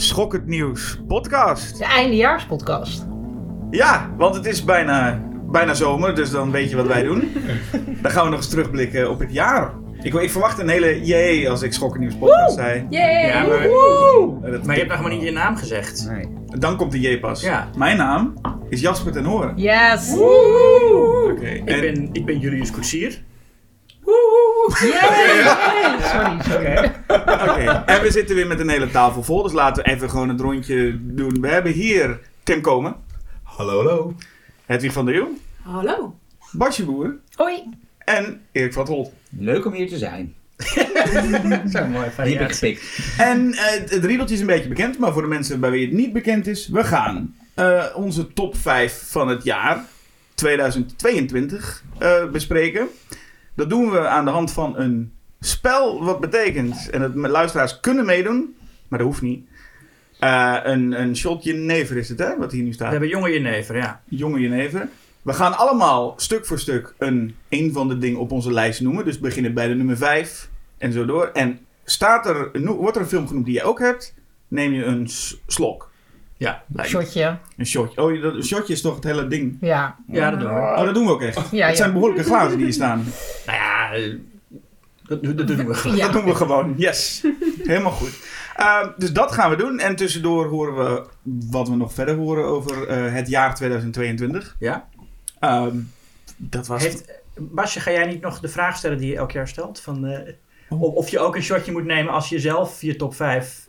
Schokkend Nieuws podcast. De eindejaarspodcast. Ja, want het is bijna, bijna zomer, dus dan weet je wat wij doen. Dan gaan we nog eens terugblikken op het jaar. Ik, ik verwacht een hele jee als ik Schokkend Nieuws podcast zei. Yay! Ja, maar- dat- Maar je hebt nog helemaal niet je naam gezegd. Nee. Dan komt de jee pas. Ja. Mijn naam is Jasper ten Horen. Yes! Oké. Ik en- ben, ik ben Julius Koetsier. Yay! Sorry, sorry. Oké, en we zitten weer met een hele tafel vol, dus laten we even gewoon het rondje doen. We hebben hier Tim Komen, Hallo, hallo. Hedwig van der Eeuw, Hallo. Basje Boer Hoi. en Erik van het Holt. Leuk om hier te zijn. Zo mooi van Die heb ik gepikt. En eh, het het riedeltje is een beetje bekend, maar voor de mensen bij wie het niet bekend is, we gaan eh, onze top 5 van het jaar 2022 eh, bespreken. Dat doen we aan de hand van een spel, wat betekent, en het luisteraars kunnen meedoen, maar dat hoeft niet. Eh, een, een shotje never is het, hè, wat hier nu We staat. hebben jonge jenever, ja. Jonge jenever. We gaan allemaal stuk voor stuk een, een van de dingen op onze lijst noemen. Dus beginnen bij de nummer 5 en zo door. En staat er, wordt er een film genoemd die je ook hebt, neem je een slok. Ja, Lijkt me. Shotje. Een shotje. Oh, dat- een shotje is toch het hele ding? Ja. ja dat doen we. Oh, dat doen we ook echt. Ja, het zijn behoorlijke glazen die hier staan. Nou ja, eh, dat, dat doen we gewoon. Ja. Dat doen we gewoon. Yes. Helemaal goed. Uh, dus dat gaan we doen. En tussendoor horen we wat we nog verder horen over eh, het jaar 2022. Ja? Ehm, dat was... Heeft, Basje, ga jij niet nog de vraag stellen die je elk jaar stelt? Van, eh, of, of je ook een shotje moet nemen als je zelf je top 5...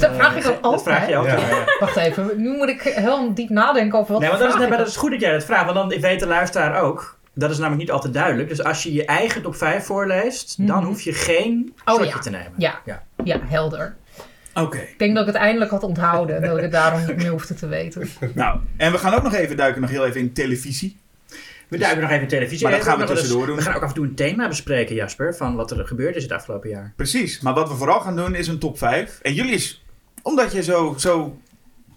Dat vraag ik ook Dat vraag je altijd. ook. Ja, ja. Wacht even, nu moet ik heel diep nadenken over wat Nee, want dat is, nee, maar dat is goed dat jij dat vraagt, want dan weet de luisteraar ook. Dat is namelijk niet altijd duidelijk. Dus als je je eigen top 5 voorleest, dan Mhm. hoef je geen Oh, shotje ja. te nemen. Ja. Ja. Ja, helder. Oké. Ik denk dat ik het eindelijk had onthouden en dat ik het daarom niet meer hoefde te weten. Nou, en we gaan ook nog even duiken, nog heel even in televisie. We duiken nog even in televisie. Maar dat gaan we eens- tussendoor doen. We gaan ook af en toe een thema bespreken, Jasper, van wat er gebeurd is het afgelopen jaar. Precies. Maar wat we vooral gaan doen is een top 5. En jullie is, omdat je zo, zo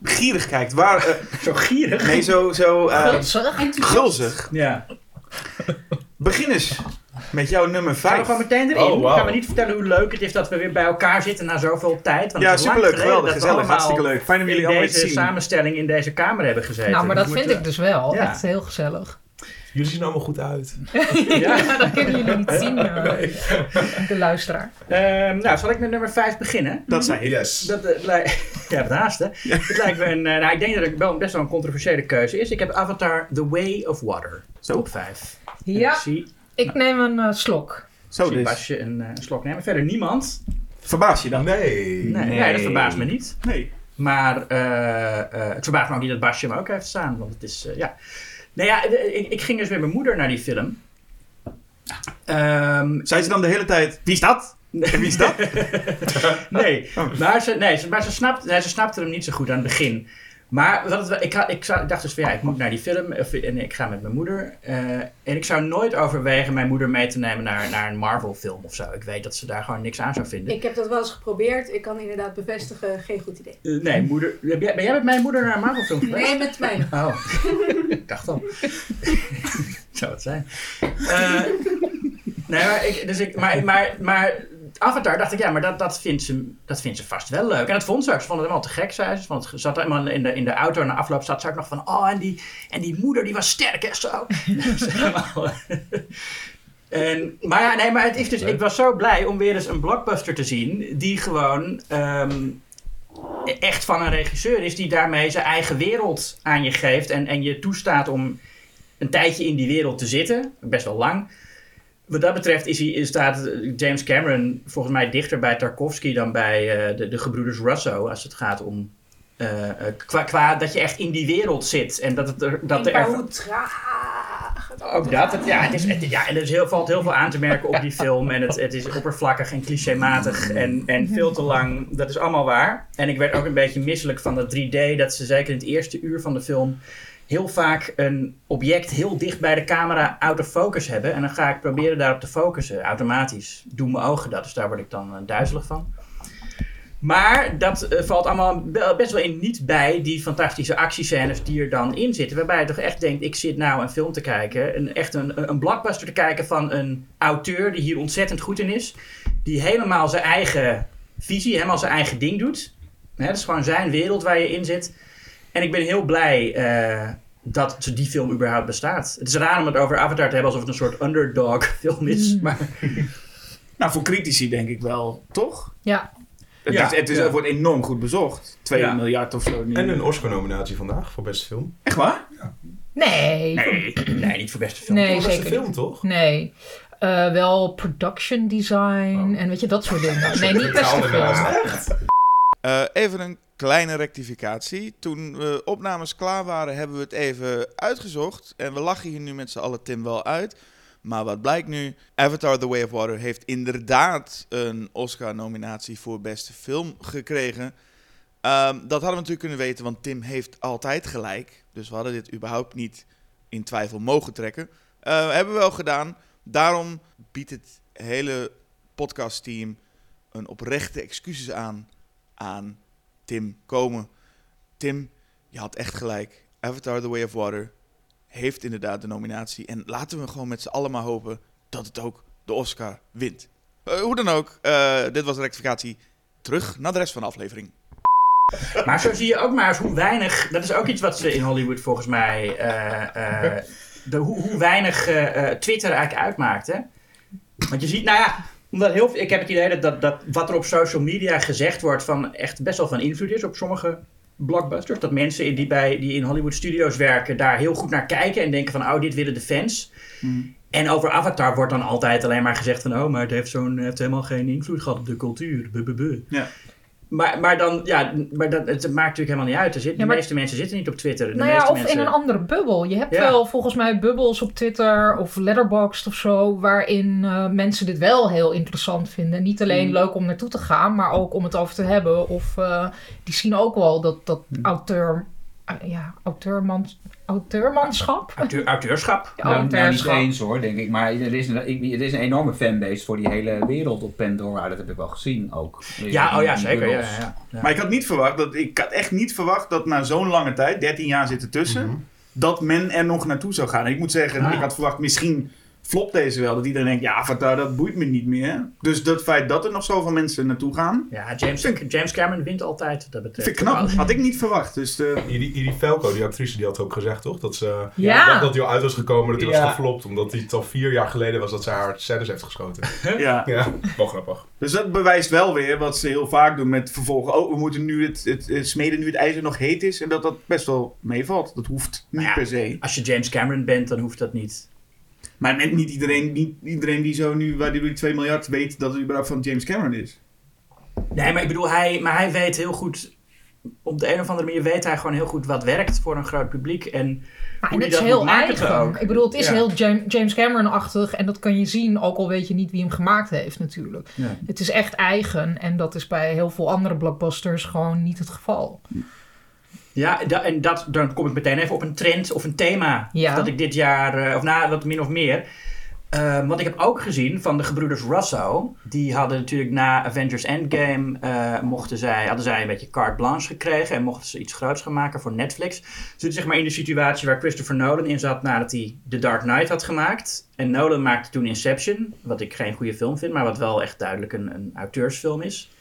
gierig kijkt, waar... eh, Zo gierig. nee, zo, zo eh, Gulzig. gulzig. Ja. Begin eens met jouw nummer Gaan we 5. gewoon meteen erin? Oh, wauw. Gaan we niet vertellen hoe leuk het is dat we weer bij elkaar zitten na zoveel tijd? Want Ja, het is lang superleuk, geweldig, dat we gezellig, hartstikke leuk. Fijn om jullie allemaal te deze zien. samenstelling in deze kamer hebben gezeten. Nou, maar dat We vind ik dus wel. Ja. Echt heel gezellig. Jullie zien allemaal goed uit. Ja. dat kunnen jullie niet zien, eh, de luisteraar. Ehm, nou, zal ik met nummer 5 beginnen? Dat zei je. Yes. Dat lijkt... Ja, het haast, hè? Het lijkt me een... eh, nou, ik denk dat het wel best wel een controversiële keuze is. Ik heb Avatar The Way of Water. Zo. Top 5. Ja, Ik zie, ik neem een slok. Zo dus. Basje een, eh, een slok nemen. Verder niemand. Verbaas je dan? Nee. Nee, nee. Nee. dat verbaast me niet. Nee. Maar eh, eh, het verbaast me ook niet dat Basje hem ook heeft staan. Want het is, eh, ja... Nou ja, ik, ik ging dus met mijn moeder naar die film. Ehm, Zei ze dan de hele tijd, wie is dat? En wie is dat? nee, Oh. maar, ze, nee, maar ze, snapt, nee, ze snapte hem niet zo goed aan het begin. Maar het, ik, had, ik, zou- ik dacht dus van ja, ik moet naar die film of, en ik ga met mijn moeder. eh, en ik zou nooit overwegen mijn moeder mee te nemen naar, naar een Marvel film of zo. Ik weet dat ze daar gewoon niks aan zou vinden. Ik heb dat wel eens geprobeerd. Ik kan inderdaad bevestigen, geen goed idee. Eh, nee, moeder, ben jij, ben jij met mijn moeder naar een Marvel film geweest? Nee, met mij. Oh, ik dacht al. Zou het zijn. Eh, nee, maar, ik, dus ik, maar, maar, maar Avatar dacht ik, ja, maar dat, dat, vindt ze, dat vindt ze vast wel leuk. En dat vond ze ook. Ze vond het helemaal te gek, zei ze. Want zat helemaal in de, in de auto na afloop zat ze ook nog van, oh, en die, en die moeder die was sterk, hè, zo. En, maar ja, nee, maar het is dus, ik was zo blij om weer eens een blockbuster te zien die gewoon ehm, echt van een regisseur is die daarmee zijn eigen wereld aan je geeft en, en je toestaat om een tijdje in die wereld te zitten, best wel lang. Wat dat betreft is hij, staat James Cameron volgens mij dichter bij Tarkovsky dan bij eh, de, de gebroeders Russo als het gaat om eh, eh, qua, qua dat je echt in die wereld zit en dat het er, dat er hoe traag het ook dat. Het, ja, het is, het, ja, en er is heel, valt heel veel aan te merken op die film. En het, het is oppervlakkig en clichématig en, en veel te lang. Dat is allemaal waar. En ik werd ook een beetje misselijk van dat 3D. Dat ze zeker in het eerste uur van de film heel vaak een object heel dicht bij de camera out of focus hebben. En dan ga ik proberen daarop te focussen, automatisch. Doen mijn ogen dat, dus daar word ik dan eh, duizelig van. Maar dat eh, valt allemaal be- best wel in niet bij die fantastische actiescènes die er dan in zitten. Waarbij je toch echt denkt, ik zit nou een film te kijken. Een, echt een, een blockbuster te kijken van een auteur die hier ontzettend goed in is. Die helemaal zijn eigen visie, helemaal zijn eigen ding doet. Dat is gewoon zijn wereld waar je in zit. En ik ben heel blij eh, dat ze- die film überhaupt bestaat. Het is raar om het over Avatar te hebben alsof het een soort underdog film is. Mm. Maar Nou, voor critici denk ik wel, toch? Ja. Het, Ja, is, het, is, ja. het wordt enorm goed bezocht. 2 Ja. miljard of zo. nu. En een Oscar-nominatie vandaag voor beste film. Echt waar? Nee. Nee. nee, niet voor beste film. Nee, voor beste zeker film, niet. toch? Nee. Eh, wel production design en weet je, dat soort dingen. Nee, niet beste film. Eh, even een kleine rectificatie. Toen we opnames klaar waren, hebben we het even uitgezocht. En we lachen hier nu met z'n allen Tim wel uit. Maar wat blijkt nu? Avatar The Way of Water heeft inderdaad een Oscar-nominatie voor beste film gekregen. Ehm, dat hadden we natuurlijk kunnen weten, want Tim heeft altijd gelijk. Dus we hadden dit überhaupt niet in twijfel mogen trekken. Eh, hebben we wel gedaan. Daarom biedt het hele podcastteam een oprechte excuses aan aan Tim komen. Tim, je had echt gelijk. Avatar The Way of Water heeft inderdaad de nominatie. En laten we gewoon met z'n allen maar hopen dat het ook de Oscar wint. Eh, hoe dan ook, eh, dit was de rectificatie. Terug naar de rest van de aflevering. Maar zo zie je ook maar eens hoe weinig. Dat is ook iets wat ze in Hollywood volgens mij. eh, eh, de, hoe, hoe weinig Twitter eigenlijk uitmaakt. Hè? Want je ziet, nou ja. Omdat heel, ik heb het idee dat, dat, dat wat er op social media gezegd wordt. van echt best wel van invloed is op sommige blockbusters. Dat mensen die, bij, die in Hollywood studios werken. daar heel goed naar kijken. en denken van, oh, dit willen de fans. En over Avatar wordt dan altijd alleen maar gezegd van... oh, maar het heeft, zo'n, het heeft helemaal geen invloed gehad op de cultuur. Ja. Maar, maar, dan, ja, maar dat, het maakt natuurlijk helemaal niet uit. Er zit, Ja, de meeste mensen zitten niet op Twitter. De Nou ja, of mensen... in een andere bubbel. Je hebt Ja. wel volgens mij bubbels op Twitter of Letterboxd of zo, waarin eh, mensen dit wel heel interessant vinden. Niet alleen Mm. leuk om naartoe te gaan, maar ook om het over te hebben. Of eh, die zien ook wel dat, dat auteur, eh, ja, auteurmans, auteurmanschap. Auteur- auteurschap. Ja, Nou, nou, niet auteurschap. eens hoor, denk ik. Maar er is, een, er is een enorme fanbase voor die hele wereld op Pandora. Dat heb ik wel gezien ook. Ja, oh ja, zeker. Ja, ja, ja. Maar ik had niet verwacht, dat, ik had echt niet verwacht dat na zo'n lange tijd, 13 jaar zit ertussen, dat men er nog naartoe zou gaan. En ik moet zeggen, Ah. ik had verwacht, misschien flopt deze wel. Dat iedereen denkt, ja, Avatar, dat boeit me niet meer. Dus dat feit dat er nog zoveel mensen naartoe gaan, Ja, James, James Cameron wint altijd. Dat betreft. vind ik knap. Had ik niet verwacht. Dus eh, Edie, Edie Falco, die actrice, die had ook gezegd, toch? Dat, ze, Ja. dat, dat hij al uit was gekomen, dat hij Ja. was geflopt. Omdat hij het al vier jaar geleden was dat ze haar scènes heeft geschoten. ja. ja, wel grappig. Dus dat bewijst wel weer wat ze heel vaak doen met vervolgen. Oh, we moeten nu het, het, het smeden nu het ijzer nog heet is. En dat dat best wel meevalt. Dat hoeft niet ja. per se. Als je James Cameron bent, dan hoeft dat niet. Maar net niet iedereen, niet iedereen die zo nu, waar die die 2 miljard weet dat het überhaupt van James Cameron is. Nee, maar ik bedoel, hij, maar hij weet heel goed... Op de een of andere manier weet hij gewoon heel goed wat werkt voor een groot publiek. En Hoe en het is dat heel eigen. ook. Ik bedoel, het is Ja. heel Jam- James Cameron-achtig en dat kan je zien, ook al weet je niet wie hem gemaakt heeft natuurlijk. Ja. Het is echt eigen en dat is bij heel veel andere blockbusters gewoon niet het geval. Ja, da- en dat, dan kom ik meteen even op een trend of een thema. Ja. Dat ik dit jaar, eh, of na wat min of meer. Eh, want ik heb ook gezien van de gebroeders Russo. Die hadden natuurlijk na Avengers Endgame. eh, mochten zij, hadden zij een beetje carte blanche gekregen. En mochten ze iets groots gaan maken voor Netflix. Ze zitten zeg maar in de situatie waar Christopher Nolan in zat. nadat hij The Dark Knight had gemaakt. En Nolan maakte toen Inception. Wat ik geen goede film vind, maar wat wel echt duidelijk een, een auteursfilm is.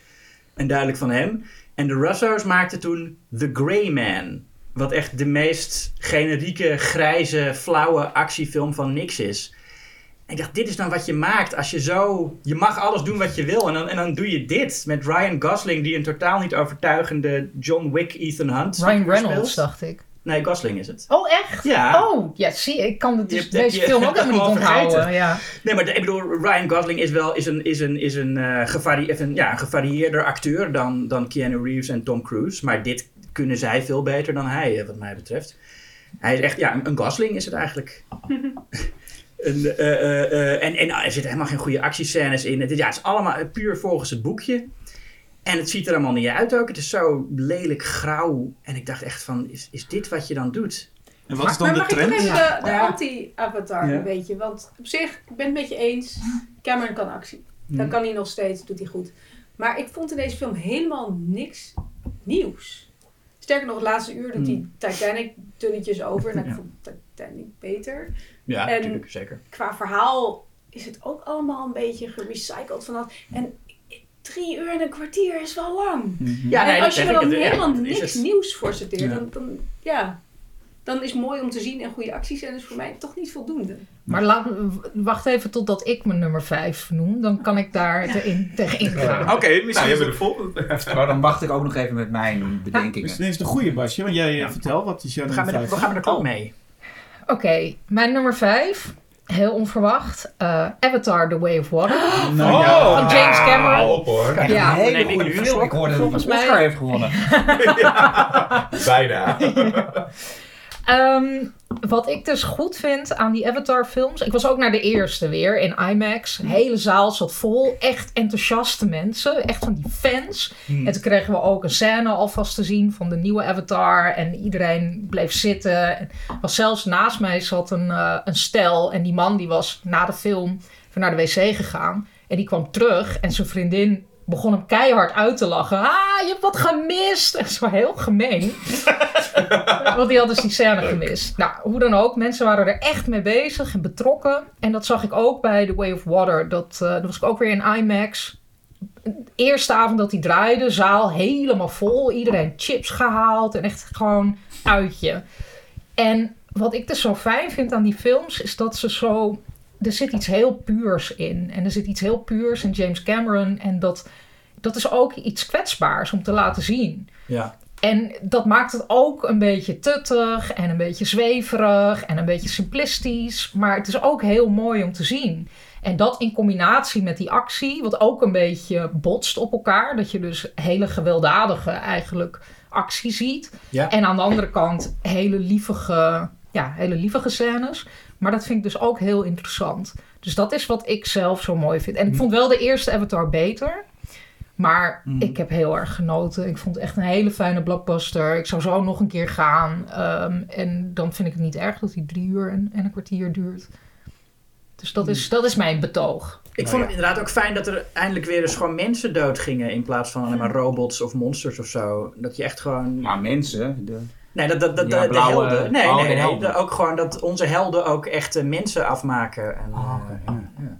En duidelijk van hem. En de Russo's maakten toen The Grey Man. Wat echt de meest generieke, grijze, flauwe actiefilm van niks is. En ik dacht, dit is dan wat je maakt als je zo... Je mag alles doen wat je wil en dan, en dan doe je dit. Met Ryan Gosling, die een totaal niet overtuigende John Wick Ethan Hunt Ryan Reynolds, speelt. dacht ik. Nee, Gosling is het. Oh, echt? Ja. Oh, ja, zie ik kan het dus Je deze je- film ook helemaal niet vergeten. onthouden. Ja. Nee, maar de- ik bedoel, Ryan Gosling is wel is een, is een, is een, eh, gevarie- een, ja, gevarieerder acteur dan, dan Keanu Reeves en Tom Cruise. Maar dit kunnen zij veel beter dan hij, eh, wat mij betreft. Hij is echt, ja, een, een Gosling is het eigenlijk. Een, eh, eh, en, en er zitten helemaal geen goede actiescènes in. Het, ja, het is allemaal puur volgens het boekje. En het ziet er allemaal niet uit ook. Het is zo lelijk grauw. En ik dacht echt van, is, is dit wat je dan doet? En wat is dan maar de mag ik trend? even de, de Ja. anti-avatar Ja. een beetje? Want op zich, ik ben het met je eens. Cameron kan actie. Dat Hmm. kan hij nog steeds, doet hij goed. Maar ik vond in deze film helemaal niks nieuws. Sterker nog, het laatste uur doet hij Titanic dunnetjes over. En ik Ja. vond Titanic beter. Ja, En- natuurlijk, zeker. Qua verhaal is het ook allemaal een beetje gerecycled van dat. En drie uur en een kwartier is wel lang. Ja, nee, en als je er dan Ja, helemaal is niks het. nieuws voor sorteert, Ja. dan, dan, ja, dan is mooi om te zien en goede acties en is voor mij toch niet voldoende. Maar laat, wacht even totdat ik mijn nummer 5 noem. Dan kan ik daar tegen tegen ingaan. Oké, Nou, misschien is bent het de volgende. Maar dan wacht ik ook nog even met mijn bedenkingen. misschien is het een goede Basje, want jij eh, vertel, wat is jouw We gaan nummer met de, we 5? gaan met de klok mee. Oké, mijn nummer 5. Heel onverwacht. eh, Avatar The Way of Water. Nou, Oh, ja. Van James Cameron. Hou op hoor. Echt Ja. een hele Neem ik nu? Ik hoorde dat Oscar heeft gewonnen. Bijna. Ehm, wat ik dus goed vind aan die Avatar-films. Ik was ook naar de eerste weer in IMAX. De hele zaal zat vol. Echt enthousiaste mensen. Echt van die fans. En toen kregen we ook een scène alvast te zien van de nieuwe Avatar. En iedereen bleef zitten. En was zelfs naast mij zat een, eh, een stel. En die man die was na de film naar de wc gegaan. En die kwam terug. En zijn vriendin begon hem keihard uit te lachen. Ah, je hebt wat gemist. Dat is wel heel gemeen. Want die had dus die scène gemist. Nou, hoe dan ook. Mensen waren er echt mee bezig en betrokken. En dat zag ik ook bij The Way of Water. Dat, eh dat was ik ook weer in IMAX. De eerste avond dat hij draaide, zaal helemaal vol. Iedereen chips gehaald en echt gewoon uitje. En wat ik dus zo fijn vind aan die films, is dat ze zo... Er zit iets heel puurs in. En er zit iets heel puurs in James Cameron. En dat, dat is ook iets kwetsbaars om te laten zien. Ja. En dat maakt het ook een beetje tuttig en een beetje zweverig en een beetje simplistisch. Maar het is ook heel mooi om te zien. En dat in combinatie met die actie, wat ook een beetje botst op elkaar. Dat je dus hele gewelddadige eigenlijk actie ziet. Ja. En aan de andere kant hele lievige, ja, hele lievige scènes. Maar dat vind ik dus ook heel interessant. Dus dat is wat ik zelf zo mooi vind. En ik vond wel de eerste Avatar beter. Maar Mhm. ik heb heel erg genoten. Ik vond het echt een hele fijne blockbuster. Ik zou zo nog een keer gaan. Ehm, en dan vind ik het niet erg dat hij drie uur en, en een kwartier duurt. Dus dat is, dat is mijn betoog. Ik vond het inderdaad ook fijn dat er eindelijk weer eens gewoon mensen doodgingen in plaats van alleen maar robots of monsters of zo. Dat je echt gewoon... Maar mensen, de, Nee, dat, dat, dat, Ja, de, blauwe- de helden. Nee, oh, nee, helden. ook gewoon dat onze helden ook echt eh, mensen afmaken. En, Oh, eh, ja, ja.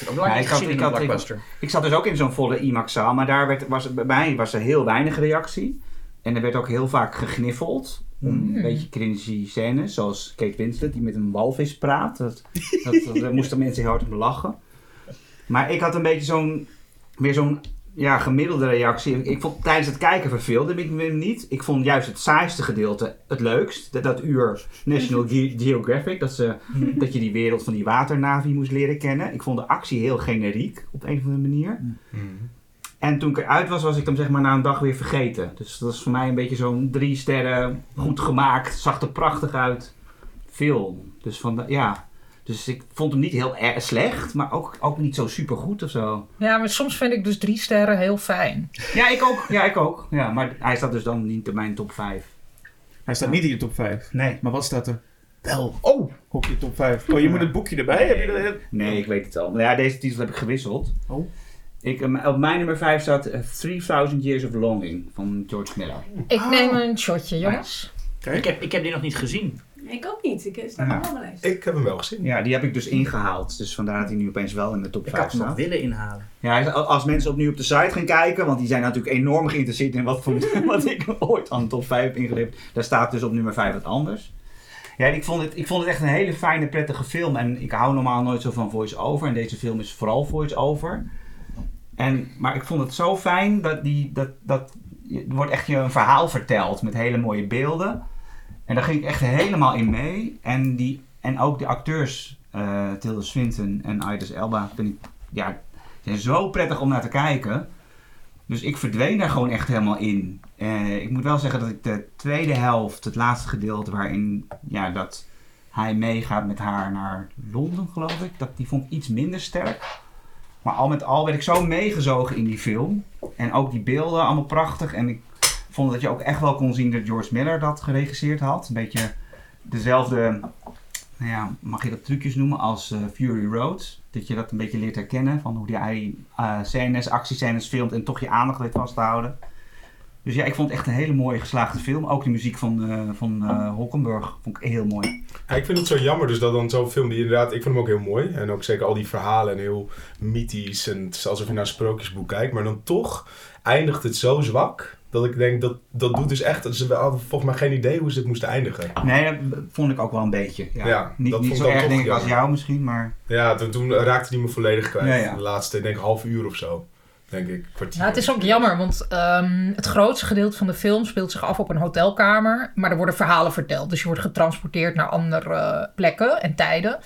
Ik Ja, ik had- gezien in ik een had- ik- blockbuster. Ik zat dus ook in zo'n volle IMAX-zaal, maar daar werd, was, bij mij was er heel weinig reactie. En er werd ook heel vaak gegniffeld om Mm. een beetje cringy scènes, zoals Kate Winslet die met een walvis praat. Dat, dat, dat- daar moesten mensen heel hard om lachen. Maar ik had een beetje zo'n, weer zo'n ja, gemiddelde reactie. Ik vond tijdens het kijken verveelde ik me niet. Ik vond juist het saaiste gedeelte het leukst. Dat, dat uur National Ge- Geographic, dat, ze, dat je die wereld van die waternavi moest leren kennen. Ik vond de actie heel generiek op een of andere manier. En toen ik eruit was, was ik hem zeg maar na een dag weer vergeten. Dus dat is voor mij een beetje zo'n drie sterren, goed gemaakt, zag er prachtig uit film. Dus van, de- ja. Dus ik vond hem niet heel erg slecht, maar ook, ook niet zo super goed of zo. Ja, maar soms vind ik dus drie sterren heel fijn. Ja, ik ook. Ja, ik ook. Ja, maar hij staat dus dan niet in mijn top 5. Hij staat niet in je top 5. Nee. Maar wat staat er? Wel. Oh, op je top 5. Oh, je moet het boekje erbij. Heb je dat? Nee, ik weet het al. Maar ja, deze titel heb ik gewisseld. Oh. Ik, eh, op mijn nummer 5 staat eh, 3000 Years of Longing van George Miller. Ik neem een shotje, jongens. Ik heb, ik heb die nog niet gezien. Ik ook niet. Ik sta Ja. allemaal op mijn lijst. Ik heb hem wel gezien. Ja, die heb ik dus ingehaald. Dus vandaar dat hij nu opeens wel in de top Ik 5 had hem nog staat. willen inhalen. Ja, als mensen opnieuw op de site gaan kijken, want die zijn natuurlijk enorm geïnteresseerd in wat, voor, wat ik ooit aan de top 5 heb ingeleverd. Daar staat dus op nummer 5 wat anders. Ja, ik vond, het, ik vond het echt een hele fijne, prettige film. En ik hou normaal nooit zo van voice-over. En deze film is vooral voice-over. En, maar ik vond het zo fijn dat, die, dat, dat er wordt echt je een verhaal verteld met hele mooie beelden. En daar ging ik echt helemaal in mee. En, die, en ook de acteurs, eh Tilda Swinton en Idris Elba, vind ik, ja, zijn zo prettig om naar te kijken. Dus ik verdween daar gewoon echt helemaal in. Eh, ik moet wel zeggen dat ik de tweede helft, het laatste gedeelte waarin ja, dat hij meegaat met haar naar Londen, geloof ik, dat, die vond ik iets minder sterk. Maar al met al werd ik zo meegezogen in die film. En ook die beelden, allemaal prachtig. En vond dat je ook echt wel kon zien dat George Miller dat geregisseerd had. Een beetje dezelfde, nou ja, mag je dat trucjes noemen, als eh, Fury Road. Dat je dat een beetje leert herkennen van hoe hij eh scènes, actiescènes filmt en toch je aandacht weet vast te houden. Dus ja, ik vond het echt een hele mooie geslaagde film. Ook de muziek van, eh van Hockenberg vond ik heel mooi. Ja, ik vind het zo jammer dus dat dan zo'n film die inderdaad... Ik vind hem ook heel mooi. En ook zeker al die verhalen en heel mythisch. En het is alsof je naar een sprookjesboek kijkt. Maar dan toch eindigt het zo zwak. Dat ik denk, dat, dat doet dus echt... Ze hadden volgens mij geen idee hoe ze het moesten eindigen. Nee, dat vond ik ook wel een beetje. Ja, Ja, niet dat niet vond zo erg toch denk ik als jou misschien, maar... Ja, toen, toen raakte hij me volledig kwijt. Ja, ja. De laatste, ik denk half uur of zo. Denk ik, kwartier. Ja, het is ook jammer, want ehm, het grootste gedeelte van de film speelt zich af op een hotelkamer. Maar er worden verhalen verteld. Dus je wordt getransporteerd naar andere eh, plekken en tijden.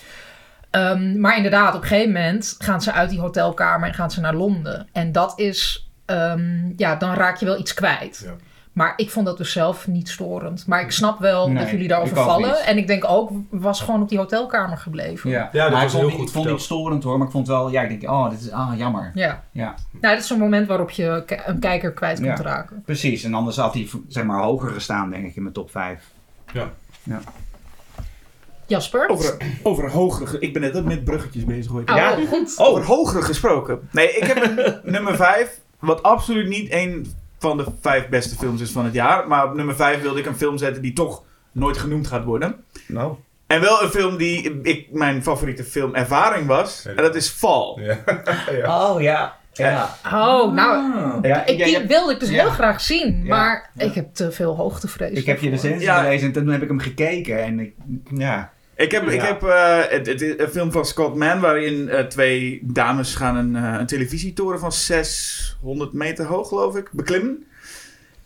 Ehm, maar inderdaad, op een gegeven moment gaan ze uit die hotelkamer en gaan ze naar Londen. En dat is, ehm, ja, dan raak je wel iets kwijt. Ja. Maar ik vond dat dus zelf niet storend. Maar ik snap wel Nee, dat jullie daarover vallen. En ik denk ook, was gewoon op die hotelkamer gebleven. Ja, Ja, dat maar was ik vond, heel goed Ik vond het niet storend hoor, maar ik vond wel... Ja, ik denk, oh, dit is ah, jammer. Ja. Ja. Nou, dat is een moment waarop je een kijker kwijt kunt Ja. raken. Precies, en anders had hij zeg maar hoger gestaan denk ik in mijn top 5. Jasper? Over, over hogere... ge- Ik ben net ook met bruggetjes bezig hoor. Oh, Ja. goed. Over hogere gesproken. Nee, ik heb een nummer 5. Wat absoluut niet een van de vijf beste films is van het jaar. Maar op nummer 5 wilde ik een film zetten die toch nooit genoemd gaat worden. Nou. En wel een film die ik, mijn favoriete filmervaring was. En dat is Fall. Ja. ja. Oh ja. Ja. Oh, nou, Ja, ik, ja, die wilde ik dus Ja. heel graag zien. Maar Ja. ik heb te veel hoogtevrees. Ik heb je recensie Ja. gelezen en toen heb ik hem gekeken en ik, ja. Ik heb, ik heb eh, het, het is een film van Scott Mann waarin eh, twee dames gaan een, eh, een televisietoren van 600 meter hoog, geloof ik, beklimmen.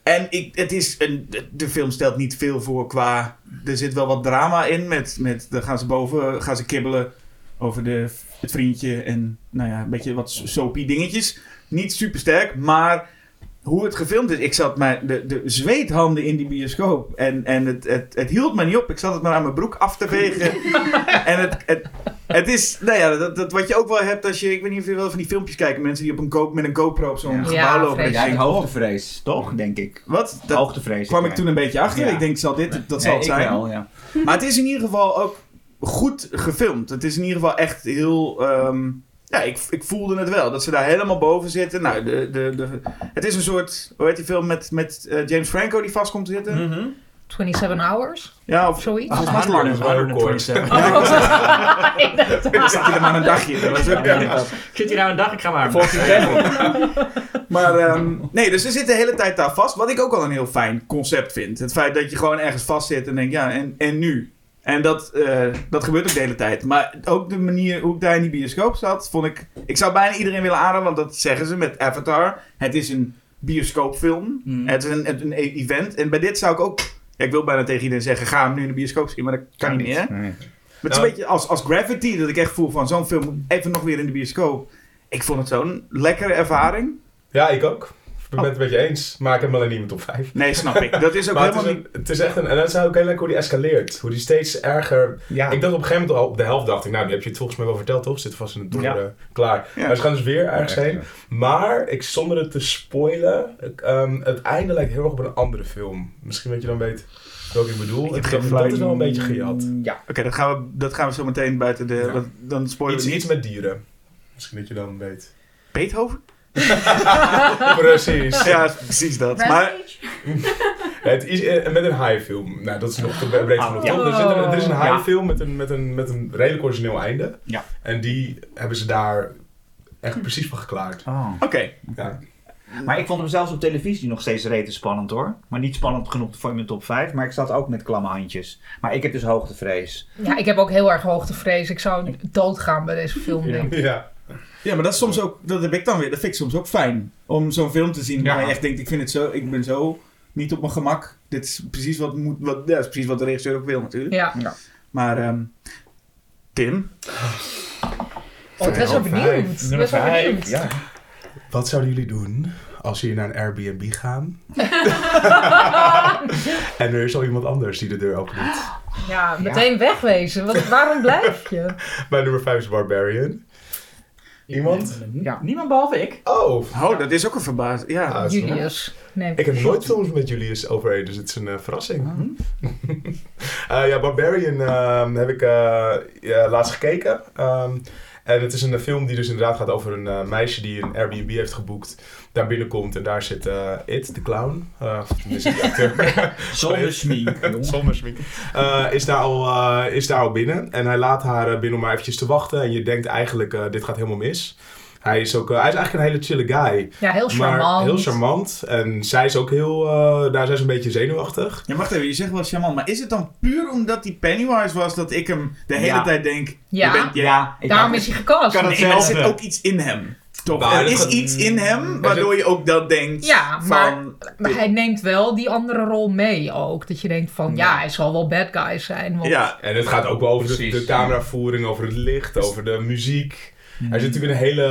En ik, het is een, de- de film stelt niet veel voor qua... Er zit wel wat drama in. Met, met, dan gaan ze boven gaan ze kibbelen over de, het vriendje en nou ja, een beetje wat soapy dingetjes. Niet super sterk, maar hoe het gefilmd is. Ik zat mijn, de, de zweethanden in die bioscoop. En, en het, het, het hield me niet op. Ik zat het maar aan mijn broek af te vegen. en het, het, het is, nou ja, dat, dat wat je ook wel hebt als je, ik weet niet of je wel van die filmpjes kijken. Mensen die op een Go, met een GoPro op zo'n Ja. Ja, gebouw lopen. Ja, denkt, hoogtevrees, toch? Denk ik. oh, Wat? Dat hoogtevrees. kwam ik toen een beetje achter. Ja. Ik denk, zal dit, dat zal Nee, het ik zijn. wel, ja. Maar het is in ieder geval ook goed gefilmd. Het is in ieder geval echt heel. ehm, ja, ik, ik voelde het wel. Dat ze daar helemaal boven zitten. Nou, de, de, de, het is een soort. Hoe heet die film met, met eh, James Franco die vast komt te zitten? Mhm. 27 hours? Ja, of Zoiets? volgens langer. Dat is wel heel kort. 127. Inderdaad. zat hij er maar een dagje. Dat was ook Ja. niet. Ik zit hier nou een dag, ik ga maar. Maar ehm, nee, dus ze zitten de hele tijd daar vast. Wat ik ook al een heel fijn concept vind. Het feit dat je gewoon ergens vast zit en denkt, ja, en, en nu? En dat, eh, dat gebeurt ook de hele tijd. Maar ook de manier hoe ik daar in die bioscoop zat, vond ik... Ik zou bijna iedereen willen aanraden, want dat zeggen ze met Avatar. Het is een bioscoopfilm. Mm. Het is een, een event. En bij dit zou ik ook... ja, ik wil bijna tegen iedereen zeggen, ga hem nu in de bioscoop zien, maar dat kan niet meer. Nee. Maar het is Nou. een beetje als, als Gravity, dat ik echt voel van zo'n film even nog weer in de bioscoop. Ik vond het zo'n lekkere ervaring. Ja, ik ook. Ik ben het een beetje eens. Maar ik heb hem alleen niet in mijn top 5. Nee, snap ik. Dat is ook Maar het is, helemaal een- het is echt een... En dat is ook heel leuk hoe die escaleert. Hoe die steeds erger... Ja. Ik dacht op een gegeven moment al op de helft dacht ik... Nou, nu heb je het volgens mij wel verteld, toch? Zit vast in het toren. Ja. Klaar. Ja. Maar ze gaan dus weer ergens Ja, heen. Maar ik, zonder het te spoilen... Ik, ehm, het einde lijkt heel erg op een andere film. Misschien dat je dan weet welke ik bedoel. Ik dat is wel een beetje gejat. Ja. Oké, dat, gaan we, dat gaan we zo meteen buiten de... Dan spoilen Iets, we iets met dieren. Misschien dat je dan weet. Beethoven? Precies. Ja, precies dat. Maar Het is eh, met een haaienfilm. Nou, dat is nog te breed genoeg, ja. toch? Er, zit een, er is een Ja. haaienfilm met een, met, een, met een redelijk origineel einde. Ja. En die hebben ze daar echt precies van geklaard. Oh. oké. Ja. Maar ik vond hem zelfs op televisie nog steeds rete spannend hoor. Maar niet spannend genoeg voor mijn top 5. Maar ik zat ook met klamme handjes. Maar ik heb dus hoogtevrees. Ja, ik heb ook heel erg hoogtevrees. Ik zou doodgaan bij deze film, denk ik. Ja. Ja, maar dat is soms ook... Dat heb ik dan weer. Dat vind ik soms ook fijn. Om zo'n film te zien Ja. waar je echt denkt... Ik vind het zo... Ik ben zo niet op mijn gemak. Dit is precies wat, moet, wat, ja, dat is precies wat de regisseur ook wil natuurlijk. Ja. Maar ehm, Tim? Oh, ik ben zo benieuwd. Ik ben zo benieuwd. Ja. Wat zouden jullie doen als jullie naar een Airbnb gaan? en er is al iemand anders die de deur open doet. Ja, meteen wegwezen. Wat, waarom blijf je? Mijn nummer 5 is Barbarian. Iemand? Ja. Niemand behalve ik. Oh, Oh, dat is ook een verbazing. Ja. Ah, is Julius. Nee. Ik heb nooit films met Julius overheen, dus het is een eh, verrassing. Eh, ja, Barbarian ehm, heb ik eh, ja, laatst gekeken. Ehm, En het is een film die dus inderdaad gaat over een eh, meisje die een Airbnb heeft geboekt. Daar binnenkomt en daar zit eh, It, de clown. Uh, of tenminste, de acteur. Zonder schmink, jongen. Zonder schmink. Eh, is, daar al, eh, is daar al binnen. En hij laat haar binnen om maar eventjes te wachten. En je denkt eigenlijk, eh, dit gaat helemaal mis. Hij is, ook, hij is eigenlijk een hele chille guy. Ja, heel charmant. Maar heel charmant. En zij is ook heel... eh, daar zijn ze een beetje zenuwachtig. Ja, wacht even, je zegt wel charmant, maar is het dan puur omdat hij Pennywise was dat ik hem de hele Ja. tijd denk... Ja. je bent, jij- Ja, Daarom is hij. Kan Nee, maar er zit ook iets in hem. Toch? Nou, er is gaat- iets in hem Er waardoor je ook dat denkt Ja, maar- van... Maar hij neemt wel die andere rol mee ook. Dat je denkt van, ja, hij zal wel bad guy zijn. Want Ja, En het gaat ook wel over de, de cameravoering, over het licht, over de muziek. Hij is natuurlijk een hele,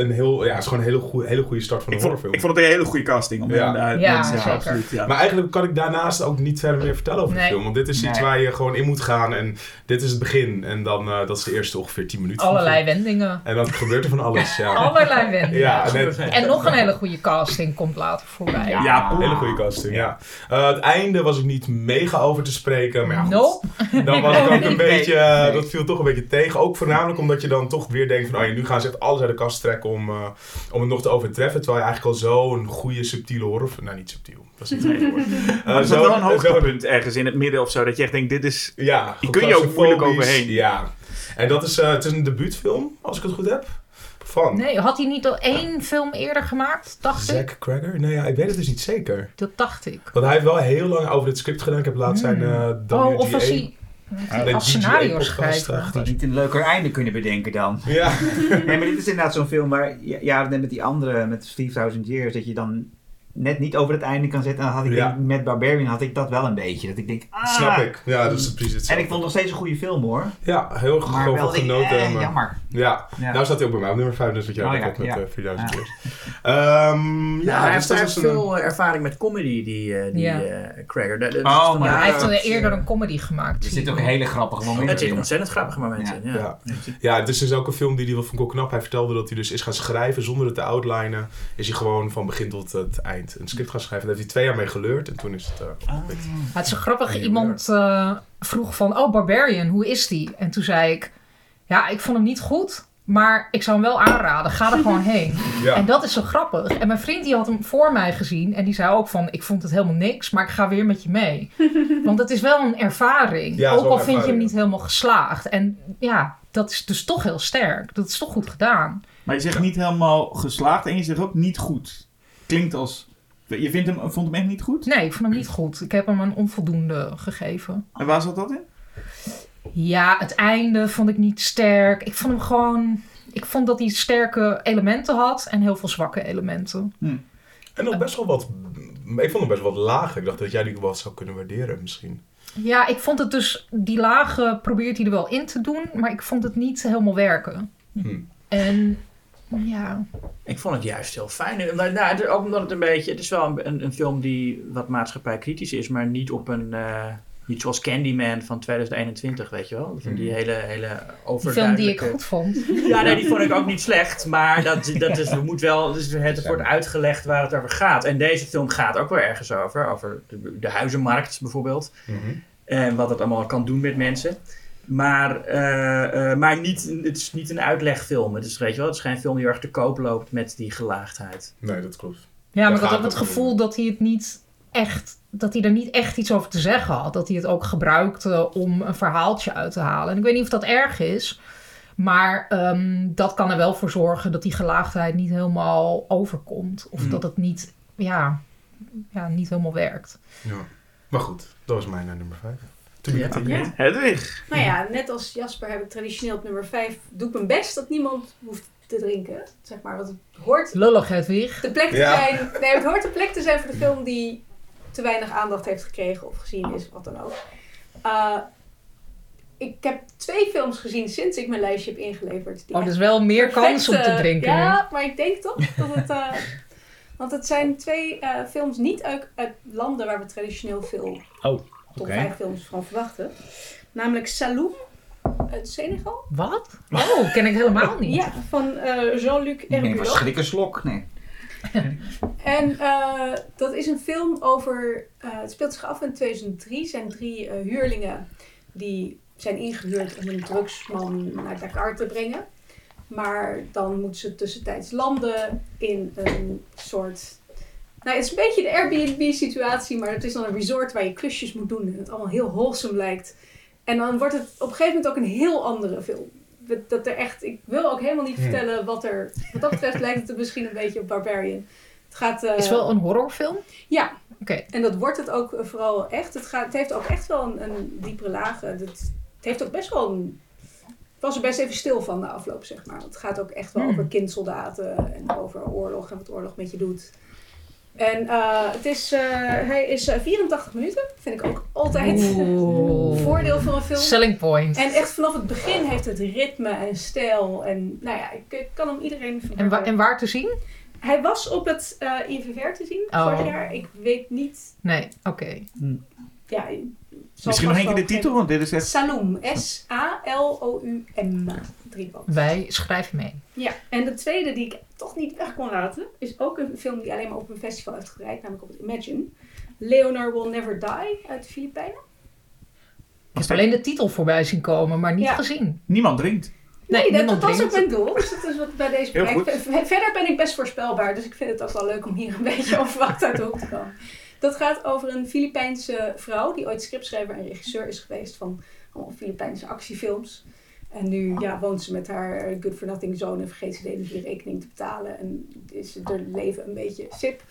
een heel, ja, het is gewoon een hele goede, hele goede start van ik een vond, horrorfilm. ik vond het een hele goede casting. Om Ja. daar Ja, mensen- zeker. absoluut, ja. Maar eigenlijk kan ik daarnaast ook niet verder meer vertellen over de film. Want dit is iets Nee. waar je gewoon in moet gaan. En dit is het begin. En dan, eh, dat is de eerste ongeveer 10 minuten. allerlei film. wendingen. En dan gebeurt er van alles. Ja, Allerlei wendingen. ja en het- En nog een hele goede casting komt later voorbij. Ja. Ja, een hele goede casting, ja. Eh, het einde was ik niet mega over te spreken. Maar ja, goed. Nope. Dan was ik ook een beetje, eh, Nee. dat viel toch een beetje tegen. Ook voornamelijk omdat je dan toch weer denkt van, oh ja, nu gaan ze echt alles uit de kast trekken om, eh, om het nog te overtreffen. Terwijl je eigenlijk al zo'n goede subtiele horror, nou niet subtiel, dat is niet het woord. Eh, er zo- zat wel een hoogtepunt ergens in het midden of zo. Dat je echt denkt, dit is... Ja, Die kun je ook moeilijk overheen. Ja. En dat is, eh, het is een debuutfilm, als ik het goed heb. Van Nee, had hij niet al één film eerder gemaakt? Dacht ik. Zack Cregger? Nee, ja, ik weet het dus niet zeker. Dat dacht ik. Want hij heeft wel heel lang over dit script gedaan. Ik heb laatst zijn eh WGA... Oh, of was hij als DGA scenario podcast, schrijver? eh, Had hij niet een leuker einde kunnen bedenken dan? Ja. Nee, maar dit is inderdaad zo'n film waar, ja, met die andere, met 3000 Years, dat je dan net niet over het einde kan zetten. En dan had ik Ja. denk, met Barbarian had ik dat wel een beetje. Dat ik denk, ah. Snap ik. Ja, dat is precies En ik vond het nog steeds een goede film hoor. Ja, heel van ik, genoten. eh, maar- jammer. Ja. Ja. nou staat hij ook bij mij op nummer 5, dus wat jij Oh ook met ja. eh, 4000 Ja. years. Ehm, Ja, ja, hij dus heeft, hij een- veel ervaring met comedy, die, eh, die eh. Dat- dat- Oh, maar hij heeft eerder een comedy gemaakt. Er zitten ook hele grappige momenten Het zit in. ontzettend grappige momenten in. Ja. Ja. Ja, het is dus ook een film die hij wel vond ik wel knap. Hij vertelde dat hij dus is gaan schrijven zonder het te outlinen. Is hij gewoon van begin tot het eind een script gaan schrijven. Daar heeft hij twee jaar mee geleurd en toen is het uh, Ah. Het is zo grappig. Iemand eh, vroeg van, oh Barbarian, hoe is die? En toen zei ik, ja, ik vond hem niet goed. Maar ik zou hem wel aanraden. Ga er gewoon heen. Ja. En dat is zo grappig. En mijn vriend die had hem voor mij gezien. En die zei ook van, ik vond het helemaal niks. Maar ik ga weer met je mee. Want het is wel een ervaring. Ja, ook al vind je hem niet helemaal geslaagd. En ja, dat is dus toch heel sterk. Dat is toch goed gedaan. Maar je zegt niet helemaal geslaagd en je zegt ook niet goed. Klinkt als... Je vindt hem, vond hem echt niet goed? Nee, ik vond hem niet goed. Ik heb hem een onvoldoende gegeven. En waar zat dat in? Ja, het einde vond ik niet sterk. Ik vond hem gewoon... Ik vond dat hij sterke elementen had en heel veel zwakke elementen. En nog best wel wat... Ik vond hem best wel wat laag. Ik dacht dat jij die wel zou kunnen waarderen misschien. Ja, ik vond het dus... Die lagen probeert hij er wel in te doen, maar ik vond het niet helemaal werken. Hm. En ja, Ik vond het juist heel fijn. Nou, het- ook omdat het een beetje... Het is wel een, een, film die wat maatschappijkritisch is, maar niet op een... eh, niet zoals Candyman van 2021, weet je wel? Van die hele, hele die film die ik overduidelijke... goed vond. Ja, nee, die vond ik ook niet slecht. Maar dat, dat is, we moet wel, dus het wordt uitgelegd waar het over gaat. En deze film gaat ook wel ergens over. Over de, de huizenmarkt bijvoorbeeld. En wat het allemaal kan doen met mensen. Maar, eh, eh, maar niet, het is niet een uitlegfilm. Het is, weet je wel, het is geen film die heel erg te koop loopt met die gelaagdheid. Nee, dat klopt. Ja, maar ik had ook het gevoel dat hij het niet echt... Dat hij er niet echt iets over te zeggen had. Dat hij het ook gebruikte om een verhaaltje uit te halen. En ik weet niet of dat erg is. Maar ehm, dat kan er wel voor zorgen dat die gelaagdheid niet helemaal overkomt. Of Hmm. dat het niet, ja, ja, niet helemaal werkt. Ja. Maar goed, dat was mijn nummer 5. Toen Ja. Hedwig. Nou ja, net als Jasper heb ik traditioneel op nummer 5 doe ik mijn best dat niemand hoeft te drinken. Zeg maar, want het hoort Lullig, Hedwig. de plek te Ja. zijn. Nee, het hoort de plek te zijn voor de film die te weinig aandacht heeft gekregen of gezien is, wat dan ook. Uh, ik heb twee films gezien sinds ik mijn lijstje heb ingeleverd. Die Oh, dus wel meer kans om te drinken. Ja, maar ik denk toch dat het... eh, want het zijn twee eh, films niet uit, uit landen waar we traditioneel veel Oh, top oké. 5 films van verwachten. Namelijk Saloum uit Senegal. Wat? Oh, ken ik helemaal niet. Ja, van eh, Jean-Luc Herbulot. van schrik Nee. En eh, dat is een film over. eh, het speelt zich af in 2003. zijn drie huurlingen die zijn ingehuurd om een drugsman naar Dakar te brengen. Maar dan moeten ze tussentijds landen in een soort... Nou, het is een beetje de Airbnb-situatie, maar het is dan een resort waar je klusjes moet doen en het allemaal heel wholesome lijkt. En dan wordt het op een gegeven moment ook een heel andere film. Dat- er echt, ik wil ook helemaal niet Hmm. vertellen wat er... Wat dat betreft lijkt het misschien een beetje op Barbarian. Het gaat... eh, Is wel een horrorfilm? Ja, Oké. en dat wordt het ook vooral echt. Het, gaat, het heeft ook echt wel een, een diepere laag. Het, het heeft ook best wel een... Ik was er best even stil van de afloop, zeg maar. Het gaat ook echt wel Hmm. over kindsoldaten en over oorlog en wat oorlog met je doet. En eh, het is, eh, hij is eh, 84 minuten. Vind ik ook altijd Oeh. voordeel voor een film. Selling point. En echt vanaf het begin heeft het ritme en stijl. En nou ja, ik, ik kan hem iedereen En, wa- en waar te zien? Hij was op het eh IVVR te zien Oh. vorig jaar. Ik weet niet... Nee, oké. Ja, zal Misschien nog één keer de titel, want dit is echt... Saloum. S-A-L-O-U-M. Drieband. Wij schrijven mee. Ja, en de tweede die ik toch niet weg kon laten, is ook een film die alleen maar op een festival heeft gedraaid, namelijk op het Imagine. Leonard Will Never Die uit de Filipijnen. Ik heb alleen de titel voorbij zien komen, maar niet Ja. gezien. Niemand drinkt. Nee, Nee, dat, was ook mijn doel. Dus dat is wat bij deze project. Verder ben ik best voorspelbaar, dus ik vind het ook wel leuk om hier een beetje onverwacht uit de hoek te komen. Dat gaat over een Filipijnse vrouw die ooit scriptschrijver en regisseur is geweest van allemaal Filipijnse actiefilms. En nu ja, woont ze met haar Good for Nothing zoon en vergeet ze de energierekening te betalen. En is haar leven een beetje sip.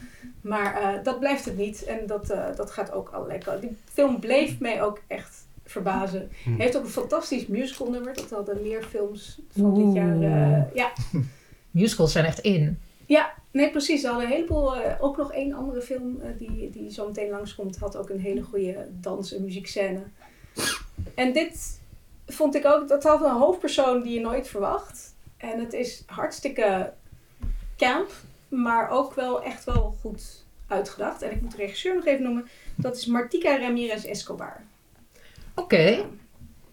Maar eh, dat blijft het niet. En dat, eh, dat gaat ook al lekker. Die film bleef mij ook echt verbazen. Hmm. Heeft ook een fantastisch musical nummer. Dat hadden meer films van dit jaar. eh, ja. Musicals zijn echt in. ja, nee precies. Ze hadden een heleboel. eh, ook nog één andere film eh, die, die zo meteen langskomt. Had ook een hele goede dans- en muziekscène. En dit vond ik ook. Dat had een hoofdpersoon die je nooit verwacht. En het is hartstikke camp. Maar ook wel echt wel goed uitgedacht. En ik moet de regisseur nog even noemen. Dat is Martika Ramirez Escobar. Oké,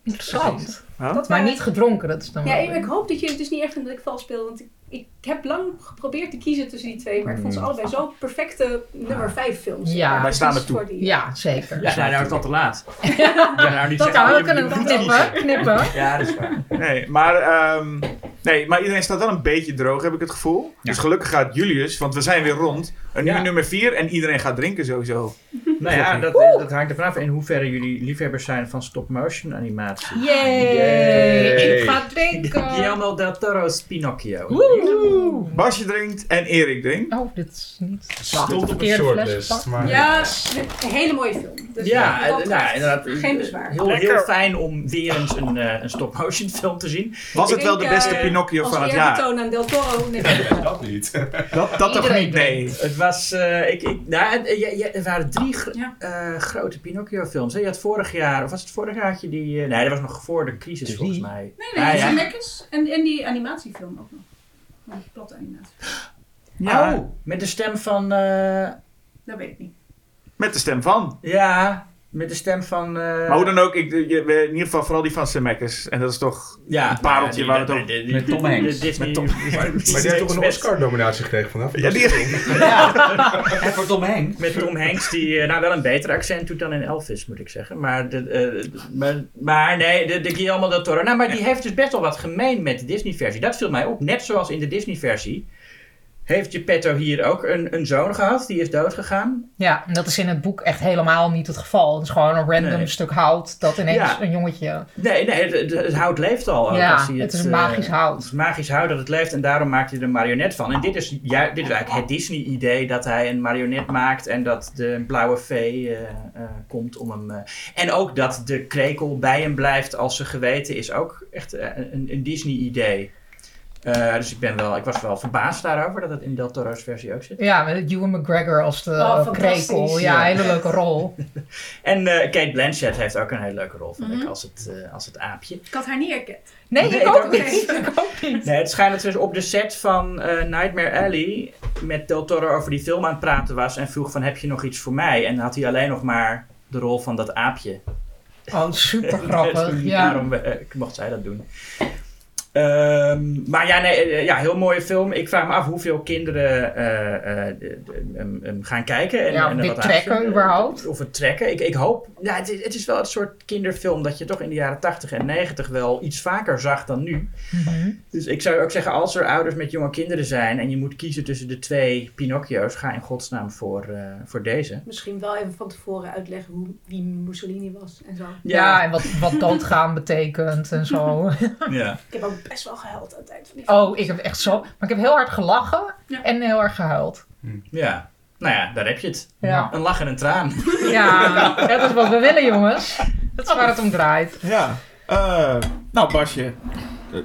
interessant. Ja? Maar waren- niet gedronken, dat is dan Ja, wel ik, ik hoop dat je het dus niet vindt dat ik vals speel. Want ik, ik heb lang geprobeerd te kiezen tussen die twee. Maar ik vond ze allebei zo perfecte nummer 5 films. Ja. Wij staan er toe. voor die- Ja, zeker. Ja, nou, nou is te laat. Ja, nou, niet Dat zeggen, we kunnen we knippen, knippen. Ja, dat is waar. Nee, maar, ehm, nee, maar iedereen staat wel een beetje droog, heb ik het gevoel. Dus gelukkig gaat Julius, want we zijn weer rond. Een Ja. uur nummer 4 en iedereen gaat drinken sowieso. Nou ja, dat, is- dat hangt er vanaf in hoeverre jullie liefhebbers zijn van stop-motion animatie. Yay! Yay. Ik ga drinken. Guillermo del Toro's Pinocchio. Woe! Basje drinkt en Erik drinkt. Oh, dit is niet... Stond op een verkeerde fles shortlist. Maar Ja, een hele mooie film. Dus Ja, dat eh, nou, inderdaad. Geen bezwaar. Heel, heel fijn om weer eens een, eh, een stop-motion film te zien. Was het wel de beste eh, Pinocchio Als van het jaar? eerbetoon aan Del Toro. Nee, dat niet. Dat, dat toch niet, nee. Het was, eh, ik, ik, nou, eh, ja, ja, er waren drie Ja. eh, grote Pinocchio-films. hè. Je had vorig jaar, of was het vorig jaar, had je die, eh, nee, dat was nog voor de crisis Drie. volgens mij. nee, Ah, nee, ja. Zemeckis. En, en die animatiefilm ook nog. Die platte animatie. Ja, Oh. met de stem van, eh, Dat weet ik niet. Met de stem van. ja, met de stem van... eh, Maar hoe dan ook, ik, in ieder geval vooral die van Zemeckis. En dat is toch... ja, een pareltje ja, waar die- het die- Met Tom Hanks. Disney- Met Tom- Maar die heeft toch een Oscar-nominatie gekregen vanaf? Ja, die, En voor Tom Hanks. Met Tom Hanks, die eh, nou wel een beter accent doet dan in Elvis, moet ik zeggen. Maar, de, eh, maar, maar nee, de, de Guillermo del Toro. Nou, maar die heeft dus best wel wat gemeen met de Disney-versie. Dat viel mij op. Net zoals in de Disney-versie heeft Geppetto hier ook een, een zoon gehad. Die is doodgegaan. Ja, en dat is in het boek echt helemaal niet het geval. Het is gewoon een random Nee. stuk hout dat ineens Ja. een jongetje... Nee, nee het, het- het hout leeft al. Ja, als hij het is eh, een magisch hout. Het is magisch hout dat het leeft en daarom maakt hij er een marionet van. En dit is, ja, dit is eigenlijk het Disney-idee dat hij een marionet maakt en dat de blauwe vee eh, eh, komt om hem. en ook dat de krekel bij hem blijft als ze geweten is ook echt een, een Disney-idee. Eh, dus ik, ben wel, ik was wel verbaasd daarover dat het in Del Toro's versie ook zit. Ja, met Ewan McGregor als de Oh, eh, fantastisch. krekel. Ja, Ja. hele leuke rol. En eh, Kate Blanchett heeft ook een hele leuke rol, vind Mhm. ik, als het, eh, als het aapje. Ik had haar niet herkend. Nee, Nee, ik ook ook niet. Ik ook niet. Nee, het schijnt dat ze dus op de set van eh, Nightmare Alley met Del Toro over die film aan het praten was en vroeg van heb je nog iets voor mij? En dan had hij alleen nog maar de rol van dat aapje. Oh, super grappig. Dus Ja. Daarom eh, mocht zij dat doen. Ehm, maar ja, nee, eh, ja, heel mooie film. Ik vraag me af hoeveel kinderen eh, eh, gaan kijken. En, Ja, en dit wat trekken überhaupt. Of het trekken. Ik, ik hoop... Ja, het, is, het is wel het soort kinderfilm dat je toch in de jaren 80 en 90 wel iets vaker zag dan nu. Mhm. Dus ik zou ook zeggen, als er ouders met jonge kinderen zijn en je moet kiezen tussen de twee Pinocchio's, ga in godsnaam voor, eh, voor deze. Misschien wel even van tevoren uitleggen hoe, wie Mussolini was en zo. Ja, en wat, wat doodgaan betekent en zo. ja. Ik heb ook best wel gehuild aan het eind van die film. Oh, ik heb echt zo... Maar ik heb heel hard gelachen Ja. en heel erg gehuild. ja. Nou ja, daar heb je het. Ja. Een lach en een traan. Ja, dat is wat we willen, jongens. Dat is waar het om draait. Ja. Eh, nou, Basje. eh,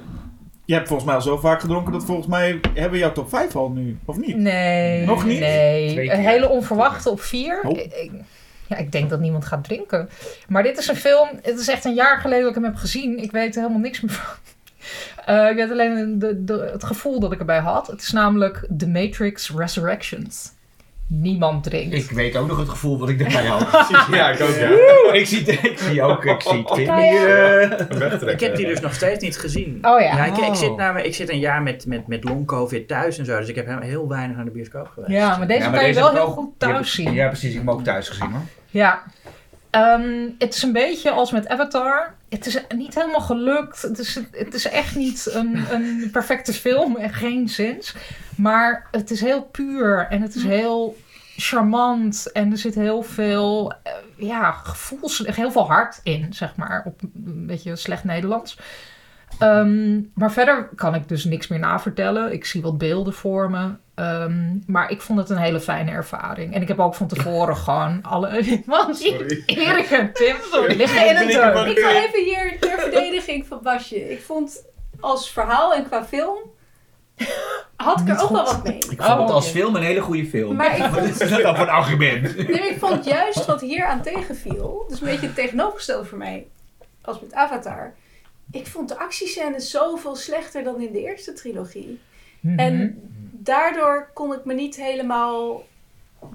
je hebt volgens mij al zo vaak gedronken dat volgens mij hebben we jouw top 5 al nu, of niet? Nee. Nog niet? Nee. Een hele onverwachte op vier. Oh. Ik, ik- ja, ik denk dat niemand gaat drinken. Maar dit is een film. Het is echt een jaar geleden dat ik hem heb gezien. Ik weet er helemaal niks meer van. Eh, ik weet alleen de, de, het gevoel dat ik erbij had. Het is namelijk The Matrix Resurrections. Niemand drinkt. Ik weet ook nog het gevoel wat ik erbij had. Ja, ik ook, ja. Ik, zie, ik zie ook, ik zie Tim ja. hier. eh, Wegtrekken. Ik heb die dus nog steeds niet gezien. Oh ja. ik, ik, Oh. zit namelijk- ik zit een jaar met, met, met long covid thuis en zo, dus ik heb heel, weinig naar de bioscoop geweest. Ja, maar deze Ja, maar kan je wel heb heel ook- goed heb thuis zien. Ja, precies. Ik heb hem ook thuis gezien hoor. Ja. Ehm, het is een beetje als met Avatar. Het is niet helemaal gelukt. Het is, het is echt niet een, een perfecte film. En geen zins. Maar het is heel puur. En het is heel charmant. En er zit heel veel eh, ja, gevoels... Heel veel hart in, zeg maar. Op een beetje slecht Nederlands. Ehm, maar verder kan ik dus niks meer navertellen. Ik zie wat beelden voor me. Ehm, maar ik vond het een hele fijne ervaring. En ik heb ook van tevoren gewoon alle... Want. Erik en Tim liggen in het ik wil even hier ter verdediging van Basje. Ik vond als verhaal en qua film had ik er ook wel wat mee. Ik vond het Oh, als film een hele goede film. Maar ik Wat vond, is dat dan voor een argument? nee, ik vond juist wat hier aan tegenviel, dus een beetje het tegenovergestelde voor mij als met Avatar. Ik vond de actiescènes zoveel slechter dan in de eerste trilogie. Mhm. En daardoor kon ik me niet helemaal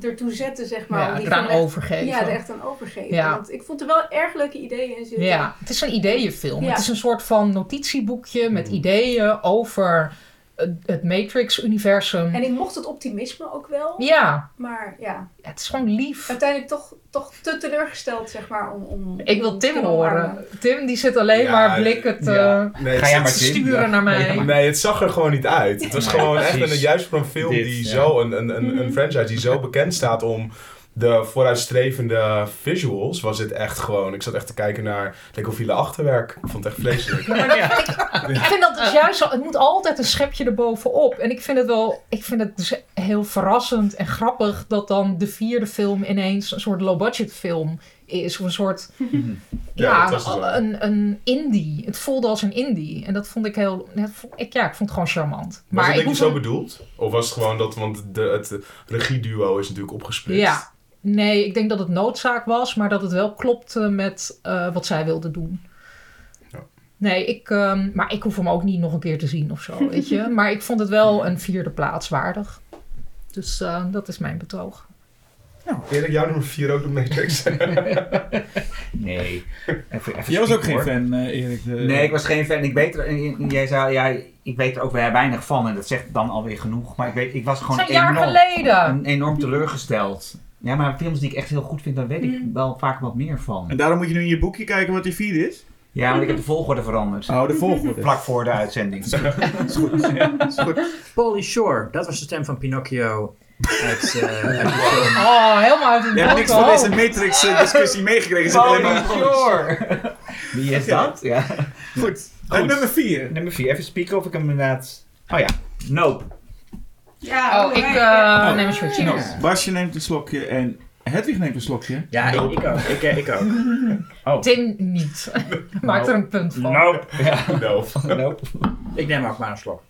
ertoe zetten, zeg maar. ja, die eraan echt- overgeven. Ja, er echt aan overgeven. Ja. Want ik vond er wel erg leuke ideeën in zitten. Ja, het is een ideeënfilm. Ja. Het is een soort van notitieboekje met ideeën over het- het Matrix-universum. En ik mocht het optimisme ook wel. Ja, Maar ja, het is gewoon lief. uiteindelijk toch, toch te teleurgesteld, zeg maar, om... om Ik wil Tim horen. Tim die zit alleen Ja, maar blikken te, ja. Nee, Ga het- jij maar te sturen Ja. naar mij. Nee, het zag er gewoon niet uit. Het was Nee, gewoon echt een, juist voor een film Dit, die ja. zo, een, een, een, een franchise die zo bekend staat om de vooruitstrevende visuals, was het echt gewoon. Ik zat echt te kijken naar Lecofiele achterwerk. Ik vond het echt vreselijk. Ja, maar dat vind ik, ik vind dat dus juist zo. Het moet altijd een schepje erbovenop. En ik vind het wel. Ik vind het dus heel verrassend en grappig dat dan de vierde film ineens een soort low-budget film is. Of een soort. Ja, dat was het een, een indie. Het voelde als een indie. En dat vond ik heel. dat ik, ja, ik vond het gewoon charmant. Was maar het ik denk je zo bedoeld? Of was het gewoon dat, want de, het regieduo is natuurlijk opgesplitst. Ja. Nee, ik denk dat het noodzaak was, maar dat het wel klopte met eh, wat zij wilde doen. Ja. Nee, ik, ehm, maar ik hoef hem ook niet nog een keer te zien of zo, weet je. Maar ik vond het wel een vierde plaats waardig. Dus eh, dat is mijn betoog. Erik, jouw nummer 4 ook de Matrix. Nee. Even, even Jij was ook geen hoor. fan, eh, Erik. De... Nee, ik was geen fan. Ik weet er, jij zei, ja, ik weet er ook weer weinig van en dat zegt dan alweer genoeg. Maar ik, weet, ik was gewoon een jaar enorm, geleden. een- enorm teleurgesteld. Ja, maar films die ik echt heel goed vind, daar weet ik Mm. wel vaak wat meer van. En daarom moet je nu in je boekje kijken wat die vierde is. Ja, want ik heb de volgorde veranderd. Oh, de volgorde. Vlak voor de uitzending. is goed. Ja, is goed. Pauly Shore, dat was de stem van Pinocchio uit, eh, uit de film. Oh, helemaal uit het Je hebt niks van deze. Matrix-discussie meegekregen. Maar... sure. Wie is dat? Ja. Goed. En nummer vier. Nummer 4. Even spieken of ik hem inderdaad... Oh ja. Nope. Ja, Oh, ik eh, neem een shotje. Nou, Basje neemt een slokje en Hedwig neemt een slokje. Ja, ik, ik ook. Ik, eh, ik ook. Tim niet. Maakt er een punt van. Nope. Ja. no. Nope. Ik neem ook maar een slok.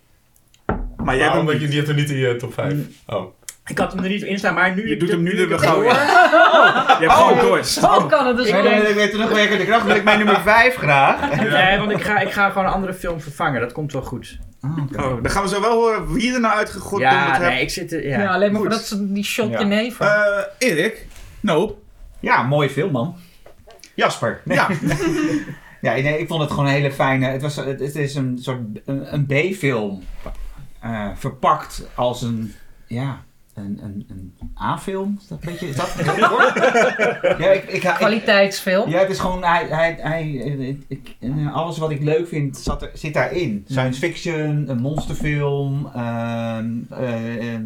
Maar jij bent omdat je niet. die hebt er niet in je top 5. Oh. Ik had hem er niet in staan, maar nu... Je ik doet hem nu ik er het gauw in. Je hebt gewoon dorst. Zo kan het dus Ik wel. ben weer terugwerkende kracht, wil ik mijn nummer 5 graag. Nee, want ik ga, ik ga gewoon een andere film vervangen. Dat komt wel goed. Oh, dan gaan we zo wel horen wie er nou uitgegooid Ja, nee, ik zit er... Ja, Ja. alleen maar Goed. voordat ze die shot Ja. jenever. Eh, Erik. Nope. Ja, mooie film man. Jasper. Ja. Ja, nee, ik vond het gewoon een hele fijne. Het, was, het, het is een soort een, een B-film. eh, verpakt als een. Ja, een, een, een A-film. Is dat een beetje. Is dat het woord? ja, ik, ik, ik, Kwaliteitsfilm. ja, het is gewoon. Hij, hij, hij, ik- alles wat ik leuk vind zat er, zit daarin. Science fiction, een monsterfilm. ehm, eh, ehm,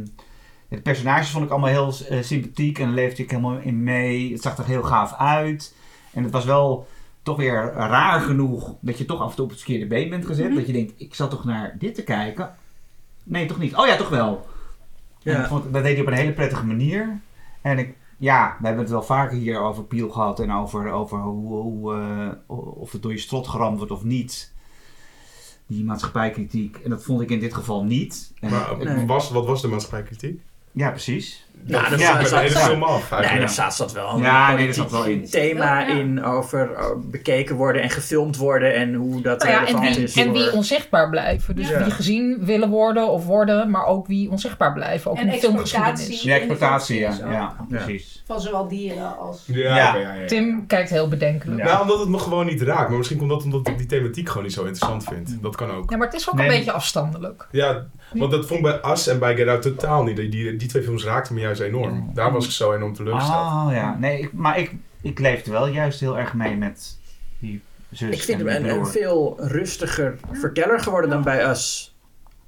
de personages vond ik allemaal heel eh, sympathiek en leefde ik helemaal in mee. Het zag er heel gaaf uit. En het was wel toch weer raar genoeg dat je toch af en toe op het verkeerde been bent gezet. Mhm. Dat je denkt, ik zat toch naar dit te kijken? Nee, toch niet. Oh ja, toch wel. Ja. ik vond, dat deed hij op een hele prettige manier. En ik, ja, we hebben het wel vaker hier over Piel gehad en over, over hoe, hoe, eh, of het door je strot geramd wordt of niet. Die maatschappijkritiek. En dat vond ik in dit geval niet. Maar Nee. was, wat was de maatschappijkritiek? ja, precies. Nou, dat Ja, film af Nee, daar staat dat wel. een Ja, nee, dat zat wel in. thema Ja, ja. in over eh, bekeken worden en gefilmd worden en hoe dat Nou ja, en, relevant wie, is. en wie onzichtbaar blijven. Dus Ja. wie gezien willen worden of worden, maar ook wie onzichtbaar blijven. Ook En in filmgeschiedenis. exploitatie. Ja, exploitatie, ja. ja, precies. Van zowel dieren als... Ja, Ja. ja, ja, ja. Tim kijkt heel bedenkelijk. Ja. Ja. Nou, omdat het me gewoon niet raakt. Maar misschien komt dat omdat ik die thematiek gewoon niet zo interessant vind. Dat kan ook. maar het is ook Nee. een beetje afstandelijk. Ja, want dat vond ik bij As en bij Get Out totaal niet. Die, die, die twee films raakten me juist enorm. Daar was ik zo enorm teleurgesteld. Oh ja, nee, ik, maar ik, ik leefde wel juist heel erg mee met die zus Ik vind en hem een, veel rustiger verteller geworden dan bij Us.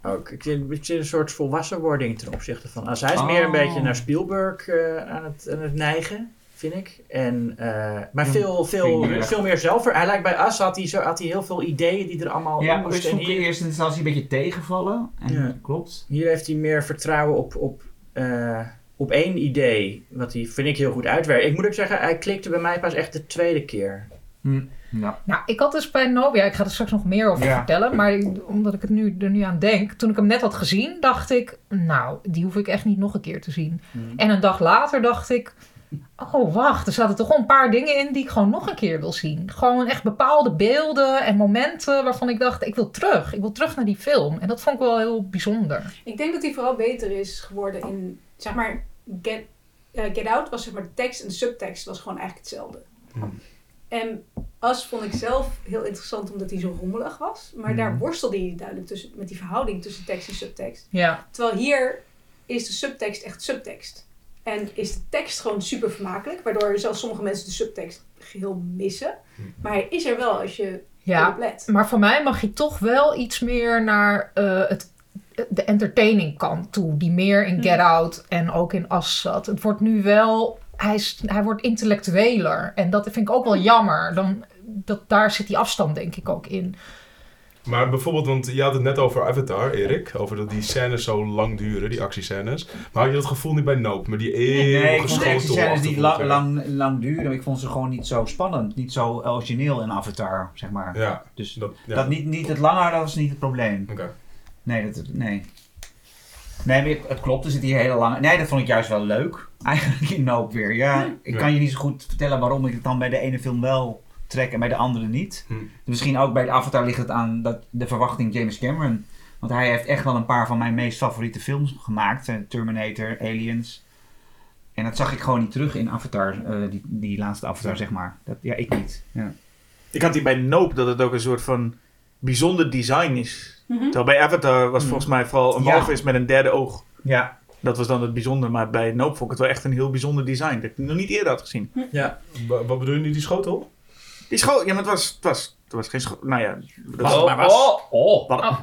Ook. Ik zie, ik zie een soort volwassenwording ten opzichte van Us. Hij is meer een Oh. beetje naar Spielberg eh, aan, het, aan het neigen, vind ik. En, eh, maar Ja, veel, veel, veel meer zelf. Hij lijkt bij Us had hij, zo, had hij heel veel ideeën die er allemaal in Ja, dus moesten. ik in hier, eerste instantie een beetje tegenvallen. En Ja. klopt. hier heeft hij meer vertrouwen op, op, eh, op één idee. Wat hij, vind ik, heel goed uitwerkt. Ik moet ook zeggen, hij klikte bij mij pas echt de tweede keer. Hm. Ja. Nou, ik had dus bij Nobia, ik ga er straks nog meer over Ja. vertellen, maar omdat ik het nu, er nu aan denk, toen ik hem net had gezien, dacht ik, nou, die hoef ik echt niet nog een keer te zien. En een dag later dacht ik, oh wacht, er zaten toch wel een paar dingen in die ik gewoon nog een keer wil zien. Gewoon echt bepaalde beelden en momenten waarvan ik dacht, ik wil terug. Ik wil terug naar die film. En dat vond ik wel heel bijzonder. Ik denk dat hij vooral beter is geworden in, zeg maar, Get, eh, Get Out was zeg maar de tekst en de subtekst was gewoon eigenlijk hetzelfde. Hmm. En As vond ik zelf heel interessant omdat hij zo rommelig was. Maar Hmm. daar worstelde hij duidelijk tussen, met die verhouding tussen tekst en subtekst. Ja, Terwijl hier is de subtekst echt subtekst. En is de tekst gewoon super vermakelijk. Waardoor zelfs sommige mensen de subtekst geheel missen. Maar hij is er wel als je ja. erop let. Maar voor mij mag je toch wel iets meer naar eh, het, de entertaining kant toe. Die meer in Get Out en ook in As zat. Het wordt nu wel... Hij, is, hij wordt intellectueler. En dat vind ik ook wel jammer. Dan, dat, daar zit die afstand denk ik ook in. Maar bijvoorbeeld, want je had het net over Avatar, Erik. Over dat die scènes zo lang duren, die actiescènes. Maar had je dat gevoel niet bij Nope? Met die eeuwige Nee, ik vond de actiescènes niet lang, lang, lang duren. Ik vond ze gewoon niet zo spannend. Niet zo origineel in Avatar, zeg maar. Ja, Dus dat, ja. dat niet, niet het langer, dat was niet het probleem. Oké. Nee, dat, nee. Nee, maar het- klopt. Er zit hier hele lange... Nee, dat vond ik juist wel leuk. Eigenlijk in Nope weer. Ja, ik Ja. kan je niet zo goed vertellen waarom ik het dan bij de ene film wel trek en bij de andere niet. Hm. Misschien ook bij de Avatar ligt het aan dat, de verwachting James Cameron. Want hij heeft echt wel een paar van mijn meest favoriete films gemaakt. Terminator, Aliens. En dat zag ik gewoon niet terug in Avatar, eh, die, die laatste Avatar, zeg maar. Dat, ja, ik niet. Ja. Ik had hier bij Nope dat het ook een soort van bijzonder design is. Mhm. Terwijl bij Avatar was Hmm. volgens mij vooral een Ja. walvis met een derde oog. ja. Dat was dan het bijzonder. Maar bij Nope vond ik het wel echt een heel bijzonder design. Dat ik nog niet eerder had gezien. Ja. Wa- Wat bedoel je nu, die schotel? Die school, ja, maar het was, het was, het was geen school. Nou ja, dat Was het maar was. oh, Wat- Oh,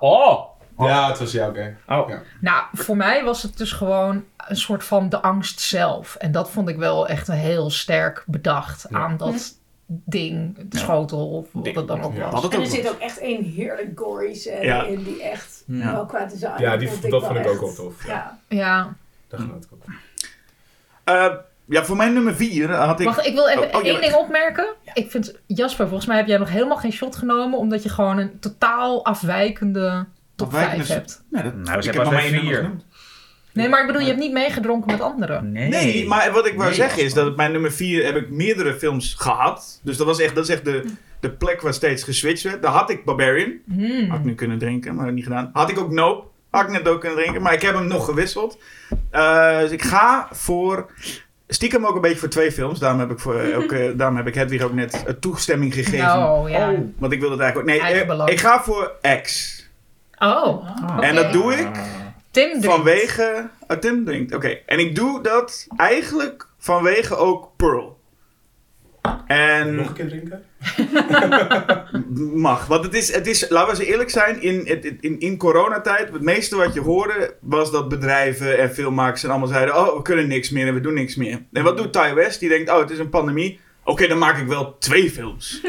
oh. oh. Ja, het was ja, oké. Oh. Ja. Nou, voor mij was het dus gewoon een soort van de angst zelf. En dat vond ik wel echt een heel sterk bedacht Ja. aan dat ding, de schotel of wat Ding. het dan ook was. En er zit ook echt één heerlijk gory scène Ja. in die echt Ja. wel qua design. Ja, die- vond dat vond ik ook wel tof, ja. Ja. Ja. Daar genoot ik ook. Eh, ja, voor mijn nummer vier had ik... Wacht, ik wil even Oh, oh, één ding opmerken. Ik vind, Jasper, volgens mij heb jij nog helemaal geen shot genomen, omdat je gewoon een totaal afwijkende top Afwijkende 5 hebt. Nee, dat, Nou, ik heb maar één nummer. Nee, maar ik bedoel, je hebt niet meegedronken met anderen. Nee. Nee, maar wat ik wou Nee, zeggen is dat op mijn nummer 4 heb ik meerdere films gehad. Dus dat was echt, dat is echt de, de plek waar steeds geswitcht werd. Daar had ik Barbarian. Hmm. Had ik nu kunnen drinken, maar niet gedaan. Had ik ook Nope. Had ik net ook kunnen drinken, maar ik heb hem nog gewisseld. Eh, dus ik ga voor stiekem ook een beetje voor twee films. Daarom heb ik, voor, ook, eh, daarom heb ik Hedwig ook net toestemming gegeven. Nou, ja. Oh, want ik wil het eigenlijk ook. Nee, eh, ik ga voor X. Oh, En dat doe ik Tim drinkt. vanwege. Oh, Tim drinkt. Oké. En ik doe dat eigenlijk vanwege ook Pearl. En Nog een keer drinken? mag. Want het is, het is, laten we eens eerlijk zijn, in, in, in, coronatijd, het meeste wat je hoorde was dat bedrijven en filmmakers en allemaal zeiden, oh, we kunnen niks meer en we doen niks meer. En wat doet Ty West? Die denkt, oh, het is een pandemie. Oké, dan maak ik wel twee films.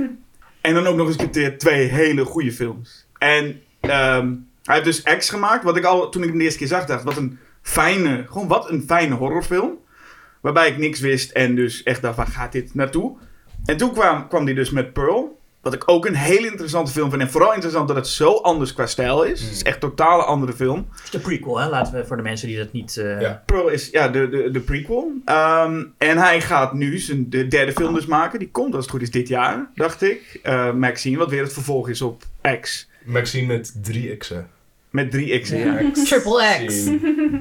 en dan ook nog eens een keer twee hele goede films. En ehm, hij heeft dus X gemaakt, wat ik al, toen ik hem de eerste keer zag, dacht, wat een fijne, gewoon wat een fijne horrorfilm. Waarbij ik niks wist en dus echt dacht, waar gaat dit naartoe? En toen kwam, kwam hij dus met Pearl. Wat ik ook een hele interessante film vind. En vooral interessant dat het zo anders qua stijl is. Het is echt een totale andere film. Het is de prequel, hè? Laten we voor de mensen die dat niet... eh, Ja. Pearl is ja, de, de, de prequel. Ehm, en hij gaat nu zijn de derde film dus maken. Die komt als het goed is dit jaar, dacht ik. Eh, Maxine, wat weer het vervolg is op X. Maxine met drie x'en. Met drie X'en, ja. Triple X.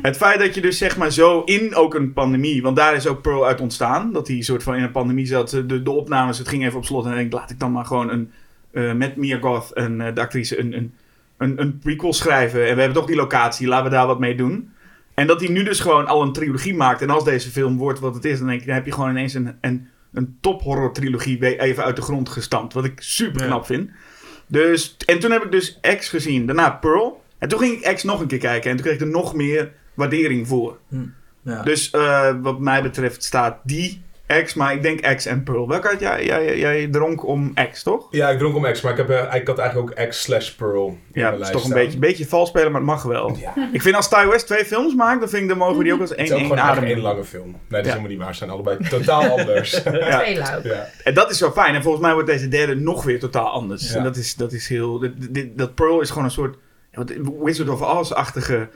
Het feit dat je dus zeg maar zo in ook een pandemie, want daar is ook Pearl uit ontstaan, dat hij soort van in een pandemie zat, de, de opnames, het ging even op slot en ik denk, laat ik dan maar gewoon een, eh, met Mia Goth, een, eh, de actrice, een, een, een, een prequel schrijven en we hebben toch die locatie, laten we daar wat mee doen. En dat hij nu dus gewoon al een trilogie maakt en als deze film wordt wat het is, dan denk ik, dan heb je gewoon ineens een, een, een top horror trilogie even uit de grond gestampt, wat ik super knap vind. Dus, en toen heb ik dus X gezien, daarna Pearl. En toen ging ik X nog een keer kijken en toen kreeg ik er nog meer waardering voor. ja. Dus eh, wat mij betreft staat die X, maar ik denk X en Pearl. Welke had jij? Jij, jij dronk om X, toch? Ja, ik dronk om X, maar ik, heb, eh, ik had eigenlijk ook X slash Pearl in Ja, dat is toch een staan. beetje, beetje vals spelen, maar het mag wel. Ja. Ik vind als Ty West twee films maakt, dan vind ik, dan mogen we die ook als Het één, is ook gewoon één lange film. Nee, dat is Ja. helemaal niet waar. Ze zijn allebei totaal anders. Ja. Twee ja. En dat is zo fijn. En volgens mij wordt deze derde nog weer totaal anders. Ja. En dat is, dat is heel... Dat Pearl is gewoon een soort wat- Wizard of Oz-achtige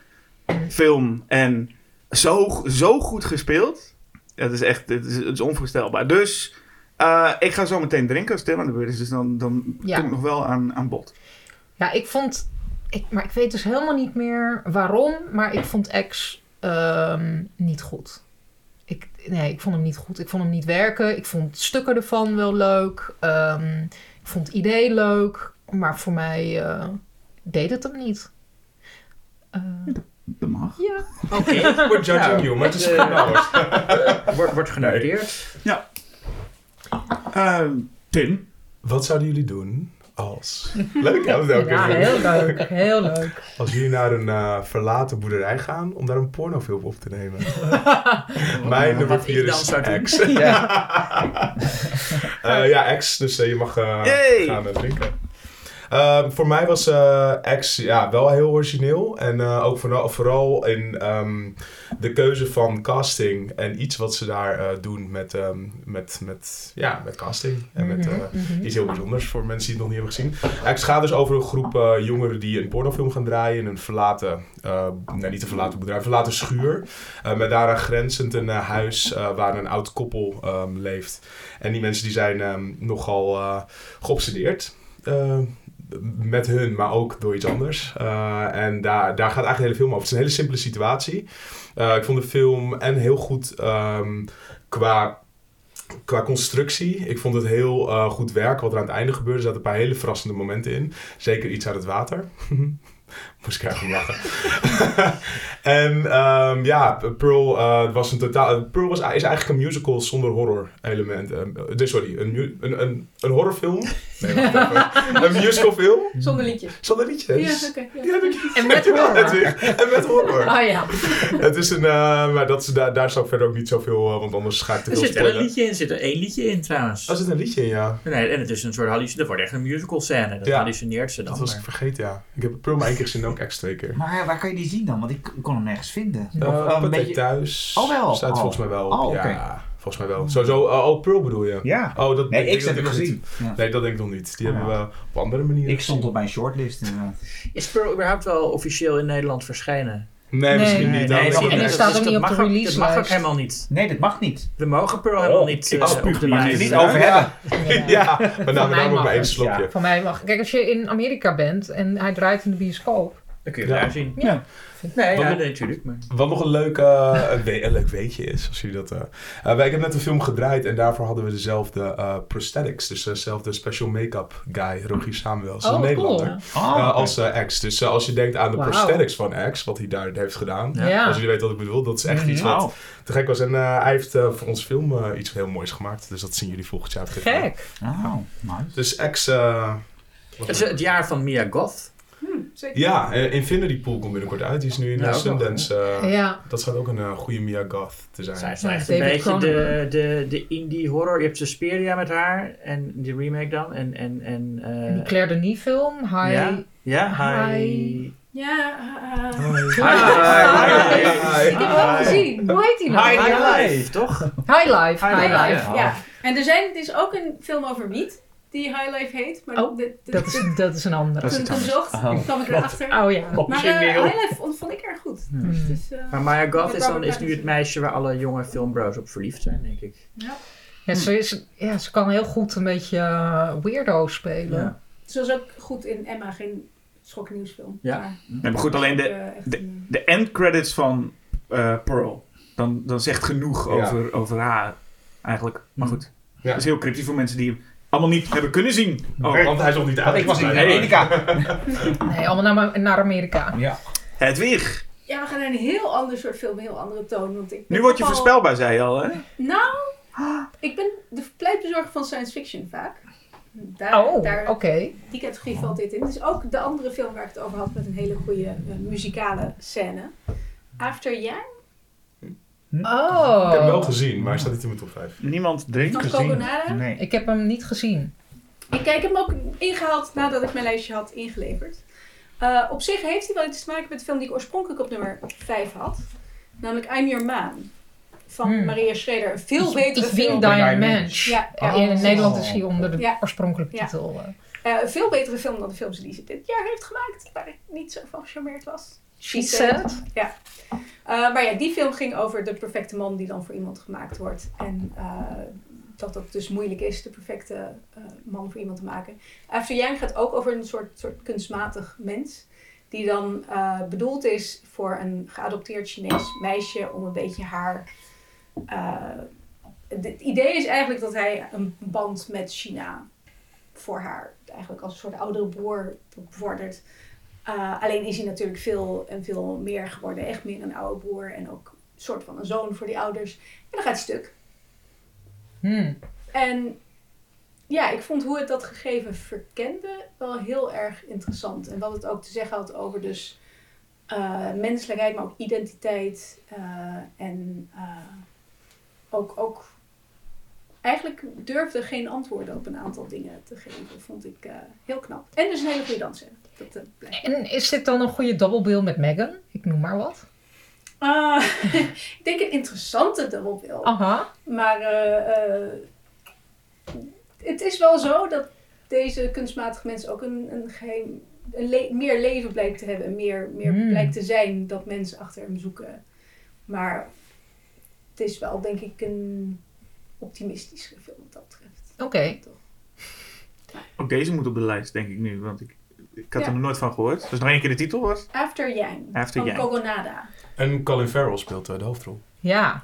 film. En zo, zo goed gespeeld. Dat is echt het is, het is onvoorstelbaar. Dus eh, ik ga zo meteen drinken als Tim aan de beurt is. Dus dan, dan Ja. kom ik nog wel aan, aan bod. Ja, ik vond... Ik, maar ik weet dus helemaal niet meer waarom, maar ik vond X ehm, niet goed. Ik, nee, ik vond hem niet goed. Ik vond hem niet werken. Ik vond stukken ervan wel leuk. Ehm, ik vond het idee leuk. Maar voor mij eh, deed het hem niet. Eh, Dat mag. ja. Oké, We're judging Nou, you, maar het is eh, wordt, wordt genoteerd. Eh, Tim? Wat zouden jullie doen als... Leuk? Dat ja, weer- heel leuk. Heel leuk. Als jullie naar een eh, verlaten boerderij gaan om daar een pornofilm op te nemen. Mijn nummer Wat ik 4 dan is. X. Eh, ja, X. Dus je mag eh, gaan drinken. Ehm, voor mij was eh, X ja, wel heel origineel. En eh, ook vooral, vooral in ehm, de keuze van casting. En iets wat ze daar eh, doen met, ehm, met, met, ja, met casting. En met eh, Mhm. iets heel bijzonders voor mensen die het nog niet hebben gezien. X gaat dus over een groep jongeren die een pornofilm gaan draaien in een verlaten, nee niet een verlaten boerderij, een verlaten schuur. Met daaraan grenzend een huis waar een oud koppel leeft. En die mensen die zijn nogal eh geobsedeerd. eh, met hun, maar ook door iets anders. Eh, en daar, gaat eigenlijk de hele film over. Het is een hele simpele situatie. Eh, ik vond de film en heel goed ehm, qua qua constructie, ik vond het heel eh, goed werk wat er aan het einde gebeurde. Er zaten een paar hele verrassende momenten in. Zeker iets uit het water. Moest ik eigenlijk om lachen. en ehm, ja, Pearl eh, was een totaal. Pearl was, is eigenlijk een musical zonder horror element. Ehm, dus sorry, een, mu- een, een, een horrorfilm. Nee, een musicalfilm Zonder liedjes. zonder liedjes. Ja, oké. ja. Ja, En met horror. En met horror. Ah ja. Het is een, eh, maar dat is, daar, daar zou ik verder ook niet zoveel, eh, want anders ga ik te Er veel zit wel een liedje in. Er zit er één liedje in trouwens. Oh, zit een liedje in, ja. Nee, en het is een soort hallucinatie. Wordt echt een musical scène. Dat Ja. hallucineert ze dan. Dat was ik vergeten, ja. Ik heb Pearl maar één keer gezien en ook twee keer. Maar waar kan je die zien dan? Want ik, kon hem nergens vinden. Uh, Of, eh, een beetje... thuis. Oh, wel. Staat Oh. volgens mij wel op. Oh. Ja, volgens mij wel. Sowieso, uh, oh, Pearl bedoel je? Ja. Oh, dat Nee, ik heb dat hem niet. gezien. Ja. Nee, dat denk ik nog niet. Die Oh, hebben ja. we op andere manieren Ik stond op mijn shortlist inderdaad. Is Pearl überhaupt wel officieel in Nederland verschijnen? Nee, Nee, misschien nee, niet. nee, zie je, en dat staat ook niet op de release Dat mag ook helemaal niet. Nee, dat mag niet. We mogen Pearl helemaal niet ik eh, spuug op de er maar lijst. niet Ja. over Ja. hebben. Ja, maar nou, daarom ook maar één het, slokje. Van mij mag. Kijk, als je in Amerika bent en hij draait in de bioscoop, Dan kun je Ja. daar zien. Ja. Nee, Wat ja, nog- nee, natuurlijk. Maar... Wat nog een leuk, eh, een, we- een leuk weetje is, als jullie dat... eh eh, wij- ik heb net een film gedraaid en daarvoor hadden we dezelfde eh, prosthetics. Dus dezelfde special make-up guy, Rogier Samuels, Oh, een Nederlander. cool. Oh, eh, als eh, X. Dus als je denkt aan de prosthetics van X, wat hij daar heeft gedaan. Ja. Als jullie weten wat ik bedoel, dat is echt iets wat te gek was. En eh, hij heeft voor ons film eh, iets heel moois gemaakt. Dus dat zien jullie volgend jaar. Gek. Oh, nice. Dus X... eh, Het is het jaar van Mia Goth. Hm, zeker. ja, eh, Infinity Pool komt binnenkort uit. Die is nu in ook nog, Sundance. eh, Ja. Dat schijnt ook een eh, goede Mia Goth te zijn. Zij is echt een David beetje de, de, de indie horror. Je hebt Suspiria met haar en die remake dan. En, en, en, eh, En die Claire Denis film, Hi. Ja, ja, hi. Hi. Ja, uh, Hi. Hi. ik heb hem wel gezien. Hoe heet die nou? Hi, Hi, Life, toch? Life. Hi, Hi Life. Life. Ja. En er, zijn, er is ook een film over wiet die High Life heet. Maar Oh, dit- dit- Dat is, dat is een andere. Dat is toen ik hem zocht, Oh. kwam ik erachter. Oh ja. Maar eh, High Life vond, ik erg goed. Hmm. Dus, eh, Maar Maya Goth is, dan, is nu het meisje waar alle jonge filmbro's op verliefd zijn, denk ik. Ja, ze, is, ja, ze kan heel goed een beetje eh, weirdo spelen. Ja. Ze was ook goed in Emma, geen schoknieuwsfilm. Ja. Maar, Nee, maar goed, alleen de, de- end credits van eh, Pearl. Dan, dan zegt genoeg Ja. over, over haar eigenlijk. Maar Mm. goed, Ja. dat is heel kritisch voor mensen die hem allemaal niet hebben kunnen zien. Oh, want hij is nog niet uit. Ik was in Amerika. Nee, allemaal naar, naar Amerika. Ja. Hedwig, Ja, we gaan naar een heel ander soort film, een heel andere toon. Want ik nu word je al- voorspelbaar, zei je al, hè? Nou, ik ben de pleitbezorger van science fiction vaak. Daar, Oh, daar, oké. Die categorie valt dit in. Het is ook de andere film waar ik het over had met een hele goede eh, muzikale scène. After Yang Oh. Ik heb hem wel gezien, maar hij staat niet in mijn top 5. Niemand drinkt. van Coconada. Nee. Ik heb hem niet gezien. Ik kijk hem ook ingehaald nadat ik mijn lijstje had ingeleverd. Eh, op zich heeft hij wel iets te maken met de film die ik oorspronkelijk op nummer 5 had. Namelijk I'm Your Man. Van Hmm. Maria Schrader. Een veel betere Ik film. Diane Diane Mensch. Ja. Ja, in Oh. Nederland is hij onder de Ja. oorspronkelijke Ja. titel. eh. Eh, een veel betere film dan de films die ze dit jaar heeft gemaakt. Waar ik niet zo van gecharmeerd was. She Said. Ja. Eh, maar ja, die film ging over de perfecte man die dan voor iemand gemaakt wordt. En eh, dat het dus moeilijk is de perfecte eh, man voor iemand te maken. After Yang gaat ook over een soort, soort kunstmatig mens. Die dan bedoeld is voor een geadopteerd Chinees meisje om een beetje haar... het idee is eigenlijk dat hij een band met China voor haar eigenlijk als een soort oudere broer bevordert. Uh, alleen is hij natuurlijk veel en veel meer geworden. Echt meer een oude broer en ook een soort van een zoon voor die ouders. En dan gaat hij stuk. Hmm. En ja, ik vond hoe het dat gegeven verkende wel heel erg interessant. En wat het ook te zeggen had over dus uh, menselijkheid, maar ook identiteit. Uh, en ook, ook eigenlijk durfde geen antwoorden op een aantal dingen te geven. Vond ik heel knap. En dus een hele goede danser. Dat, uh, en is dit dan een goede dubbelbill met Megan? Ik noem maar wat. Uh, ik denk een interessante dubbelbill. Aha. Maar uh, het is wel zo dat deze kunstmatige mensen ook een, een geheim, een le meer leven blijkt te hebben. Meer, meer Hmm. blijkt te zijn dat mensen achter hem zoeken. Maar het is wel denk ik een optimistischere film wat dat betreft. Oké. Okay. Ook deze moet op de lijst, denk ik nu. Want ik, ik had Ja. er nog nooit van gehoord. Dus nog één keer de titel was? After Yang After van Yang. Kogonada. En Colin Farrell speelt uh, de hoofdrol. Ja.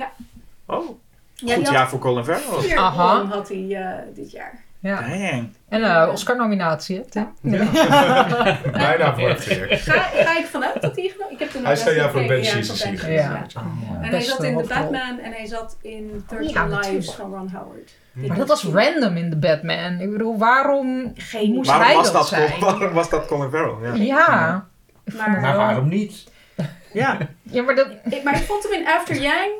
Oh, Ja, goed die jaar voor Colin Farrell. vier Aha. had hij uh, dit jaar. ja. Dang. En uh, Oscar-nominatie, hè, Tim? Ja. Bijna voor het gewerkt. Ga, ga ik vanuit dat hij genomen? Ik heb toen Hij staat ja voor Ja, van hij Banshees, Ja. Oh, En hij zat in The. Batman en hij zat in 13 Ja, Lives van Ron Howard. Maar dat was random in de Batman. Ik bedoel, waarom Geen moest Waarom hij was, dat zijn? waarom was dat Colin Farrell? Ja. Ja. Maar- Maar wel- waarom niet? ja. Ja, maar dat... Ik, maar ik vond hem in After Yang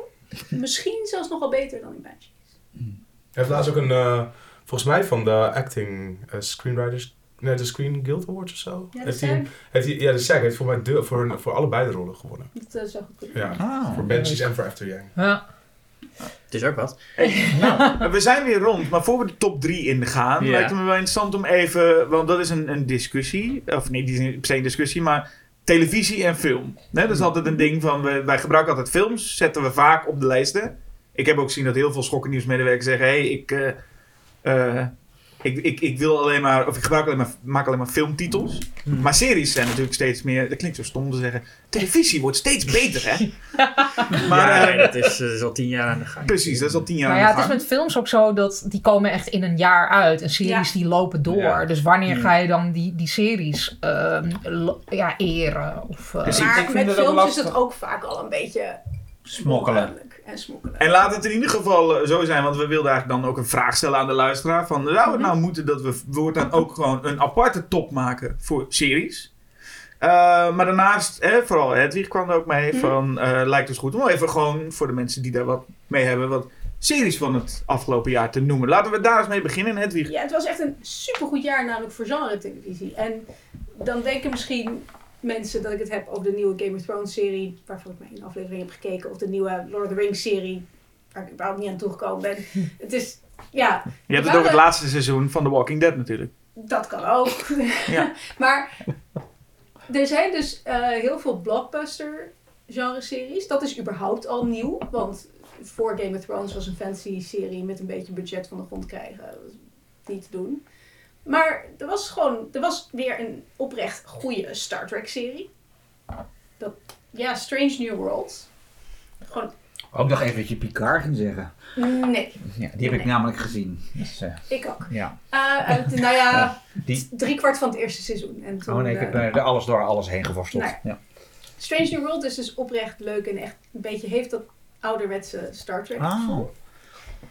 misschien zelfs nog wel beter dan in Banshees. Hij heeft laatst ook een, uh, volgens mij van de acting uh, screenwriters, nee, de Screen Guild Awards of zo. Ja, de heeft hij, SAG. heeft hij, ja, de SAG heeft voor mij de, voor, voor allebei de rollen gewonnen. Dat uh, zou goed kunnen. Ja, Ah, voor Banshees en voor After Young. Ja. Het is ook wat. Nou, we zijn weer rond, maar voor we de top 3 ingaan, Ja. lijkt het me wel interessant om even, want dat is een, een discussie, of niet die is per se een discussie, maar televisie en film. Nee, dat is altijd een ding van, we, wij gebruiken altijd films, zetten we vaak op de lijsten. Ik heb ook gezien dat heel veel schokkennieuwsmedewerkers zeggen, hé, hey, ik, eh, eh, Ik, ik, ik wil alleen maar, of ik gebruik alleen maar, maak alleen maar filmtitels. Hmm. Maar series zijn natuurlijk steeds meer, dat klinkt zo stom te zeggen, televisie wordt steeds beter, hè? maar Maar eh, nee, dat is, eh, is al tien jaar aan de gang. precies, dat is al tien jaar Nou aan ja, de het is gang. met films ook zo dat die komen echt in een jaar uit. En series die lopen door. Ja. Dus wanneer Hmm. ga je dan die, die series ehm, lo- ja, eren? Of, eh, Precies. Maar ik vind met films is het ook vaak al een beetje Smokkelen. En laat het in ieder geval eh, zo zijn, want we wilden eigenlijk dan ook een vraag stellen aan de luisteraar. Van, zou het nou moeten dat we voortaan ook gewoon een aparte top maken voor series? Eh, maar daarnaast, hè, vooral Hedwig kwam er ook mee Mhm. van, eh, lijkt dus goed om even gewoon voor de mensen die daar wat mee hebben, wat series van het afgelopen jaar te noemen. Laten we daar eens mee beginnen, Hedwig. Ja, het was echt een supergoed jaar namelijk voor genre-televisie. En dan denken misschien mensen dat ik het heb over de nieuwe Game of Thrones serie, waarvan ik maar één aflevering heb gekeken, of de nieuwe Lord of the Rings serie, waar ik überhaupt niet aan toegekomen ben. Het is, ja, Je hebt het over het laatste seizoen van The Walking Dead natuurlijk. dat kan ook. Ja. maar er zijn dus eh, heel veel blockbuster genre-series. Dat is überhaupt al nieuw, want voor Game of Thrones was een fantasy-serie met een beetje budget van de grond krijgen. Niet te doen. Maar er was gewoon, er was weer een oprecht goede Star Trek-serie. Dat, ja, Strange New Worlds. Gewoon, Ook nog even dat je Picard ging zeggen. nee, Ja, die heb ik namelijk gezien. Dus, eh, ik ook. ja. Eh, uit- nou ja, Die- drie kwart van het eerste seizoen. En toen, Oh nee, ik heb eh, er alles door alles heen geworsteld. Ja. Strange New World is dus oprecht leuk en echt een beetje heeft dat ouderwetse Star Trek Ah.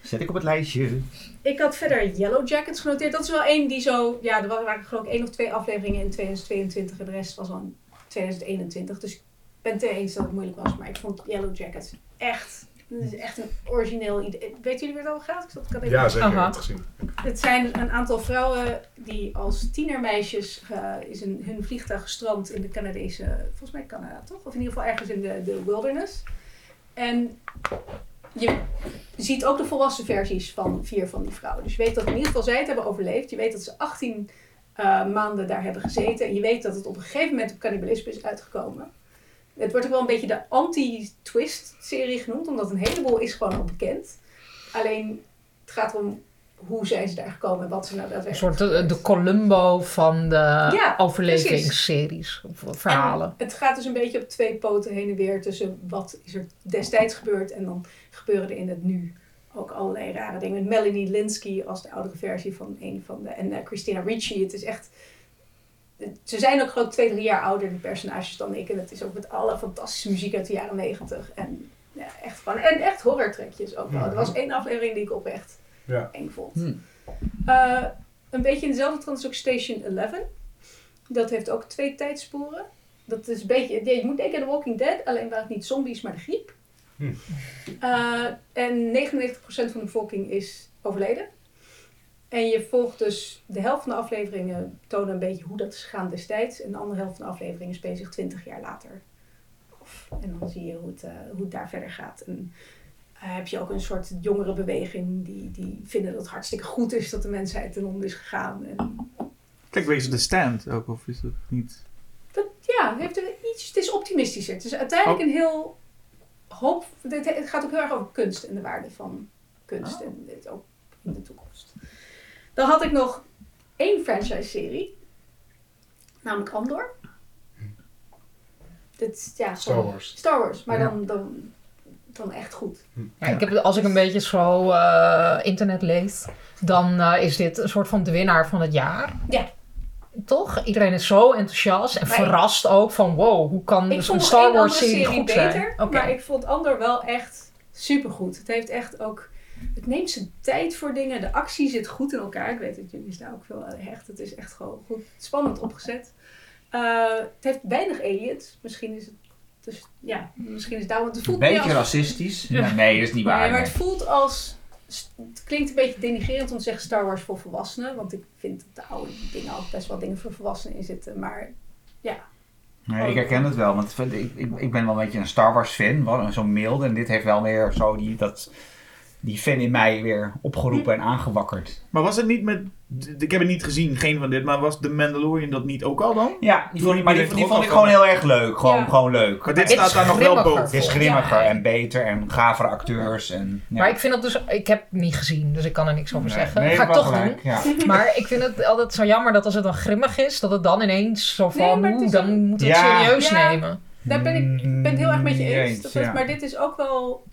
Zet ik op het lijstje. Ik had verder Yellow Jackets genoteerd. Dat is wel één die zo... Ja, er waren geloof ik één of twee afleveringen in 2022 en de rest was al in 2021. Dus ik ben het eens dat het moeilijk was. Maar ik vond Yellow Jackets echt... Het is echt een origineel idee. Weet jullie waar het over gaat? Ik, zat, ik had even Ja, zeker. Ik Aha. heb het gezien. het zijn een aantal vrouwen die als tienermeisjes eh, is een, hun vliegtuig gestrand in de Canadese, volgens mij Canada toch? Of in ieder geval ergens in de, de wilderness. En je ziet ook de volwassen versies van vier van die vrouwen. Dus je weet dat in ieder geval zij het hebben overleefd. Je weet dat ze 18 eh, maanden daar hebben gezeten. En je weet dat het op een gegeven moment op cannibalisme is uitgekomen. Het wordt ook wel een beetje de anti-twist-serie genoemd, omdat een heleboel is gewoon al bekend. Alleen het gaat erom hoe zijn ze daar gekomen en wat ze nou een daadwerkelijk soort de, de Columbo van de Ja, overlevingsseries of verhalen. En het gaat dus een beetje op twee poten heen en weer tussen wat is er destijds gebeurd en dan gebeuren er in het nu ook allerlei rare dingen. Met Melanie Linsky als de oudere versie van een van de. En eh, Christina Ricci. Het is echt. Ze zijn ook geloof ik twee, drie jaar ouder, die personages, dan ik. En het is ook met alle fantastische muziek uit de jaren negentig. En ja, echt gewoon. En echt horrortrekjes ook wel. Er was één aflevering die ik oprecht Ja. eng vond. Hmm. Eh, een beetje in dezelfde trant is ook Station 11. Dat heeft ook twee tijdsporen. Dat is een beetje, je moet denken aan The Walking Dead, alleen waren het niet zombies, maar de griep. Hm. Eh, en 99% van de bevolking is overleden. En je volgt dus de helft van de afleveringen tonen een beetje hoe dat is gegaan destijds. En de andere helft van de afleveringen is bezig 20 jaar later. Of, en dan zie je hoe het, eh, hoe het daar verder gaat. En heb je ook een soort jongerenbeweging die, die vinden dat het hartstikke goed is dat de mensheid ten onder is gegaan. En Kijk, wees de stand ook, of is dat niet? dat, ja, heeft er iets, het is optimistischer. Het is uiteindelijk Oh. een heel hoop. Het, gaat ook heel erg over kunst en de waarde van kunst Oh. en dit ook in de toekomst. Dan had ik nog één franchise-serie, namelijk Andor. Dit, is, ja, Star Wars. Star Wars, maar Ja. dan, dan, dan echt goed. Ja, ik heb, als ik een beetje zo eh, internet lees, dan eh, is dit een soort van de winnaar van het jaar. Ja. Toch? Iedereen is zo enthousiast en Maar verrast ook van wow, hoe kan Ik een Star Wars serie serie goed beter, zijn? Oké. maar ik vond Andor wel echt supergoed. Het heeft echt ook... Het neemt zijn tijd voor dingen. De actie zit goed in elkaar. Ik weet dat jullie daar ook veel aan hechten. Het is echt gewoon goed spannend opgezet. Eh, het heeft weinig aliens. Misschien is het... Dus, ja, misschien is daarom... Het Een voelt meer beetje als- racistisch. Ja, nee, dat is niet waar. Nee, maar het voelt als... Het klinkt een beetje denigrerend om te zeggen Star Wars voor volwassenen. Want ik vind dat de oude dingen ook best wel dingen voor volwassenen in zitten. Maar Nee, ik herken het wel, want ik, ik, ik ben wel een beetje een Star Wars fan, wel zo'n milde. En dit heeft wel meer zo die, dat, die fan in mij weer opgeroepen en aangewakkerd. Maar was het niet met... Ik heb het niet gezien, geen van dit. Maar was The Mandalorian dat niet ook al dan? Ja, die vond, ik- maar die, Die die heeft vond ik gewoon heel erg leuk. Gewoon, Ja. gewoon leuk. Maar dit dit staat daar nog wel boven. Het is grimmiger en beter en gavere acteurs. En, ja. Maar ik vind dat dus... Ik heb het niet gezien, dus ik kan er niks over Nee, zeggen. nee, Ga ik toch gelijk, doen. Ja. Maar ik vind het altijd zo jammer dat als het dan grimmig is, dat het dan ineens zo Nee, van, oeh, is dan we het Ja. serieus Ja. nemen. Daar ben ik, ben het heel erg met je Mm, eens. Maar dit is ook wel...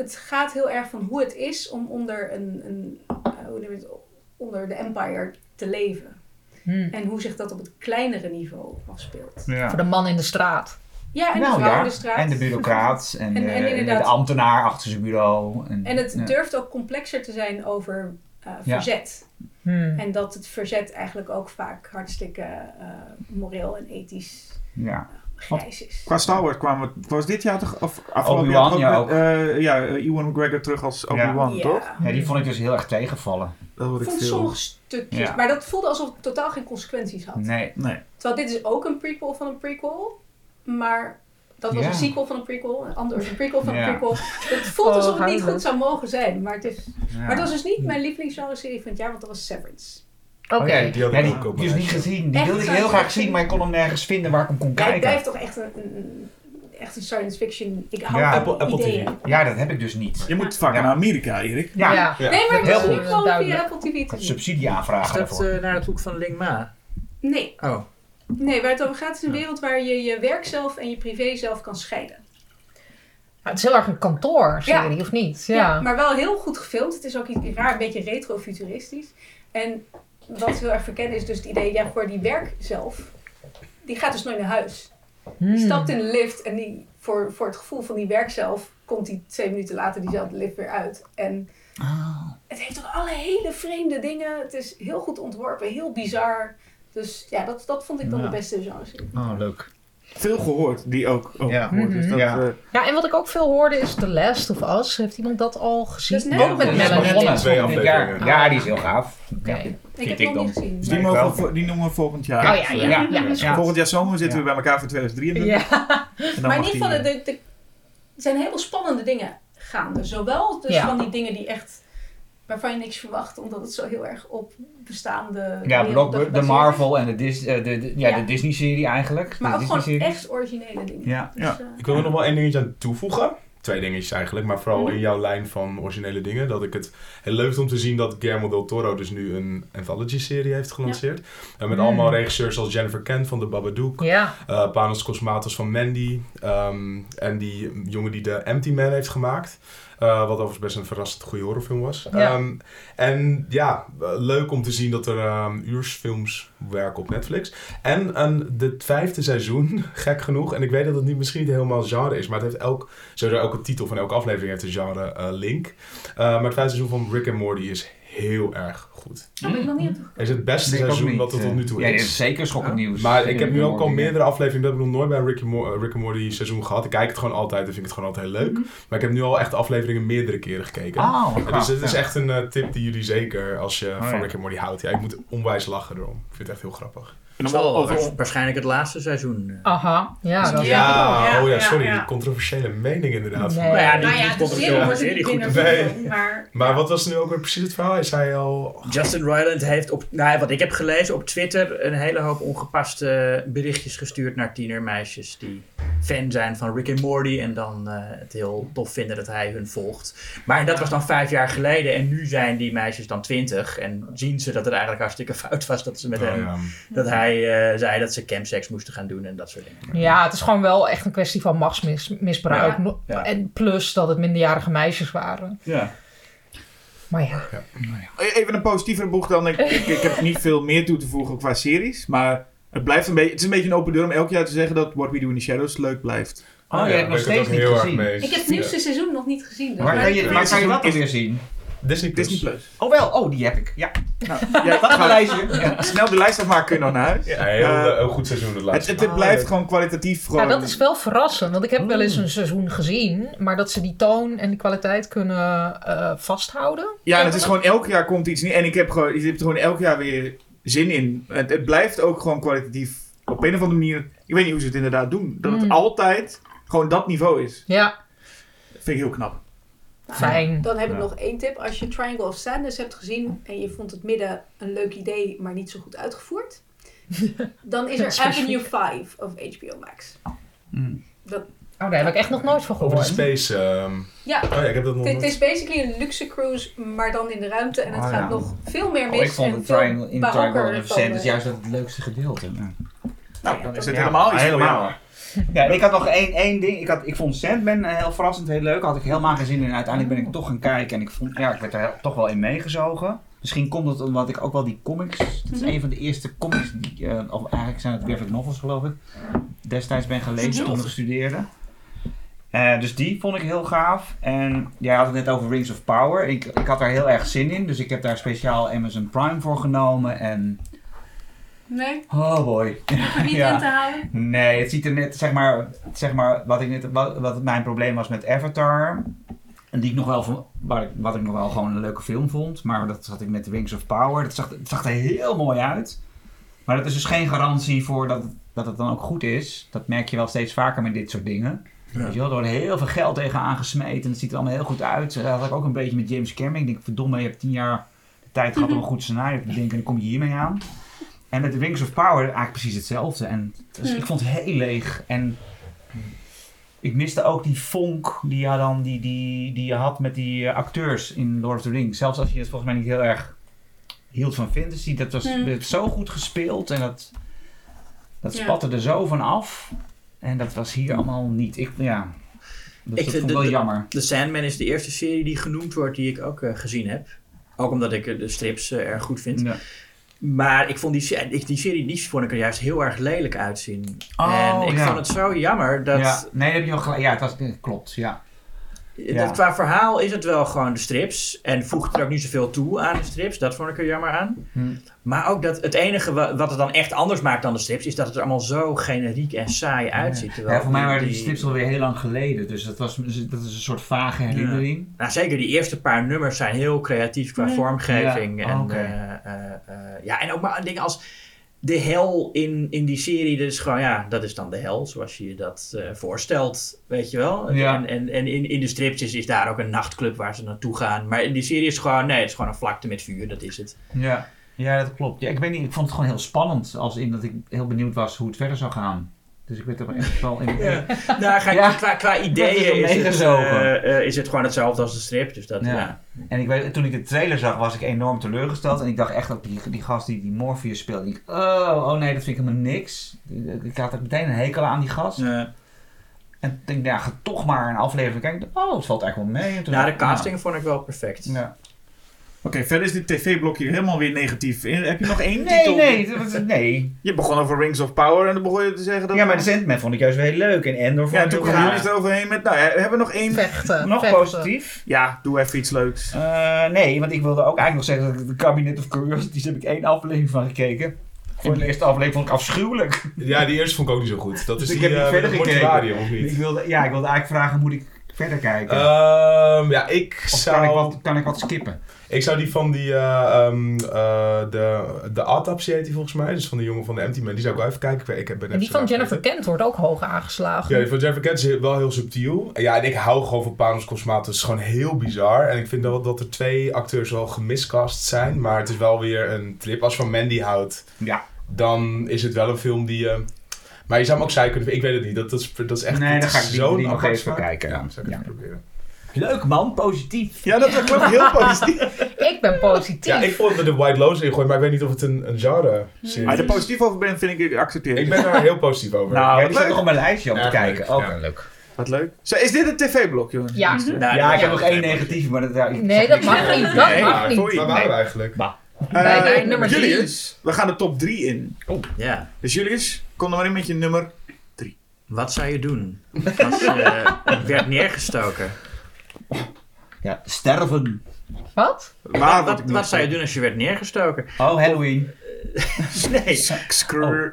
Het gaat heel erg van hoe het is om onder, een, een, eh, hoe noem je het, onder de Empire te leven. Hm. En hoe zich dat op het kleinere niveau afspeelt. Ja. Voor de man in de straat. Ja, en Nou de vrouw ja, in de straat. En de bureaucraat en, En- de, en inderdaad- de ambtenaar achter zijn bureau. En, En het ja. durft ook complexer te zijn over eh, Ja. verzet. Hm. En dat het verzet eigenlijk ook vaak hartstikke eh, moreel en ethisch Ja. Qua Star Wars kwamen we... Was dit jaar toch... Of afgelopen Obi-Wan, jaar ja, met, eh, ja, eh, Ewan McGregor terug als Obi-Wan, Ja. toch? ja, die vond ik dus heel erg tegenvallen. Dat Ik hoorde ik vond veel. sommige stukjes, Ja. maar dat voelde alsof het totaal geen consequenties had. Nee. Nee. Terwijl dit is ook een prequel van een prequel, maar dat was Ja. een sequel van een prequel, een ander een prequel van Ja. een prequel. Het voelt Oh, alsof het niet goed zou mogen zijn, maar het is... Ja. Maar het was dus niet mijn lievelingsgenre serie van het jaar, want dat was Severance. Oké. Oh, ja, Die had ja, ik die, ook op die is mijn niet gezien. Die Echt wilde ik heel graag fiction? zien, maar ik kon hem nergens vinden waar ik hem kon kijken. blijft toch echt een, echt een science fiction. Ik hou Ja. van Apple- Apple. TV. Ja, dat heb ik dus niet. Je moet Ja. naar Amerika, Erik. Ja, Ja. Nee, maar het Heel is nu goed. gewoon via Apple TV te subsidie aanvragen Is dat eh, naar het hoek van Ling Ma? Nee, Oh. nee, waar het over gaat is een Ja. wereld waar je je werk zelf en je privé zelf kan scheiden. Maar het is heel erg een kantoorserie, Ja. of niet? Ja. Ja. maar wel heel goed gefilmd. Het is ook iets raar, een beetje retro-futuristisch. En wat heel erg verkennen is dus het idee, ja, voor die werk zelf, die gaat dus nooit naar huis. Die Hmm. stapt in de lift en die, voor, voor het gevoel van die werk zelf, komt hij twee minuten later diezelfde lift weer uit. En Ah. het heeft ook alle hele vreemde dingen. Het is heel goed ontworpen, heel bizar. Dus ja, dat, dat vond ik dan Ja. de beste genre. Oh, leuk. Veel gehoord, die ook, ook Ja. gehoord. Dus Mhm. dat, Ja. eh, Ja, en wat ik ook veel hoorde is The Last of Us. Heeft iemand dat al gezien? Dat is net ook met. Melanie Ja, die is heel gaaf. Oké. Ja. Ik heb ik nog dan. niet gezien. dus Nee, die, mogen die noemen we volgend jaar. Oh ja, ja. Ja. Volgend jaar zomer zitten Ja. we bij elkaar voor 2023. Ja. En dan Maar in ieder geval, de, er zijn heel veel spannende dingen gaande. Zowel dus Ja. van die dingen die echt waarvan je niks verwacht, omdat het zo heel erg op bestaande Ja, de. Marvel en de, Dis, eh, de, de- ja, Ja. de Disney-serie eigenlijk. Maar de ook gewoon echt originele dingen. Ja. Dus, Ja. eh, Ik wil er nog wel één dingetje aan toevoegen. Twee dingetjes eigenlijk, maar vooral Mhm. in jouw lijn van originele dingen. Dat ik het heel leuk vind om te zien dat Guillermo del Toro dus nu een anthology-serie heeft gelanceerd. En met Mm. allemaal regisseurs zoals Jennifer Kent van The Babadook. Ja. eh Panos Cosmatos van Mandy. ehm, en die jongen die de Empty Man heeft gemaakt. Eh, wat overigens best een verrassend goede horrorfilm was. Ja. Ehm, en ja, eh, leuk om te zien dat er ehm uursfilms werken op Netflix. En de vijfde seizoen, gek genoeg. En ik weet dat het niet, misschien niet helemaal genre is. Maar het heeft elk, sowieso elke titel van elke aflevering heeft een genre eh, link. Maar het vijfde seizoen van Rick and Morty is heel erg goed. Daar ben ik nog niet op Het is het beste Ik seizoen niet, wat er tot eh, nu toe Ja, is. is zeker schokkend nieuws. Maar ik heb nu ook al ja. meerdere afleveringen, dat heb ik nog nooit bij een Rick Mo- eh, Rick and Morty seizoen gehad. Ik kijk het gewoon altijd en vind ik het gewoon altijd heel leuk. Maar ik heb nu al echt afleveringen meerdere keren gekeken. Oh, En dus het is ja. echt een eh, tip die jullie zeker, als je Oh, van ja. Rick and Morty houdt. Ja, ik moet onwijs lachen erom. Ik vind het echt heel grappig. Dan Zal over- waarschijnlijk het laatste seizoen. eh. Aha. Ja, dat Ja. ja, oh ja, sorry, ja. die controversiële mening inderdaad. Nee. Nou ja, niet, nou ja, maar er serie niet goed. Nee. maar... Maar wat was nu ook weer precies het verhaal? Is hij al... Justin Roiland heeft op, nou, wat ik heb gelezen op Twitter, een hele hoop ongepaste berichtjes gestuurd naar tienermeisjes die fan zijn van Rick and Morty en dan eh, het heel tof vinden dat hij hun volgt. Maar dat was dan vijf jaar geleden en nu zijn die meisjes dan twintig en zien ze dat het eigenlijk hartstikke fout was dat ze met Oh, hem, ja. dat hij eh, zei dat ze campsex moesten gaan doen en dat soort dingen. Ja, het is gewoon wel echt een kwestie van machtsmisbruik. Ja. Ja. En plus dat het minderjarige meisjes waren. Ja. Maar ja. Even een positievere boeg dan. Ik, ik, ik heb niet veel meer toe te voegen qua series. Maar het, blijft een beetje, het is een beetje een open deur om elk jaar te zeggen dat What We Do in the Shadows leuk blijft. Oh, je hebt nog ben ik het steeds ook niet gezien. Ik heb het nieuwste seizoen nog niet gezien. dus Waar maar kan je, waar kan je dat is- dan weer zien? Disney Plus. Disney Plus. Oh wel, oh die heb ik. Ja, Nou, jij dat gaat lijstje. Ja. snel de lijst afmaken, kun je nog naar huis. Ja, heel, Eh, heel goed seizoen het Het, laatste. het, het blijft gewoon kwalitatief gewoon... Ja, dat is wel verrassend. Want ik heb wel eens een seizoen gezien. Maar dat ze die toon en die kwaliteit kunnen eh, vasthouden. Ja, en het is gewoon elk jaar komt iets nieuws. En ik heb, gewoon, je hebt er gewoon elk jaar weer zin in. Het, het blijft ook gewoon kwalitatief. Op een of andere manier. Ik weet niet hoe ze het inderdaad doen. Dat het Mm. altijd gewoon dat niveau is. Ja. Dat vind ik heel knap. Fijn. Dan heb ik Ja. nog één tip. Als je Triangle of Sadness hebt gezien en je vond het midden een leuk idee, maar niet zo goed uitgevoerd, dan is er. Avenue 5 of HBO Max. Mm. Dat, Oh, daar heb ik echt nog nooit van Over de gehoord. space. ehm, ja, Oh ja, ik heb dat nog het, is basically een luxe cruise, maar dan in de ruimte. En het Oh, gaat ja. nog veel meer mis. Oh, ik vond en triangle, in Triangle of Sand is eh, juist het leukste gedeelte. Ja. Nou, dan is het Ja, helemaal iets voor helemaal. Ja, en ik had nog één, één ding. Ik, had, ik vond Sandman eh, heel verrassend, heel leuk. Had ik helemaal geen zin in. Uiteindelijk ben ik toch gaan kijken en ik, vond, ja, ik werd er toch wel in meegezogen. Misschien komt het omdat ik ook wel die comics. Het is Mhm. een van de eerste comics, die, eh, of eigenlijk zijn het graphic novels geloof ik. Destijds ben gelezen toen ik studeerde. Eh, dus die vond ik heel gaaf. En jij had het net over Rings of Power. Ik, ik had daar heel erg zin in. Dus ik heb daar speciaal Amazon Prime voor genomen. En Nee, oh boy. niet Ja. in te halen. Nee, het ziet er net, zeg maar, zeg maar wat, ik net, wat, wat mijn probleem was met Avatar. En die ik nog wel, van- waar ik, wat ik nog wel gewoon een leuke film vond. Maar dat had ik met Wings of Power. Dat zag, het zag er heel mooi uit. Maar dat is dus geen garantie voor dat, het- dat het dan ook goed is. Dat merk je wel steeds vaker met dit soort dingen. Weet je wel, er wordt heel veel geld tegenaan gesmeten. En het ziet er allemaal heel goed uit. Dat had ik ook een beetje met James Cameron. Ik denk, verdomme, je hebt tien jaar de tijd gehad om een goed scenario te bedenken. En dan kom je hiermee aan. En met The Wings of Power eigenlijk precies hetzelfde. En dus ik vond het heel leeg. En ik miste ook die vonk die je, dan, die, die, die je had met die eh, acteurs in Lord of the Rings. Zelfs als je het volgens mij niet heel erg hield van fantasy. Dat was Hmm. werd zo goed gespeeld. En dat, dat Ja. spatte er zo van af. En dat was hier allemaal niet. Ik, ja, dat, Ik dat vind vond ik wel de- jammer. The Sandman is de eerste serie die genoemd wordt die ik ook eh, gezien heb. Ook omdat ik eh, de strips erg goed vind. Ja. Maar ik vond die, die serie die vond ik er juist heel erg lelijk uitzien. Oh, en ik ja. vond het zo jammer dat, ja, nee, dat heb je wel gelijk. Ja, het was, eh, klopt. Ja. Dat Ja. qua verhaal is het wel gewoon de strips. En voegt er ook niet zoveel toe aan de strips. Dat vond ik er jammer aan. Hm. Maar ook dat het enige wa- wat het dan echt anders maakt dan de strips... is dat het er allemaal zo generiek en saai uitziet. terwijl Ja, voor mij waren die die- strips alweer heel lang geleden. Dus dat, was, dat is een soort vage herinnering. Nou, zeker die eerste paar nummers zijn heel creatief qua vormgeving. Ja, en, oké. eh, eh, eh, ja, en ook maar dingen als de hel in, in die serie. Dat is gewoon, ja, dat is dan de hel zoals je je dat eh, voorstelt, weet je wel. Ja. En, en, en in, in de strips is, daar ook een nachtclub waar ze naartoe gaan. Maar in die serie is gewoon, nee, het is gewoon een vlakte met vuur, dat is het. Ja, ja dat klopt. Ja, ik weet niet, ik vond het gewoon heel spannend. Als in dat ik heel benieuwd was hoe het verder zou gaan. Dus ik werd er echt wel in. Ja. Nou, ga, Ja. qua, qua is ideeën wel is het, meegezogen. eh, eh, is het gewoon hetzelfde als de strip. Dus dat, Ja. ja. En ik weet, toen ik de trailer zag, was ik enorm teleurgesteld. En ik dacht echt dat die, die gast die, die Morpheus speelde. Ik, oh, oh nee, dat vind ik helemaal niks. Ik had er meteen een hekel aan die gast. Ja. En ik denk, ja, ga toch maar een aflevering kijken. Oh, het valt eigenlijk wel mee. Toen Nou, de ik, casting vond ik wel perfect. nou, ja. Oké, verder is dit tv-blokje helemaal weer negatief. Eh, Heb je nog één Nee, titel? nee, was- nee. Je begon over Rings of Power en dan begon je te zeggen dat... Ja, maar de Sandman vond ik juist wel heel leuk. En Endor vond Ja, ik toen gaaf. jullie het eroverheen met... Nou ja, we hebben nog één... Vechten. Nog vechten. positief? Ja, doe even iets leuks. Eh, nee, want ik wilde ook eigenlijk nog zeggen dat ik de Cabinet of Curiosities heb ik één aflevering van gekeken. Voor de eerste aflevering vond ik afschuwelijk. Ja, die eerste vond ik ook niet zo goed. Dat is Dus ik die, heb niet eh, verder gekeken. Of Ik niet? wilde, ja, ik wilde eigenlijk vragen, moet ik verder kijken? Ehm, ja, ik of zou... kan ik, wat, kan ik wat skippen? Ik zou die van die, eh, ehm, eh, de, de Autopsy heet die volgens mij. Dus van de jongen van de Empty Man. Die zou ik wel even kijken. Ik, ben En die van Jennifer. Kent wordt ook hoog aangeslagen. Ja, die van Jennifer Kent is wel heel subtiel. Ja, en ik hou gewoon van Panos Cosmatos. Het is gewoon heel bizar. En ik vind wel dat er twee acteurs wel gemiscast zijn. Maar het is wel weer een trip. Als je van Mandy houdt, Ja. dan is het wel een film die... eh, maar je zou hem ook saai kunnen vinden. Ik weet het niet. Dat, dat, is, dat is echt Nee, dat dan ga is ik die zo'n drie nog even kijken. Ja, zou ik Ja. even proberen. Leuk man, positief. Ja, dat was ook heel positief. Ik ben positief. Ja, ik vond er de White Lotus in gooien, maar ik weet niet of het een, een genre serie Maar je is. er positief over bent, vind ik accepteer. Ik ben daar heel positief over. Nou, die staat leuk. nog op mijn lijstje om te kijken. leuk, Oké, ja. leuk. Wat leuk. Zo, is dit een tv-blok, jongens? Ja. Nou, Ja, ik heb nog één negatief, maar dat... Ja, ik- Nee, dat mag niet. Dat Nee, mag maar niet. Waar waren we eigenlijk? Bij- bij nummer drie. Julius, we gaan de top 3 in. Ja. Dus Julius, kom er maar in met je nummer. Wat zou je doen als je werd neergestoken? Ja, sterven. Wat? Waar Wat, wat, zou je doen als je werd neergestoken? Oh, Halloween. Nee. Screw.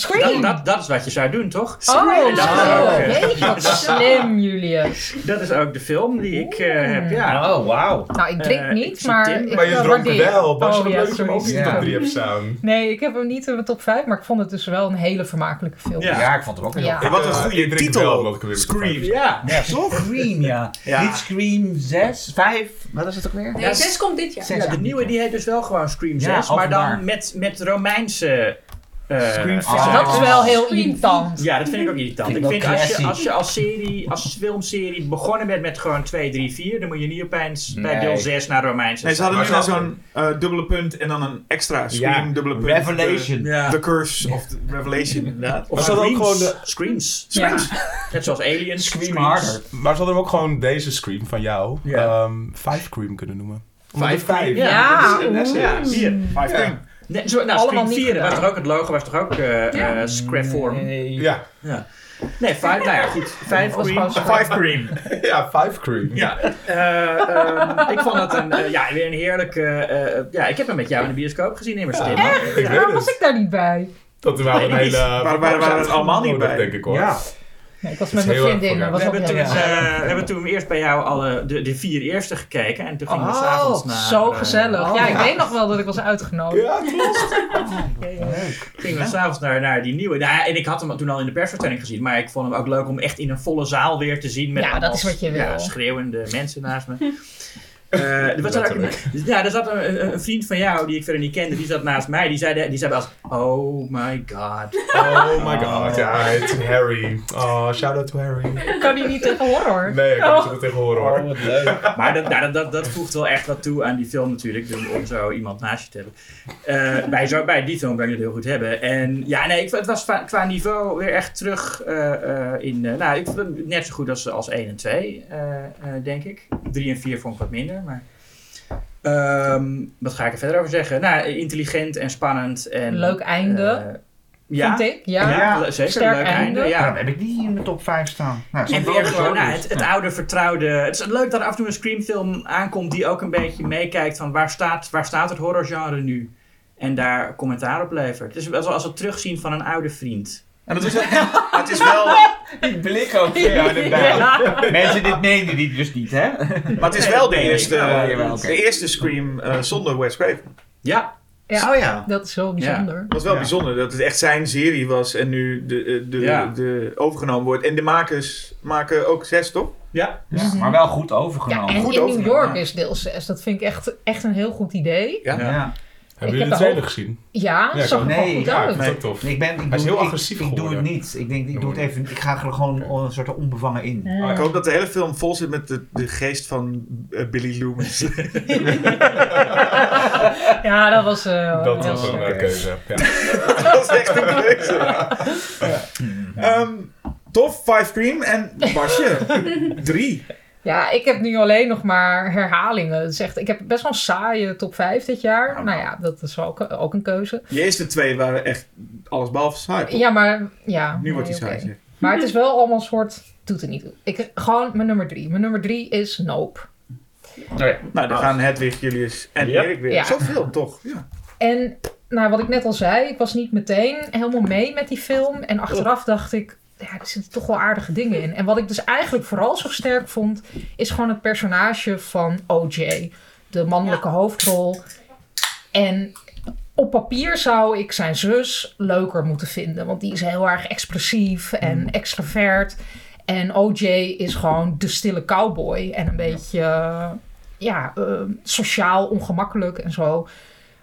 Scream! Dat, dat, dat is wat je zou doen, toch? Oh, dat is zo. ook, eh, Jeetje, wat slim, Julius. Dat is ook de film die ik eh, heb, ja. Oh, wauw. Nou, ik drink Eh, ik niet, maar ik Maar je dronk wel. Bas, Oh, wat ja, leuk ook in de top 3 hebt staan. Nee, ik heb hem niet in mijn top 5, maar ik vond het dus wel een hele vermakelijke film. Ja. Ja, ik vond het ook heel Ja. En wat een goede wel, titel. top Scream. Ja. Ja, Scream, ja. Ja. Niet Scream 6, 5, wat is het ook weer? Nee, Ja, 6 komt dit jaar. de nieuwe die heet dus wel gewoon Scream 6, Ja, maar dan met Romeinse... eh, Scream Ah. Dat is wel heel irritant. Ja, dat vind ik ook irritant. Vind Ik ik vind als je, als je als serie, als filmserie begonnen bent met gewoon 2, 3, 4, dan moet je niet opeens bij deel 6 naar Romeinse Nee, ze hadden nu wel zo'n eh, dubbele punt en dan een extra Scream Ja, dubbele punt. Revelation. De, the Curse of the Revelation, inderdaad. Of ze hadden ook Screams. gewoon de- Screams. Ja. Net zoals Aliens. Scream harder. Maar ze hadden ook gewoon deze Scream van jou, Ja. ehm, Five Scream kunnen noemen. Five. Scream, Ja, ja, oeh. vier. Five Scream. Nee, zo, nou, Allemaal Scream niet 4, was toch ook, het logo was toch ook eh Ja. eh, Scrapform? Nee. Ja, Nee, 5, nou ja, goed. 5 was gewoon Five Scream. ja, Five Scream. Ja, eh, ehm, ik vond het een, eh, ja, weer een heerlijke... eh, ja, ik heb hem met jou in de bioscoop gezien, immers, Tim. Ik Waarom was ik daar niet bij? Dat waren een Nee, hele... Maar wij waren er allemaal niet bij. denk ik hoor. Ja. Nee, ik was met mijn vriendin. We hebben, toen, eh, we hebben toen eerst bij jou alle, de, de vier eerste gekeken. En toen gingen we Oh, s'avonds naar... zo eh, gezellig. Ja, ik weet nog wel dat ik was uitgenodigd. Ja, klopt. Gingen we s'avonds naar, naar die nieuwe. Nou, ja, en ik had hem toen al in de persvertelling gezien. Maar ik vond hem ook leuk om echt in een volle zaal weer te zien. Met Ja, dat is wat je Ja, wil. schreeuwende mensen naast me. Eh, er was dan ook, ja, er zat een, vriend van jou die ik verder niet kende, die zat naast mij. Die zei, die zei wel eens, oh my god. Oh my god, ja, het is Harry. Oh, shout out to Harry. Kan hij niet tegen horror? Nee, ik kan Oh. niet zo tegen horen hoor. wat leuk. Maar dat, nou, dat, dat, dat voegt wel echt wat toe aan die film natuurlijk, om, om zo iemand naast je te hebben. Eh, bij, zo, bij die film kan je het heel goed hebben. En ja, nee, ik, het was qua niveau weer echt terug eh, eh, in... eh, nou, ik vond het net zo goed als, als 1 en 2, eh, eh, denk ik. 3 en 4 vond ik wat minder, maar... Ehm, wat ga ik er verder over zeggen? Nou, intelligent en spannend. En, Leuk einde, eh, ja, Vind ik, ja. zeker. Sterk leuk einde. einde. Ja. Waarom heb ik die in de top 5 staan? Nou, En weer gewoon nou, het, het ja. oude vertrouwde. Het is leuk dat er af en toe een Scream-film aankomt die ook een beetje meekijkt van waar staat, waar staat het horrorgenre nu? En daar commentaar op levert. Het is wel zoals het terugzien van een oude vriend. En dat is, het is wel, Die blik ook. Ja. Mensen, dit meenden die dus niet, hè? maar het is wel de eerste, de eerste Scream eh, zonder Wes Craven. Ja, Ja, Oh ja. dat is wel bijzonder. Het was wel Ja. bijzonder dat het echt zijn serie was en nu de, eh, de, Ja. de, overgenomen wordt. En de makers maken ook zes, toch? ja. Ja, maar wel goed Ja, overgenomen. en Goed in New York is deel 6. Dat vind ik echt, echt een heel goed idee. Ja. Hebben Ik jullie heb de de trailer gezien? Ja, Ja, zag er nee, wel goed ja, Ja, ik uit. tof. Ik, ben, ik, Hij is doe, heel ik- agressief ik, doe het niet. Ik denk, ik doe het even. Ik ga er gewoon een soort onbevangen in. Ik hoop dat de hele film vol zit met de, de geest van eh, Billy Loomis. Ja, dat was eh Dat was een eh, keuze. Ja. dat is echt een keuze. Ehm, tof, Five Scream en Basje, drie. Ja, ik heb nu alleen nog maar herhalingen. Is echt, ik heb best wel een saaie top 5 dit jaar. Oh, nou ja, dat is ook, ook een keuze. Je eerste twee waren echt alles behalve saai. toch? Ja, maar ja. nu nee, wordt hij oké. saai. Maar het is wel allemaal een soort. Doet er niet toe. Ik, gewoon mijn nummer drie. Mijn nummer drie is Nope. Nou, dan gaan Hedwig, Julius en Yep. Erik weer. Ja. Zoveel, toch? Ja. En nou, wat ik net al zei, ik was niet meteen helemaal mee met die film. En achteraf dacht ik, ja, er zitten toch wel aardige dingen in. En wat ik dus eigenlijk vooral zo sterk vond, is gewoon het personage van OJ. De mannelijke hoofdrol. En op papier zou ik zijn zus leuker moeten vinden. Want die is heel erg expressief en extravert. En OJ is gewoon de stille cowboy. En een beetje, ja, eh, sociaal ongemakkelijk en zo.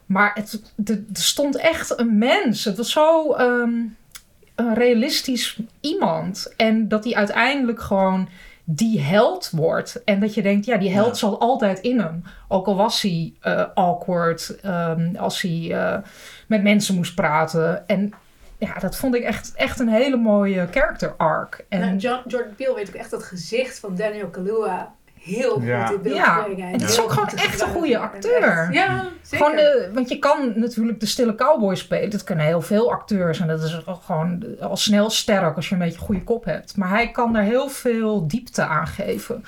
Maar het, er stond echt een mens. Het was zo ehm, een realistisch iemand. En dat hij uiteindelijk gewoon die held wordt. En dat je denkt, ja, die held Ja. zat altijd in hem. Ook al was hij eh, awkward, ehm, als hij eh, met mensen moest praten. En ja, dat vond ik echt, echt een hele mooie character arc. En Nou, John, Jordan Peele weet ook echt dat gezicht van Daniel Kaluuya heel goed Ja. in beeld Ja, en het is ook gewoon echt een goede acteur. Ja, zeker. Gewoon de, want je kan natuurlijk de stille cowboy spelen. Dat kunnen heel veel acteurs. En dat is gewoon al snel sterk als je een beetje een goede kop hebt. Maar hij kan er heel veel diepte aan geven.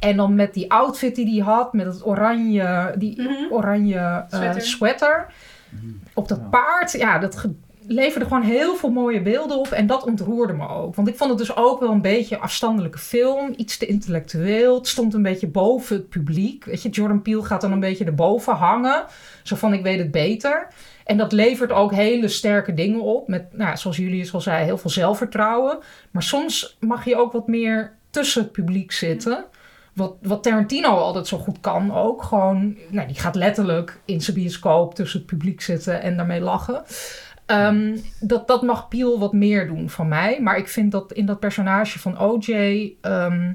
En dan met die outfit die hij had, met het oranje, die Mhm. oranje eh, Sweater. sweater. Op dat paard, ja, dat, leverde gewoon heel veel mooie beelden op. En dat ontroerde me ook. Want ik vond het dus ook wel een beetje een afstandelijke film. Iets te intellectueel. Het stond een beetje boven het publiek. Weet je, Jordan Peele gaat dan een beetje erboven hangen. Zo van, ik weet het beter. En dat levert ook hele sterke dingen op. Met, nou, zoals jullie al zei, heel veel zelfvertrouwen. Maar soms mag je ook wat meer tussen het publiek zitten. Wat, wat Tarantino altijd zo goed kan ook. Gewoon, nou, die gaat letterlijk in zijn bioscoop tussen het publiek zitten en daarmee lachen. Ehm, dat, dat mag Piel wat meer doen van mij. Maar ik vind dat in dat personage van OJ... ehm,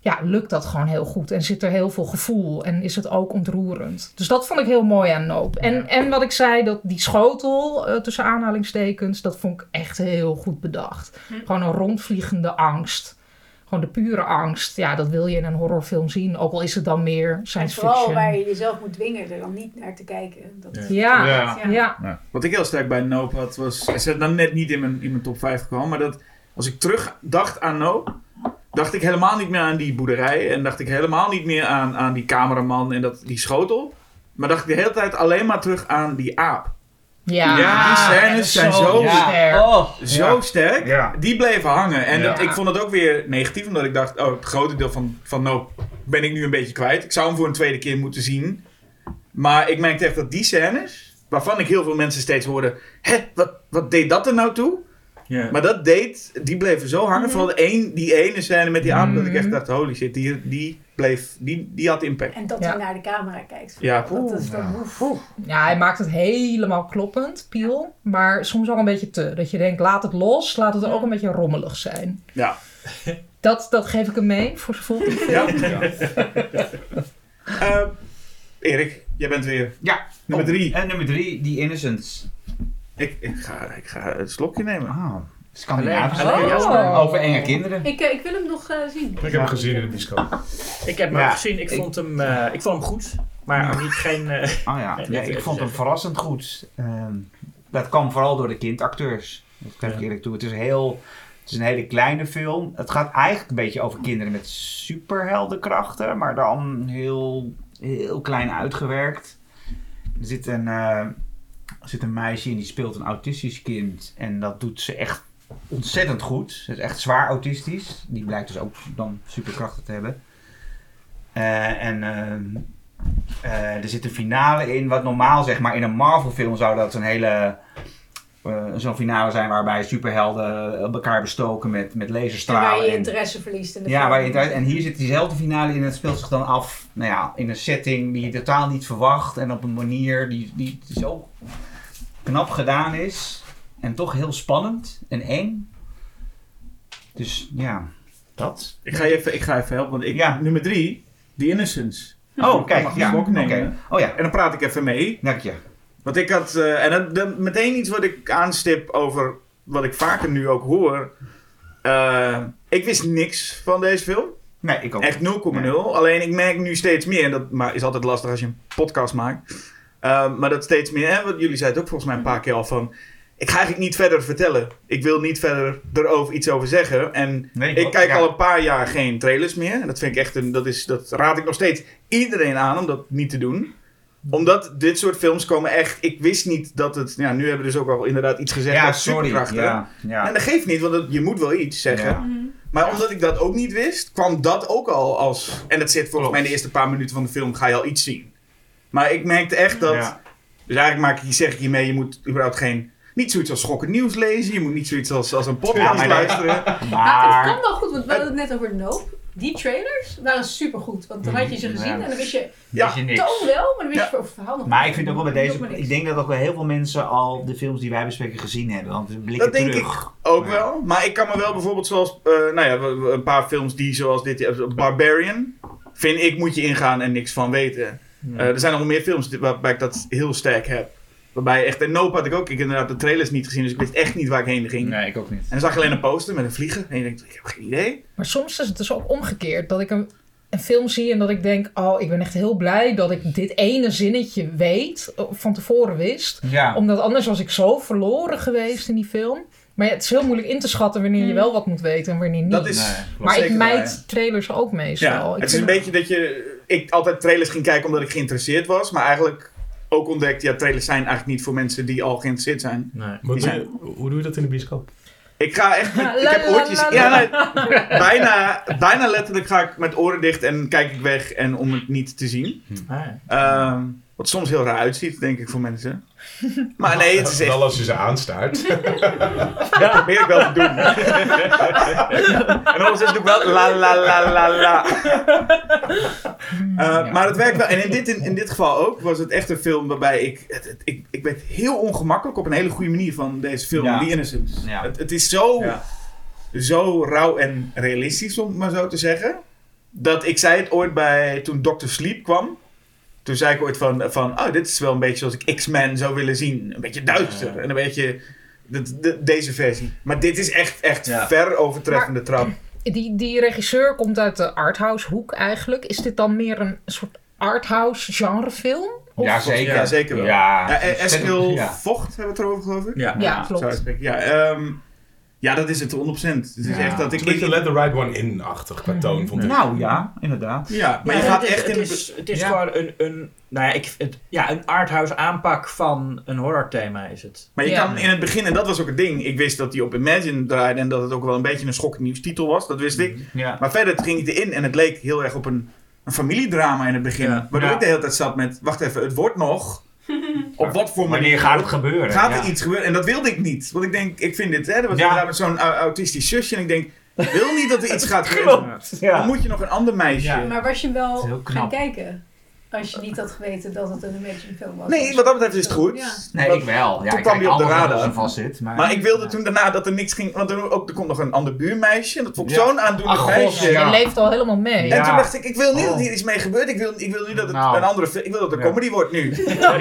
ja, lukt dat gewoon heel goed. En zit er heel veel gevoel. En is het ook ontroerend. Dus dat vond ik heel mooi aan Nope. En, Ja. en wat ik zei, dat die schotel eh, tussen aanhalingstekens... dat vond ik echt heel goed bedacht. Hm. Gewoon een rondvliegende angst. Gewoon de pure angst. Ja, dat wil je in een horrorfilm zien. Ook al is het dan meer En science vooral fiction. waar je jezelf moet dwingen er dan niet naar te kijken. Dat, Ja, Ja. ja. ja. Wat ik heel sterk bij Nope had, was... Ze is dan net niet in mijn, in mijn top 5 gekomen, maar dat... Als ik terug dacht aan Nope, dacht ik helemaal niet meer aan die boerderij. En dacht ik helemaal niet meer aan, aan die cameraman en dat, die schotel. Maar dacht ik de hele tijd alleen maar terug aan die aap. Ja, Ja, die scènes zijn zo sterk. Oh, Zo ja. sterk. Ja. Die bleven hangen. En Ja. dat, ik vond het ook weer negatief, omdat ik dacht, oh, het grote deel van, van Nope ben ik nu een beetje kwijt. Ik zou hem voor een tweede keer moeten zien. Maar ik merkte echt dat die scènes, waarvan ik heel veel mensen steeds hoorde, hè, wat, wat deed dat er nou toe? Ja. Maar dat deed, die bleven zo hangen. Vooral de een, die ene scène met die aap, dat ik echt Mhm. dacht, holy shit, die, die bleef, die, die had impact. En dat Ja. hij naar de camera kijkt. Ja, dat is dan, ja. Ja, hij maakt het helemaal kloppend, Piel. Maar soms ook een beetje te. Dat je denkt, laat het los. Laat het ook een beetje rommelig zijn. Ja. Dat, dat geef ik hem mee voor zijn volgende film. Ja? Eh, Erik, jij bent weer Ja. nummer Oh, drie. En nummer drie, The Innocents. Ik, ik, ga, ik ga een slokje nemen. Ah, Scandinavisch. Jasper. Over enge kinderen. Ik, eh, ik wil hem nog eh, zien. Ik heb hem gezien in de bioscoop. Ik heb hem Ja, ook gezien. Ik ik- vond hem, eh, ik vond hem goed. Maar niet geen... eh, Oh ja, Nee, ik vond hem verrassend goed. Ehm, dat kwam vooral door de kindacteurs. Dat geef ik Ja. eerlijk toe. Het is, heel, het is een hele kleine film. Het gaat eigenlijk een beetje over kinderen met superheldenkrachten, maar dan heel, heel klein uitgewerkt. Er zit een, eh, er zit een meisje in die speelt een autistisch kind en dat doet ze echt ontzettend goed. Ze is echt zwaar autistisch. Die blijkt dus ook dan superkrachten te hebben. Eh, en ehm, eh, er zit een finale in, wat normaal zeg maar in een Marvel film zou dat een hele... eh, zo'n finale zijn waarbij superhelden elkaar bestoken met, met En waar laserstralen. je en- interesse verliest in de ja, film. waar je interesse- en hier zit diezelfde finale in en het speelt zich dan af nou ja, in een setting die je totaal niet verwacht en op een manier die, die zo knap gedaan is en toch heel spannend en eng. Dus ja, dat. Ik ga je even, ik ga even helpen, want ik, Ja. nummer drie, The Innocence. Oh, kijk, mag ja. Oh ja, En dan praat ik even mee. dank je. Want ik had, eh, en dat, dat- meteen iets wat ik aanstip over wat ik vaker nu ook hoor. Eh, ik wist niks van deze film. Nee, ik ook. Echt 0,0. Alleen ik merk nu steeds meer, en dat maar is altijd lastig als je een podcast maakt. eh, maar dat steeds meer, hè, wat jullie zeiden ook volgens mij een paar keer al van. Ik ga eigenlijk niet verder vertellen. Ik wil niet verder erover iets over zeggen. En Nee, ik kijk ja. al een paar jaar geen trailers meer. En dat vind ik echt een. Dat, is, dat raad ik nog steeds iedereen aan om dat niet te doen. Omdat dit soort films komen echt. Ik wist niet dat het. Ja, nu hebben we dus ook al inderdaad iets gezegd Ja, over sorry. superkrachten. Ja, ja. En dat geeft niet, want het- je moet wel iets zeggen. Ja. Mhm. Maar omdat ik dat ook niet wist, kwam dat ook al als. En dat zit volgens mij in de eerste paar minuten van de film, ga je al iets zien. Maar ik merkte echt dat. Ja. Dus eigenlijk maak ik, zeg ik hiermee, je moet überhaupt geen. Niet zoiets als schokkend nieuws lezen, je moet niet zoiets als, als een Ja, podcast maar dat- luisteren. Nou, het Maar kan wel goed, want we hadden het net over Nope. Die trailers waren supergoed, want dan had je ze gezien Ja. en dan wist je Ja, je niks. toon wel, maar dan wist Ja. je voor het verhaal nog Maar niet. ik vind ook wel bij deze. Ik denk dat ook wel heel veel mensen al de films die wij bespreken gezien hebben. Want we blikken Dat denk terug. Ook Ja. wel. Maar ik kan me wel bijvoorbeeld zoals, eh, nou ja, een paar films die zoals dit, eh, Barbarian, vind ik moet je ingaan en niks van weten. Eh, er zijn nog meer films die- waarbij ik dat heel sterk heb. Waarbij echt, en Nope had ik ook, ik inderdaad de trailers niet gezien, dus ik wist echt niet waar ik heen ging. Nee, ik ook niet. En dan zag je alleen een poster met een vlieger en je denkt, ik heb geen idee. Maar soms is het dus ook omgekeerd. Dat ik een, een film zie en dat ik denk... Oh, ik ben echt heel blij dat ik dit ene zinnetje weet. Of van tevoren wist. Ja. Omdat anders was ik zo verloren geweest in die film. Maar ja, het is heel moeilijk in te schatten wanneer je Hmm. wel wat moet weten en wanneer niet. Dat is, Nee, klopt. maar ik mijd waar, trailers ook meestal. Ja, Ik het is een beetje dat je, ik altijd trailers ging kijken omdat ik geïnteresseerd was, maar eigenlijk ook ontdekt, ja, trailers zijn eigenlijk niet voor mensen die al geïnteresseerd zijn. Nee. Je- hoe doe je dat in de bioscoop? Ik ga echt met, ik heb oortjes, ja, bijna, bijna letterlijk ga ik met oren dicht en kijk ik weg en om het niet te zien. Ehm, wat soms heel raar uitziet, denk ik, voor mensen. Maar nee, het is echt, Wel als je ze aanstaart. dat probeer ik wel te doen. en ondertussen doe ik wel la la la la la. Eh, Maar het werkt wel. En in dit, in, in dit geval ook was het echt een film waarbij ik, het, het- ik... Ik werd heel ongemakkelijk op een hele goede manier van deze film, Ja. The Innocents. Ja. Het, het is zo, Ja. zo rauw en realistisch, om het maar zo te zeggen. Dat ik zei het ooit bij, toen Dr. Sleep kwam. Toen zei ik ooit van, van oh, dit is wel een beetje zoals ik X-Men zou willen zien. Een beetje duister en een beetje de, de- deze versie. Maar dit is echt, echt Ja. ver overtreffende trap. Die, die regisseur komt uit de arthouse hoek eigenlijk. Is dit dan meer een soort arthouse genrefilm? Of- Ja, zeker. Ja, zeker wel. Ja, Ja, eh, Eskil ja. Vocht hebben we het erover geloof ik? Ja. Ja, klopt. Ja, ehm, ja, dat is het 100%. Het is Ja. echt dat Het ik... een beetje ik- let the right one in-achtig qua toon, vond ik. Nou ja, inderdaad. ja, maar Ja, je gaat het is, echt het in... is, het is Ja. gewoon een, een, nou ja, ik, het, ja, een arthouse aanpak van een horrorthema is het. Maar je Ja. kan in het begin, en dat was ook het ding, ik wist dat hij op Imagine draaide en dat het ook wel een beetje een schokkend nieuwstitel was, dat wist ik. Ja. Maar verder ging hij erin en het leek heel erg op een, een familiedrama in het begin. Ja. Waardoor Ja. ik de hele tijd zat met, wacht even, het wordt nog. Op wat voor manier Wanneer gaat het gebeuren? gaat er Ja. iets gebeuren? En dat wilde ik niet. Want ik denk, ik vind dit, hè, dat was Ja. inderdaad met zo'n au- autistisch zusje en ik denk, ik wil niet dat er iets gaat gebeuren. Dan moet je nog een ander meisje. Ja. Maar was je wel gaan kijken? Als je niet had geweten dat het een Imagine film was. Nee, wat dat betreft is het goed. Ja. Nee, ik wel. Ja, toen ik kwam hij op de radar. er vast zit. Maar, Maar ik wilde toen daarna dat er niks ging. Want er, ook, er komt nog een ander buurmeisje. En dat vond ik Ja. zo'n aandoenlijk Ach, meisje. Ja. Je leeft al helemaal mee. Ja. En toen dacht ik, ik wil niet Oh. dat hier iets mee gebeurt. Ik wil, ik wil niet dat het Nou. een andere film... Ik wil dat het een Ja. comedy wordt nu. Nee,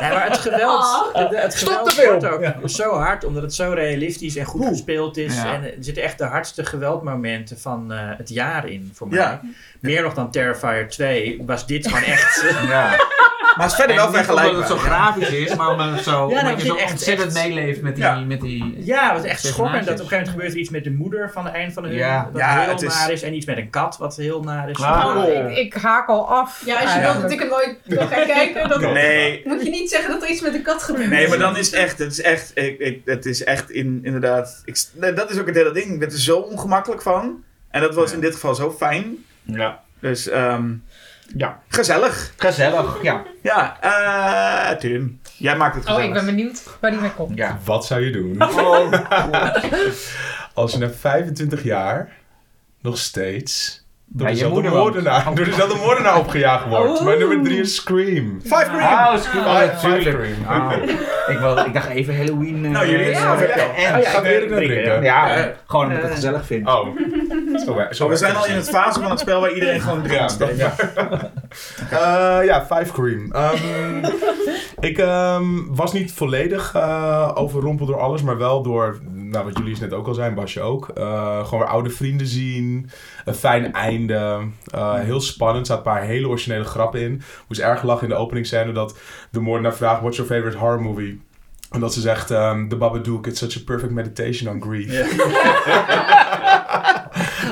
maar het geweld, het, het Stop geweld de film. wordt ook zo hard, omdat het zo realistisch en goed Oeh. gespeeld is. Ja. En er zitten echt de hardste geweldmomenten van eh, het jaar in, voor mij. Ja. Meer nog dan Terrifier 2 was dit gewoon echt... Ja. Maar het is verder wel niet omdat vergelijkbaar. het zo grafisch is, maar omdat het zo, nou, omdat je het zo echt- ontzettend echt- meeleeft met die... Ja. Met die Ja, het was echt schokkend. Dat op een gegeven moment gebeurt er iets met de moeder van de een van de hun. Ja. Wat Ja, heel het is- naar is. En iets met een kat, wat heel naar is. Oh, ik, ik haak al af. Ja, als je wil dat ik hem nooit wil gaan kijken, dan Nee, moet je niet zeggen dat er iets met de kat gebeurt. nee, maar dan is echt, het is echt, ik, ik, het is echt in, inderdaad, ik, nee, dat is ook het hele ding. Ik ben er zo ongemakkelijk van. En dat was Ja. in dit geval zo fijn. Ja. Dus, ehm Ja. gezellig. Gezellig, ja. Ja, eh Tim, jij maakt het Oh, gezellig. ik ben benieuwd waar die mee komt. ja. Wat zou je doen Oh, als je na 25 jaar nog steeds door je dezelfde moeder moordenaar, door dezelfde moordenaar opgejaagd wordt? Mijn nummer 3 is Scream. Five Green! Oh, Scream, oh, natuurlijk. Oh. ik, wil, ik dacht even Halloween. eh, Nou, jullie- eh, ja, en- Oh, ja, naar drinken? Ja, Eh, gewoon omdat ik het gezellig vind. Oh. Zo, Oh, we werkt zijn al in het fase van het spel waar iedereen gewoon drinkt. Ja, Ja. Eh, ja, Five Cream. Ehm, ik ehm, was niet volledig eh, overrompeld door alles, maar wel door, nou, wat jullie net ook al zijn, Basje ook. Eh, gewoon weer oude vrienden zien, een fijn einde, eh, heel spannend, er zaten een paar hele originele grappen in. Ik moest erg lachen in de openingsscène dat de moordenaar vraagt, what's your favorite horror movie? En dat ze zegt, ehm, The Babadook, it's such a perfect meditation on grief.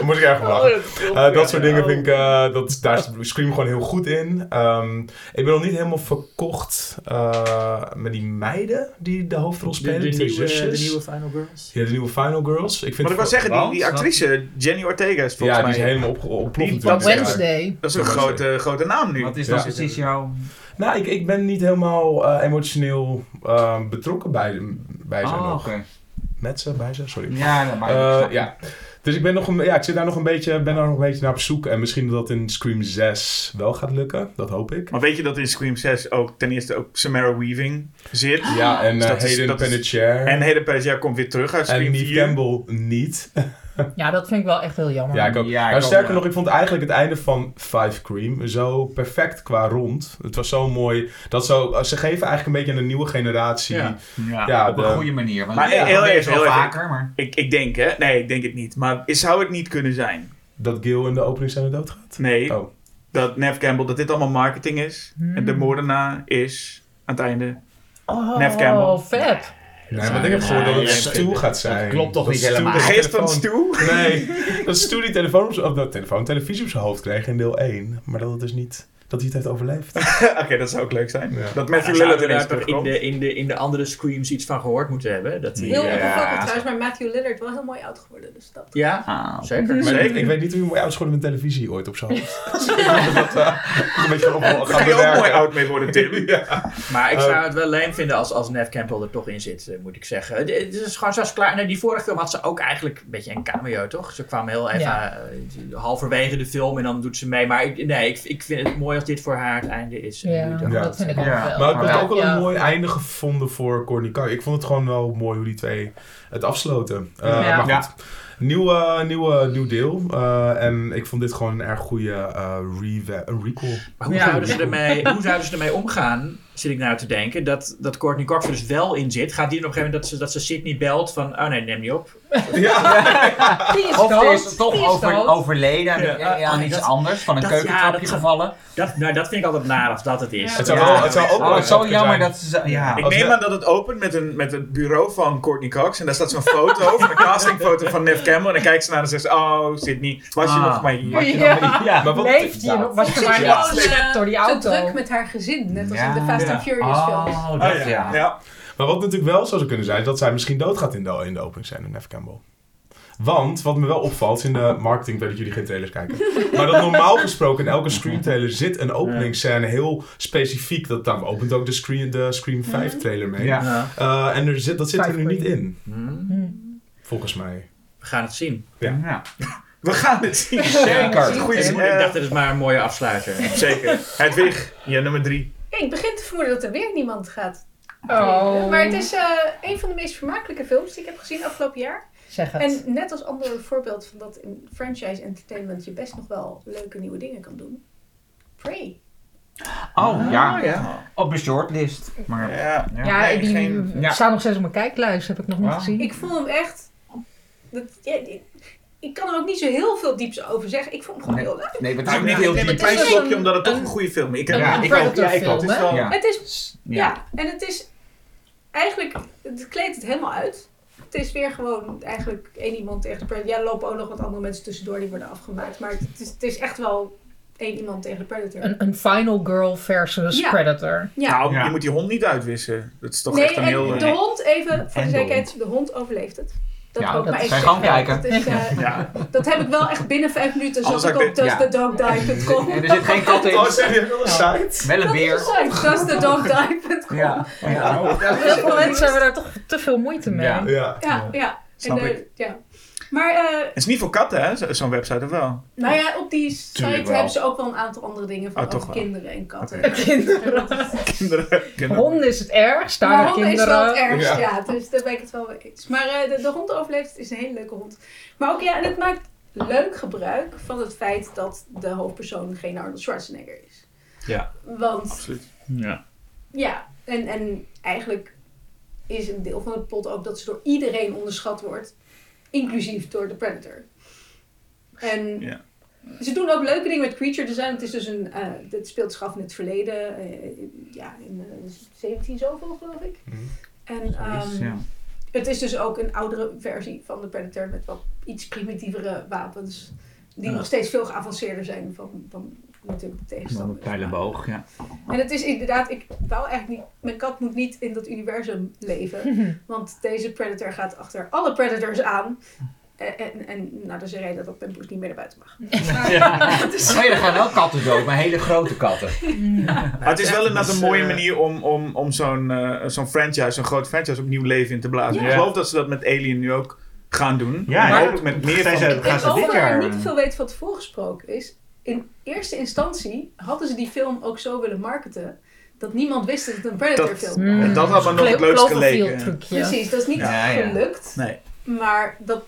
moet ik erg lachen. Eh, dat soort dingen vind ik, eh, dat, daar is Scream gewoon heel goed in. Ehm, ik ben nog niet helemaal verkocht eh, met die meiden die de hoofdrol De, spelen. de, die nieuwe, zusjes. de nieuwe Final Girls. Ja, de nieuwe Final Girls. Ik vind Wat ik wil zeggen, die, die actrice, Jenny Ortega is volgens ja, die is mij... helemaal op, ontploft Die- Van natuurlijk. Wednesday. Dat is een grote, grote naam nu. Wat is Ja. dan precies jouw... Nou, ik, ik ben niet helemaal eh, emotioneel eh, betrokken bij, bij ze Oh. Met ze, bij ze, sorry. Ja, dat maakt Eh, snap je. ja. Dus ik ben nog een, ja, ik zit daar nog een beetje, ben daar nog een beetje naar op zoek. En misschien dat in Scream 6 wel gaat lukken. Dat hoop ik. Maar weet je dat in Scream 6 ook ten eerste ook Samara Weaving zit? Ja, en Dus is- Hayden Panettiere. En Hayden Panettiere komt weer terug uit En Scream Neve 4. Campbell niet. Ja, dat vind ik wel echt heel jammer. Ja, ik ook. Ja, ik nou, ook, sterker nog, ik vond eigenlijk het einde van Five Cream zo perfect qua rond. Het was zo mooi. Dat zo, ze geven eigenlijk een beetje aan een nieuwe generatie. Ja. Ja, Ja, op een de- goede manier. Want Maar ja, heel even, heel vaker, maar... Ik, ik denk hè, nee ik denk het niet. Maar is, zou het niet kunnen zijn? Dat Gil in de openingscène doodgaat. Nee, Oh. dat Nev Campbell, dat dit allemaal marketing is. Hmm. En de moordenaar is aan het einde. Oh, Campbell. vet. Nee, want ik heb gehoord dat het Stu gaat zijn. klopt toch Dat niet helemaal? De geest van Stu? Nee, dat Stu die telefoon, op, of, dat telefoon, televisie op zijn hoofd kreeg in deel 1. Maar dat het dus niet dat hij het heeft overleefd. Oké, dat zou ook leuk zijn. Ja. Dat Matthew Lillard ineens in de, in, de, in de andere Screams iets van gehoord moeten hebben. Dat die, Heel ja. trouwens, maar Matthew Lillard wel heel mooi oud geworden. Dus dat... ja, Ah, zeker. Maar Zeker. ik, weet niet hoe mooi oud is geworden met televisie ooit op hoofd. Denk dat eh, een beetje op gaan Daar ga je ook bewerken. mooi oud mee worden, Tim. Ja. Maar ik Eh, zou het wel leem vinden als, als Nev Campbell er toch in zit, moet ik zeggen. Het is gewoon zoals klaar. Nee, die vorige film had ze ook eigenlijk een beetje een cameo, toch? Ze kwam heel even Ja. halverwege de film en dan doet ze mee. Maar ik, nee, ik, ik vind het mooi als dit voor haar het einde is. Ja, dat vind ik ook Ja. wel. Maar ik Ja. ook wel Ja. een mooi einde gevonden voor Courtney Cox. Ik vond het gewoon wel mooi hoe die twee het afsloten. Uh, Ja. Maar Ja. goed, nieuw, nieuw, nieuw deel. Uh, en ik vond dit gewoon een erg goede uh, een recall. Maar hoe, Ja. zouden ze ermee, hoe zouden ze ermee omgaan, zit ik nou te denken, dat, dat Courtney Cox er dus wel in zit. Gaat die op een gegeven moment dat ze, dat ze Sydney belt van, oh nee, neem niet op. Ja, Die is Of dood. is toch die is over, dood. overleden aan, Ja. aan Oh, iets dat- anders, van een dat- keukentrapje ja, gevallen. Dat, nou, dat vind ik altijd naar als dat het is. Ja. het zou, Ja. wel, het zou ook wel Oh, eens zo jammer zijn. dat ze... Ja. Ik Als neem ne- aan dat het opent met, een, met het bureau van Courtney Cox. En daar staat zo'n foto, van een castingfoto van Nev Campbell. En dan kijkt ze naar en zegt ze, oh Sydney, was je Ah. nog maar hier? Ja. Ja. Maar wat, Leeft je nog? Was je maar niet gezet door die auto? druk met haar gezin, net als in de Fast Ja. and Furious films. Oh, dat ja. ja. ja. Maar wat natuurlijk wel zou kunnen zijn, is dat zij misschien doodgaat in de, in de openingsscène, Neve Campbell. Want, wat me wel opvalt, in de marketing, ik weet dat jullie geen trailers kijken, maar dat normaal gesproken in elke Scream trailer zit een openingsscène heel specifiek. Dat, daar opent ook de Scream, de Scream 5 trailer mee. Ja. Eh, en er zit, dat zit er nu niet in, Hmm, volgens mij. we gaan het zien. Ja. We gaan het zien. Zeker. Goeie, Ik dacht, dit is maar een mooie afsluiter. zeker. Hedwig, ja, nummer drie. Ja, ik begin te vermoeden dat er weer niemand gaat. Oh. Maar het is eh, een van de meest vermakelijke films die ik heb gezien afgelopen jaar. Zeg het. En net als ander voorbeeld van dat in franchise entertainment je best nog wel leuke nieuwe dingen kan doen. Prey. Oh, ja. Ah, ja. Op de shortlist. Maar, Ja. ja. ja, nee, die geen- staat nog steeds op mijn kijklijst. Heb ik nog niet gezien. Ik vond hem echt. Dat, ja, ik, kan er ook niet zo heel veel dieps over zeggen. Ik vond hem gewoon Nee. heel leuk. Nee, maar het is ook niet heel diep. klein Het is slokje een- omdat het toch een- goede film is. Ik heb, een Ja, ik ook. Ja, ik film, Het is hè? wel- Ja. Het is. Ja. Ja. en het is. Eigenlijk. Het kleedt het helemaal uit. Het is weer gewoon eigenlijk één iemand tegen de Predator. Ja, er lopen ook nog wat andere mensen tussendoor die worden afgemaakt. Maar het is, het is echt wel één iemand tegen de Predator. Een, een Final Girl versus Ja. Predator. ja. Nou, Ja. je moet die hond niet uitwissen. Dat is toch nee, echt een en heel... de eh, hond, even voor de zekerheid, de hond overleeft het. Dat Ja, dat is- gewoon kijken. Dat, is, eh, Ja. dat heb ik wel echt binnen vijf minuten had op doesthedogdie.com. En er zit geen kat in. Oh, zeg je wel een site? Wel een beer. doesthedogdie.com. Ja. ja. Heel veel mensen hebben daar toch te veel moeite mee. Ja. Ja. Ja, ja. Snap en, eh, ik. ja. Maar, eh, Het is niet voor katten, hè? zo- Zo'n website of wel? nou ja, op die site Tuurlijk wel. hebben ze ook wel een aantal andere dingen van Oh, kinderen en katten. Kinderen. Kinderen. kinderen. Honden is het ergst, daar Maar de honden is wel het ergst, Ja. ja. Dus daar ben ik het wel mee eens. Maar eh, de, de hond overleeft, is een hele leuke hond. Maar ook ja, en het maakt leuk gebruik van het feit dat de hoofdpersoon geen Arnold Schwarzenegger is. Ja. Want Absoluut. Ja. ja, en, en eigenlijk is een deel van het plot ook dat ze door iedereen onderschat wordt. Inclusief door de Predator. En Ja. ze doen ook leuke dingen met creature design. Het is dus een, eh het speelt zich af in het verleden. eh, ja, in eh, 17 zoveel geloof ik. Mhm. En ehm, Ja. het is dus ook een oudere versie van de Predator met wat iets primitievere wapens. Die nog steeds veel geavanceerder zijn van, van natuurlijk de Dan een tegenstander. pijlenboog, ja. En het is inderdaad, ik wou eigenlijk niet, mijn kat moet niet in dat universum leven. Want deze Predator gaat achter alle Predators aan. En, en, en nou, dat is een reden dat Pampers niet meer naar buiten mag. Maar, het is- Maar er gaan wel katten dood, maar hele grote katten. Maar het is wel inderdaad Dus, een mooie eh, manier om, om, om zo'n eh, zo'n franchise, zo'n groot franchise, opnieuw leven in te blazen. Ja. Ik geloof dat ze dat met Alien nu ook gaan doen. Ja, ja. hopelijk met meer Zijn van... ze- gaan ze dit over jaar- niet te veel weten wat tevoren gesproken is. In eerste instantie hadden ze die film ook zo willen marketen. Dat niemand wist dat het een Predator Dat- film Mm. was. En dat had me nog het leukst geleken. trucje. Precies, dat is niet Ja, ja. gelukt. Nee. Maar dat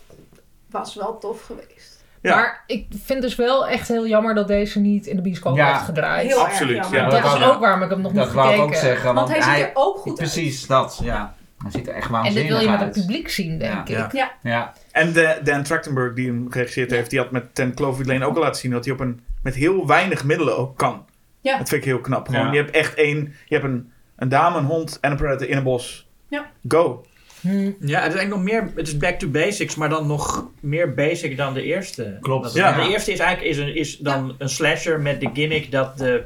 was wel tof geweest. Ja. Maar ik vind dus wel echt heel jammer dat deze niet in de bioscoop Ja. heeft gedraaid. Heel Absoluut, ja. dat dat is wou- ook waarom ik hem nog Dat niet wou ik gekeken ook zeggen. Want hij ziet hij, er ook goed uit. Precies, dat, ja. Hij ziet er echt En waanzinnig dit wil je met het uit. publiek zien, denk Ja. ik. Ja, Ja, En de, Dan Trachtenberg, die hem geregisseerd heeft, die had met Ten Cloverfield Lane ook al laten zien dat hij op een, met heel weinig middelen ook kan. Ja. Dat vind ik heel knap. Gewoon, Ja. je hebt echt één, je hebt een, een dame, een hond en een predator in een bos. Ja. Go. Hm. Ja, het is eigenlijk nog meer, het is back to basics, maar dan nog meer basic dan de eerste. Klopt. Ja. De eerste is eigenlijk is een, is dan een slasher met de gimmick dat de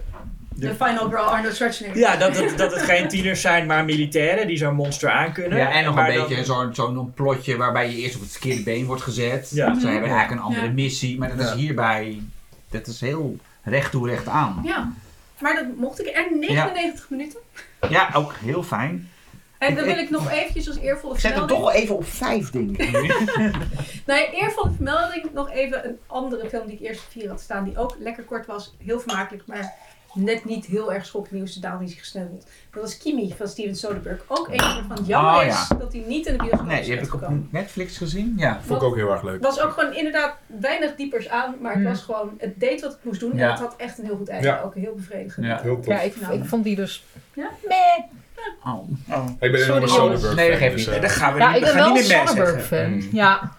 De Final Girl Arnold Schwarzenegger. Ja, dat, het- dat het geen tieners zijn, maar militairen die zo'n monster aankunnen. Ja, en nog Maar een dan- beetje zo'n zo'n plotje waarbij je eerst op het verkeerde been wordt gezet. Ja. Ze hebben eigenlijk een andere Ja. missie, maar dat is hierbij, dat is heel recht toe recht aan. Ja. Maar dat mocht ik er 99 minuten. Ja, ook heel fijn. En dan wil ik nog eventjes als eervolle Ik zet hem vermelding... toch wel even op vijf, denk ik. Ja, eervolle vermelding nog even een andere film die ik eerst op vier had staan. Die ook lekker kort was. Heel vermakelijk, maar net niet heel erg schokkend nieuws. Daarom is hij gesneuveld. Dat was Kimi van Steven Soderbergh. Ook een waarvan het jammer Oh, ja. is dat hij niet in de bioscoop Nee, is die heb ik op. Netflix gezien. Ja. Vond ik ook heel erg leuk. Het was ook gewoon inderdaad weinig diepers aan, maar het Hmm. was gewoon, het deed wat het moest doen en het had echt een heel goed einde. Ja. Ook heel bevredigend. Ja. Heel tof. Ja, ik, ik vond die dus... Ja? Meh. Oh. Ik ben een. Soderbergh Nee, dat geeft dus, niet. eh, Daar gaan we Ja, niet, ik we ben gaan wel niet een meer Soderbergh fan. Ja.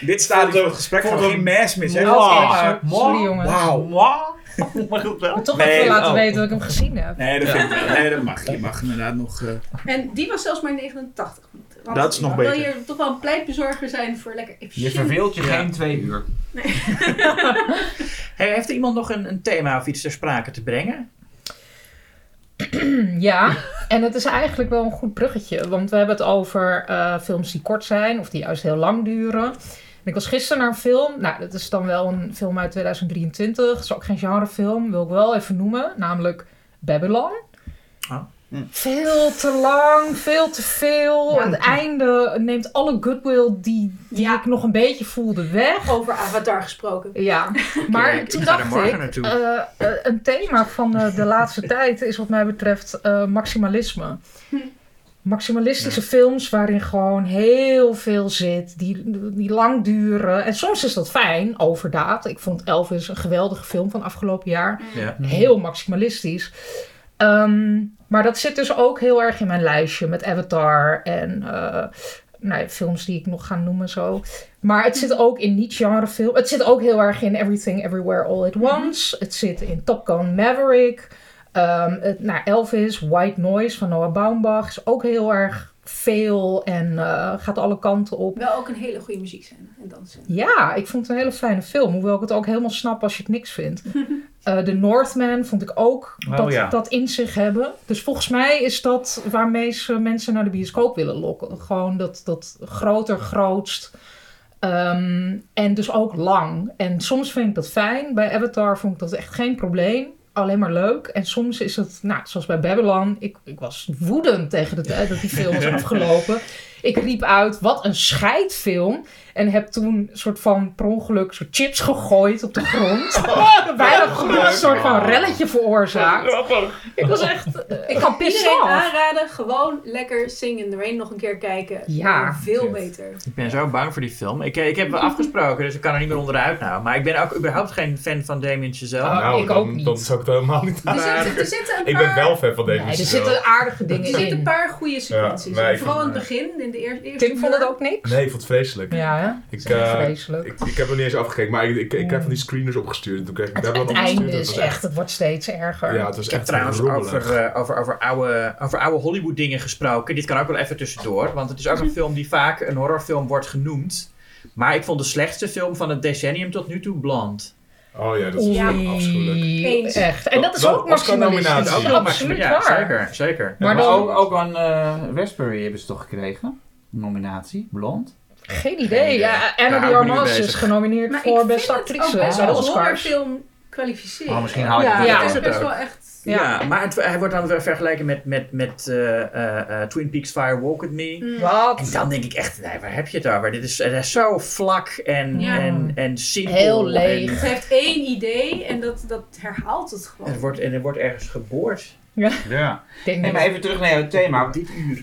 Dit staat in het gesprek van geen mes meer Wow. sorry, sorry jongens. Wauw. Maar goed wel. Ik moet toch Nee, even laten oh. weten dat ik hem gezien heb. Nee, dat vind ik wel. Nee, dat mag. Je mag inderdaad nog... eh, En die was zelfs maar 89 minuten. Want Dat is nog dan wil beter. je toch wel een pleitbezorger zijn voor lekker Je verveelt je Ja. geen twee uur. Hey, heeft er iemand nog een, een thema of iets ter sprake te brengen? Ja, en het is eigenlijk wel een goed bruggetje. Want we hebben het over eh, films die kort zijn of die juist heel lang duren. En ik was gisteren naar een film. Nou, dat is dan wel een film uit 2023. Het is ook geen genrefilm, wil ik wel even noemen. Namelijk Babylon. Oh. Hm. Veel te lang, veel te veel. Ja. Aan het einde neemt alle goodwill die, die Ja. ik nog een beetje voelde weg. Over Avatar gesproken. Ja, maar ik toen dacht ik, eh, eh, een thema van eh, de laatste tijd is wat mij betreft eh, maximalisme. Hm. Maximalistische films waarin gewoon heel veel zit, die, die lang duren. En soms is dat fijn, overdaad. Ik vond Elvis een geweldige film van afgelopen jaar. Ja. Heel maximalistisch. Ehm, maar dat zit dus ook heel erg in mijn lijstje met Avatar en eh, nou ja, films die ik nog ga noemen zo. Maar het zit ook in niet-genre film. Het zit ook heel erg in Everything Everywhere All at Once. Het zit in Top Gun Maverick. Ehm het, nou, Elvis, White Noise van Noah Baumbach is ook heel erg veel en eh, gaat alle kanten op. Wel ook een hele goede muziek zijn en dansen. Ja, ik vond het een hele fijne film. Hoewel ik het ook helemaal snap als je het niks vindt. Eh The Northman vond ik ook Oh, dat, ja. dat in zich hebben. Dus volgens mij is dat waarmee ze mensen naar de bioscoop willen lokken. Gewoon dat, dat groter, grootst. Ehm, en dus ook lang. En soms vind ik dat fijn. Bij Avatar vond ik dat echt geen probleem. Alleen maar leuk. En soms is het, nou, zoals bij Babylon. Ik, ik was woedend tegen de tijd dat die film was afgelopen. Ik riep uit, wat een scheidfilm. En heb toen een soort van per ongeluk soort chips gegooid op de grond. Bijna een soort van relletje veroorzaakt. Ik was echt, eh, Ik kan iedereen off. aanraden, gewoon lekker Sing in the Rain nog een keer kijken. Ja. Veel beter. Ik ben zo bang voor die film. Ik, ik heb wel afgesproken, dus ik kan er niet meer onderuit nou. Maar ik ben ook überhaupt geen fan van Damien Chazelle. Oh, nou, ik dan, ook niet. dan zou ik het helemaal niet Er zitten, er zitten een Ik ben wel fan van deze Nee, er zitten aardige er dingen zitten een in. paar goede sequenties. in. ik Vooral in het begin, in de eerste Tim vond het ook niks? Nee, ik vond het vreselijk. Ja, hè? Ik, eh, vreselijk. ik, ik heb nog niet eens afgekeken, maar ik, ik, ik krijg van die screeners opgestuurd. En toen kreeg ik Het, daar wat het opgestuurd. einde Het is echt, het wordt steeds erger. Ja, het was Ik heb echt trouwens rommelig. over, eh, over, over, oude, over oude Hollywood dingen gesproken. Dit kan ook wel even tussendoor. Want het is ook een film die vaak een horrorfilm wordt genoemd. Maar ik vond de slechtste film van het decennium tot nu toe Blonde. Oh ja, dat is Ja. afschuwelijk. Eens. Echt. En dat is ook maximalistisch. Ook Dat is absoluut ja, waar. zeker, zeker. Maar Maar, dan- ook, ook aan eh Raspberry hebben ze toch gekregen? Nominatie, Blond. Geen idee. Ja, Anna de ik Armas is genomineerd Maar voor ik beste vind het ook actrice de wel als Oscars. horrorfilm kwalificeren. Oh, misschien hou je ja, het Ja. het is is het best ook. wel echt... Ja, maar het, hij wordt dan weer vergeleken met, met, met eh, eh, eh, Twin Peaks Fire Walk With Me. Mm. Wat? En dan denk ik echt, nee, waar heb je het over? Dit is, het is zo vlak en, Ja. en, en simpel. Heel leeg. Het heeft één idee en dat, dat herhaalt het En gewoon. het wordt, en er wordt ergens geboord. Ja. Ik denk Nee, dat- maar even terug naar jouw thema.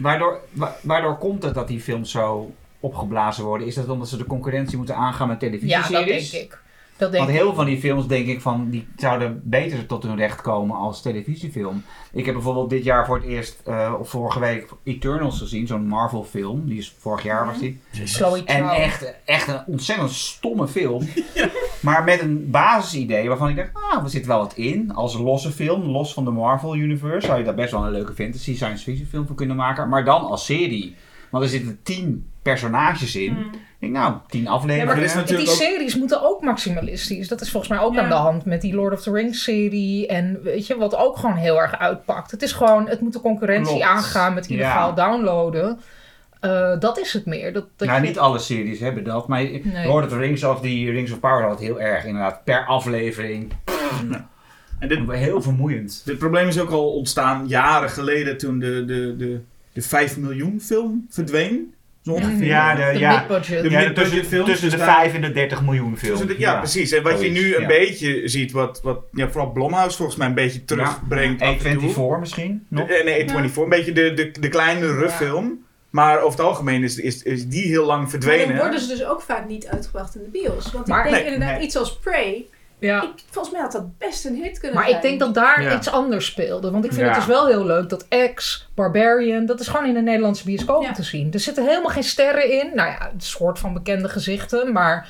Waardoor, wa- waardoor komt het dat die films zo opgeblazen worden? Is dat omdat ze de concurrentie moeten aangaan met Ja, dat televisieseries? denk ik. Dat denk Want heel veel van die films denk ik van, die zouden beter tot hun recht komen als televisiefilm. Ik heb bijvoorbeeld dit jaar voor het eerst, eh, of vorige week, Eternals gezien, zo'n Marvel film. Die is vorig jaar was die. En echt, echt een ontzettend stomme film. Maar met een basisidee waarvan ik dacht, ah, er zit wel wat in. Als losse film, los van de Marvel Universe, zou je daar best wel een leuke fantasy science fiction film voor kunnen maken. Maar dan als serie. Want er zitten tien personages in. Mm. Ik denk, nou, tien Ja, afleveringen. maar er is natuurlijk die ook- series moeten ook maximalistisch. Dat is volgens mij ook Ja. aan de hand met die Lord of the Rings serie. En weet je, wat ook gewoon heel erg uitpakt. Het is gewoon, het moet de concurrentie Klopt. aangaan met illegaal Ja. downloaden. Eh, dat is het meer. Dat, dat nou, je- niet alle series hebben dat. Maar Nee. Lord of the Rings of die Rings of Power had het heel erg. Inderdaad, per aflevering. En dit, Heel vermoeiend. dit probleem is ook al ontstaan jaren geleden toen de, de, de, de 5 miljoen film verdween. Zo ongeveer. Ja, de- de ja. mid-budget. De Ja, tussen, films, tussen de dus daar- 5 en de 30 miljoen film. Het- ja, precies. En wat je nu een ja. beetje ziet, wat, wat ja, vooral Blomhouse volgens mij een beetje terugbrengt. en toe. A24 misschien? Nog? De- Nee, A24. Een beetje de, de, de kleinere Ja. film. Maar over het algemeen is, is, is die heel lang Maar verdwenen. dan worden ze dus ook vaak niet uitgebracht in de bios. Want Maar- ik denk Nee, inderdaad nee. iets als Prey. Ja. Ik, volgens mij had dat best een hit kunnen Maar zijn. ik denk dat daar Ja. iets anders speelde. Want ik vind Ja. het dus wel heel leuk dat X, Barbarian, dat is gewoon in de Nederlandse bioscoop Ja. te zien. Er zitten helemaal geen sterren in. Nou ja, een soort van bekende gezichten, maar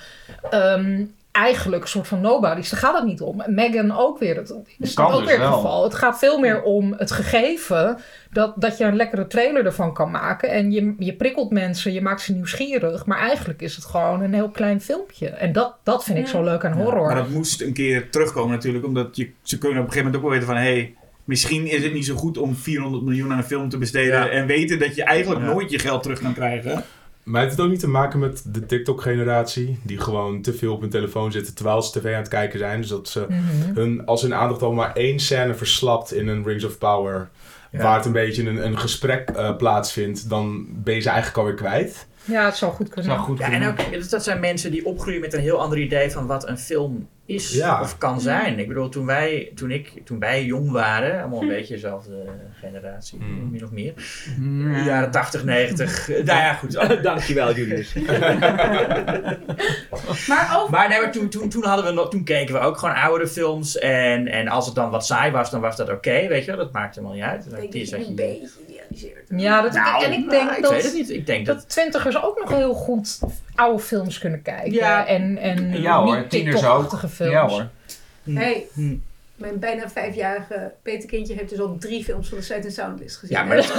ehm, eigenlijk een soort van nobodies. Daar gaat het niet om. En Megan ook weer. Dat is Kan ook dus weer het wel. geval. Het gaat veel meer om het gegeven dat, dat je een lekkere trailer ervan kan maken. En je, je prikkelt mensen, je maakt ze nieuwsgierig. Maar eigenlijk is het gewoon een heel klein filmpje. En dat, dat vind ik zo leuk aan horror. Maar dat moest een keer terugkomen natuurlijk. Omdat je, ze kunnen op een gegeven moment ook wel weten van... Hey, misschien is het niet zo goed om 400 miljoen aan een film te besteden. Ja. En weten dat je eigenlijk Ja. nooit je geld terug kan krijgen. Maar heeft het ook niet te maken met de TikTok-generatie? Die gewoon te veel op hun telefoon zitten terwijl ze tv aan het kijken zijn. Dus dat ze Mhm. hun, als hun aandacht al maar één scène verslapt in een Rings of Power... Ja. waar het een beetje een, een gesprek eh, plaatsvindt... dan ben je ze eigenlijk alweer kwijt. Ja, het zou goed kunnen. Zou goed Ja, en ook, dat- dat zijn mensen die opgroeien met een heel ander idee van wat een film is Ja. of kan zijn. Ik bedoel, toen wij, toen ik, toen wij jong waren, allemaal een beetje dezelfde generatie, Hmm. min of meer. Ja. Jaren 80, 90. nou ja, goed. Dankjewel, Julius. Maar over... Maar, nee, maar toen, toen, toen, hadden we nog, toen keken we ook gewoon oudere films. En, en als het dan wat saai was, dan was dat oké. weet je wel, dat maakt helemaal niet uit. ik Dan denk die dat je zat een je- beetje. Ja, dat, Nou, en ik nou, denk ik dat, weet het niet. Ik denk dat... dat twintigers ook nog heel goed oude films kunnen kijken. Ja. En, en Ja hoor, tieners ook. Films. Ja hoor. Hm. Hey, Hm. mijn bijna vijfjarige Peterkindje heeft dus al drie films van de Sight and Soundlist gezien. Ja, maar dat,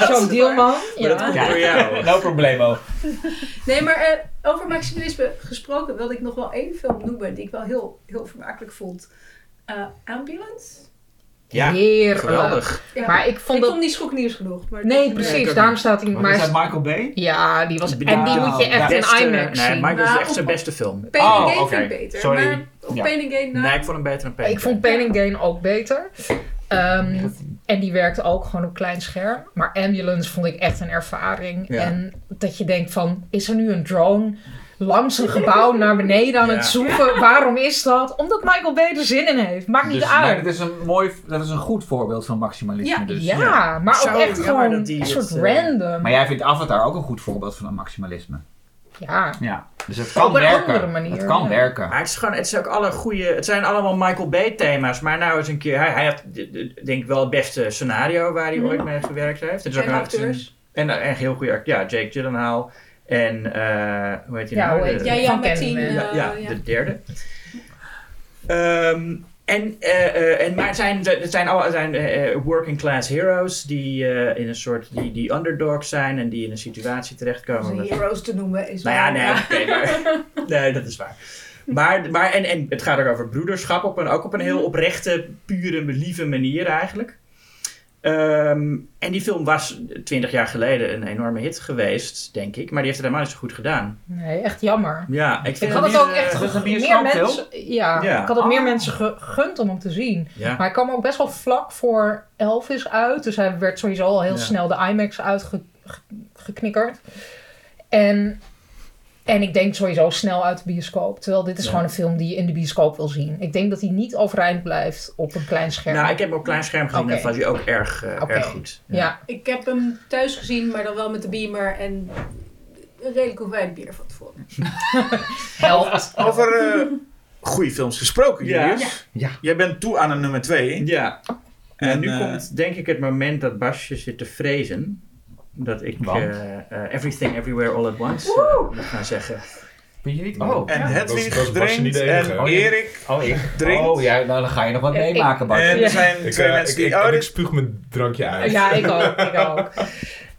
dat, Zo'n dealman. maar dat Ja. komt door jou. No problemo. Nee, maar eh, over maximalisme gesproken wilde ik nog wel één film noemen die ik wel heel, heel vermakelijk vond. Eh, Ambulance? Ja, Heerlijk. geweldig. Ja. Maar ik ik vond vond dat... die schoknieuws genoeg. Maar Nee, ik precies. ook Daarom staat hij... Wat is dat, Maar Michael Bay? ja, die was... En die Nou, moet je echt Beste- in IMAX Nee, zien. Michael is Maar echt zijn beste film. Pain Oh, and Gain oké. vind ik beter. Sorry. Maar op Ja. Pain and Gain na... Nee, ik vond hem beter dan Pain. Ik vond Pain and Gain ook beter. Ehm, en die werkte ook gewoon op klein scherm. Maar Ambulance vond ik echt een ervaring. Ja. En dat je denkt van, is er nu een drone langs een gebouw naar beneden aan Ja. het zoeken? Waarom is dat? Omdat Michael Bay er zin in heeft. Maakt niet Dus, uit. nee, dat is een mooi, dat is een goed voorbeeld van maximalisme Ja, dus. ja, maar Zo ook echt gewoon een soort het, eh, random. Maar jij vindt Avatar ook een goed voorbeeld van een maximalisme. Ja, Ja, dus het kan Op een werken. andere manier, het kan ja. werken. Maar het is gewoon, het is ook alle goede, het zijn allemaal Michael Bay thema's. Maar nou eens een keer, hij, hij had de- de- denk ik wel het beste scenario waar hij ooit mee gewerkt heeft. Het is ook En een- acteurs. En en heel goede act- ja, Jake Gyllenhaal. En eh, hoe heet Ja, nou? heet De- Ja, eh, ja, ja. de derde. Ehm, en, eh, en, maar het zijn, het zijn, al, zijn working class heroes die in een soort die, die underdogs zijn en die in een situatie terechtkomen. Ze heroes te noemen is nou ja, nee, maar, nee, dat is waar. Maar, maar en, en het gaat ook over broederschap, op een, ook op een heel oprechte, pure, lieve manier eigenlijk. Ehm, en die film was twintig jaar geleden een enorme hit geweest, denk ik. Maar die heeft het helemaal niet zo goed gedaan. nee, echt jammer. Ja, ik Ik vind had dat het ook echt eh, meer mensen... Ja, Ja. ik had het meer Oh. mensen gegund om hem te zien. Ja. Maar hij kwam ook best wel vlak voor Elvis uit. Dus hij werd sowieso al heel Ja. snel de IMAX uitgeknikkerd. En, en ik denk sowieso snel uit de bioscoop. Terwijl dit is Ja. gewoon een film die je in de bioscoop wil zien. Ik denk dat hij niet overeind blijft op een klein scherm. Nou, ik heb hem op klein scherm gezien en vond hij ook erg, eh, erg goed. ja. Ik heb hem thuis gezien, maar dan wel met de beamer en een redelijke hoeveelheid bier van tevoren. helpt. Over eh goede films gesproken. Julius. Ja. Jij bent toe aan een nummer 2. Ja. En En, nu eh, komt denk ik het moment dat Basje zit te vrezen. Dat ik eh, eh, Everything Everywhere All at Once eh, moet gaan zeggen. Vind je niet? Oh. En dat Hedwig drinkt en Oh. Erik Oh, ik. drinkt. Oh, ja, nou, dan ga je nog wat En meemaken, Bart. En er zijn Ik, twee mensen ik, die... ik, oh, en ik spuug mijn drankje uit. Ja, ik ook. Ik ook.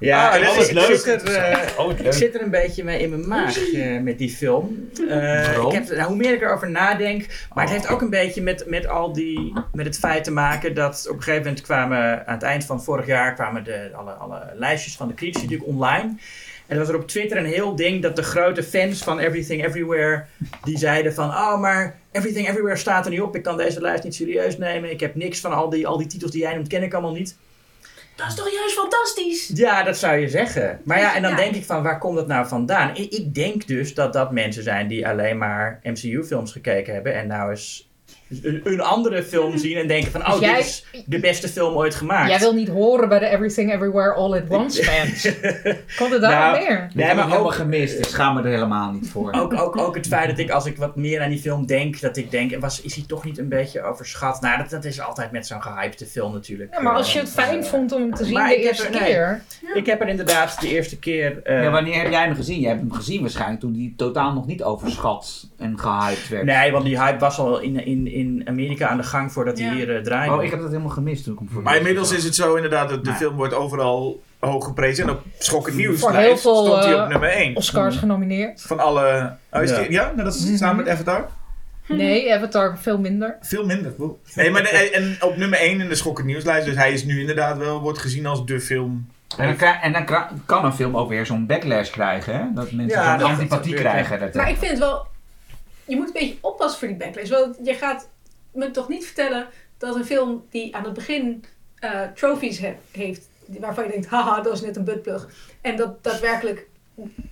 Ja, Ah, ik, dat is leuk. Zit er, eh, Oh, ik zit er een beetje mee in mijn maag eh, met die film. Waarom? ik heb, nou, hoe meer ik erover nadenk. Maar het heeft ook een beetje met, met al die. met het feit te maken dat op een gegeven moment kwamen. aan het eind van vorig jaar kwamen de, alle, alle lijstjes van de critici natuurlijk online. En er was er op Twitter een heel ding dat de grote fans van Everything Everywhere. die zeiden van. Oh, maar Everything Everywhere staat er niet op. Ik kan deze lijst niet serieus nemen. Ik heb niks van al die, al die titels die jij noemt, ken ik allemaal niet. Dat is toch juist fantastisch? Ja, dat zou je zeggen. Maar ja, en dan Ja. denk ik van, waar komt dat nou vandaan? Ik, ik denk dus dat dat mensen zijn die alleen maar MCU-films gekeken hebben en nou eens een, andere film zien en denken van, oh, Dus jij- dit is de beste film ooit gemaakt. Jij wil niet horen bij de Everything Everywhere All at Once fans. Komt het daar Nou, neer? Nee, maar ook- gemist. Ik schaam me er helemaal niet voor. Ook, ook, ook het feit dat ik, als ik wat meer aan die film denk, dat ik denk, was, is hij toch niet een beetje overschat? Nou, dat, dat is altijd met zo'n gehypte film natuurlijk. Ja, maar als je het Eh, fijn vond om hem te zien maar de eerste er- nee. keer. Ik heb er inderdaad de eerste keer... eh, Ja, wanneer heb jij hem gezien? Jij hebt hem gezien waarschijnlijk toen die totaal nog niet overschat en gehyped werd. Nee, want die hype was al in, in, in Amerika aan de gang voordat hij hier uh, draaide. Oh, ik heb dat helemaal gemist toen ik hem voor Maar inmiddels is het zo inderdaad dat de Nee. film wordt overal hoog geprezen. En op Schokken Nieuws Voor heel veel, stond hij eh, op nummer 1. Oscars genomineerd. Van alle... Oh, is Ja. die- ja, nou, dat is samen met Avatar? Nee, Avatar veel minder. Veel minder. Wow. Nee, maar de- en op nummer 1 in de Schokken Nieuwslijst. Dus hij is nu inderdaad wel, wordt gezien als de film. En dan, krijg- en dan kan een film ook weer zo'n backlash krijgen, hè? Dat mensen Ja, zo'n antipathie krijgen. Dat, Maar ik vind het wel... Je moet een beetje oppassen voor die backlash. Want je gaat me toch niet vertellen dat een film die aan het begin eh trophies he- heeft... waarvan je denkt, haha, dat is net een buttplug. En dat daadwerkelijk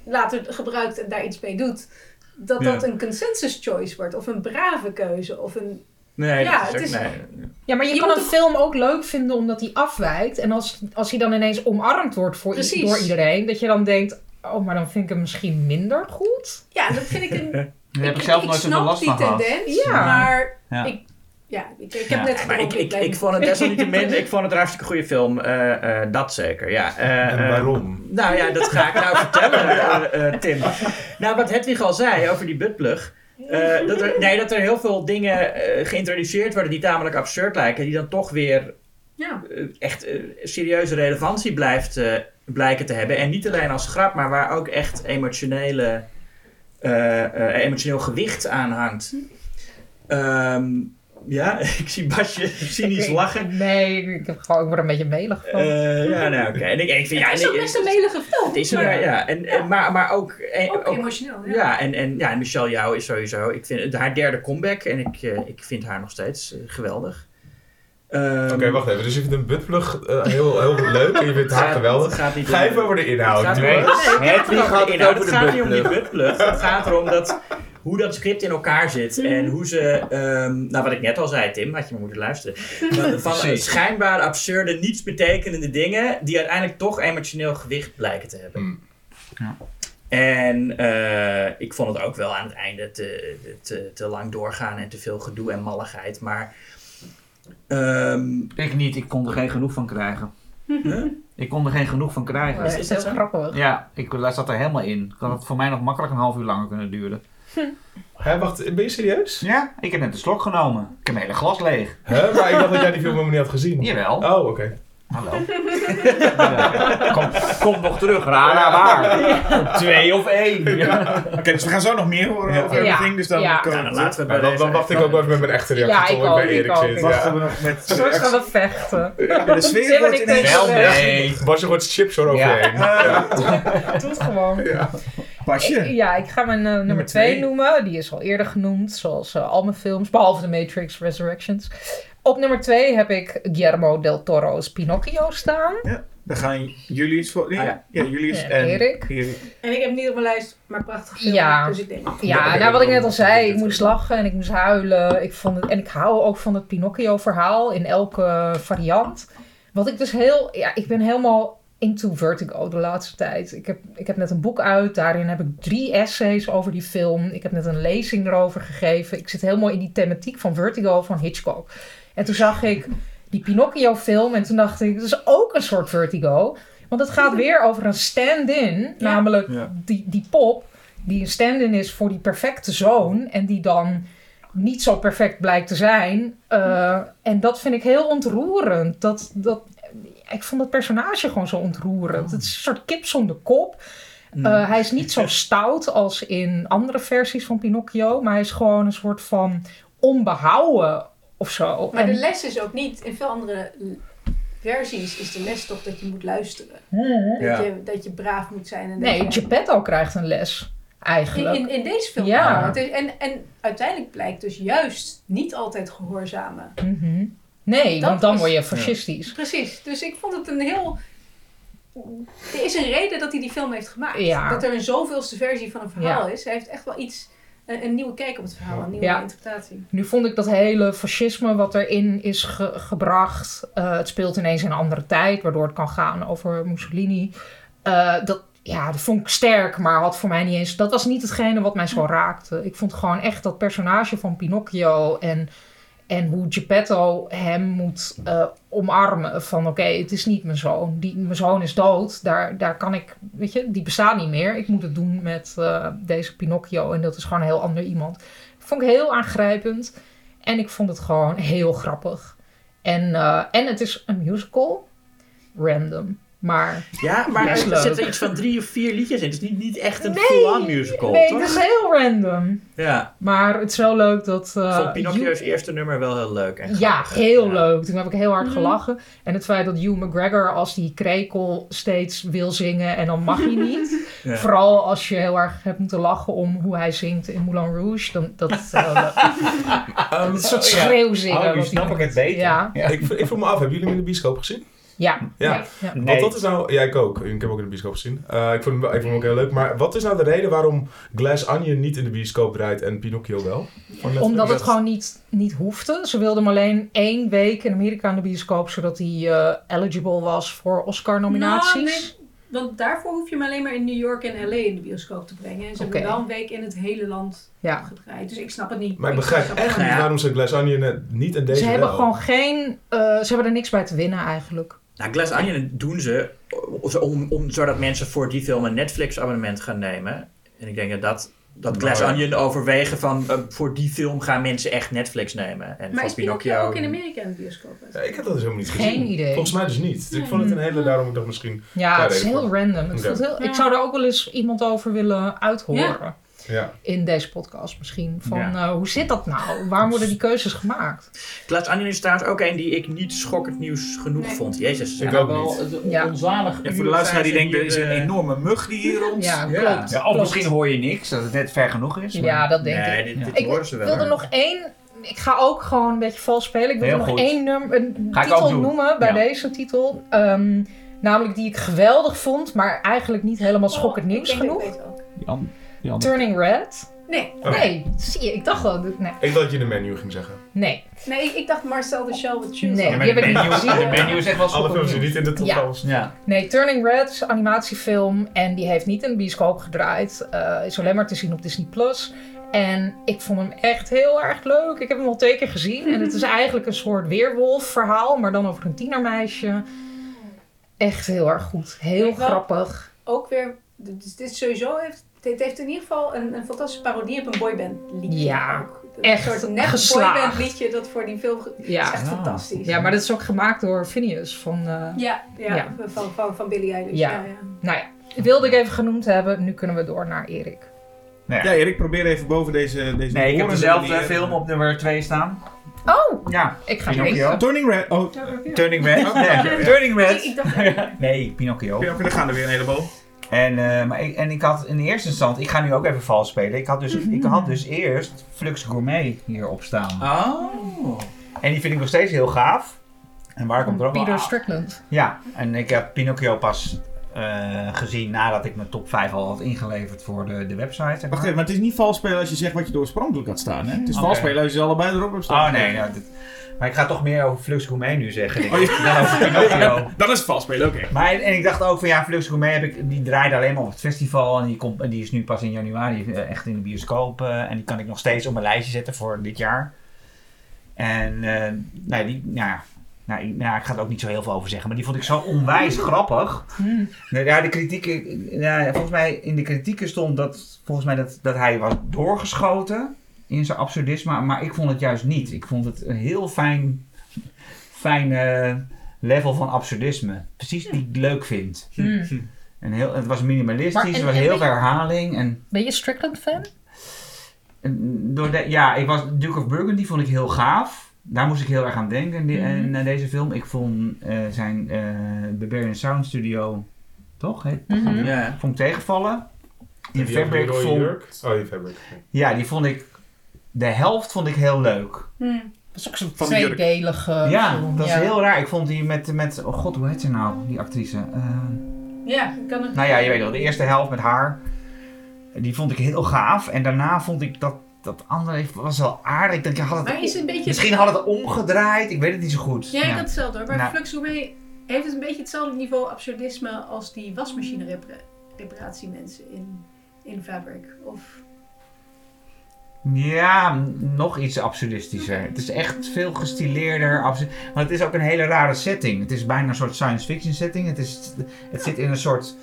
later gebruikt en daar iets mee doet... dat Ja. dat een consensus choice wordt. Of een brave keuze. Of een... Nee, Ja, dat is het ook, is- nee. Ja, maar je, Je kan een toch- film ook leuk vinden omdat hij afwijkt. En als, als hij dan ineens omarmd wordt voor door iedereen, dat je dan denkt: oh, maar dan vind ik hem misschien minder goed. Ja, dat vind ik een... Daar heb ik zelf nooit zoveel snap last die van gehad. tendens, Ja. maar Ja. ik... Ja, ik, ik heb Ja. net Maar ik, ik, ik vond het desalniettemin, ik vond het een hartstikke goede film. eh, eh, dat zeker, ja. Eh, En waarom? nou ja, dat ga ik nou vertellen, Tim. Nou, wat Hedwig al zei over die buttplug. eh, dat, er, nee, dat er heel veel dingen eh, geïntroduceerd worden die tamelijk absurd lijken. Die dan toch weer Ja. echt serieuze relevantie blijft, eh, blijken te hebben. En niet alleen als grap, maar waar ook echt emotionele, emotioneel gewicht aan hangt. Ehm, ja, ik zie Basje cynisch Ik- lachen. Nee, ik, heb gewoon, ik word er een beetje melig van. Eh, ja, nou oké. En ik, ik vind, ja, het is ook best een melige film. het is maar ja, en, en- maar, maar ook, en, ook, ook- emotioneel. Ja. ja, en, en, ja, Michelle Jou is sowieso, ik vind haar derde comeback en ik, eh, ik vind haar nog steeds eh, geweldig. Ehm, Oké, wacht even. Dus je vindt een buttplug eh, heel, heel leuk en je vindt haar gaat- geweldig. het gaat niet Ga even over de inhoud. Het gaat. Nee, het gaat niet het om- over het de gaat niet om die buttplug. Het gaat erom dat, hoe dat script in elkaar zit. En hoe ze, ehm, nou wat ik net al zei Tim, had je maar moeten luisteren. Van, Precies. schijnbaar absurde, nietsbetekenende dingen die uiteindelijk toch emotioneel gewicht blijken te hebben. Mm. Ja. En eh, ik vond het ook wel aan het einde te, te, te lang doorgaan en te veel gedoe en malligheid. Maar ehm, Ik niet, ik kon er geen genoeg van krijgen. Huh? Ik kon er geen genoeg van krijgen. dat is heel grappig. Ja, ik zat er helemaal in. Ik had het voor mij nog makkelijk een half uur langer kunnen duren. Hè, wacht, ben je serieus? Ja, ik heb net een slok genomen. Ik heb mijn hele glas leeg. Hè? Maar ik dacht dat jij die film helemaal niet had gezien. Jawel. Oh, oké. Hallo. Ja. Kom, kom nog terug, Rana, waar? Twee of één. Oké, dus we gaan zo nog meer horen Ja. over everything. Dus dan Ja. ja, dan laten we bij dan, dan wacht ik ook wel even met mijn echte reactie Ja, tot ik ik ook, bij ik Erik ook. zit. Ik wachten Ja. we nog met... Straks gaan we vechten. Ja, de sfeer wordt ineens... Wel nee. Bas, je gooit chips eroverheen. Ja. Doe het gewoon. Pasje. Ja, ik ga mijn eh, nummer 2 twee. noemen. Die is al eerder genoemd, zoals eh, al mijn films, behalve The Matrix Resurrections. Op nummer 2 heb ik Guillermo del Toro's Pinocchio staan. Dan gaan Julius voor... Ja, Ah, ja. ja. Julius En en... Erik. Erik. En ik heb niet op mijn lijst, maar prachtig film. Ja. Dus ik denk... Ja, nou wat ik net al zei, ik moest lachen en ik moest huilen. Ik vond het, en ik hou ook van het Pinocchio-verhaal in elke variant. Wat ik dus heel, ja, ik ben helemaal into Vertigo de laatste tijd. Ik heb, ik heb net een boek uit, daarin heb ik drie essays over die film. Ik heb net een lezing erover gegeven. Ik zit helemaal in die thematiek van Vertigo van Hitchcock. En toen zag ik die Pinocchio-film en toen dacht ik, dat is ook een soort Vertigo. Want het gaat weer over een stand-in, namelijk Ja. die, die pop die een stand-in is voor die perfecte zoon en die dan niet zo perfect blijkt te zijn. Uh, en dat vind ik heel ontroerend. Dat, dat ik vond het personage gewoon zo ontroerend. Het is een soort kip zonder kop. Eh, hij is niet zo stout als in andere versies van Pinocchio, maar hij is gewoon een soort van onbehouden of zo. Maar En- de les is ook niet, in veel andere versies is de les toch dat je moet luisteren. Hmm. Ja. Dat, je, dat je braaf moet zijn. En Nee, Geppetto krijgt een les, eigenlijk. in, in deze film. Ja. is- en, en uiteindelijk blijkt dus juist niet altijd gehoorzamen. Mhm. Nee, Dat want dan is- word je fascistisch. Precies. Dus ik vond het een heel... Er is een reden dat hij die film heeft gemaakt. Ja. Dat er een zoveelste versie van een verhaal Ja. is. Hij heeft echt wel iets... Een, een nieuwe kijk op het verhaal. Een nieuwe Ja. interpretatie. Nu vond ik dat hele fascisme wat erin is ge- gebracht. eh, het speelt ineens in een andere tijd, waardoor het kan gaan over Mussolini. Eh, dat, ja, dat vond ik sterk, maar had voor mij niet eens. Dat was niet hetgene wat mij zo raakte. Ik vond gewoon echt dat personage van Pinocchio en, en hoe Geppetto hem moet eh, omarmen. Van oké, het is niet mijn zoon. Die, mijn zoon is dood. Daar, daar kan ik, weet je, die bestaat niet meer. Ik moet het doen met eh, deze Pinocchio. En dat is gewoon een heel ander iemand. Vond ik heel aangrijpend. En ik vond het gewoon heel grappig. En, eh, en het is een musical. Random. Maar Ja, maar er leuk. zitten iets van drie of vier liedjes in. Het is niet, niet echt een Nee, full-on musical, nee, toch? het is heel random. Ja, Maar het is wel leuk dat... eh, ik vond Pinocchio's Hugh- eerste nummer wel heel leuk. En Ja, heel Ja. leuk. Toen heb ik heel hard Mhm. gelachen. En het feit dat Hugh McGregor als die krekel steeds wil zingen en dan mag hij niet. Ja. Vooral als je heel erg hebt moeten lachen om hoe hij zingt in Moulin Rouge. Dan, dat leuk. Um, Een soort oh ja. schreeuwzingen. Oh, nu wat snap ik het beter. Ja, Ik, ik vroeg me af, hebben jullie hem in de bioscoop gezien? Ja. Ja. ja. Nee. Want dat is nou... Ja, ik ook. Ik heb ook in de bioscoop gezien. Eh, ik, vond hem, ik vond hem ook heel leuk. Maar wat is nou de reden waarom Glass Onion niet in de bioscoop draait en Pinocchio wel? Omdat het gewoon niet, niet hoefde. Ze wilden hem alleen één week in Amerika in de bioscoop, zodat hij eh, eligible was voor Oscar-nominaties. Nou, Want daarvoor hoef je hem alleen maar in New York en LA in de bioscoop te brengen. En ze hebben wel een week in het hele land Ja. gedraaid. Dus ik snap het niet. Maar ik begrijp echt niet waarom ze Glass Onion net niet en deze Ze hebben wel. gewoon geen. eh, ze hebben er niks bij te winnen eigenlijk. Nou, Glass Onion doen ze om, om, zodat mensen voor die film een Netflix-abonnement gaan nemen. En ik denk dat dat, dat Glass Nou. Onion overwegen van eh, voor die film gaan mensen echt Netflix nemen. En Maar voor is Pinocchio ook in Amerika in de bioscoop? Ja, ik heb dat dus helemaal niet Geen gezien. idee. Volgens mij dus niet. Dus ik vond het een hele... Daarom ik dacht misschien... Ja, het is heel random. Het heel. Ik zou er ook wel eens iemand over willen uithoren. Ja. In deze podcast misschien. Van Ja. eh, hoe zit dat nou? Waarom worden die keuzes gemaakt? Onion is trouwens ook een die ik niet schokkend nieuws genoeg Nee. vond. Jezus. Ik ja. ook wel niet. Ja. onzalig En voor de luisteraar die denkt, er is een enorme mug die hier rond. Ja, Ja. klopt. Ja, of klopt. misschien hoor je niks, dat het net ver genoeg is. maar- Ja, dat denk Nee, ik. dit, dit Ik horen ze wel. wilde nog één. Ik ga ook gewoon een beetje vals spelen. Ik wilde Heel nog goed. één nummer, een Ga titel noemen bij Ja. deze titel. Ehm, namelijk die ik geweldig vond, maar eigenlijk niet helemaal schokkend Oh, ik nieuws denk dat ik genoeg. Jan, Jan. Turning Red. Nee, Oké. Nee, zie je, ik dacht wel. Nee, Ik dacht dat je de menu ging zeggen. nee. nee ik, ik dacht Marcel de with Shoes. Nee. Ja, maar die de heb ik niet menu, gezien. de menu is echt wel Alle films die niet in de top Ja. Nee, Turning Red is een animatiefilm en die heeft niet in de bioscoop gedraaid. Eh, is alleen maar te zien op Disney+. Plus. En ik vond hem echt heel erg leuk. Ik heb hem al twee keer gezien. En het is eigenlijk een soort weerwolf verhaal, maar dan over een tienermeisje. Echt heel erg goed. Heel Weet je wel? grappig. Ook weer, dus dit sowieso heeft, dit heeft in ieder geval een, een fantastische parodie op een boyband liedje. Ja, ook. echt Een soort net geslaagd. boyband liedje dat voor die film ge- is Ja. echt Ah. fantastisch. ja, maar dat is ook gemaakt door Phineas van... eh, Ja, ja, Ja. Van, van, van Billie Eilish. Ja. Ja. Ja, Nou ja, wilde ik even genoemd hebben. Nu kunnen we door naar Erik. Nee. Ja, Erik, probeer even boven deze... deze Nee, ik heb dezelfde manier- film op nummer 2 staan. Oh, Ja, ik ga Pinocchio. Turning Red. Oh, Turning Red. Nee, Turning Red. ik dacht, Nee, Pinocchio. ja, dan gaan er weer een heleboel. En, eh, maar ik, en ik had in eerste instantie, ik ga nu ook even vals spelen. Ik had dus, ik had dus eerst Flux Gourmet hierop staan. Oh. En die vind ik nog steeds heel gaaf. En waar komt er ook Peter? Strickland. Ja, en ik heb Pinocchio pas eh, gezien nadat ik mijn top 5 al had ingeleverd voor de, de website. Zeg Wacht maar. even, maar het is niet vals spelen als je zegt wat je oorspronkelijk had staan. Hè? Het is Oké. vals spelen als je ze allebei erop hebt staan. Oh nee, nou, dit- maar ik ga toch meer over Flux Gourmet nu zeggen. denk Oh, ja. Dan over Pinocchio. Dan is het vals spelen, oké. Maar en ik dacht ook van ja, Flux Gourmet heb ik, die draaide alleen maar op het festival. En die, komt, en die is nu pas in januari eh, echt in de bioscoop. eh, en die kan ik nog steeds op mijn lijstje zetten voor dit jaar. En eh nou, die, nou, ja, nou, ik- nou, ik ga er ook niet zo heel veel over zeggen. Maar die vond ik zo onwijs grappig. Hmm. Nou, Ja, de kritieken, ja, volgens mij in de kritieken stond dat, volgens mij dat, dat hij was doorgeschoten in zijn absurdisme. Maar ik vond het juist niet. Ik vond het een heel fijn, fijn, level van absurdisme. Precies die ik leuk vind. Hmm. En heel, het was minimalistisch, Maar en- er was en heel veel herhaling. En, Ben je Strickland fan? en door de, ja, ik was, Duke of Burgundy vond ik heel gaaf. Daar moest ik heel erg aan denken in, die- in, eh, deze film. Ik vond eh, zijn eh Barbarian Sound Studio, toch? Heet. Ja. Vond ik tegenvallen. In Fabric vond? Oh, die Fabric. ja, die vond ik, de helft vond ik heel leuk. Hm. Dat is ook zo'n tweedelige ja, film. dat is ja. heel raar. Ik vond die met, met, oh god, hoe heet ze nou, die actrice? Eh, Ja, ik kan het Nou ja, je weet wel, de eerste helft met haar, die vond ik heel gaaf. En daarna vond ik dat, dat andere was wel aardig. Ik denk, je had het, Maar is het een beetje... misschien had het omgedraaid, ik weet het niet zo goed. Ja, ik had hetzelfde hoor. Maar Nou. Flux Gourmet heeft het een beetje hetzelfde niveau absurdisme als die wasmachine repara- reparatiemensen in, in Fabric. Of... Ja, nog iets absurdistischer. Het is echt veel gestileerder. Want het is ook een hele rare setting. Het is bijna een soort science fiction setting. Het, is, het zit in een soort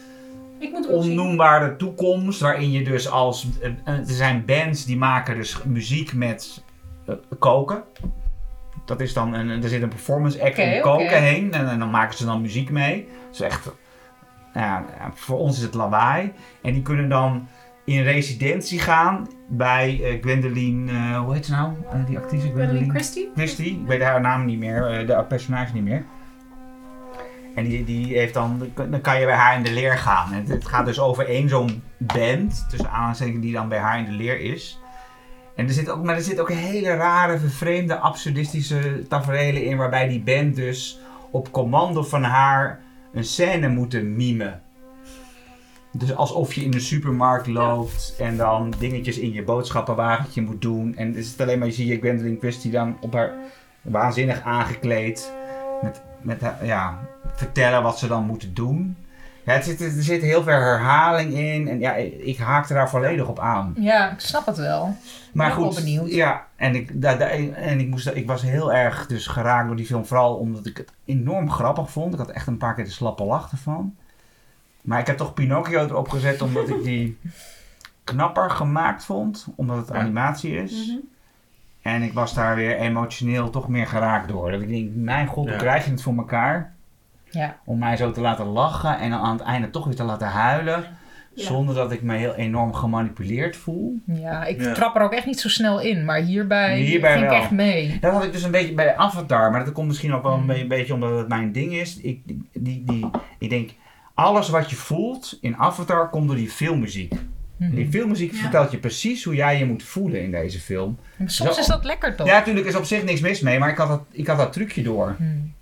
onnoembare toekomst. Waarin je dus als. eh, Er zijn bands die maken dus muziek met eh, koken. Dat is dan een, er zit een performance act oké. koken heen. En, en dan maken ze dan muziek mee. Dat is echt. nou ja, voor ons is het lawaai. En die kunnen dan in residentie gaan bij eh Gwendoline. eh, hoe heet ze nou? Eh, die actrice Gwendoline Gwendoline Christie? Christie, ik weet haar naam niet meer, de personage niet meer. En die, die heeft dan, dan kan je bij haar in de leer gaan. Het, het gaat dus over één zo'n band, tussen aanhalingstekens, die dan bij haar in de leer is. En er zit ook, maar er zitten ook hele rare, vervreemde, absurdistische tafereelen in, waarbij die band dus op commando van haar een scène moeten mimen. Dus alsof je in de supermarkt loopt en dan dingetjes in je boodschappenwagentje moet doen. En het is het alleen maar, zie je Gwendolyn Christie dan op haar waanzinnig aangekleed. Met, met haar- ja, vertellen wat ze dan moeten doen. Ja, het zit, er zit heel veel herhaling in. En ja, ik haakte daar volledig op aan. Ja, ik snap het wel. Maar ben wel goed, benieuwd. ja, en, ik, da, da- en ik, moest, ik was heel erg dus geraakt door die film. Vooral omdat ik het enorm grappig vond. Ik had echt een paar keer de slappe lach ervan. Maar ik heb toch Pinocchio erop gezet omdat ik die knapper gemaakt vond. Omdat het Ja. animatie is. Mhm. En ik was daar weer emotioneel toch meer geraakt door. Dat ik denk, mijn god, hoe krijg je het voor elkaar? Ja. Om mij zo te laten lachen en dan aan het einde toch weer te laten huilen. Ja. Zonder dat ik me heel enorm gemanipuleerd voel. Ja, ik Ja. trap er ook echt niet zo snel in. Maar hierbij, Hierbij ging ik echt mee. Dat had ik dus een beetje bij Avatar, maar dat komt misschien ook wel een Mm. be- beetje omdat het mijn ding is. Ik, die, die, ik denk, alles wat je voelt in Avatar komt door die filmmuziek. Mhm. Die filmmuziek Ja. vertelt je precies hoe jij je moet voelen in deze film. Maar Soms Zo- is dat lekker toch? Ja, natuurlijk is op zich niks mis mee, maar ik had dat, ik had dat trucje door. Hmm.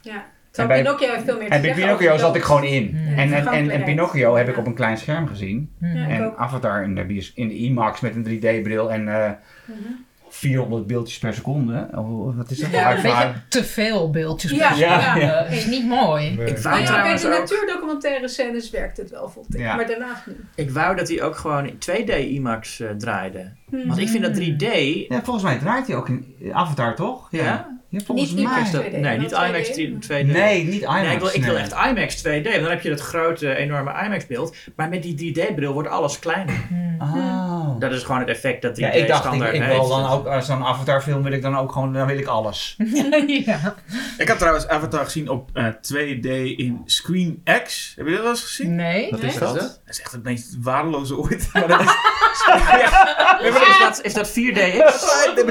Ja. Terwijl En bij- Pinocchio heeft veel meer te En bij Pinocchio zat ik gewoon in. Mm. En, en, en. Pinocchio heb ik op een klein scherm gezien. Ja, en ook. Avatar in de, in de IMAX met een 3D-bril en eh, Mhm. 400 beeldjes per seconde. Oh, wat is dat? Ja, een Uitvaart? beetje te veel beeldjes. Ja, per seconde. ja. is niet mooi. Nee. Ik wou Nou ja, trouwens de ook, natuurdocumentaire scènes werkt het wel, vond ik. Ja. Maar daarna niet. ik wou dat hij ook gewoon in 2D IMAX eh, draaide. Mhm. Want ik vind dat 3D... Ja, volgens mij draait hij ook in Avatar, toch? Ja? Ja, volgens Niet mij. IMAX Is dat- 2D, nee, niet 2D. IMAX 2D. Nee, niet IMAX. Nee, ik wil, ik wil nee. echt IMAX 2D. Want dan heb je dat grote, enorme IMAX-beeld. Maar met die 3D-bril wordt alles kleiner. Hmm. Oh. Dat is gewoon het effect dat 3D Ja, ik dacht, ik, standaard ik heeft. wil dan ook, als zo'n Avatar film wil ik dan ook gewoon, dan wil ik alles. ja. Ik had trouwens Avatar gezien op eh, 2D in Screen X. Heb je dat wel eens gezien? Nee. Wat Nee? is dat? dat? Is echt het meest waardeloze ooit. Maar dat is... Nee, maar is dat, is dat 4DX?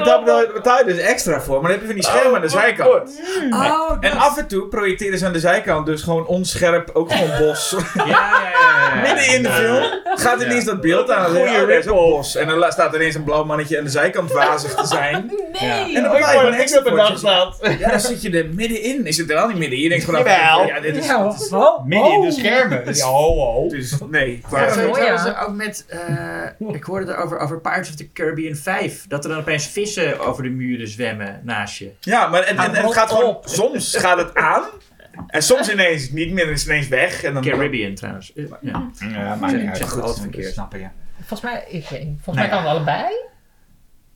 Daar betaal, je dus extra voor, maar dan heb je van die schermen aan de zijkant. Oh, En af en toe projekteren ze aan de zijkant dus gewoon onscherp ook gewoon bos. Ja, ja, ja, ja. Midden in de film gaat ineens dat beeld aan. Goeie Oh, bos. En dan staat ineens een blauw mannetje aan de zijkant wazig te zijn. Nee. En dan je gewoon extra. Dus staat. Ja, dan zit je er middenin. Is het er wel niet middenin? Je denkt gewoon Jawel. ja, dit is... Ja, dit is- ho, Midden in de ho. schermen. Ja, ho, ho. Dus nee. Ja, Ja, zo, ja. is ook met, eh, ik hoorde er over, over Pirates of the Caribbean 5. Dat er dan opeens vissen over de muren zwemmen naast je. Ja, maar en, en, en het gaat gewoon... op. Soms gaat het aan. En soms ineens niet meer. is het ineens weg. En dan... Caribbean trouwens. Ja. Ja, maar niet uit. zeg Goed, verkeerd. snappen, ja. Volgens mij, ik. Volgens Nee. mij kan het allebei.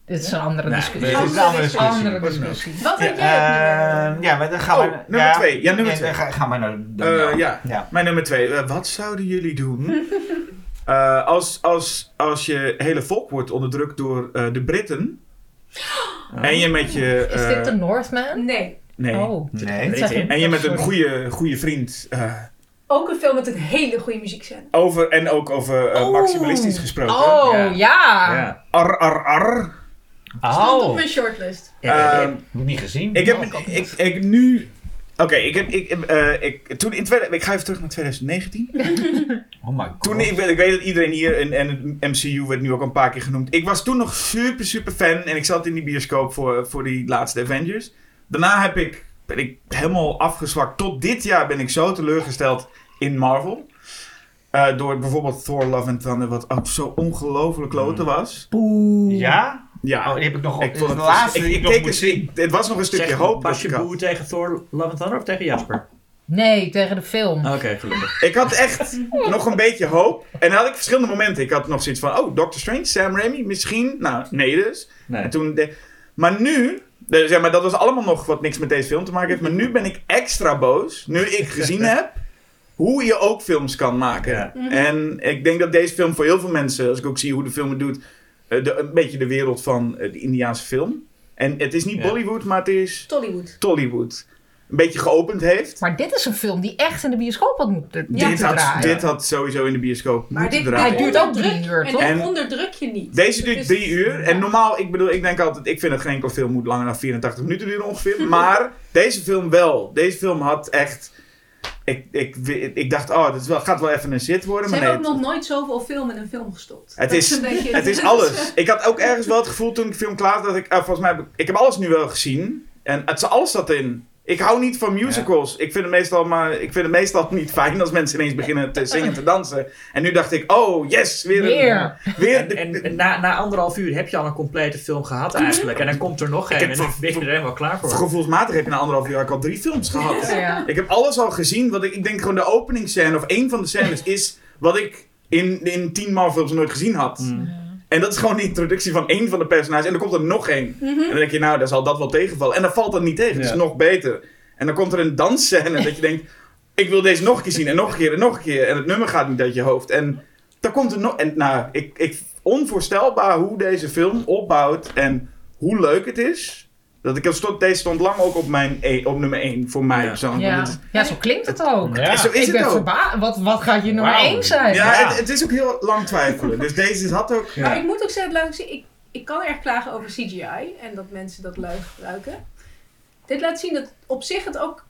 Dit is een andere Nee, discussie. Dit is een andere discussie. Andere discussie. Wat had jij Eh, ja, maar dan gaan Oh, we... nummer ja, twee. Ja, nummer twee. ga- gaan we naar... de- Eh, ja. ja. Mijn nummer twee. Eh, wat zouden jullie doen eh, als, als, als je hele volk wordt onderdrukt door eh, de Britten en je met je... Is dit de Northman? Nee. Nee. Oh. Nee. En je met een goede, goede vriend. eh, Ook een film met een hele goede muziekscène. over, en ook over Oh. maximalistisch gesproken. Oh, Ja. ja. Ja. Ar, ar, ar. Stond op Oh, mijn shortlist. Ja, Ehm, heb ik niet gezien. ik heb Oh, ik, ik, nu... Oké, ik heb... Ik, eh, ik, toen in tweede, ik ga even terug naar 2019. Oh my god. Toen, ik, weet- ik weet dat iedereen hier en, en het MCU werd nu ook een paar keer genoemd. Ik was toen nog super, super fan en ik zat in die bioscoop voor, voor die laatste Avengers. Daarna heb ik, ben ik helemaal afgezwakt. Tot dit jaar ben ik zo teleurgesteld in Marvel. Eh, door bijvoorbeeld Thor Love and Thunder, wat ook zo ongelooflijk kloten was. Poeh. Ja? Ja, Oh, die heb ik nog ik vond de het, laatste ik, ik nog keek zien. ik- het was nog een stukje Zeg hoop. ik had. Boer tegen Thor Love and Thunder of tegen Jasper? Nee, tegen de film. Oké, gelukkig. Ik had echt nog een beetje hoop. En dan had ik verschillende momenten. Ik had nog zoiets van, oh, Doctor Strange, Sam Raimi, misschien. Nou, nee dus. Nee. En toen de, maar nu, de- zeg maar, dat was allemaal nog wat niks met deze film te maken heeft. Maar nu ben ik extra boos, nu ik gezien heb hoe je ook films kan maken. Ja. En ik denk dat deze film voor heel veel mensen, als ik ook zie hoe de film het doet, de, een beetje de wereld van eh, de Indiaanse film. En het is niet Ja. Bollywood, maar het is Tollywood. Tollywood. Een beetje geopend heeft. Maar dit is een film die echt in de bioscoop had moeten Ja. dit, had, draaien. dit had sowieso in de bioscoop Maar moeten dit, draaien. Hij duurt ook drie uur, En toch? En- onderdruk je niet. Deze duurt is- drie uur. En normaal, ik bedoel, ik denk altijd, ik vind dat geen enkel film moet langer dan 84 minuten duren ongeveer. Maar deze film wel. Deze film had echt. Ik, ik, ik dacht, oh, is wel, gaat wel even een zit worden. Ze Maar hebben nee, ook nog nooit zoveel film in een film gestopt. Het Dat is- beetje- het is alles. Ik had ook ergens wel het gevoel toen ik de film klaar dat ik, ah, volgens mij, heb ik, ik heb alles nu wel gezien. En het, alles zat in. Ik hou niet van musicals. Ik, vind het meestal maar, ik vind het meestal niet fijn als mensen ineens beginnen te zingen en te dansen. En nu dacht ik, oh yes, weer een... Weer. weer En, de- en, en na, na anderhalf uur heb je al een complete film gehad eigenlijk. En dan komt er nog één heb en dan ben je er helemaal klaar voor. Gevoelsmatig heb je na anderhalf jaar al drie films gehad. Ja. Ik heb alles al gezien. Wat ik, ik denk gewoon de openingsscène of één van de scènes is wat ik in, in tien Marvel films nooit gezien had. Mm. En dat is gewoon de introductie van één van de personages. En dan komt er nog één. Mhm. En dan denk je, nou, dan zal dat wel tegenvallen. En dan valt dat niet tegen. Dat Ja. is nog beter. En dan komt er een dansscène dat je denkt, ik wil deze nog een keer zien. En nog een keer en nog een keer. En het nummer gaat niet uit je hoofd. En dan komt er nog... En nou, ik, ik, onvoorstelbaar hoe deze film opbouwt. En hoe leuk het is. Dat ik, stond, deze stond lang ook op, mijn, e- op nummer 1 voor mij Ja. persoonlijk. Ja. Ja, zo klinkt het ook. Ja. Zo is ik het ben verbaasd. Wat, wat gaat je nummer Wauw. 1 zijn? Ja, Ja. Het, het is ook heel lang twijfelen. Dus deze had ook... Maar ik moet ook zeggen, laat ik, zien, ik, ik kan erg klagen over CGI en dat mensen dat lui gebruiken. Dit laat zien dat op zich het ook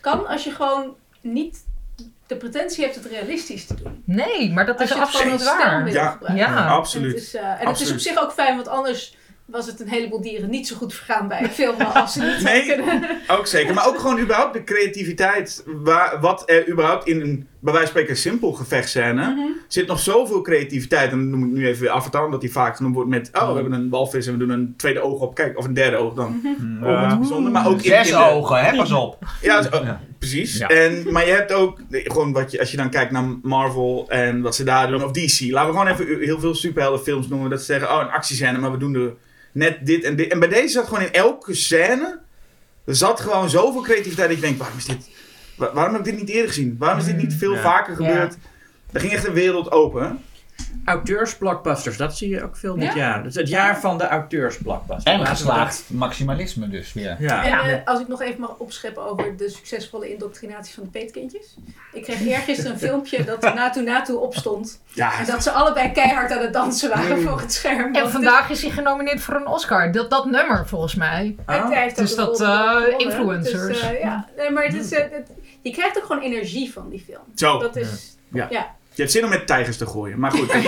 kan als je gewoon niet de pretentie hebt het realistisch te doen. Nee, maar dat Als is absoluut waar. Ja. Ja. En Absoluut. Het is, eh, en het is op zich ook fijn, want anders was het een heleboel dieren niet zo goed vergaan bij een film als ze niet Nee. kunnen. Ook zeker. Maar ook gewoon überhaupt de creativiteit. Waar, wat er überhaupt in een, bij wijze van spreken, simpel gevechtscène... Mhm. zit nog zoveel creativiteit. En dan noem ik nu even weer Avatar, omdat die vaak genoemd wordt met... Oh, we hebben een walvis en we doen een tweede oog op. Kijk, of een derde oog dan. Mhm. Ook wat bijzonder. Maar ook in, Zes in de- ogen, hè? Pas op. Ja, zo- Ja. precies. Ja. En, maar je hebt ook, gewoon wat je, als je dan kijkt naar Marvel en wat ze daar doen, of DC. Laten we gewoon even heel veel superheldenfilms noemen. Dat ze zeggen, oh, een actiescène, maar we doen er net dit en dit. En bij deze zat gewoon in elke scène, er zat gewoon zoveel creativiteit dat je denkt, waarom is dit, wa- waarom heb ik dit niet eerder gezien? Waarom is dit niet veel Ja. vaker gebeurd? Er ging echt een wereld open. Auteursblockbusters, dat zie je ook veel dit Ja? jaar. Het is het jaar van de auteursblockbusters. En geslaagd maximalisme dus weer. Ja. En eh, als ik nog even mag opscheppen over de succesvolle indoctrinatie van de peetkindjes. Ik kreeg eergisteren een filmpje dat er naartoe naartoe opstond. Ja, En dat ze allebei keihard aan het dansen waren voor het scherm. En vandaag is hij genomineerd voor een Oscar. Dat, dat nummer, volgens mij. hij heeft Dus dat, eh, influencers. Dus, eh, ja, nee, maar het is, eh, het- je krijgt ook gewoon energie van die film. zo. Dat is, Ja. ja. Je hebt zin om met tijgers te gooien. Maar goed.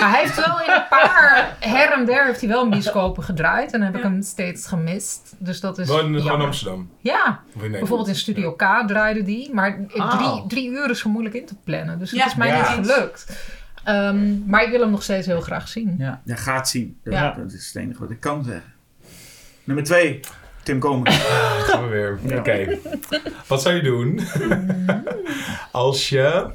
Maar hij heeft wel in een paar her en der heeft hij wel in bioscopen gedraaid. En dan heb ik hem steeds gemist. Dus dat is Gewoon, jammer. Amsterdam. Ja, in bijvoorbeeld in Studio K draaide die. Maar Oh. drie, drie uur is zo moeilijk in te plannen. Dus het Ja. is mij Ja. niet gelukt. Ehm, maar ik wil hem nog steeds heel graag zien. Ja. Ja, gaat zien. Dat, Ja. dat is het enige wat ik kan zeggen. Nummer twee. Tim Komen. Gaan we weer. Oké. Wat zou je doen als je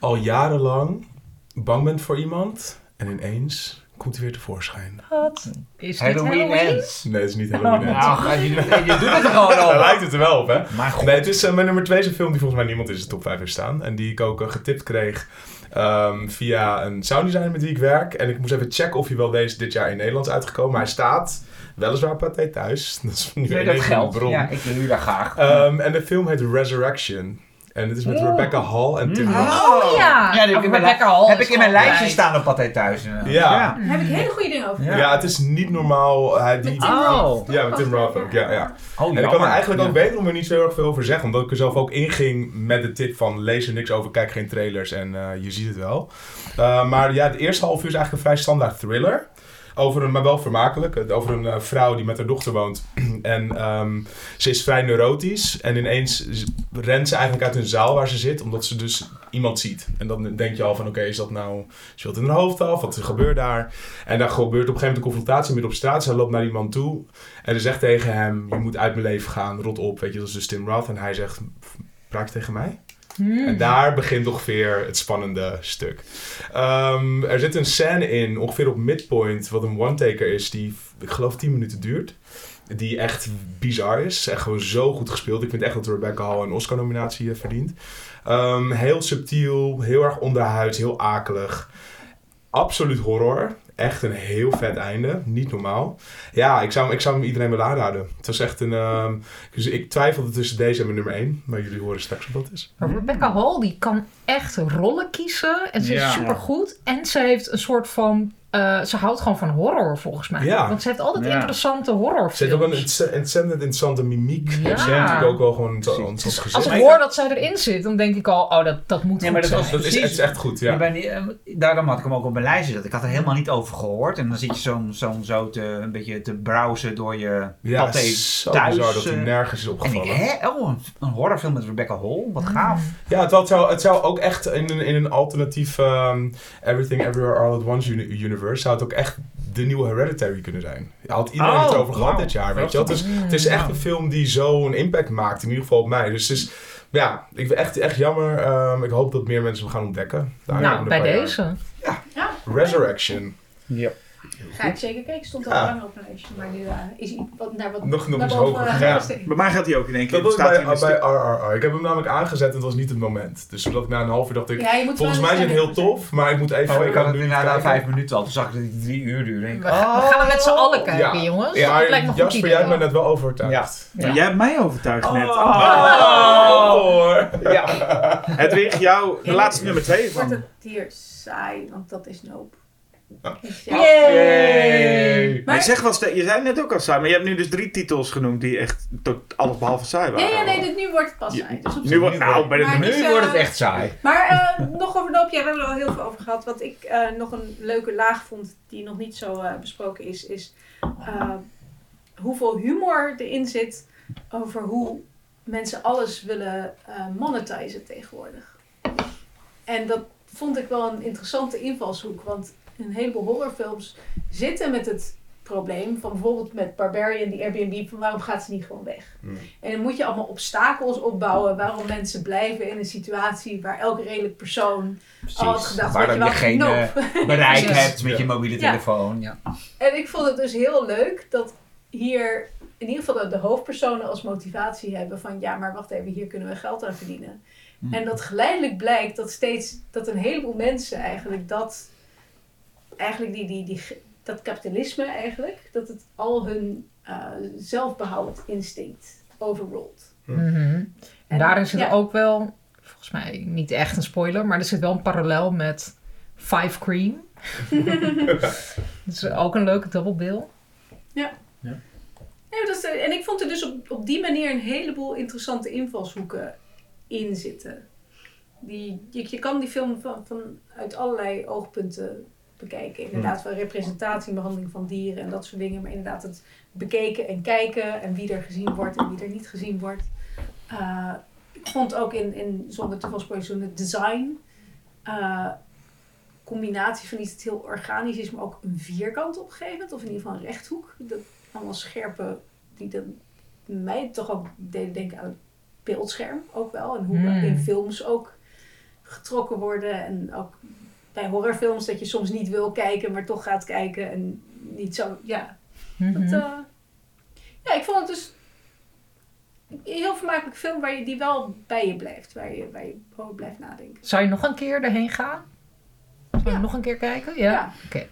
al jarenlang bang bent voor iemand En ineens komt hij weer tevoorschijn. Wat? Is dit Halloween Halloween? Ends. Nee, het is niet Halloween. Ends. Nou, je, je doet het er gewoon Daar over. lijkt het er wel op, hè? Maar goed. Nee, het is eh, mijn nummer 2 is een film die volgens mij niemand in zijn top 5 heeft staan. En die ik ook eh, getipt kreeg ehm, via een sounddesigner met wie ik werk. En ik moest even checken of hij wel deze dit jaar in Nederland is uitgekomen. Maar hij staat weliswaar Pathé thuis. Dat is nu Nee, dat geldt. bron. Ja, ik huur daar graag. Ehm, en de film heet Resurrection. En het is met Oeh. Rebecca Hall en Tim Mm. Roth. Oh ja! Ja, die heb ik mijn, heb ik in mijn lijstje staan op Pathé thuis. inderdaad. Ja. Daar heb ik hele goede dingen over. Ja. Ja. het is niet normaal. Hij, die, Met Tim Oh. Roth. Ja, met Tim Roth ook. Ja, ja. Oh, En ik kan er eigenlijk ook Ja. weten om er niet zo heel erg veel over zeggen. Omdat ik er zelf ook inging met de tip van lees er niks over, kijk geen trailers en eh, je ziet het wel. Uh, maar ja, het eerste half uur is eigenlijk een vrij standaard thriller. Over een, maar wel vermakelijk. Over een eh, vrouw die met haar dochter woont. en ehm, ze is vrij neurotisch. En ineens rent ze eigenlijk uit een zaal waar ze zit. Omdat ze dus iemand ziet. En dan denk je al van oké, is dat nou... Ze wilt in haar hoofd af. Wat gebeurt daar? En dan gebeurt op een gegeven moment een confrontatie midden op straat. Zij loopt naar die man toe. En ze zegt tegen hem, je moet uit mijn leven gaan. Rot op. Weet je, dat is dus Tim Roth. En hij zegt, praat je tegen mij? En daar begint ongeveer het spannende stuk. Ehm, er zit een scène in, ongeveer op midpoint, wat een one-taker is, die ik geloof 10 minuten duurt. Die echt bizar is. Echt gewoon zo goed gespeeld. Ik vind echt dat Rebecca Hall een Oscar-nominatie eh, verdient. Ehm, heel subtiel, heel erg onderhuids, heel akelig. Absoluut horror. Echt een heel vet einde. Niet normaal. Ja, ik zou, hem- ik zou hem iedereen willen aanraden. Het was echt een... ehm, dus ik twijfelde tussen deze en mijn nummer 1. Maar jullie horen straks wat dat is. Maar Rebecca Hall die kan echt rollen kiezen. En ze Ja. is supergoed. En ze heeft een soort van... eh, ze houdt gewoon van horror volgens mij. Ja. Want ze heeft altijd Ja. interessante horrorfilms. Ze heeft ook een ontze- ontzettend interessante mimiek. Ja. En ze heeft natuurlijk ook wel gewoon gezicht. Als ik Maar- hoor dat zij erin zit, dan denk ik al... Oh, dat, dat moet Nee, goed maar dat was-. Dat is, Precies. het is echt goed, ja. Eh, daarom had ik hem ook op mijn lijstje gezet. Ik had er helemaal niet over gehoord. En dan zit je zo'n zo'n zo te, een beetje te browsen door je Ja, paté zo thuis. bizar dat hij eh, nergens is en ik, opgevallen. hè? Oh, een, een horrorfilm met Rebecca Hall. Wat gaaf. Ja, het, het, zou, het zou ook echt in een, in een alternatief ehm, Everything Everywhere All at Once uni- universe... zou het ook echt de nieuwe Hereditary kunnen zijn. Ja, had iedereen Oh, het over gehad dit jaar, weet je wel. Dus het is echt een film die zo'n impact maakt, in ieder geval op mij. Dus het is, ja, ik vind echt, echt jammer. Ehm, ik hoop dat meer mensen hem gaan ontdekken. de Nou, bij deze. Ja, Resurrection. Ja. Ga ik zeker kijken. Stond al Ja. lang op mijn lijstje. Maar nu eh, is hij wat, naar wat Nog- nog naar eens boven, hoger eh, gegaan. gestegen. Bij mij gaat hij ook in één keer. Dat was staat bij, hij. RRR. Ik heb hem namelijk aangezet en het was niet het moment. Dus zodat ik na een half uur dacht ik... Ja, je moet Volgens mij is het heel tof, maar ik moet even... Oh, ik had het nu na, vijf minuten al. Toen zag ik dat het drie uur duurde. We, gaan- we met z'n allen kijken, Ja. jongens. Ja, dat Jasper, idee. jij hebt me net wel overtuigd. Ja. Jij hebt mij overtuigd net. Oh, hoor. Ja. Hedwig, jou de laatste nummer twee Wordt van. het hier saai, want dat is Nope. Oh. Yay! Maar je, zegt wel je zei net ook al saai, maar je hebt nu dus drie titels genoemd die echt tot alles behalve saai waren. Nee, ja, nee, dit, nu wordt het pas saai. Dus op Nu wordt, nou, bij de dus, Nu eh, wordt het echt saai. Maar eh, nog over Nope, ja, we hebben er al heel veel over gehad. Wat ik eh, nog een leuke laag vond, die nog niet zo eh, besproken is, is eh, hoeveel humor erin zit over hoe mensen alles willen eh monetizen tegenwoordig. En dat vond ik wel een interessante invalshoek, want een heleboel horrorfilms zitten met het probleem van bijvoorbeeld met Barbarian, die Airbnb, van waarom gaat ze niet gewoon weg? Hmm. En dan moet je allemaal obstakels opbouwen waarom mensen blijven in een situatie waar elk redelijk persoon al had Precies. gedacht, Waar je wel, geen eh, bereik hebt met je mobiele Ja. telefoon. Ja. En ik vond het dus heel leuk dat hier in ieder geval de, de hoofdpersonen als motivatie hebben van ja, maar wacht even, hier kunnen we geld aan verdienen. Hm. En dat geleidelijk blijkt dat steeds dat een heleboel mensen eigenlijk dat eigenlijk die, die, die, dat kapitalisme eigenlijk, dat het al hun eh zelfbehoud instinct overrolt. Mhm. En daarin zit ja. er ook wel, volgens mij niet echt een spoiler, maar er zit wel een parallel met Five Cream. dat is ook een leuke dubbelbill. Ja, dat is, eh, en ik vond er dus op, op die manier een heleboel interessante invalshoeken in zitten. Die, je, je kan die film van, van uit allerlei oogpunten bekijken. Inderdaad, wel representatie, behandeling van dieren en dat soort dingen. Maar inderdaad, het bekeken en kijken en wie er gezien wordt en wie er niet gezien wordt. Eh, ik vond ook in, in zonder te veel spoilers, zo'n design. eh, combinatie van iets dat heel organisch is, maar ook een vierkant opgevend. Of in ieder geval een rechthoek. Dat allemaal scherpe, die dan mij toch ook deden denken aan het beeldscherm ook wel. En hoe Hmm. in films ook getrokken worden. En ook bij horrorfilms dat je soms niet wil kijken, maar toch gaat kijken en niet zo, ja. Mhm. Dat, eh, ja, ik vond het dus een heel vermakelijk film waar je, die wel bij je blijft, waar je, waar je blijft nadenken. Zou je nog een keer erheen gaan? Zou je Ja. nog een keer kijken? Ja. Ja. Oké.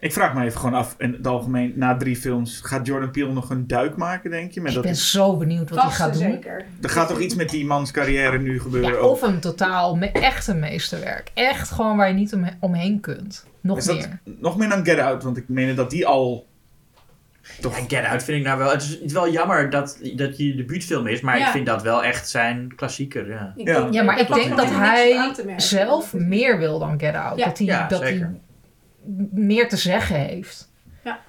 Ik vraag me even gewoon af, in het algemeen, na drie films, gaat Jordan Peele nog een duik maken, denk je? Met Ik dat ben is- zo benieuwd wat hij gaat en doen. zeker. er gaat toch iets met die mans carrière nu gebeuren? Ja, of een totaal me echt een meesterwerk. Echt gewoon waar je niet om, omheen kunt. Nog Is dat meer. nog meer dan Get Out? Want ik meen dat die al... Toch... Ja, Get Out vind ik nou wel... Het is, het is wel jammer dat, dat je debuutfilm is, maar Ja. ik vind dat wel echt zijn klassieker, ja. Ik Ja. denk- Ja, maar ik denk dat hij zelf meer wil dan Get Out. Ja. Dat hij, Ja, dat hij zeker. Meer te zeggen heeft.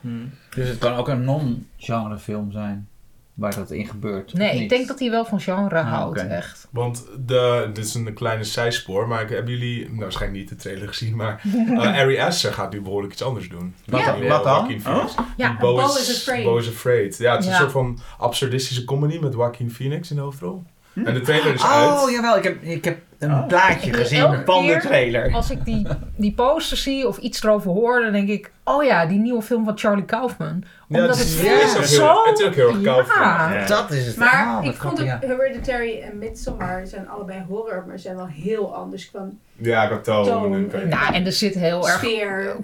Hm. Dus het kan ook een non-genre film zijn. Waar dat in gebeurt. Nee, ik denk dat hij wel van genre Ah, houdt, echt. Want de, dit is een kleine zijspoor, maar ik, hebben jullie nou, waarschijnlijk niet de trailer gezien, maar eh Ari Aster gaat nu behoorlijk iets anders doen. Wat Ja. dan? Wat dan? Joaquin Phoenix. Ja, Bo Bo is, is Afraid. Bo is Afraid. Ja, het is Ja. een soort van absurdistische comedy met Joaquin Phoenix in de hoofdrol. En de trailer is Oh, uit. jawel. Ik heb, ik heb een Oh. plaatje Ik- gezien elke van de trailer. als ik die, die poster zie of iets erover hoor, dan denk ik... Oh ja, die nieuwe film van Charlie Kaufman. Ja, Omdat het het is- ook zo... heel- het is ook heel erg Kaufman. Ja. Ja. Dat is het. Maar verhaal, ik vond het, Hereditary en Midsommar zijn allebei horror, maar zijn wel heel anders qua Ja, qua toon. Toon. en- en- Nou, en er zit heel erg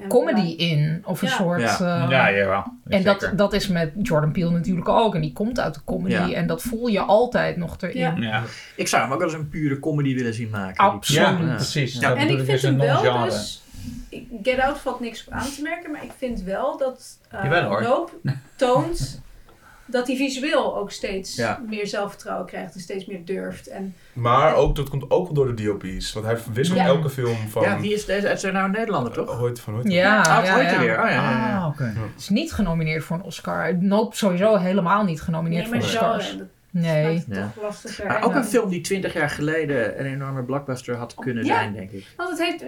comedy in. Of een Ja. soort... Ja. eh, Ja, jawel. En dat, dat is met Jordan Peele natuurlijk ook. En die komt uit de comedy. Ja. En dat voel je altijd nog erin. Ja. Ja, Ik zou hem ook wel eens een pure comedy willen zien maken. Absoluut. ja Ja. precies. Ja. En ik dus vind een hem wel dus... ik- Get Out valt niks op aan te merken, maar ik vind wel dat uh, Jawel, hoor. Nope toont dat hij visueel ook steeds Ja. meer zelfvertrouwen krijgt en steeds meer durft. En Maar ook, dat komt ook door de DOP's. Want hij wisselt Ja. elke film van... Ja, wie is deze? Het zijn nou een Nederlander, toch? Hooit van Hooit. Ja, Oh, het ja, er ja. weer. Oh ja, ja, ja. Ah, oké. is niet genomineerd voor een Oscar. Nope, sowieso helemaal niet genomineerd nee, voor maar genre, Oscars. en dat Nee. Ja. toch lastiger. Maar ook een film die 20 jaar geleden een enorme blockbuster had kunnen Ja. zijn, denk ik. Want het heeft,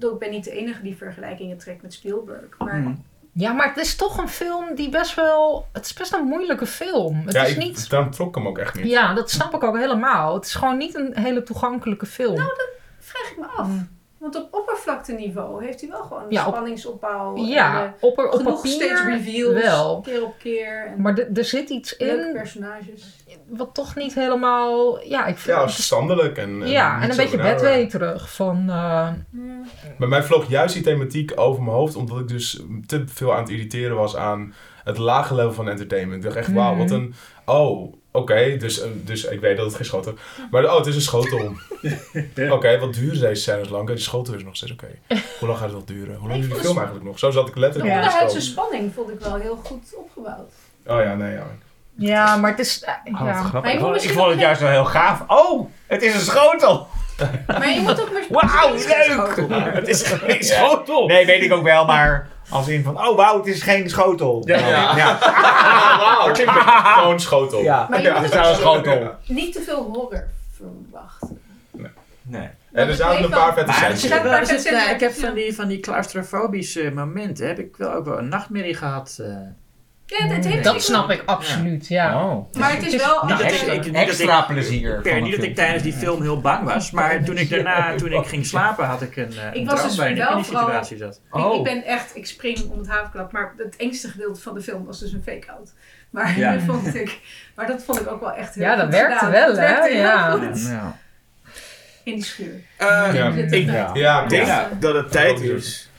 ik ben niet de enige die vergelijkingen trekt met Spielberg. Maar Hm. Ja, maar het is toch een film die best wel... Het is best een moeilijke film. Het Ja, is ik, niet... daarom trok ik hem ook echt niet. Ja, dat snap ik ook helemaal. Het is gewoon niet een hele toegankelijke film. vraag ik me af. Want op oppervlakteniveau heeft hij wel gewoon een Ja, op- spanningsopbouw. en, ja, eh, op, op genoeg papier steeds reveals, wel. keer op keer. En Maar er- er zit iets leuke in personages. wat toch niet helemaal... Ja, ik vind Ja, standelijk. En, en ja, en niet een beetje bedweterig. Van, eh, Ja. Bij mij vloog juist die thematiek over mijn hoofd, omdat ik dus te veel aan het irriteren was aan het lage level van entertainment. Ik dacht echt, wauw, wat Mhm. een... Oh, oké, dus, eh, dus ik weet dat het geen schotel Maar oh, het is een schotel. Oké, wat duren deze scènes lang? Die schotel is nog steeds oké. Hoe lang gaat het nog duren? Hoe lang duurt de film eigenlijk nog? Zo zat ik De letterlijk in de onderhuidse stoom. spanning vond ik wel heel goed opgebouwd. Oh ja, nee, ja. ja, maar het is... eh, Oh, ja. Ik vond, ik vond het juist wel heel gaaf. Oh, het is een schotel. Maar je moet ook maar... Wauw, leuk! Het is geen schotel! Nee, weet ik ook wel, maar als in van, oh wauw, het is geen schotel. Ja, ja. ja. Wauw, het klinkt een beetje gewoon schotel. Ja, Maar is nou een schotel. niet te veel horror verwachten. Nee. En er zaten een paar vette er scènes Ja, eh, ik heb van die, van die claustrofobische momenten, heb ik wel ook wel een nachtmerrie gehad. eh. Ja, het heeft Dat snap ik absoluut, ja. Oh. Maar het is wel... Niet dat ik- extra, ik- niet dat ik- extra plezier. Per, van niet dat ik tijdens die film heel bang was, maar toen ik daarna, toen ik ging slapen, had ik een, eh, een Ik was dus wel in die situatie zat. Ik, Oh. ik ben echt, ik spring om het havenklap, maar het engste gedeelte van de film was dus een fake-out. Maar, Ja. dat vond ik, maar dat vond ik ook wel echt heel Ja, dat werkte gedaan. wel, Dat hè? heel Ja. goed. Ja. In die schuur. Ja. Ik- Ja. Ja, Ik denk Ja. dat het tijd is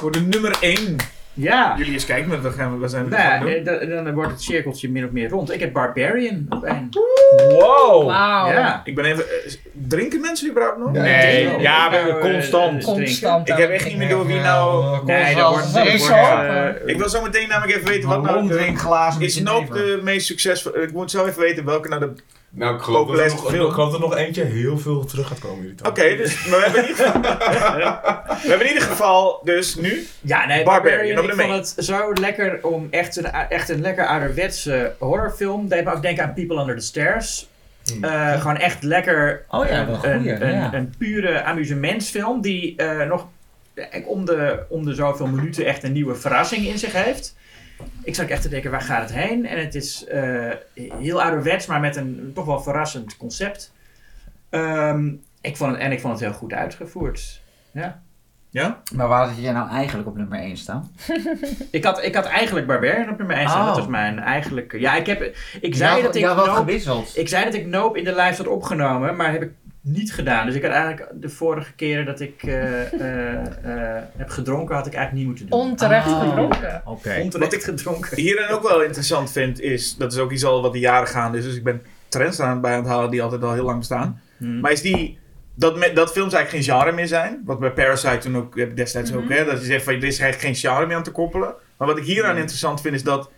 voor de nummer 1. Ja. Jullie eens kijken, maar we, gaan, we zijn Nou, we ja, doen. eh, dan, dan wordt het cirkeltje min of meer rond. Ik heb Barbarian op één. Wow. Ja. Ik ben even... eh, drinken mensen überhaupt nog? Nee, Oh, ja, we hebben eh, constant. Constant. Ik heb echt niet meer door wie nou... Nee, dat wordt... Dat eh, Ik wil zo meteen namelijk even weten wat nou... de- glazen Is Nope de meest succesvolle... Ik moet zo even weten welke nou de... Nou, ik geloof, dat er nog, film. ik geloof dat er nog eentje heel veel terug gaat komen. jullie toch? Oké, dus maar we hebben, in ieder geval, we hebben in ieder geval dus nu... Ja, nee, Barbarian, Barbarian. Ik vond het zo lekker om echt een, echt een lekker ouderwetse horrorfilm. Deed me ook denken aan People Under the Stairs. Hmm. Eh, gewoon echt lekker Oh ja, een, goeie, een, ja. een pure amusementsfilm die eh, nog eh, om de, om de zoveel minuten echt een nieuwe verrassing in zich heeft. Ik zat echt te denken, waar gaat het heen? En het is eh, heel ouderwets, maar met een toch wel verrassend concept. Ehm, Ik vond het, en ik vond het heel goed uitgevoerd. Ja. Ja? Maar waar had jij nou eigenlijk op nummer 1 staan? Ik had, ik had eigenlijk Barbarian op nummer 1 staan. Oh. Dat was mijn eigenlijke... Ja, ik, heb, ik zei ja, dat ik ja, wat Nope- gewisseld. Ik zei dat ik Nope in de lijst had opgenomen, maar heb ik niet gedaan. Dus ik had eigenlijk de vorige keren dat ik eh, eh, eh, heb gedronken, had ik eigenlijk niet moeten doen. Onterecht Oh. gedronken. Oké. Onterecht gedronken. Hierin ook wel interessant vind is, dat is ook iets al wat de jaren gaan is, dus ik ben trends aan bij aan het halen die altijd al heel lang bestaan. Hmm. Maar is die, dat, me- dat films eigenlijk geen genre meer zijn, wat bij Parasite toen ook destijds ook, hè, dat je zegt van er is eigenlijk geen genre meer aan te koppelen. Maar wat ik hieraan interessant vind is dat,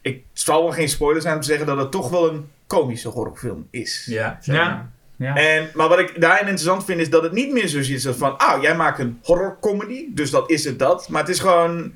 ik zal wel geen spoiler zijn om te zeggen dat het toch wel een komische horrorfilm is. Ja, Ja. Ja. En, maar wat ik daarin interessant vind is dat het niet meer zo is van, ah, jij maakt een horrorcomedy, dus dat is het dat. Maar het is gewoon,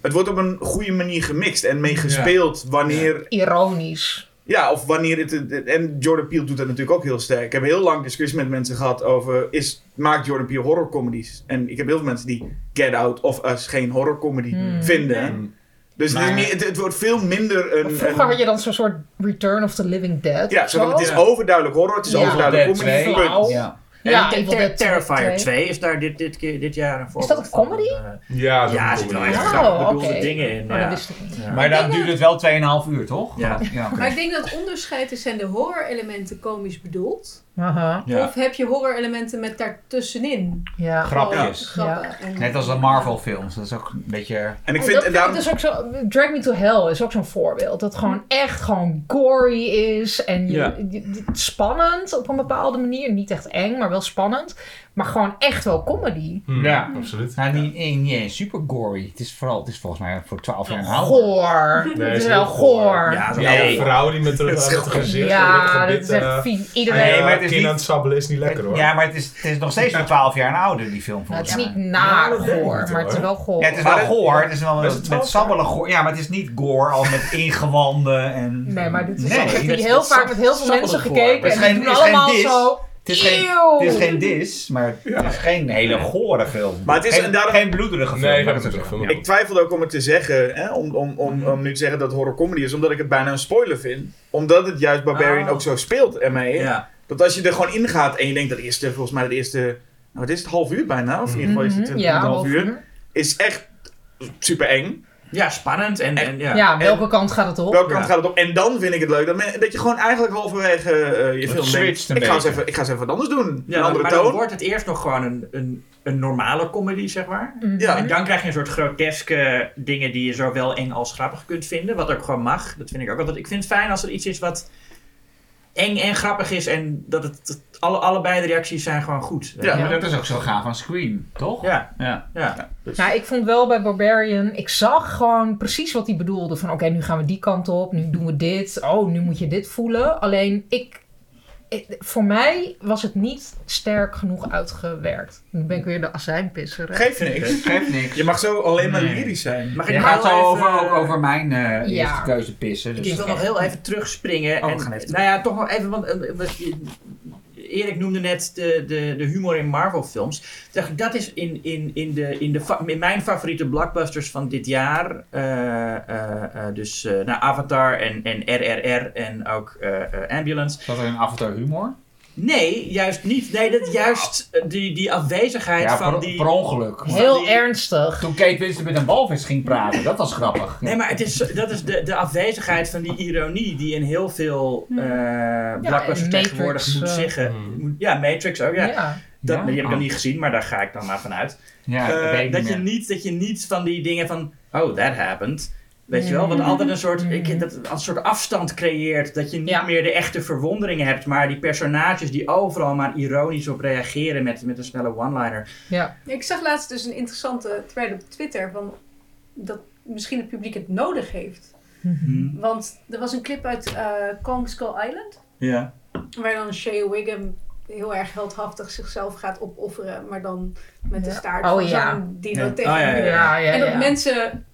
het wordt op een goede manier gemixt en mee gespeeld wanneer, Ironisch. ja, of wanneer het, en Jordan Peele doet dat natuurlijk ook heel sterk. Ik heb heel lang discussie met mensen gehad over, is, maakt Jordan Peele horrorcomedies? En ik heb heel veel mensen die Get Out of Us geen horrorcomedy Hmm. vinden. Dus het, is Maar- het, het wordt veel minder een... Vroeger een- had je dan zo'n soort Return of the Living Dead. ja, zo, het is Ja. overduidelijk horror, het is Ja. overduidelijk comedy. punt. Ja. Ja, en Ter- Terrifier 2. 2 is daar dit, dit, keer- dit jaar een voorbeeld dat een van. comedy? Eh, Ja, dat ja, er is zitten wel echt. Oh, bedoelde dingen in. Oh, ja. Maar dan duurt het wel 2,5 uur, toch? Ja. Maar ik denk dat het onderscheid is, zijn de horror-elementen komisch bedoeld? Aha, Ja. Of heb je horror-elementen met daartussenin? ja. Grapjes. Grappen. Net als de Marvel films. Dat is ook een beetje... En ik Oh, vind, dat en daarom, ik dus ook zo, Drag Me to Hell is ook zo'n voorbeeld. Dat gewoon echt gewoon gory is. En je, Ja. je- je- spannend op een bepaalde manier. Niet echt eng, maar wel spannend. Maar gewoon echt wel comedy. Hmm, Ja. absoluut. Nou, niet, niet, eens super gory. Het is vooral, het is volgens mij voor 12 jaar ouder. Goor. Nee, Het is wel goor. goor. Ja, een vrouw die met haar gezicht Ja, dat is echt vies. Iedereen... Nee, Nee, maar het is niet- aan het sabbelen is niet lekker hoor. Ja, maar het is, het is nog steeds voor 12 jaar ouder, die film. Nou, het is niet ik goor, maar het is wel goor. Ja, het is wel goor. Het is wel met, het met 12 sabbelen goor. Ja, maar het is niet gore als met ingewanden en... Nee, maar dit is Nee, heel vaak met heel veel mensen gekeken. Het is En die doen het is geen allemaal zo... Het is, geen, Eeuw. het is geen dis, maar het is geen hele gore film. Maar het is- geen, en daarom- geen bloederige film. Nee, geen laat ik zo bloederige zeggen. film. Ik twijfelde ook om het te zeggen, hè, om, om, om, om nu te zeggen dat het horror comedy is, omdat ik het bijna een spoiler vind. Omdat het juist Barbarian Oh. ook zo speelt ermee. Ja. Dat als je er gewoon in gaat en je denkt dat eerste, volgens mij de eerste, nou wat is het, half uur bijna? Of in ieder geval is het Mhm, een half uur. Is echt super eng. Ja, spannend. En, en, ja. Ja, welke kant gaat het op? Welke kant gaat het op? En dan vind ik het leuk dat, men- dat je gewoon eigenlijk halverwege eh, je film switcht denkt, ik ga, eens even, ik ga eens even wat anders doen. Ja, een andere maar dan toon. wordt het eerst nog gewoon een, een, een normale comedy, zeg maar. Mhm. Ja. En dan krijg je een soort groteske dingen die je zowel eng als grappig kunt vinden. Wat ook gewoon mag. Dat vind ik ook altijd. Ik vind het fijn als er iets is wat eng en grappig is. En dat het, dat alle, allebei de reacties zijn gewoon goed. Ja. Maar dat is ook zo gaaf aan Scream, toch? Ja, Ja. ja. Nou, ik vond wel bij Barbarian, ik zag gewoon precies wat hij bedoelde. Van oké, nu gaan we die kant op, nu doen we dit. Oh, nu moet je dit voelen. Alleen, ik, voor mij was het niet sterk genoeg uitgewerkt. Nu ben ik weer de azijnpisser. hè. Geef niks. Geeft niks. Je mag zo alleen maar Nee. lyrisch zijn. Mag ik Je gaat zo even- over, ook over mijn eh, Ja. eerste keuze pissen. Dus Ik wil nog heel even terugspringen. Oh, we en, gaan even nou ja, toch nog even, want eh, Erik noemde net de, de, de humor in Marvel-films. Dacht Dat is in, in, in, de, in, de, in mijn favoriete blockbusters van dit jaar. eh, eh, eh, dus eh nou, Avatar en, en RRR en ook Ambulance. Zat er een avatar humor? Nee, juist niet. Nee, dat juist eh, die, die afwezigheid Ja, van per, die... per ongeluk. Heel die- ernstig. Toen Kate Winslet met een walvis ging praten, dat was grappig. Nee, maar het is, dat is de, de afwezigheid van die ironie die in heel veel eh blockbusters en tegenwoordig Matrix, moet eh. zeggen. Moet- Ja, Matrix ook, ja. Ja. Dat, Ja? Die heb ik nog Oh. niet gezien, maar daar ga ik dan maar vanuit. Ja, Eh, dat je niet, dat je niet van die dingen van, oh, that happened. Weet je wel, Mhm. wat altijd een soort, ik, Mhm. dat, als een soort afstand creëert. Dat je niet Ja. meer de echte verwondering hebt, maar die personages die overal maar ironisch op reageren met, met een snelle one-liner. Ja. Ik zag laatst dus een interessante thread op Twitter van dat misschien het publiek het nodig heeft. Want er was een clip uit eh Kong Skull Island, Ja. waar dan Shea Wiggum heel erg heldhaftig zichzelf gaat opofferen, maar dan met de Ja. staart Oh, van ja. zo'n dino Ja. tegen Oh, ja, de ja, muur. Ja, ja, En dat ja. mensen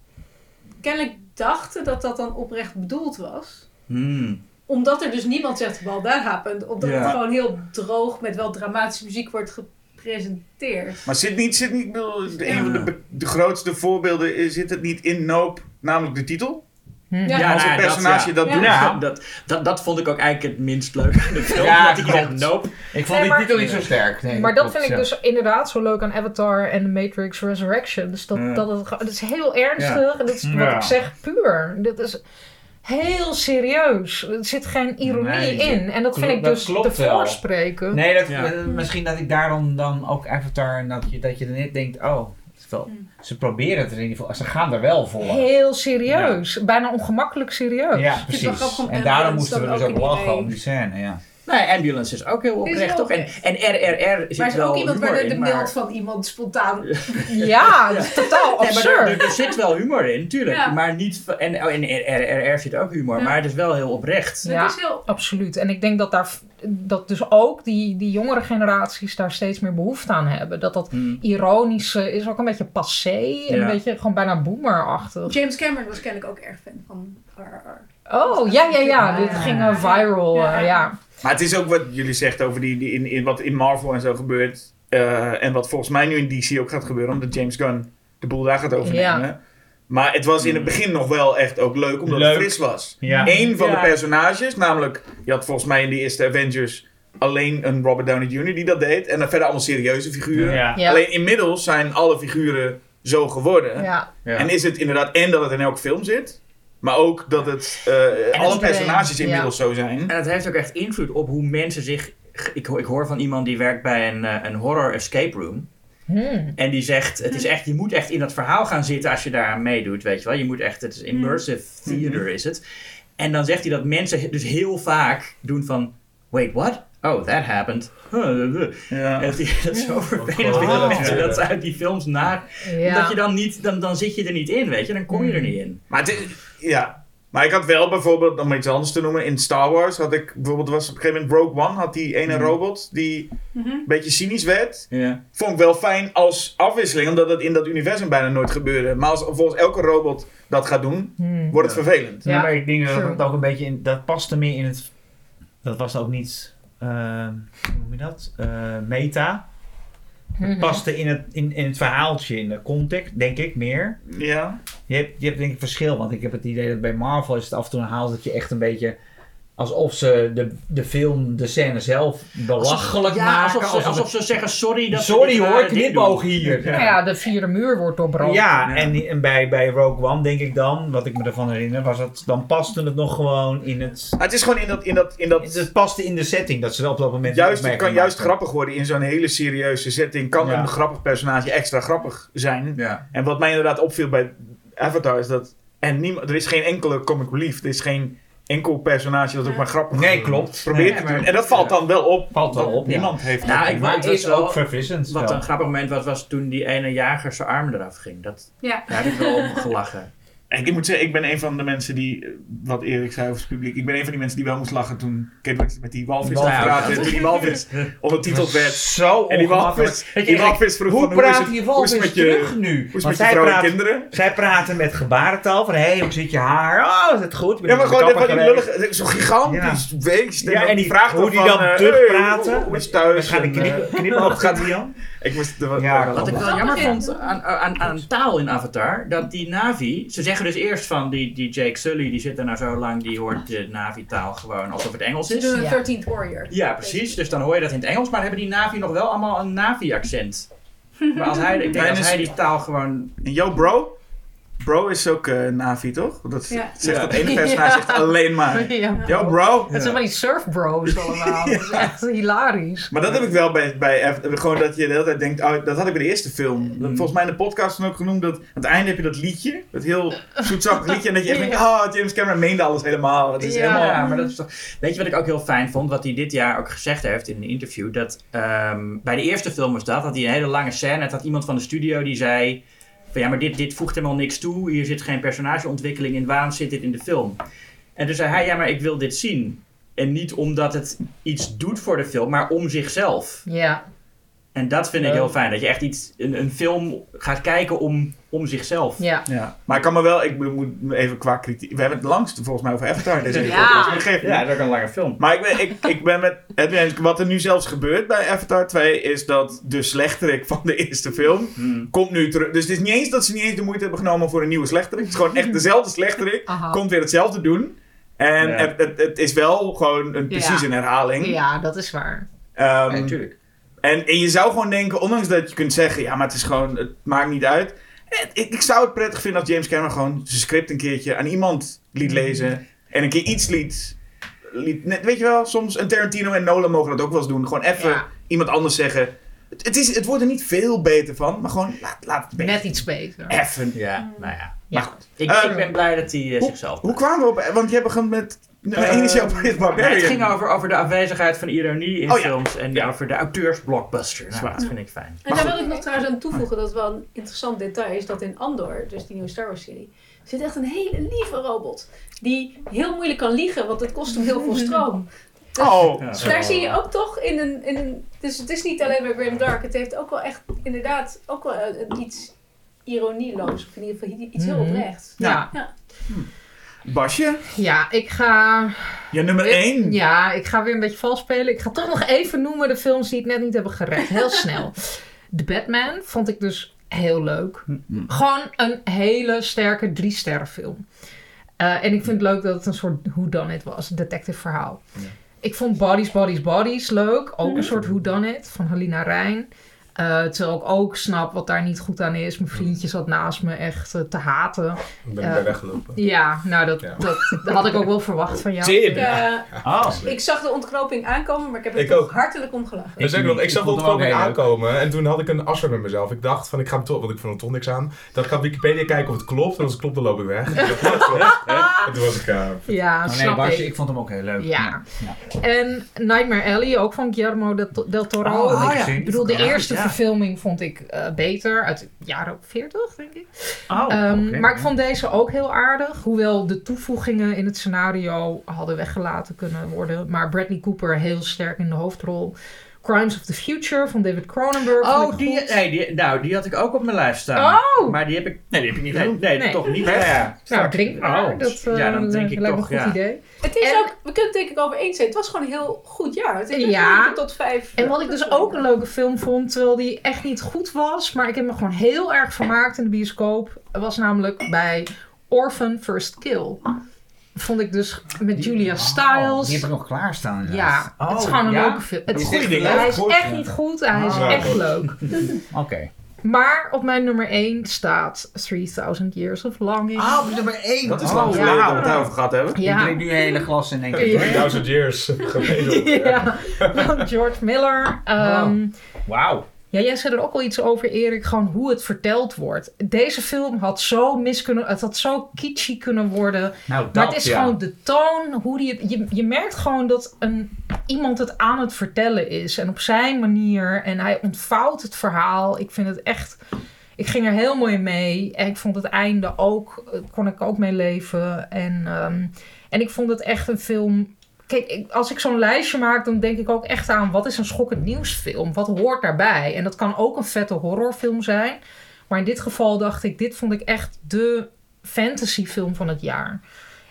kennelijk dachten dat dat dan oprecht bedoeld was. Hmm. Omdat er dus niemand zegt, well, that happened. Omdat Ja. het gewoon heel droog met wel dramatische muziek wordt gepresenteerd. Maar zit niet, zit niet, bedoel, een van de, grootste voorbeelden is, zit het niet in Nope, namelijk de titel? Hm. Ja. als nou een ja, personage dat, ja. doet. Ja. Dat, dat, dat vond ik ook eigenlijk het minst leuk aan de film. Ja, dat ik dacht, nope. Ik vond Nee, die titel niet zo sterk. Nee, maar dat klopt, vind ik dus inderdaad zo leuk aan Avatar en The Matrix Resurrection. Dus dat, Ja. dat, het, dat is heel ernstig. En dat is Ja. wat ik zeg, puur. Dit is heel serieus. Er zit geen ironie Nee, in. En dat vind ik dus te voorspreken. Nee, dat, Ja. misschien dat ik daarom dan ook Avatar en dat je, dat je er net denkt, oh, wel, Hmm. ze proberen het er in ieder geval, ze gaan er wel voor. Heel serieus. Bijna ongemakkelijk serieus. Ja, precies. En daarom moesten we dus ook lachen om die scène, ja. Nee, Ambulance is ook heel oprecht, toch? En, en RRR zit Maar is wel ook iemand waar de, de in, maar... beeld van iemand spontaan... Ja, dat is totaal Nee, maar absurd. er, er, er zit wel humor in, tuurlijk. Ja. Maar niet... En, oh, en RRR zit ook humor, Ja. maar het is wel heel oprecht. Ja. Het is heel... Absoluut. En ik denk dat, daar, dat dus ook die, die jongere generaties daar steeds meer behoefte aan hebben. Dat dat Hmm. ironische is ook een beetje passé. En Ja. een beetje gewoon bijna boomerachtig. James Cameron was kennelijk ook erg fan van RRR. Oh, ja, ja, ja. Dit ging eh, viral. Ja. Maar het is ook wat jullie zegt over die, die in, in, wat in Marvel en zo gebeurt. eh, en wat volgens mij nu in DC ook gaat gebeuren, omdat James Gunn de boel daar gaat overnemen. Maar het was in het begin nog wel echt ook leuk, omdat Leuk. het fris was. Ja. Eén van Ja. de personages, namelijk, je had volgens mij in de eerste Avengers alleen een Robert Downey Jr. die dat deed. En dan verder allemaal serieuze figuren. Ja. Ja. Alleen inmiddels zijn alle figuren zo geworden. Ja. Ja. En is het inderdaad en dat het in elke film zit, maar ook dat het eh, alle personages ja. inmiddels zo zijn. En het heeft ook echt invloed op hoe mensen zich... Ik, hoor- ik hoor van iemand die werkt bij een, eh, een horror escape room. Hmm. En die zegt, het is echt, je moet echt in dat verhaal gaan zitten als je daaraan meedoet, weet je wel. Je moet echt, het is immersive theater is het. En dan zegt hij dat mensen dus heel vaak doen van, wait, what? Oh, that happened. En Ja. dat die dat zo vervelend Oh. dat mensen dat ze uit die films na... Ja. Dat je dan niet, dan, dan zit je er niet in, weet je. Dan kom je er niet in. Maar het is, ja. Maar ik had wel bijvoorbeeld, om iets anders te noemen, in Star Wars had ik bijvoorbeeld, was op een gegeven moment Rogue One, had die ene Mhm. robot die Mhm. een beetje cynisch werd. Ja. Vond ik wel fijn als afwisseling, omdat het in dat universum bijna nooit gebeurde. Maar als volgens elke robot dat gaat doen, Hmm. wordt het vervelend. Ja, Ja, maar ik denk dat het ook een beetje in, dat paste meer in het, dat was ook niet, eh, hoe noem je dat, Eh, meta. Mhm. Het paste in het, in, in het verhaaltje, in de context, denk ik meer. Ja. Je hebt, je hebt denk ik verschil, want ik heb het idee dat bij Marvel is het af en toe een haal dat je echt een beetje alsof ze de, de film, de scène zelf belachelijk ja, maken. alsof, ze, alsof ze zeggen sorry dat Sorry hoor, knipoog doen. hier. Ja, de vierde muur wordt doorbroken. Ja, Ja. en, en bij, bij Rogue One denk ik dan, wat ik me ervan herinner, was het, dan paste het nog gewoon in het... Het is gewoon in dat, in dat, in dat Het paste in de setting dat ze wel op dat moment. juist, het kan juist grappig worden in zo'n hele serieuze setting. Kan Ja. een grappig personage extra grappig zijn. Ja. En wat mij inderdaad opviel bij Avatar is dat en niemand, er is geen enkele comic relief. Er is geen enkel personage dat ook maar grappig Nee, klopt. probeert Nee, te maar- doen. En dat valt dan wel op. Valt wel op, ja. Niemand heeft Nou, dat. ik- Maar is wel- ook verfrissend. Wat wel. een grappig moment was, was toen die ene jager zijn arm eraf ging. Dat, Ja. daar heb ik wel om gelachen. En ik moet zeggen, ik ben een van de mensen die, eh, wat Erik zei over het publiek, ik ben een van die mensen die wel moest lachen toen Kate Winslet met die walvis aan praten. En toen die walvis ondertiteld werd. Zo En die walvis, die walvis vroeg Hoe van, hoe is praat het, die hoe is walvis met je, terug nu? hoe is met je kinderen? zij praten met gebarentaal van, hé, hey, hoe zit je haar? Oh, is het goed? Ben Ja, maar de gewoon van die lullige, zo'n gigantisch beest. Ja, en die, vraagt hoe die dan eh, terugpraten. hey, hoe is thuis? Gaat die En, eh, knip, Ik moest... Ja, Wat ik wel jammer ja. vond aan, aan, aan taal in Avatar, dat die Navi, ze zeggen dus eerst van die, die Jake Sully, die zit er nou zo lang, die hoort de Navi-taal gewoon alsof het Engels is. een Ja. 13th Warrior. Ja, precies. Dus dan hoor je dat in het Engels, maar hebben die Navi nog wel allemaal een Navi-accent. Maar als hij, ik denk als hij die taal gewoon... En yo, bro? Bro is ook eh Navi, toch? Dat Ja. zegt Ja. dat ene personage zegt alleen maar. Ja. Yo, bro? Het zijn van die surfbros allemaal. Dat is echt hilarisch. Maar dat heb ik wel bij, bij gewoon dat je de hele tijd denkt, oh, dat had ik bij de eerste film. Dat, volgens mij in de podcast dan ook genoemd, dat aan het einde heb je dat liedje, dat heel zoetsappig liedje, en dat je echt denkt, oh, James Cameron meende alles helemaal. Het is Ja. helemaal... Ja, maar dat is toch... Weet je wat ik ook heel fijn vond? Wat hij dit jaar ook gezegd heeft in een interview. Dat ehm, bij de eerste film was dat, had hij een hele lange scène. Het had iemand van de studio die zei... Ja, maar dit, dit voegt helemaal niks toe. Hier zit geen personageontwikkeling in. Waarom zit dit in de film? En toen zei hij, ja, maar ik wil dit zien. En niet omdat het iets doet voor de film, maar om zichzelf. Ja. En dat vind ik heel fijn. Dat je echt iets, een, een film gaat kijken om, om zichzelf. Ja. Ja. Maar ik kan me wel, ik moet me even qua kritiek. We hebben het langst volgens mij over Avatar deze Ja. podcast, ja, dat is ook een lange film. Maar ik ben, ik, ik ben met eens. Wat er nu zelfs gebeurt bij Avatar 2 is dat de slechterik van de eerste film Hmm. komt nu terug. Dus het is niet eens dat ze niet eens de moeite hebben genomen voor een nieuwe slechterik. Het is gewoon echt dezelfde slechterik. Aha. Komt weer hetzelfde doen. En Ja. het, het, het is wel gewoon een, precies Ja. een herhaling. ja, dat is waar. Ehm, Ja, natuurlijk. En, en je zou gewoon denken, ondanks dat je kunt zeggen, ja, maar het is gewoon, het maakt niet uit. Het- Ik, ik zou het prettig vinden als James Cameron gewoon zijn script een keertje aan iemand liet lezen. En een keer iets liet, liet net, weet je wel, soms een Tarantino en Nolan mogen dat ook wel eens doen. Gewoon even Ja. iemand anders zeggen. Het, het, is, het wordt er niet veel beter van, maar gewoon laat, laat het beter. Net iets beter. Even. Ja, nou ja. Ja. Maar goed. Ik, Eh, ik ben blij dat hij eh, hoe- zichzelf Hoe kwamen we op, want je begon met nummer 1 is jouw Eh, Barbarian. Het ging over, over de afwezigheid van ironie in Oh ja. films en Ja. over de auteursblockbuster. Nou, Zwaar. dat vind ik fijn. En daar wil ik nog trouwens aan toevoegen, dat is wel een interessant detail, is dat in Andor, dus die nieuwe Star Wars serie, zit echt een hele lieve robot. Die heel moeilijk kan liegen, want het kost hem heel veel stroom. Oh, Ja. Dus daar zie je ook toch in een, in een. Dus het is niet alleen bij Grim Dark, het heeft ook wel echt inderdaad ook wel een iets ironieloos, of in ieder geval iets heel Mhm. oprechts. Ja. Ja. Basje, Ja, ik ga... ja, nummer 1. Ja, ik ga weer een beetje vals spelen. Ik ga toch nog even noemen de films die het net niet hebben gered. Heel snel. The Batman vond ik dus heel leuk. Gewoon een hele sterke drie sterren film. Eh, en ik vind het leuk dat het een soort whodunit was. Een detective verhaal. Ik vond Bodies, Bodies, Bodies leuk. Ook een soort whodunit van Halina Rijn. Eh, terwijl ik ook snap wat daar niet goed aan is. Mijn vriendje zat naast me echt eh, te haten. Ik ben Ja. erbij weggelopen. Ja, nou dat, Ja. dat, dat had ik ook wel verwacht van jou. Zeer. Ik, eh, Oh. ik zag de ontknoping aankomen, maar ik heb er Ik toch ook. hartelijk om gelachen. Dus ik, ik Ik zag het heel leuk. aankomen en toen had ik een asser met mezelf. Ik dacht van ik ga hem toch, want ik vond er toch niks aan. Dat ik ga op Wikipedia kijken of het klopt. En als het klopt dan loop ik weg. En toen dacht ik, "Ja, klopt." En toen was ik... eh, Ja, Oh, nee, ik. ik vond hem ook heel leuk. Ja. Ja. En Nightmare Alley, ook van Guillermo del, Toro. Oh, ik, had ik bedoel, de Ja, eerste ja. Verfilming vond ik eh, beter. Uit de jaren 40, denk ik. Oh, Ehm. Maar ik vond deze ook heel aardig. Hoewel de toevoegingen in het scenario hadden weggelaten kunnen worden. Maar Bradley Cooper heel sterk in de hoofdrol. Crimes of the Future van David Cronenberg. Oh, die, nee, die, nou, die had ik ook op mijn lijst staan. Oh! Maar die heb ik, nee, die heb ik niet. Nee, nee, Nee. toch niet. Ja, ja. Nou, drink maar. Oh, dat eh, ja, dan drink ik lijkt toch, een goed ja. idee. Het is En- ook, we kunnen het denk ik over eens zijn, het was gewoon een heel goed jaar. Het is Ja. ja. tot vijf. En wat ik dus ook een leuke film vond, terwijl die echt niet goed was, maar ik heb me gewoon heel erg vermaakt in de bioscoop, was namelijk bij Orphan First Kill. Vond ik dus met Julia Oh, Stiles. die heb ik nog klaarstaan. ja, het is Oh, gewoon een ja? leuke film. Het is hij is echt ja. niet goed, hij is Ah, echt leuk. Oké. Maar op mijn nummer 1 staat 3000 Years of Longing. Ah, op nummer 1. Dat is lang geleden dat we het daarover gehad hebben. Ik ja. drink nu een hele glas in één keer. Ja. 3000 years ja, van George Miller. Ehm, Wauw. Ja, jij zei er ook al iets over, Erik, gewoon hoe het verteld wordt. Deze film had zo mis kunnen, het had zo kitschy kunnen worden. Nou, dat, Maar het is ja. gewoon de toon, hoe die het, je, je merkt gewoon dat een, iemand het aan het vertellen is. En op zijn manier. En hij ontvouwt het verhaal. Ik vind het echt, ik ging er heel mooi mee. En ik vond het einde ook, eh, kon ik ook mee leven. En, ehm, en ik vond het echt een film... Kijk, als ik zo'n lijstje maak, dan denk ik ook echt aan... wat is een schokkend nieuwsfilm? Wat hoort daarbij? En dat kan ook een vette horrorfilm zijn. Maar in dit geval dacht ik... dit vond ik echt de fantasyfilm van het jaar.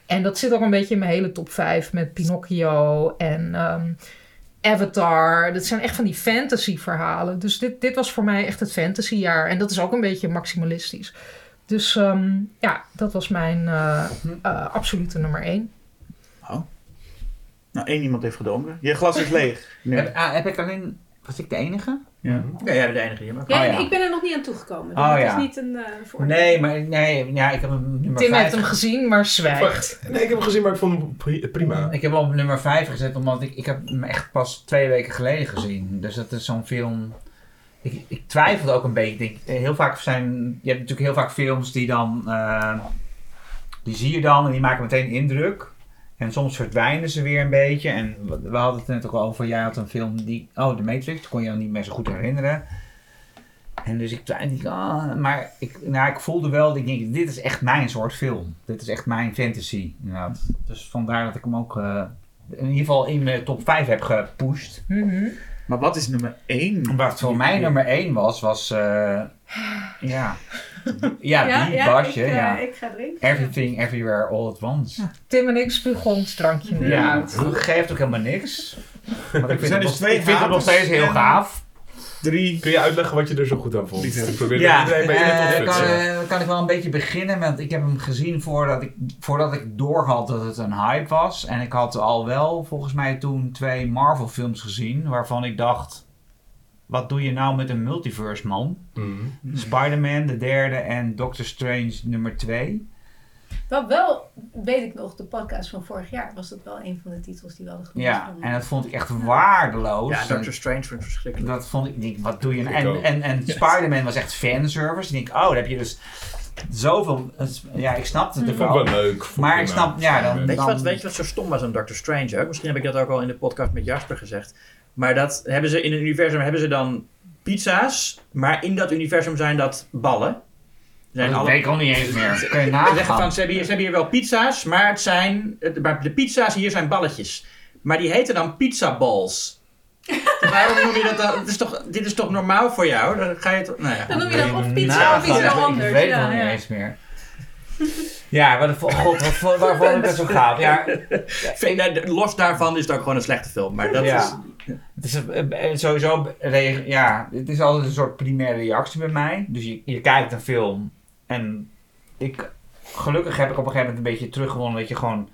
En dat zit ook een beetje in mijn hele top 5... met Pinocchio en ehm, Avatar. Dat zijn echt van die fantasy verhalen. Dus dit, dit was voor mij echt het fantasyjaar. En dat is ook een beetje maximalistisch. Dus ehm, ja, dat was mijn eh, eh, absolute nummer 1. Nou, één iemand heeft gedronken. Je glas is leeg. Nu. Heb, ah, heb ik alleen... Was ik de enige? Ja. Ja, jij bent de enige hier. Maar... Ja, Oh, ja. ik ben er nog niet aan toegekomen. Dus Oh, het ja. is niet een eh voordeel. Nee, maar nee, ja, ik heb hem nummer Tim 5. heeft hem gezien, maar zwijgt. Nee, ik heb hem gezien, maar ik vond hem pri- prima. Ik heb hem op nummer 5 gezet, omdat ik, ik heb hem echt pas twee weken geleden gezien. Dus dat is zo'n film... Ik, ik twijfelde ook een beetje. Ik denk, eh, heel vaak zijn... Je hebt natuurlijk heel vaak films die dan... eh, die zie je dan en die maken meteen indruk. En soms verdwijnen ze weer een beetje. En we, hadden het net ook over... Jij had een film die... Oh, The Matrix. Dat kon je niet meer zo goed herinneren. En dus ik twijfelde... Ah, maar ik, nou, ik voelde wel... Ik denk, dit is echt mijn soort film. Dit is echt mijn fantasy. inderdaad. Dus vandaar dat ik hem ook... eh, in ieder geval in mijn top 5 heb gepusht. Mhm. Maar wat is nummer 1? Wat voor mij nummer 1 was, was... eh, ja. Ja, die Basje. ik, eh, ja. ik ga erin. Everything, Everywhere, All at Once. Tim en ik spugen ons drankje nu Ja, uit. het geeft ook helemaal niks. Want ik vind, het, dus nog, twee ik vind het nog steeds heel gaaf. 3. Kun je uitleggen wat je er zo goed aan vond? Ik probeer Ja, iedereen bij in eh, kan, eh, kan ik wel een beetje beginnen, want ik heb hem gezien voordat ik, voordat ik doorhad dat het een hype was. En ik had al wel volgens mij toen twee Marvel films gezien, waarvan ik dacht, wat doe je nou met een multiverse man? Mhm. Spider-Man, de derde, en Doctor Strange nummer twee. Wat wel, weet ik nog, de podcast van vorig jaar was dat wel een van de titels die we hadden genoemd. Ja, en dat vond ik echt waardeloos. Ja, Doctor Strange vond ik verschrikkelijk. Dat vond ik, ik denk, wat doe je nou? Ik En, en, en Spider-Man was echt fanservice. Ik denk, oh, daar heb je dus zoveel... Ja, ik snapte het Ik er wel. leuk. Maar ik snap, ja, dan... Weet je, dan wat, weet je wat zo stom was aan Doctor Strange ook? Misschien heb ik dat ook al in de podcast met Jasper gezegd. Maar dat hebben ze in het universum hebben ze dan pizza's, maar in dat universum zijn dat ballen. Zijn Dat alle- weet ik al niet eens meer. Kun je Ze zeggen nagaan. van, ze hebben, hier, ze hebben hier wel pizza's, maar, het zijn, maar de pizza's hier zijn balletjes. Maar die heten dan pizza balls. Waarom noem je dat dan? Het is toch, dit is toch normaal voor jou? Dan ga je het, nou ja. Dan noem je dat of pizza of iets heel Ik anders. weet het ja, nog niet ja. eens meer. Ja, maar de, god, wat, waar vond ik dat zo gaaf? Ja, Vind- Los daarvan is het ook gewoon een slechte film. Maar dat Ja. is... het is sowieso, ja, het is altijd een soort primaire reactie bij mij. Dus je, je kijkt een film en ik, gelukkig heb ik op een gegeven moment een beetje teruggewonnen dat je gewoon,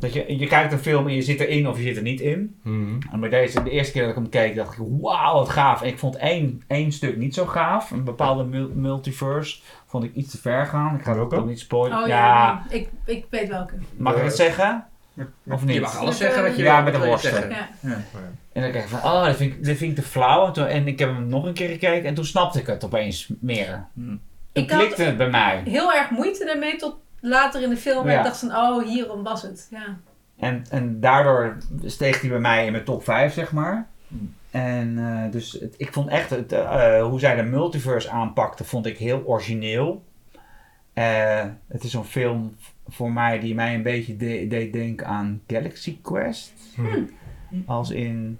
dat je, je kijkt een film en je zit erin of je zit er niet in. Mhm. En bij deze, de eerste keer dat ik hem keek, dacht ik, wauw, wat gaaf. En ik vond één, één stuk niet zo gaaf. Een bepaalde mul- multiverse vond ik iets te ver gaan. Ik ga het ook niet spoilen. Oh ja, ja, nee. ik, ik weet welke. mag ik het zeggen? Of niet? Je mag alles zeggen wat je Ja, wil, met je worsten. zeggen. Ja. En dan kijk ik van, oh, dat vind ik, dat vind ik te flauw. En, toen- en ik heb hem nog een keer gekeken en toen snapte ik het opeens meer. Hmm. Ik had- klikte het bij mij. Heel erg moeite daarmee tot later in de film. En Ja. ik dacht van, oh, hierom was het. Ja. En, en daardoor steeg hij bij mij in mijn top 5, zeg maar. En eh, dus het- ik vond echt het, eh, hoe zij de multiverse aanpakte, vond ik heel origineel. Eh, het is een film voor mij die mij een beetje de- deed denken aan Galaxy Quest. Mhm. Als in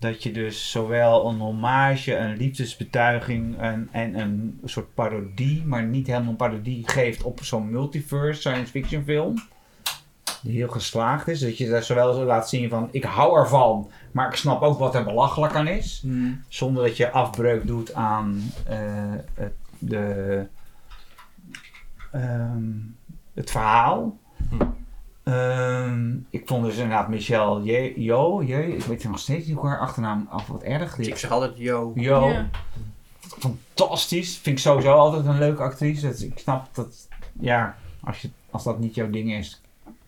dat je dus zowel een hommage, een liefdesbetuiging en, en een soort parodie, maar niet helemaal een parodie geeft op zo'n multiverse science fiction film. Die heel geslaagd is. Dat je daar zowel zo laat zien van ik hou ervan, maar ik snap ook wat er belachelijk aan is. Hmm. Zonder dat je afbreuk doet aan eh, het, de, ehm, het verhaal. Hm. Ehm, ik vond dus inderdaad Michelle Je- Jo, Je, ik weet nog steeds niet hoe haar achternaam af wat erg. Ik zeg altijd. Jo, Ja. fantastisch. Vind ik sowieso altijd een leuke actrice. Dat, ik snap dat, ja, als, je, als dat niet jouw ding is,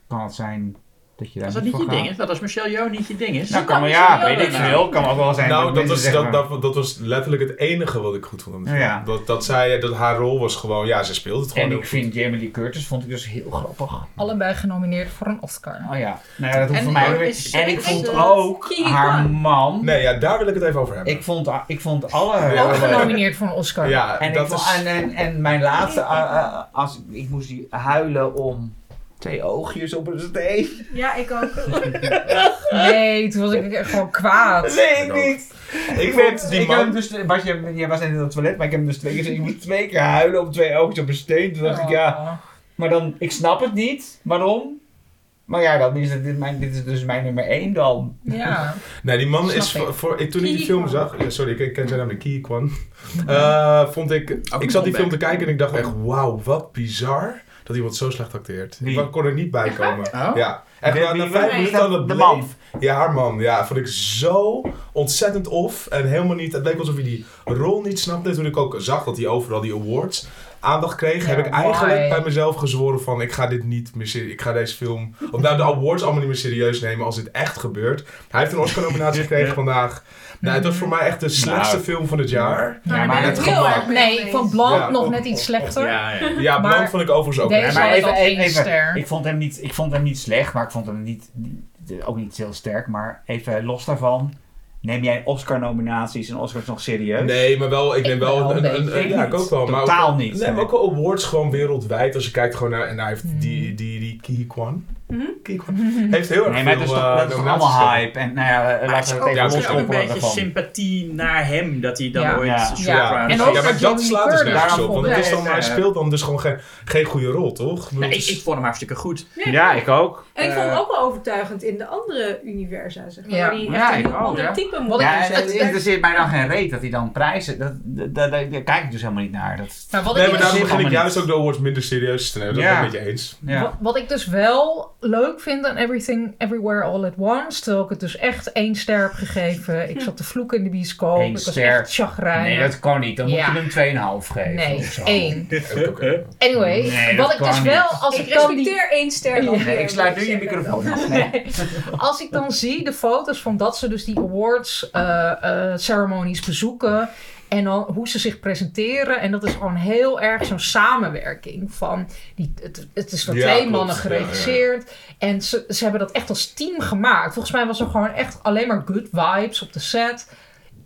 kan het zijn dat je daar Als dat niet je gaat. ding is, wat als Michelle Jo niet je ding is. Nou, kan maar ja, weet ik wel. veel. Kan ook wel zijn Nou, dat was, dat, dat, dat was letterlijk het enige wat ik goed vond aan de film. Ja. Dat, dat, zij, dat haar rol was gewoon, ja, ze speelde het gewoon En ik vind Jamie Lee Curtis vond ik dus heel grappig. Allebei genomineerd voor een Oscar. Oh ja, nou ja, dat hoeft En voor mij En ik vond ook haar man. Nee, ja, daar wil ik het even over hebben. Ik vond, ik vond alle. Ja, Ook genomineerd voor een Oscar. ja, en, ik dat vond, is... en, en, en mijn laatste, eh, eh, als, ik moest die huilen om twee oogjes op een steen. ja, ik ook. Nee, toen was ik echt gewoon kwaad. Nee, ik niet. Ik werd- vond die ik man- heb dus, Bas, je, jij was net in het toilet, maar ik heb hem dus twee keer. Je moet twee keer huilen op twee oogjes op een steen. Toen dacht ik, ja, Oh. maar dan, ik snap het niet. Waarom? Maar ja, dan is het, dit, mijn, dit is dus mijn nummer één dan. Ja. Nee, die man Snap is ik. voor, voor- ik, toen ik die film zag, ja, sorry, ik ik ken zijn naam niet, Ki Kwan. Eh, vond ik, ik zat die film te kijken en ik dacht echt, wauw, wat bizar dat iemand zo slecht acteert. Wie? Ik kon er niet bij komen. Oh? Ja, echt Wie- na, vijf wie- minuten aan het de man. Ja, haar man. Ja, vond ik zo ontzettend off. En helemaal niet, het leek alsof hij die rol niet snapte. Toen ik ook zag dat hij overal die awards aandacht kreeg, Ja, heb ik eigenlijk why? bij mezelf gezworen van, ik ga dit niet meer serieus, ik ga deze film, of nou de awards allemaal niet meer serieus nemen als dit echt gebeurt. Hij heeft een Oscar-nominatie gekregen vandaag. Nou, het was voor mij echt de slechtste Nou. film van het jaar. Ja, maar het heel erg Nee, vond Blanc Ja. nog net iets slechter. Ja, ja. Ja, Maar Blanc vond ik overigens ook deze- maar even, even, één even. ster. Ik, vond hem niet, ik vond hem niet slecht, maar ik vond hem niet, niet- ook niet heel sterk. Maar even los daarvan. Neem jij Oscar-nominaties en Oscars nog serieus? Nee, maar wel, ik Ik neem wel wel een, een een, een- beetje. ja, ik ook wel. maar Totaal ook, niet. Nee, maar ook wel awards gewoon wereldwijd. Als je kijkt gewoon naar, en hij heeft Hmm. die, die, die Ki Kwan. Heeft heel erg Nee, maar veel het is toch, eh, dat is toch nominaties allemaal hype. En nou ja, laten is we het ook, even ook een beetje sympathie naar hem dat hij dan Ja. ooit Ja. Ja, En ja, maar dat slaat dus nergens op. Want het is dan, hij speelt dan dus gewoon geen, geen goede rol, toch? Ik vond hem hartstikke goed. Ja, ik ook. En ik vond hem Eh, ook wel overtuigend in de andere universa, zeg maar. Die echt een ik heel ook, ander ja. type dus het interesseert mij dan geen reet dat hij dan prijzen. Dat, dat, dat- daar kijk ik dus helemaal niet naar. Nee, ik maar dus- daarom begin ik juist ook de awards minder serieus te nemen. Dat ben ik met je eens. wat ik dus wel leuk vind aan Everything Everywhere All at Once, terwijl ik het dus echt één ster heb gegeven. Ik zat te vloeken in de bioscoop. Eén ik was ster. echt chagrijnig. Nee, dat kan niet. Dan Ja. moet je hem 2,5 geven. Nee, of zo. één. Anyway, Nee, wat ik dus niet. wel, als ik, Ik die, respecteer één ster dan. Nee, ik sluit nu je microfoon af. Nee. als ik dan zie de foto's van dat ze dus die awards eh, eh, ceremonies bezoeken en dan hoe ze zich presenteren en dat is gewoon heel erg zo'n samenwerking van die, het, het is door Ja, twee klopt. mannen Ja, geregisseerd en ze, ze hebben dat echt als team gemaakt. Volgens mij was er gewoon echt alleen maar good vibes op de set.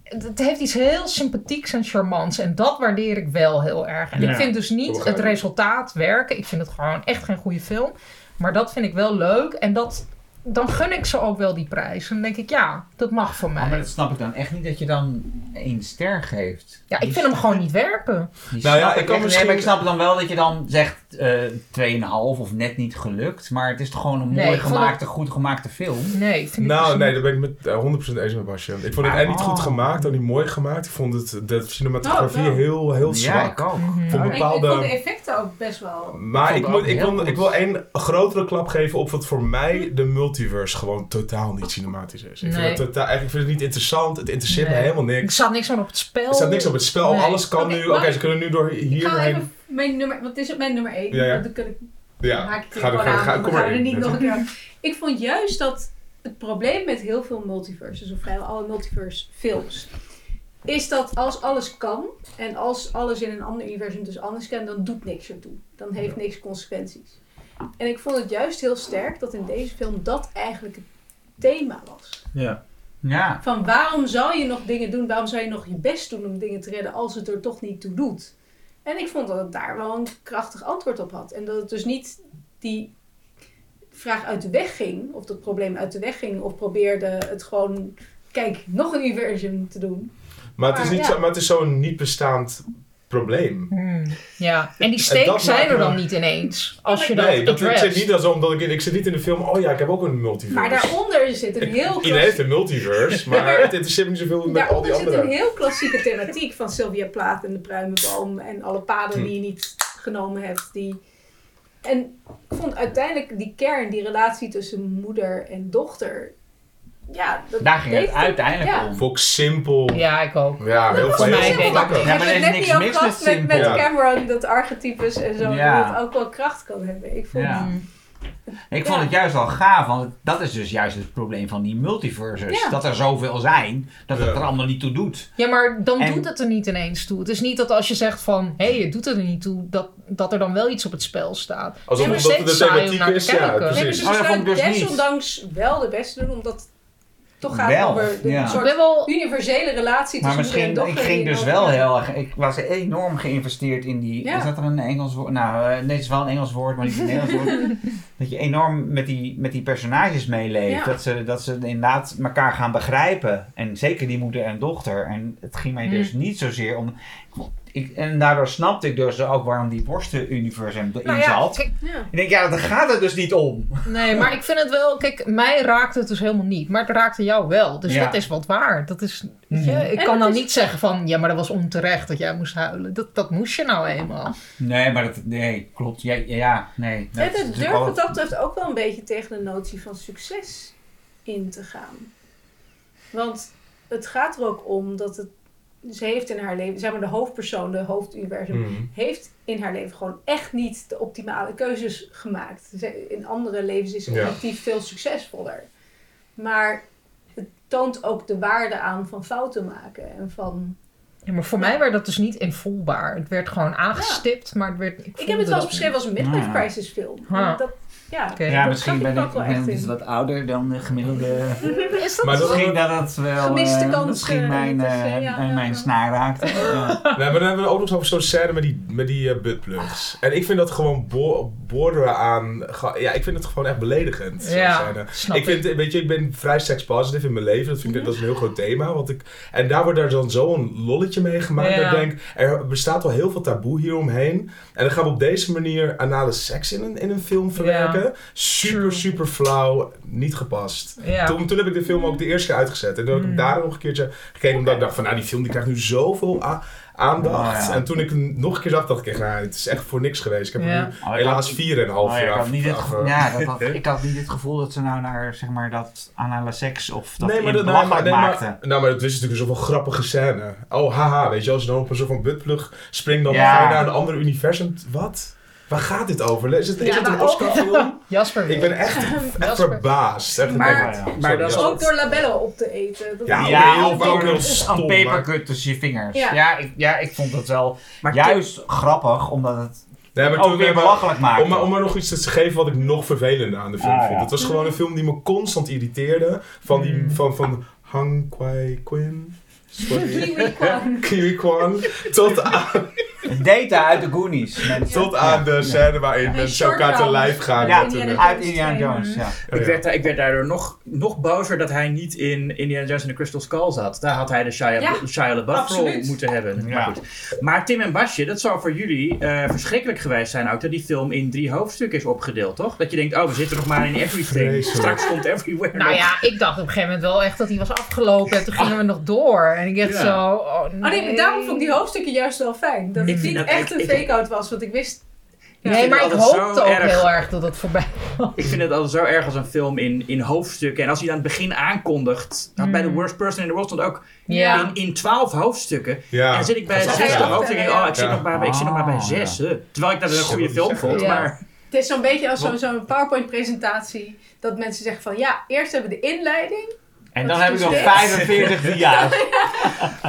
Het heeft iets heel sympathieks en charmants. En dat waardeer ik wel heel erg. En ik vind dus niet het resultaat werken. Ik vind het gewoon echt geen goede film. Maar dat vind ik wel leuk. En dat, dan gun ik ze ook wel die prijs. En dan denk ik, ja, dat mag voor Oh, maar mij. dat snap ik dan echt niet dat je dan één ster geeft. Ja, ik vind hem gewoon niet werken. Die Nou ja, ik kan misschien- Nee, maar ik snap dan wel dat je dan zegt eh 2,5 of net niet gelukt. Maar het is toch gewoon een Nee, mooi ik gemaakte, goed gemaakte film. Nee, vind ik Nou, dus nee, daar ben ik met eh, 100% eens met Basje. Ik vond het Ah, en niet goed gemaakt, ook niet mooi gemaakt. Ik vond het, de cinematografie Oh, heel, heel Ja, zwak. ik ook. Mhm. Ik vond Ik, ik bepaalde... vond de effecten ook best wel... Maar ik, moet, ook ik, wil, ik wil één grotere klap geven op wat voor mij de multiverse gewoon totaal niet cinematisch is. Ik, Nee. vind, het totaal, ik vind het niet interessant, het interesseert Nee. me helemaal Er niks. staat niks meer op het spel. Er staat niks op het spel, Nee. alles kan nu. Oké, ze kunnen nu door Ik hier ga heen. even mijn nummer... Wat is het? Mijn nummer 1. Ja, ja. Dan kan ik Ja, maak ik het ga er gewoon ga, aan, ga, dan kom maar er niet nog een keer. Ik vond juist dat het probleem met heel veel multiverses, of vrijwel alle multiverse films, is dat als alles kan en als alles in een ander universum dus anders kan, dan doet niks ertoe. Dan heeft niks consequenties. En ik vond het juist heel sterk dat in deze film dat eigenlijk het thema was. Ja. Ja. Van waarom zou je nog dingen doen, waarom zou je nog je best doen om dingen te redden als het er toch niet toe doet? En ik vond dat het daar wel een krachtig antwoord op had. En dat het dus niet die vraag uit de weg ging, of dat probleem uit de weg ging, of probeerde het gewoon, kijk, nog een universum te doen. Maar het is, niet ja. zo, maar het is zo'n niet bestaand probleem. Hmm, Ja, en die stakes zijn er me- dan niet ineens. Als je dat Nee, dat, ik, zit niet als omdat ik, ik zit niet in de film, oh ja, ik heb ook een multiverse. Maar daaronder zit een heel Iedereen heeft een multiverse, maar het interesseert me niet zoveel met al die Daaronder zit een andere. heel klassieke thematiek van Sylvia Plath en de pruimenboom en alle paden Hm. die je niet genomen hebt. Die... En ik vond uiteindelijk die kern, die relatie tussen moeder en dochter, ja, dat Daar ging het uiteindelijk Ja. om. Vond ik simpel. Ja, ik ook. Ja, heel veel. mij heel dat ook. Ja, maar er is niks al mis met met, simpel. Cameron, dat archetypes en zo, Ja. dat ook wel kracht kan hebben. Ik vond Ja. Ik vond Ja. het juist wel gaaf, want dat is dus juist het probleem van die multiverses. Ja. Dat er zoveel zijn, dat het Ja. er allemaal niet toe doet. Ja, maar dan En- doet het er niet ineens toe. Het is niet dat als je zegt van, hé, het doet er niet toe, dat, dat er dan wel iets op het spel staat. Alsof omdat het de thematiek is, ja. Nee, maar precies. ze Oh, dat dus niet. desondanks wel de beste doen, omdat toch gaat Wel, over de ja. Ik soort ben wel... universele relatie Maar tussen moeder en misschien, dochter. ik ging dus wel heel erg, ik was enorm geïnvesteerd in die, Ja. is dat er een Engels woord? Nou, eh, nee, het is wel een Engels woord, maar niet een Nederlands woord. Dat je enorm met die, met die personages meeleeft. Ja. Dat, ze, dat ze inderdaad elkaar gaan begrijpen. En zeker die moeder en dochter. En het ging mij Hmm. dus niet zozeer om... Ik, en daardoor snapte ik dus ook waarom die worsten-universum erin Nou ja, zat. kijk, Ja. Ik denk, ja, daar gaat het dus niet om. nee, maar ik vind het wel... Kijk, mij raakte het dus helemaal niet. Maar het raakte jou wel. Dus Ja. dat is wat waar. Dat is, weet je, Mhm. ik En kan dan is- niet zeggen van... Ja, maar dat was onterecht dat jij moest huilen. Dat, dat moest je nou eenmaal. Nee, maar dat, nee, klopt. Ja, ja nee. dat durft wat dat betreft ook wel een beetje tegen de notie van succes in te gaan. Want het gaat er ook om dat het... Ze heeft in haar leven, zeg maar de hoofdpersoon, de hoofduniversum, Hmm. heeft in haar leven gewoon echt niet de optimale keuzes gemaakt. Ze- In andere levens is ze Ja. objectief veel succesvoller. Maar het toont ook de waarde aan van fouten maken en van Ja, maar voor mij werd dat dus niet invoelbaar. Het werd gewoon aangestipt, maar het werd... Ik, Ik heb het wel beschreven als een midlife crisis film. Dat, ja. Ja, dat misschien ben ik ben echt ik dus wat ouder dan de gemiddelde. Is dat Maar dat- Misschien dat het wel Gemiste eh, kansen, misschien mijn, dat eh, ja, mijn- ja, mijn snaar raakte. Ja. Nee, maar dan hebben we ook nog over zo'n scène met die, met die buttplugs. En ik vind dat gewoon bo borderen aan... Ja, ik vind het gewoon echt beledigend. Ja, ik. Vind, weet je, ik ben vrij sekspositief in mijn leven. Dat, vind ik, dat is een heel groot thema. Want ik, en daar wordt daar dan zo'n lolletje mee gemaakt. Ja. Dat ik denk, er bestaat wel heel veel taboe hieromheen. En dan gaan we op deze manier anale seks in een, in een film verwerken. Super, super flauw. Niet gepast. Ja. Toen, toen heb ik de film ook de eerste keer uitgezet. En toen heb ik Mm. daar nog een keertje gekeken. Omdat ik dacht van, nou die film die krijgt nu zoveel aandacht. Oh, ja. En toen ik hem nog een keer zag, dacht ik echt, nou, het is echt voor niks geweest. Ik heb Ja. er nu Oh, helaas vier en een half Oh, ja, jaar ik, had niet het af- gevoel, ja, dat had, ik had niet het gevoel dat ze nou naar zeg maar, dat anale seks of dat nee, maar in dat, nee, maar, nee, maakten. maar, nou, maar het is natuurlijk zoveel grappige scène. Oh, haha, weet je, als je dan op een soort van buttplug springt, dan Ja. ga je naar een ander universum. Wat? Waar gaat dit over? Is het, is Ja, het een maar ook- Oscar-film? Jasper ik ben echt, verbaasd. Echt, Maar- maar sorry, dat is. Ook door labellen op te eten. Dat Ja, is- ook Ja, heel- ook heel een stom, een maar- papercut tussen je vingers. Ja. Ja, ik, ja, ik vond het wel Maar juist grappig, omdat het Nee, maar ook toen, weer maar- belachelijk maakte. Om, maar- om er nog iets te geven wat ik nog vervelender aan de film Ah, vond. ja. Het was gewoon een film die me constant irriteerde. Van, die, Mm. van, van Hang Kwai Quinn. Kiwi kwam. Kiwi Kwan. Tot aan, Data uit de Goonies. Met, tot aan de scène waarin En mensen elkaar te lijf gaan. Ja, uit Jones Indiana Jones, ja. Oh, Ik, werd, ik werd daardoor nog, nog bozer dat hij niet in Indiana Jones en de Crystal Skull zat. Daar had hij de Shia, Ja, Shia LaBeouf rol moeten hebben. Ja. Maar, goed. maar Tim en Basje, dat zou voor jullie eh, verschrikkelijk geweest zijn ook dat die film in drie hoofdstukken is opgedeeld, toch? Dat je denkt, oh, we zitten nog maar in Everything. Vreselijk. Straks komt Everywhere Nou nog. ja, ik dacht op een gegeven moment wel echt dat hij was afgelopen. En toen gingen we nog door. En ik dacht Ja. zo, oh nee. Oh nee, daarom vond ik die hoofdstukken juist wel fijn. Dat Ik het vind niet dat echt ik- een ik- fake-out was, want ik wist... Ja. nee, maar het ik hoopte zo ook erg. heel erg dat het voorbij was. Ik vind het altijd zo erg als een film in, in hoofdstukken. En als hij dan het begin aankondigt. nou, Bij The Mm. Worst Person in the World stond ook Ja. in, in 12 hoofdstukken. Ja. En dan zit ik bij Dat het zesde hoofdstuk en denk ik, oh, ik zit, Ja. nog, maar, bij- ik zit nog maar bij Oh, zes. Terwijl ik dat een Zo, goede film vond. Ja. Maar Het is zo'n beetje als zo'n zo'n PowerPoint-presentatie. Dat mensen zeggen van, ja, eerst hebben we de inleiding. En Dat dan heb ik nog dus 45 dia's.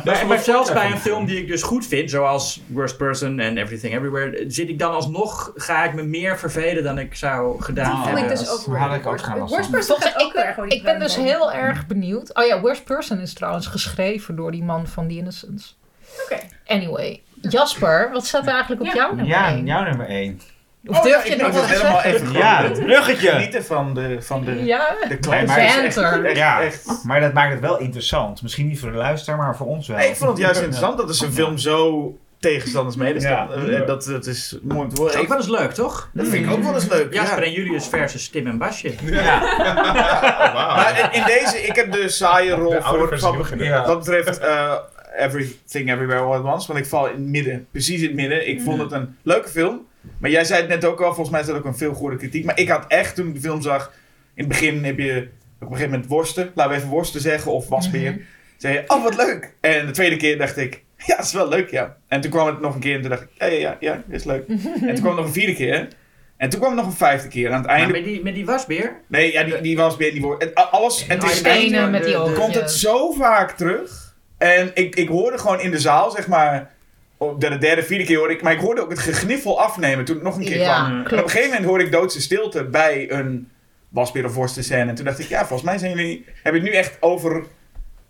Maar, maar zelfs bij een film die ik dus goed vind, zoals Worst Person en Everything Everywhere, zit ik dan alsnog, ga ik me meer vervelen dan ik zou gedaan Oh, vond ik hebben. dus dat ook had ik ook last Worst. Person gaat ook erg ik ben dus heel erg benieuwd. Oh ja, Worst Person is trouwens geschreven door die man van The Innocents. Oké. Anyway, Jasper, wat staat er eigenlijk op Ja. jouw nummer Ja, één? jouw nummer 1. Of Oh, ja, ik het te helemaal even Ja, bruggetje. genieten van de, van de, Ja, de kleine Nee, echt, echt, Ja. echt. Maar dat maakt het wel interessant. Misschien niet voor de luisteraar, maar voor ons wel. Nee, ik vond het juist interessant dat er zo'n film zo tegenstanders medestaat. Ja. Eh, Dat, dat is mooi om te Dat is horen. ook Ik, wel eens leuk, toch? dat vind ik ook wel eens leuk. Jasper ja. en Julius versus Tim en Basje. Ja. Maar in, in deze, ik heb de saaie rol De voor wat, beginnen. Ja. wat betreft eh, Everything Everywhere All at Once. Want ik val in het midden, precies in het midden. Ik vond het een leuke film. Maar jij zei het net ook al, volgens mij is dat ook een veel goede kritiek. Maar ik had echt, toen ik de film zag, in het begin heb je op een gegeven moment worsten. Laten we even worsten zeggen, of wasbeer. Zei je, oh wat leuk. En de tweede keer dacht ik, ja, dat is wel leuk, ja. En toen kwam het nog een keer en toen dacht ik, ja, ja, ja, ja, is leuk. en toen kwam het nog een vierde keer. En toen kwam het nog een vijfde keer. Aan het Maar einde... met die, met die wasbeer, Nee, ja, die, die wasbeer, die wordt... Alles, het is die ene de- met die ogen. komt het zo vaak terug. En ik, ik hoorde gewoon in de zaal, zeg maar... Op de derde, vierde keer hoorde ik... Maar ik hoorde ook het gegniffel afnemen toen het nog een keer Ja, kwam. En op een gegeven moment hoorde ik doodse stilte bij een wasbeer of worsten scène. En toen dacht ik, ja, volgens mij zijn jullie... Heb je het nu echt over...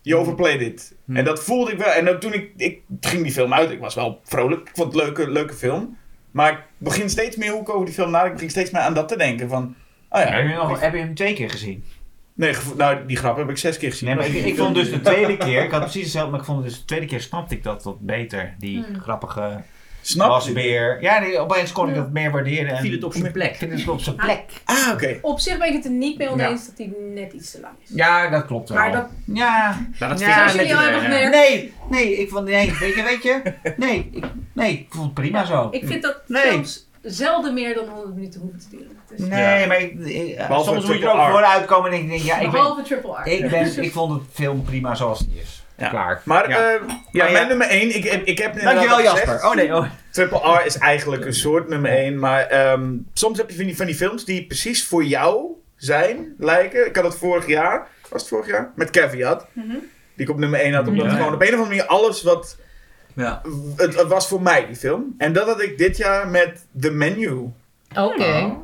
Je overplayed dit. Hmm. En dat voelde ik wel. En toen ik, ik ging die film uit, ik was wel vrolijk. Ik vond het een leuke, leuke film. Maar ik begin steeds meer hoe ik over die film nadenk. Ik ging steeds meer aan dat te denken. Van, oh ja. Heb je, nog, heb je hem twee keer gezien? Nee, nou, die grap heb ik zes keer gezien. Nee, maar ik, ik vond dus de tweede keer, ik had precies hetzelfde, maar ik vond dus de tweede keer snapte ik dat wat beter. Die Hmm. grappige Snap je? wasbeer. Ja, nee, opeens kon ik dat meer waarderen. En viel het op zijn plek. Vind het op zijn plek. Ah, oké. Op zich ben ik het er niet mee oneens dat die net iets te lang is. Ja, dat klopt wel. Maar dat Ja. Nou, dat Ja, vind ik al meer. Nee, nee, ik vond, nee, weet je, weet je? Nee, ik, nee, ik vond het prima zo. Ik vind dat Nee. films zelden meer dan 100 minuten hoeven te duren. Dus, Nee, maar ik, ik- eh, soms moet je er ook vooruit komen en ik denk, ja, ik ben, Behalve Triple R. ik, ben, ik vond het film prima zoals het is. Ja. Klaar. Maar Ja. ja, Maar mijn nummer 1, ik, heb- ik heb Dankjewel al gezegd, Jasper. Oh nee, oh. Triple R is eigenlijk een soort nummer 1. Maar ehm, soms heb je van die, van die films die precies voor jou zijn, lijken. Ik had het vorig jaar, was het vorig jaar? Met Caveat. Mhm. Die ik op nummer 1 had. Omdat Ja. gewoon op een of andere manier alles wat Ja. het, het was voor mij die film. En dat had ik dit jaar met The Menu. Oké.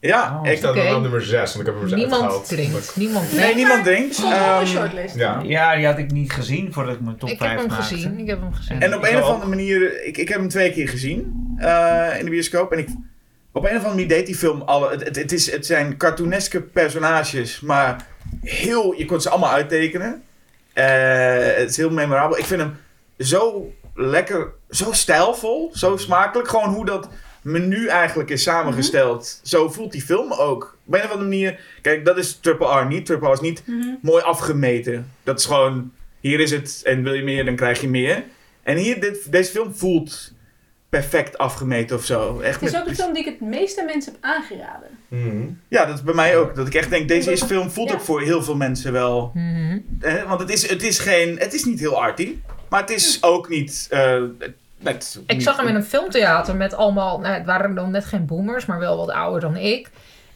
Ja, Oh, Ik ik, dan op nummer 6, want ik heb hem eens Niemand uitgehaald. drinkt. Niemand nee, drinkt. niemand drinkt. Stond een Ehm, shortlist. Ja. ja, die had ik niet gezien voordat ik mijn top Ik 5 heb hem maakte. gezien. Ik heb hem gezien. En op Ik een of andere manier, ik, ik heb hem twee keer gezien eh, in de bioscoop. En ik, op een of andere manier deed die film alle. Het, het, het, is, het zijn cartooneske personages, maar heel, je kon ze allemaal uittekenen. Eh, het is heel memorabel. Ik vind hem zo lekker, zo stijlvol, zo smakelijk. Gewoon hoe dat menu eigenlijk is samengesteld. Zo voelt die film ook. Op een of andere manier. Kijk, dat is Triple R niet. Triple R is niet Mhm. mooi afgemeten. Dat is gewoon, hier is het en wil je meer, dan krijg je meer. En hier, dit, deze film voelt perfect afgemeten of zo. Echt Het is met- ook de film die ik het meeste mensen heb aangeraden. Mhm. Ja, dat is bij mij ook. Dat ik echt denk, deze is film voelt Ja. ook voor heel veel mensen wel. Mhm. Eh, want het is, het is geen, het is niet heel arty. Maar het is ook niet... eh, Ik niet- zag hem in een filmtheater met allemaal, nou, het waren dan net geen boomers, maar wel wat ouder dan ik.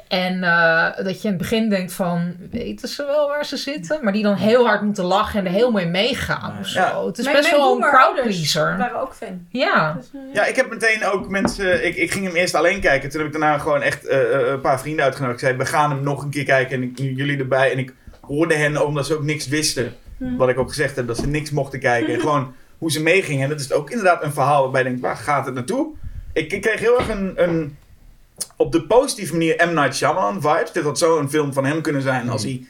En eh, dat je in het begin denkt van, weten ze wel waar ze zitten? Maar die dan heel hard moeten lachen en er heel mee meegaan of zo. Ja. Het is Mijn- best mijn wel een crowdpleaser. waren ook fan. Ja. Dus, eh, Ja, ik heb meteen ook mensen... Ik, ik ging hem eerst alleen kijken. Toen heb ik daarna gewoon echt een paar vrienden uitgenodigd. Ik zei, we gaan hem nog een keer kijken. En ik, jullie erbij. En ik hoorde hen, omdat ze ook niks wisten. Mhm. Wat ik ook gezegd heb, dat ze niks mochten kijken. En gewoon hoe ze meegingen. En dat is ook inderdaad een verhaal waarbij je denkt, waar gaat het naartoe? Ik, ik kreeg heel erg een, een... Op de positieve manier M. Night Shyamalan vibes. Dit had zo een film van hem kunnen zijn als hij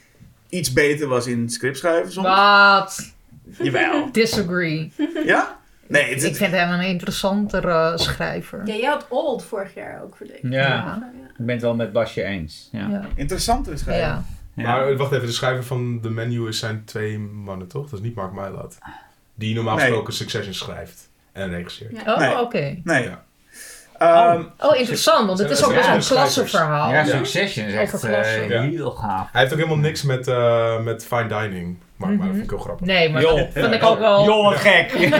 iets beter was in scriptschrijven soms. Wat? Jawel. Disagree. Ja? Nee, het, Ik vind hem een interessantere schrijver. Ja, jij had Old vorig jaar ook verdikt. Ja, Ja. ik ben het wel met Basje eens. Ja. Ja. interessantere schrijver. Ja. Ja. Maar eh, wacht even, de schrijver van The Menu is zijn twee mannen, toch? Dat is niet Mark Mylod. Die normaal Nee. gesproken Succession schrijft en regisseert. Ja. Oh, Nee. oké. Nee. Ja. Ehm, Oh, interessant, want het is ook best wel een klassenverhaal. Ja, Ja. Succession is echt eh, Ja. heel gaaf. Hij heeft ook helemaal niks met, eh, met fine dining. Maar, maar dat vind ik heel grappig. Nee, maar Joh. dat vind ik ook wel... Joh, wat gek. Ik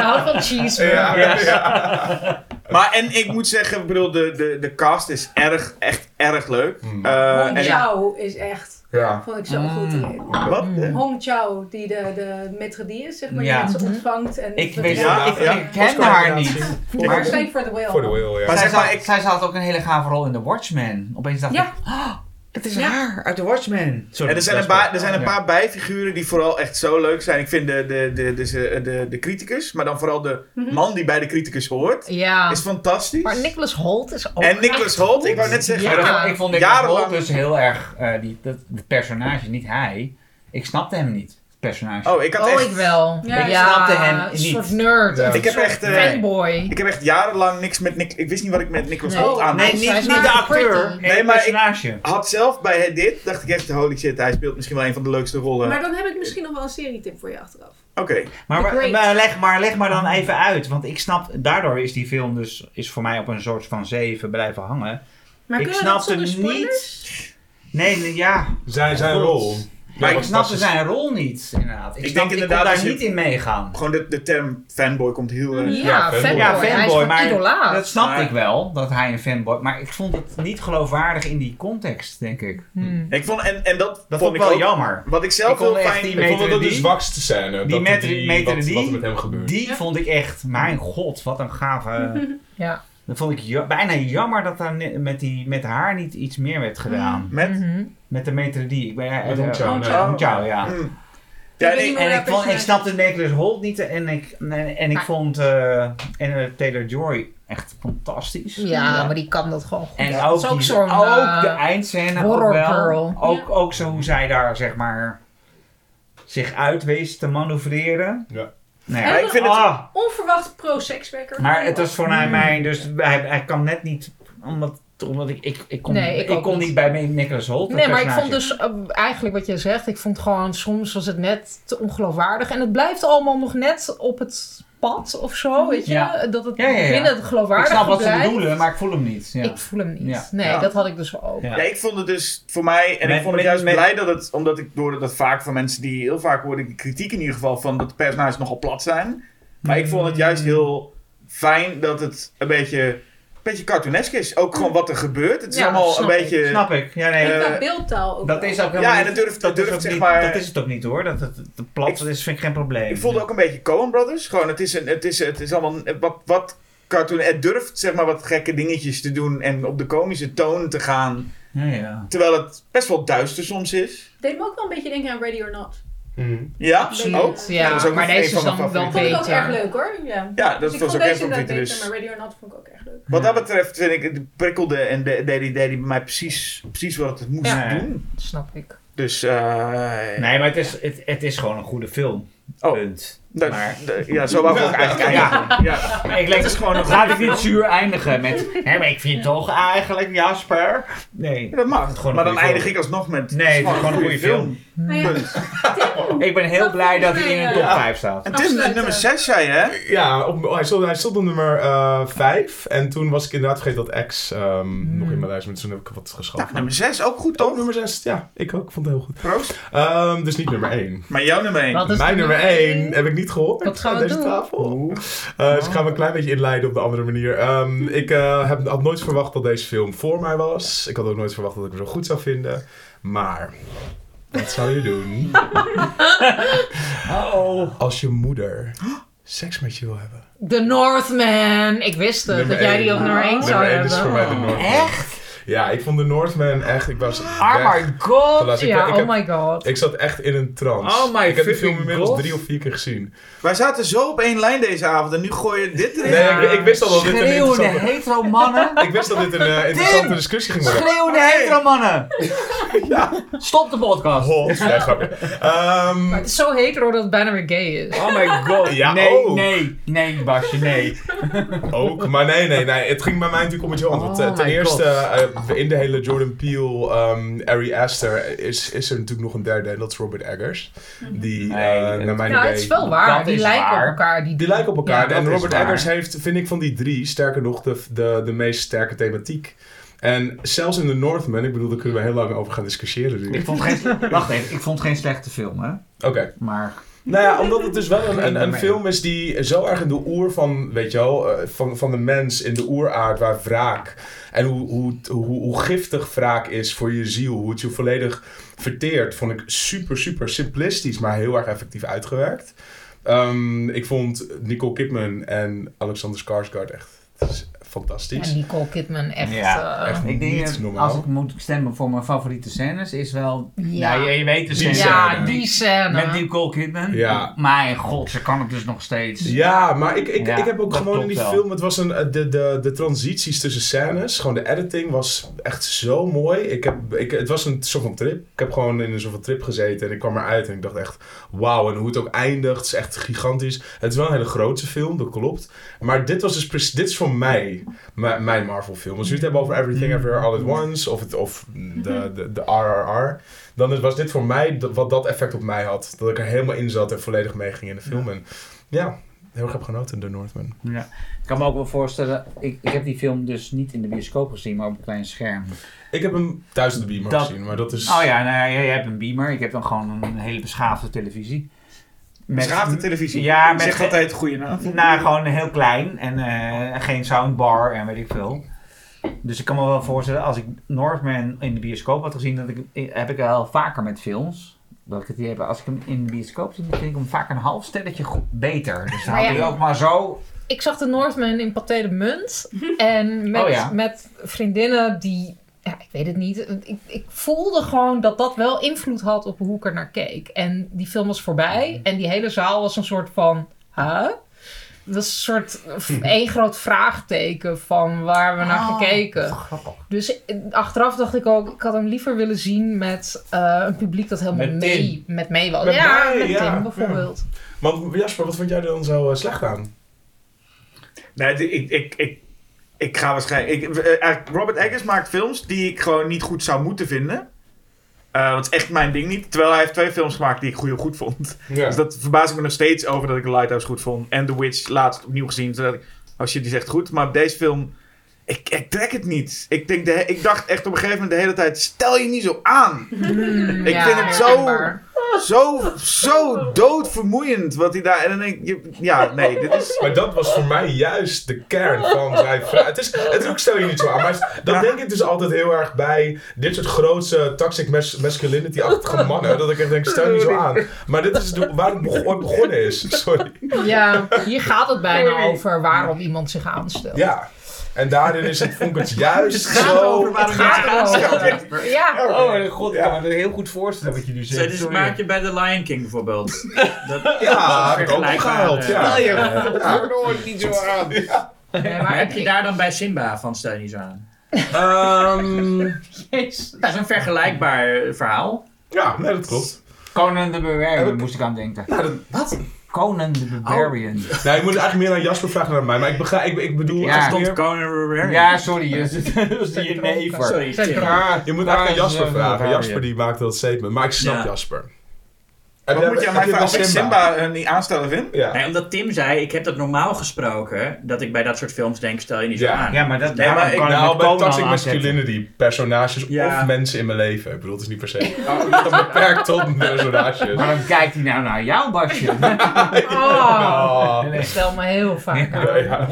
hou van cheeseburger. Ja. Ja. Maar en ik moet zeggen, ik bedoel, de, de, de cast is erg, echt erg leuk. Mm. Eh, Hong en ik- Chao is echt, Ja. vond ik zo Mm. goed erin. wat? Mm. Hong Chao, die de, de is, zeg maar, Ja. die mensen Mhm. ontvangt. En Ik, weet, Ja, ik, ja. ik ken haar niet. Maar Maar Save for the Whale. Voor de whale, ja. Maar zij, zeg maar, zat, ik- zij had ook een hele gave rol in The Watchmen. Opeens dacht Ja. ik, oh, het is Ja. haar uit The Watchmen. Sorry, En er zijn, een paar, er zijn een ja. paar bijfiguren die vooral echt zo leuk zijn. Ik vind de, de, de, de, de, de, de criticus, maar dan vooral de Mhm. man die bij de criticus hoort, Ja. is fantastisch. Maar Nicholas Holt is ook en Nicholas Holt, goed. ik wou net zeggen, Ja. ik vond Nicholas Holt dus heel erg, eh die, dat, het personage, niet hij. Ik snapte hem niet, personage. Oh, ik had Oh, echt... ik wel. Ja, ik snapte hem een niet. soort nerd. Ja. Een Ik heb echt, eh, fanboy. Ik heb echt jarenlang niks met Nick... Ik wist niet wat ik met Nicholas Nee. Holt aan nee, niet, niet de acteur, nee, maar ik-. Had zelf bij dit, dacht ik echt, holy shit, hij speelt misschien wel een van de leukste rollen. Maar dan heb ik misschien nog wel een serietip voor je achteraf. Oké. Maar, maar, leg, maar leg maar dan even uit, want ik snap, daardoor is die film dus is voor mij op een soort van zeven blijven hangen. Maar ik snapte zonder niet. Nee, nee, ja. Zijn, zijn rol. Maar Ja, ik snapte zijn rol niet, inderdaad. Ik, Ik snap, denk ik inderdaad kon daar je- niet in meegaan. Gewoon de, de term fanboy komt heel... erg. Ja, Ja, fanboy. fanboy. Ja, Hij is fanboy, maar idolaat. dat snapte Maar- ik wel, dat hij een fanboy... Maar ik vond het niet geloofwaardig in die context, denk ik. Hmm. Ik vond, en, en dat, Dat vond vond ik wel ook, jammer. Wat ik zelf Ik vond heel fijn... die Ik vond ook de die- zwakste scène. Die dat meter, die, meter wat, die, wat er met hem gebeurt. die Ja. vond ik echt, mijn god, wat een gave... Ja. Dat vond ik ja- bijna jammer dat daar met, die, met haar niet iets meer werd gedaan. Met? Mhm. Met de methodie. Ik ben, Met eh, nee. Chao, ja. Mm. Ik Ja, nee, niet En ik, vond, ik snapte Nicholas Holt niet en ik, en, en ik vond eh en, eh, Taylor Joy echt fantastisch. Ja, maar die kan dat gewoon goed. En ook, ook die- zo'n ook eh, de eindscène ook horror wel. girl. Ook, Ja. ook zo hoe zij daar zeg maar zich uit wist te manoeuvreren. Ja. Nee, Maar ik vind het- ah, Onverwacht pro-sekswerker. maar het was voor Mm. mij dus hij, hij kan net niet omdat, omdat ik, ik, ik kon, Nee, ik ik kon niet. bij Nicholas Holt. Nee, maar ik vond dus eh, eigenlijk wat je zegt, ik vond gewoon soms was het net te ongeloofwaardig. En het blijft allemaal nog net op het pad of zo, weet je? Ja. Dat het Ja, ja, ja. binnen het ik geloofwaardige snap wat ze bedoelen, maar ik voel hem niet. Ja. Ik voel hem niet. Ja. Nee, Ja. dat had ik dus ook. Ja. Ja, ik vond het dus voor mij, en Met- ik vond het juist met- blij dat het, omdat ik door dat vaak van mensen die heel vaak die kritiek in ieder geval, van dat de personages nogal plat zijn. Maar ik vond het juist heel fijn dat het een beetje beetje cartoonesk is. Ook gewoon wat er gebeurt. Het is Ja, allemaal een ik. beetje... Snap ik. Ja, nee. En qua beeldtaal ook dat wel. is ook Ja, helemaal en niet- dat durft- dat is durft, ook zeg niet- maar- Dat is het ook niet hoor. Dat, dat, de plot Ik- is, vind ik geen probleem. Ik voelde ook een beetje Coen Brothers. Gewoon, het is, een, het is, het is allemaal wat, wat cartoon. Het durft zeg maar wat gekke dingetjes te doen en op de komische toon te gaan. Ja, ja. Terwijl het best wel duister soms is. Deed me ook wel een beetje denken aan Ready or Not. Mhm. Ja, Absoluut. ook. Ja, dat is ook maar deze is dan wel favorieten. Vond ik ook beter. erg leuk hoor. Ja, Ja, dat dus ik was ook deze een beter, dus. maar Ready or Not vond ik ook Wat dat betreft vind ik, het prikkelde en de- deed hij deed bij mij precies, precies wat het moest Ja. doen. Dat snap ik. Dus, eh Nee, maar het is, het, het is gewoon een goede film. Oh. Punt. Dat- maar- de- ja, zo wou ik ook eigenlijk Ja. Ja. Maar ik leg het gewoon nog. Laat ik niet zuur eindigen met. Hé, maar ik vind toch eigenlijk Jasper. Nee. Ja, dat mag. Het is gewoon maar dan eindig film. ik alsnog met... Nee, het is gewoon een goede film. Ja, Punt. Ik ben heel blij dat hij in de top Ja. 5 staat. En Tim, Afsluiten. nummer 6 zei je, hè? Ja, op, hij, stond, hij stond op nummer 5. en toen was ik inderdaad vergeten dat X ehm, nog in mijn lijst, maar toen heb ik wat geschoven. Nou, nummer 6 ook goed, toch? nummer 6. Ja, ik ook. Ik vond het heel goed. Proost. Ehm, dus niet nummer 1. Maar jouw nummer 1. Wat is Mijn de nummer 1 heb ik niet gehoord Wat gaan aan we deze doen? tafel. Eh, dus ik ga me een klein beetje inleiden op de andere manier. Ehm, ik eh, heb, had nooit verwacht dat deze film voor mij was. Ik had ook nooit verwacht dat ik hem zo goed zou vinden. Maar, wat zou je doen Oh. als je moeder seks met je wil hebben? The Northman. Ik wist het, Nummer dat jij die op nummer 1 zou Nummer 1 hebben. is voor mij de Northman. Echt? Ja, ik vond de Northman echt... Ik was Oh weg. my god. Ik- Ja, ik oh heb- my god. Ik zat echt in een trance. Oh my ik heb die film inmiddels god. drie of vier keer gezien. Wij zaten zo op één lijn deze avond en nu gooi je dit erin. Nee, ik, ik wist al dat dit een Schreeuwende interessante... hetero mannen. Ik wist dat dit een eh, interessante discussie ging worden. Schreeuwende hetero mannen. Stop de podcast. Hot. Nee, grapje. Ehm, Maar het is zo hetero dat het bijna weer gay is. Oh my god. Ja, nee, ook. nee, nee, Basje, nee. ook, maar nee, nee, nee. Het ging bij mij natuurlijk om iets anders. Want, Oh ten my eerste, eh, in de hele Jordan Peele, ehm Ari Aster, is, is er natuurlijk nog een derde. En dat is Robert Eggers. Die, Nee, eh, het- naar mijn Nou, idee... het is wel waar. dat Die lijken waar. op elkaar. Die, Die lijken op elkaar. Ja, en Robert. Eggers heeft, vind ik, van die drie, sterker nog, de, de, de meest sterke thematiek. En zelfs in The Northman, ik bedoel, daar kunnen we heel lang over gaan discussiëren. Ik vond geen, wacht even, ik vond geen slechte film, hè. Oké. Maar Nou ja, omdat het dus wel een, een, film is die zo erg in de oer van, weet je wel, eh, van, van de mens, in de oeraard, waar wraak. En hoe, hoe, hoe, hoe giftig wraak is voor je ziel, hoe het je volledig verteert, vond ik super, super simplistisch, maar heel erg effectief uitgewerkt. Ehm, ik vond Nicole Kidman en Alexander Skarsgård echt fantastisch. En Nicole Kidman echt... Ja, eh, echt ik denk, niet dat normaal. als ik moet stemmen voor mijn favoriete scènes, is wel... Ja. Ja, je, je weet de Die scène. ja, die scène. Met Nicole Kidman. Ja. Mijn god, ze kan het dus nog steeds. Ja, maar ik, ik, Ja, ik heb ook gewoon in die wel. film, het was een, eh, de, de, de transities tussen scènes, gewoon de editing was echt zo mooi. Ik heb, ik, het was een soort van trip. Ik heb gewoon in een soort van trip gezeten en ik kwam eruit en ik dacht echt, wauw. En hoe het ook eindigt, is echt gigantisch. Het is wel een hele grote film, dat klopt. Maar dit was dus, precies- dit is voor mij, mijn Marvel film. Als jullie het hebben over Everything Everywhere All at Once, of, het, of de, de, de RRR, dan is- was dit voor mij dat- wat dat effect op mij had. Dat ik er helemaal in zat en volledig meeging in de film. En ja, heel erg heb genoten, The Northman. Ja. Ik kan me ook wel voorstellen, ik, ik heb die film dus niet in de bioscoop gezien, maar op een klein scherm. Ik heb hem thuis op de beamer Dat- gezien, maar dat is... Oh ja, nou ja, jij hebt een beamer, ik heb dan gewoon een hele beschaafde televisie. Met- Beschaafde televisie. Ja, Je met zegt ge- altijd goede naam. Nou, gewoon heel klein en eh, geen soundbar en weet ik veel. Dus ik kan me wel voorstellen, als ik Northman in de bioscoop had gezien, dat ik, heb ik wel vaker met films. Dat ik het idee heb, als ik hem in de bioscoop zie, dan vind ik hem vaak een half stelletje goed, beter. Dus dan had ik ook maar zo. Ik zag de Northman in Pathé de Munt. En met, Oh ja. met vriendinnen die... Ja, ik weet het niet. Ik, ik voelde gewoon dat dat wel invloed had op hoe ik er naar keek. En die film was voorbij. En die hele zaal was een soort van... Huh? Dat is een soort één groot vraagteken van waar we naar Oh, gekeken. Grappig. Dus eh, achteraf dacht ik ook, ik had hem liever willen zien met eh, een publiek dat helemaal Met mee, met mee was. Met ja, mij, met ja, Tim bijvoorbeeld. Want Jasper, wat vond jij er dan zo eh, slecht aan? Nee, ik, ik, ik, ik ga waarschijnlijk... Ik, eh, Robert Eggers maakt films die ik gewoon niet goed zou moeten vinden. Eh dat is echt mijn ding niet. Terwijl hij heeft twee films gemaakt die ik goed, goed vond. Ja. Dus dat verbaas ik me nog steeds over dat ik The Lighthouse goed vond. En The Witch laatst opnieuw gezien. Zodat ik, oh shit, die zegt goed. Maar deze film... Ik, ik trek het niet. Ik, denk de, ik dacht echt op een gegeven moment de hele tijd... Stel je niet zo aan. Hmm, Ik ja, vind het zo- zo, zo doodvermoeiend wat hij daar... En dan denk je, ja, nee, dit is... Maar dat was voor mij juist de kern van zijn vraag. Het is, het is ook stel je niet zo aan, maar dat denk ik dus altijd heel erg bij dit soort grootse toxic mas masculinity-achtige mannen. Dat ik echt denk, stel je niet zo aan. Maar dit is de- waar het begonnen is. Sorry. Ja, hier gaat het bijna over waarom iemand zich aanstelt. Ja. En daarin is het, vond ik het juist gaat zo... over Het gaat erover. Ja. Oh mijn god, ik kan me heel goed voorstellen wat je nu zegt. dit Sorry. maak je bij The Lion King bijvoorbeeld. Dat, Ja, dat heb ik ook vergelijkbaar, gehaald. eh, Ja. Je godverdomme niet zo aan. Nee, Maar heb je daar dan bij Simba van niet zo aan? Ehm, Jezus. Dat is een vergelijkbaar eh, verhaal. ja, nee, dat klopt. Conan Heb Barbarian ik- moest ik aan denken. Ja, dat, wat? Conan the Barbarian. Nou, je moet eigenlijk meer aan Jasper vragen dan aan mij. Maar ik, begrijp, ik, ik bedoel... Ja. echt Stond meer- Conan the Barbarian. Ja, sorry, dat is die never. Sorry. Ah, Je moet eigenlijk aan Jasper vragen. Jasper ja. die maakte dat statement. Maar ik snap Ja. Jasper. Heb Wat jij- moet je aan mij vragen of bij ik Simba niet aanstellen vind? Ja. Nee, omdat Tim zei, ik heb dat normaal gesproken, dat ik bij dat soort films denk, stel je niet zo Ja. aan. Ja, maar dat Nee, maar ik- kan Nou, met bij toxic masculinity, personages Ja. of mensen in mijn leven. Ik bedoel, het is niet per se dat beperkt tot personages. Waarom kijkt hij nou naar jou, Basje? Oh, Oh. stel me heel vaak Ja. aan.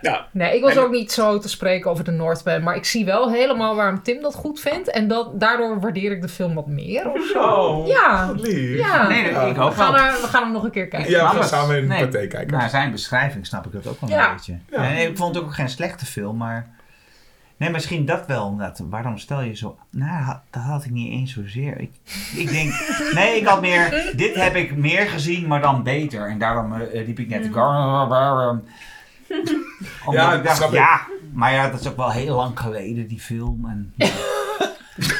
Ja. Nee, ik was ook niet zo te spreken over de Northman. Maar ik zie wel helemaal waarom Tim dat goed vindt. En dat, daardoor waardeer ik de film wat meer of zo. Oh, Ja. wat lief. Ja. Nee, dat- ik We ook gaan, wel. er, we gaan hem nog een keer kijken. Ja, we gaan samen in nee. Pathé kijken. Na zijn beschrijving snap ik dat ook wel Ja. een beetje. Ja. Nee, ik vond het ook geen slechte film, maar... Nee, misschien dat wel. omdat waarom stel je zo... Nou, dat had ik niet eens zozeer. Ik, ik denk... Nee, ik had meer... Dit heb ik meer gezien, maar dan beter. En daarom eh, riep ik net... Omdat Ja, ik dacht, snap ik. ja... Maar ja, dat is ook wel heel lang geleden, die film. En,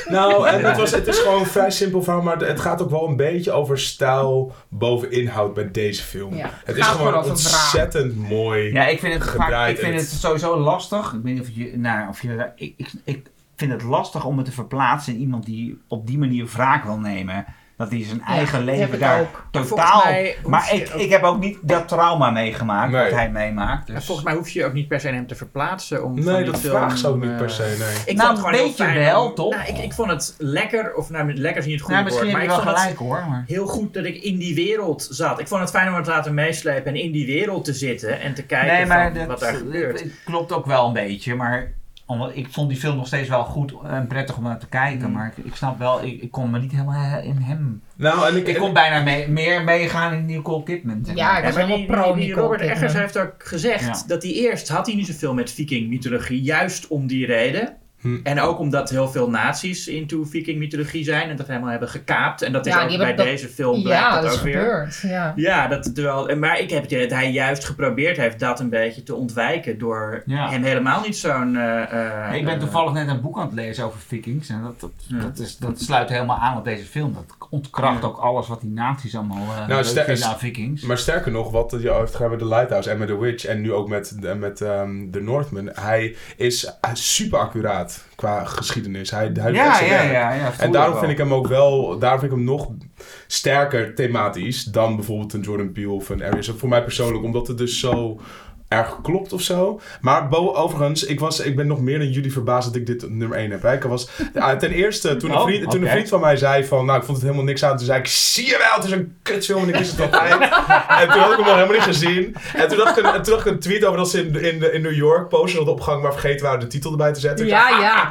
Nou, en het, was, het is gewoon een vrij simpel verhaal, maar het gaat ook wel een beetje over stijl boven inhoud bij deze film. Ja, Het is gewoon ontzettend mooi. ja, ik vind het, vaak, ik vind het- sowieso lastig. Ik weet niet of je... Nou, of je ik, ik, ik vind het lastig om het te verplaatsen in iemand die op die manier wraak wil nemen. Dat hij zijn eigen leven daar ook. Totaal... Maar ik, ook- ik heb ook niet dat trauma meegemaakt Nee. wat hij meemaakt. Dus. Volgens mij hoef je ook niet per se hem te verplaatsen om Nee, dat film, vraagt ze ook niet eh, per se, nee. Ik Nou, vond het gewoon heel weet je fijn wel, om- toch? Nou, ik, ik vond het lekker, of nou, lekker is niet het goede nou, misschien woord, heb maar je ik wel vond het gelijk hoor. Maar... heel goed dat ik in die wereld zat. Ik vond het fijn om het te laten meeslepen en in die wereld te zitten en te kijken Nee, maar van dat, wat daar gebeurt. het klopt ook wel een beetje. Maar omdat, ik vond die film nog steeds wel goed en prettig om naar te kijken. Mm. Maar ik, ik snap wel, ik, ik kon me niet helemaal in hem... Nou, en ik, Ik kon bijna mee- meer meegaan in Nicole Kidman. zeg Ja, ik was helemaal pro die, die Nicole Robert Kidman. Eggers heeft ook gezegd Ja. dat hij eerst had hij niet zoveel met viking mythologie, juist om die reden. Hm. En ook omdat heel veel naties into viking mythologie zijn en dat helemaal hebben gekaapt. En dat is Ja, ook bij dat- deze film blijkt Ja, dat, dat is ook weer. gebeurd. Ja. Ja, dat, terwijl, maar ik heb het idee dat hij juist geprobeerd heeft dat een beetje te ontwijken door Ja. hem helemaal niet zo'n... eh, eh, ik ben eh, toevallig net een boek aan het lezen over vikings. En dat, dat, Ja. dat, is, dat sluit helemaal aan op deze film. Dat ontkracht Ja. ook alles wat die naties allemaal uh, Nou, ster- vinden aan vikings. Maar sterker nog, wat je heeft gedaan met The Lighthouse en met The Witch en nu ook met, de- met ehm, The Northman. Hij is super accuraat qua geschiedenis. Hij, ja, ja, ja, ja. En daarom vind ik hem ook wel, daarom vind ik hem nog sterker thematisch dan bijvoorbeeld een Jordan Peele of een Arias. Voor mij persoonlijk, omdat het dus zo erg klopt of zo. Maar bo- overigens, ik, was, ik ben nog meer dan jullie verbaasd dat ik dit nummer 1 heb. Hè. Ik was, ja, ten eerste, toen, een Oh, vriend, toen een vriend van mij zei van, nou ik vond het helemaal niks aan. Toen zei ik, zie je wel, het is een kutfilm en ik wist het altijd. en toen had ik hem nog helemaal niet gezien. En toen dacht ik een, en toen dacht ik een tweet over dat ze in, in, de- in New York posters hadden opgehangen, maar vergeten waren de titel erbij te zetten. Ja, ja.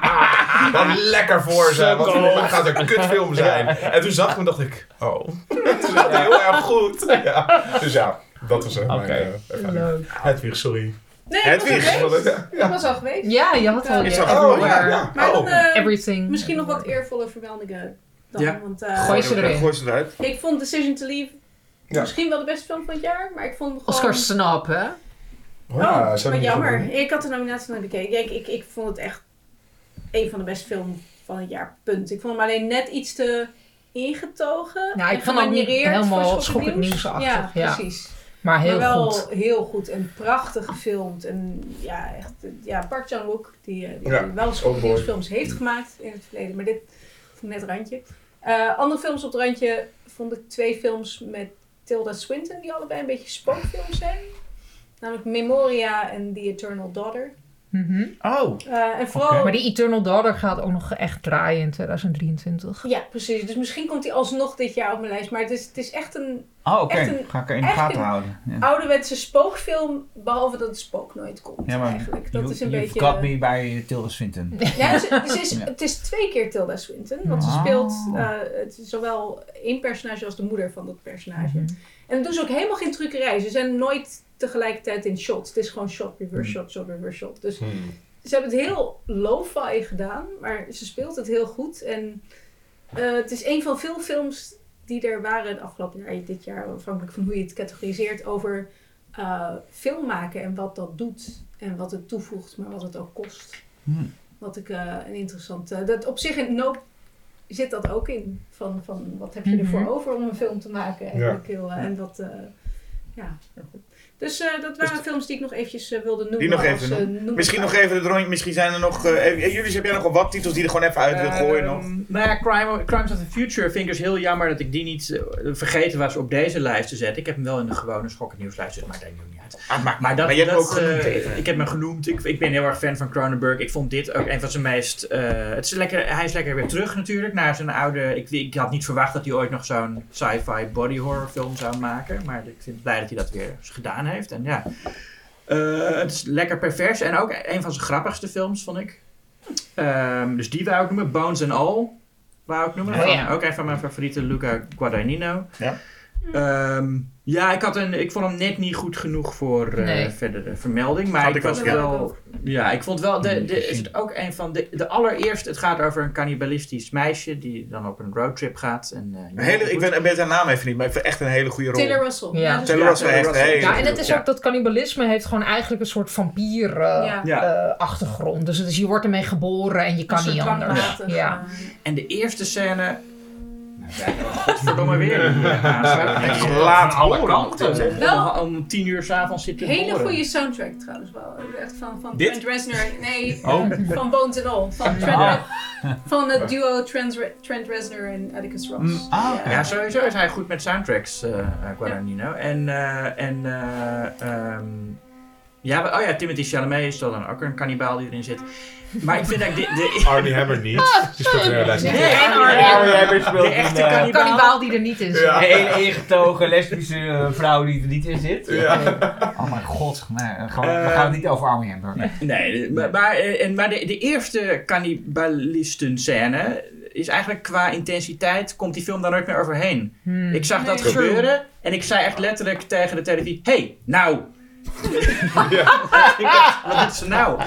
wat lekker voor ze. Wat voor mij gaat een kutfilm zijn. En toen zag ik hem en dacht ik, oh. Toen zat hij heel erg goed. Ja. Dus ja, dat was uh, mijn Oké. eh, ervaring. Leuk. Hedwig, sorry. Nee, ik was al Hedwig. geweest. Ja. Ik was al geweest. Ja, je had al Ja. Oh, everywhere. ja, ja. Maar dan, Oh. eh, Everything. misschien nog wat eervolle vermeldingen dan. Ja. Want, eh, Gooi ze erin. Gooi ze eruit. ik vond Decision to Leave Ja. misschien wel de beste film van het jaar. Maar ik vond gewoon... Oscar Snap, hè? Oh, ja, Oh, hem jammer. Ik had de nominatie nog bekeken. Ik, ik, ik vond het echt een van de beste films van het jaar. Punt. Ik vond hem alleen net iets te ingetogen. Ja, ik en vond hem niet helemaal voor schokkend nieuwsachtig, Ja, ja. precies. Maar heel maar wel goed. heel goed en prachtig gefilmd. En ja, echt, ja Park Chan-wook, die, eh, die Ja, wel eens films heeft gemaakt in het verleden. Maar dit vond ik net randje. Eh, andere films op het randje vond ik twee films met Tilda Swinton, die allebei een beetje spookfilms zijn. Namelijk Memoria en The Eternal Daughter. Mhm. Oh. Eh, en vooral... Maar die Eternal Daughter gaat ook nog echt draaien in 2023. Ja, precies. Dus misschien komt hij alsnog dit jaar op mijn lijst. Maar het is, het is echt een Oh, oké. Ga ik er in de gaten houden. Ja. ouderwetse spookfilm. Behalve dat het spook nooit komt Ja, maar eigenlijk. Dat you, is een beetje... got me bij Tilda Swinton. Ja, dus is, Ja. het is twee keer Tilda Swinton. Want ze Ah. speelt eh, het is zowel één personage als de moeder van dat personage. Mhm. En dat doen ze ook helemaal geen truckerij. Ze zijn nooit tegelijkertijd in shots. Het is gewoon shot, reverse shot, shot, reverse shot. Dus Hmm. ze hebben het heel lo-fi gedaan. Maar ze speelt het heel goed. En eh, het is een van veel films die er waren het afgelopen jaar, dit jaar, afhankelijk van hoe je het categoriseert, over eh, film maken en wat dat doet. En wat het toevoegt, maar wat het ook kost. Hmm. Wat ik eh, een interessant... eh, dat op zich in Nope zit dat ook in. Van, van wat heb je ervoor Mhm. over om een film te maken? Eigenlijk heel, eh, En wat... eh, ja. Dus eh, dat waren films die ik nog eventjes eh, wilde noemen. Die nog even als, eh, noemen. noemen Misschien nog even het rondje. Misschien zijn er nog. jullie, heb jij nog wel wat titels die je er gewoon even uit wil gooien nog? Ehm, Nou ja, Crime, Crimes of the Future vind ik dus heel jammer dat ik die niet vergeten was op deze lijst te zetten. Ik heb hem wel in de gewone schokken nieuwslijst, dus maakt eigenlijk ook niet uit. Ah, maakt Maar, dat, maar je hebt hem dat, ook genoemd even. Ik heb hem genoemd. Ik, ik ben heel erg fan van Cronenberg. Ik vond dit ook een van zijn meest... eh, het is lekker, hij is lekker weer terug natuurlijk naar zijn oude... Ik, ik had niet verwacht dat hij ooit nog zo'n sci-fi body horror film zou maken. Maar ik vind het blij dat hij dat weer eens gedaan heeft. En ja, eh, het is lekker pervers. En ook een van zijn grappigste films, vond ik. Ehm, dus die wou ik noemen. Bones and All wou ik noemen. Oh, ja. Ook een van mijn favorieten, Luca Guadagnino. Ja. Ehm, ja, ik, had een, ik vond hem net niet goed genoeg voor eh, Nee. verdere vermelding. Maar ik, ik was ook, ja. wel. Ja, ik vond wel. De, de, is het ook een van de. De allereerste. Het gaat over een cannibalistisch meisje. die dan op een roadtrip gaat. En, eh, Een hele, ik weet, weet haar naam even niet, maar ik vind echt een hele goede rol. Taylor Russell. Ja. dat is Taylor. Russell heeft een hele Ja, en het is Ja. ook dat cannibalisme heeft gewoon eigenlijk een soort vampier eh, Ja. Ja. eh, achtergrond. Dus het is, je wordt ermee geboren en je kan niet anders. Ja. En de eerste scène. Ja, godverdomme weer. Ja, Laat alle kanten. Wel- Om, om tien uur s'avonds zitten Hele boren. goede soundtrack trouwens wel. Echt van, van Dit? Trent Reznor. Nee, Oh. van Bones and All. Van, Trent Ah. van het duo Trent, Re- Trent Reznor en Atticus Ross. Mm, ah, oké. Ja, sowieso is hij goed met soundtracks, eh eh, Guadagnino. En, eh, en eh, ehm, ja, oh ja, Timothy Chalamet is dan ook een kannibaal die erin zit. Maar ik vind eigenlijk de, de, Arnie Hammer niet. Die speelt de lijst niet. Nee, Arnie Hammer. Speelt de echte een, eh, kannibaal. Kannibaal die er niet in zit. Ja. Een hele ingetogen lesbische eh, vrouw die er niet in zit. Ja. Oh mijn god, nee, gewoon, Eh, we gaan het niet over Army Hammer. Nee. Nee, maar, maar, eh, en, maar de, de eerste cannibalisten-scène is eigenlijk qua intensiteit, komt die film daar nooit meer overheen. Hmm. Ik zag dat Nee. gebeuren en ik zei echt letterlijk tegen de televisie, hey, nou! Wat doet ze nou?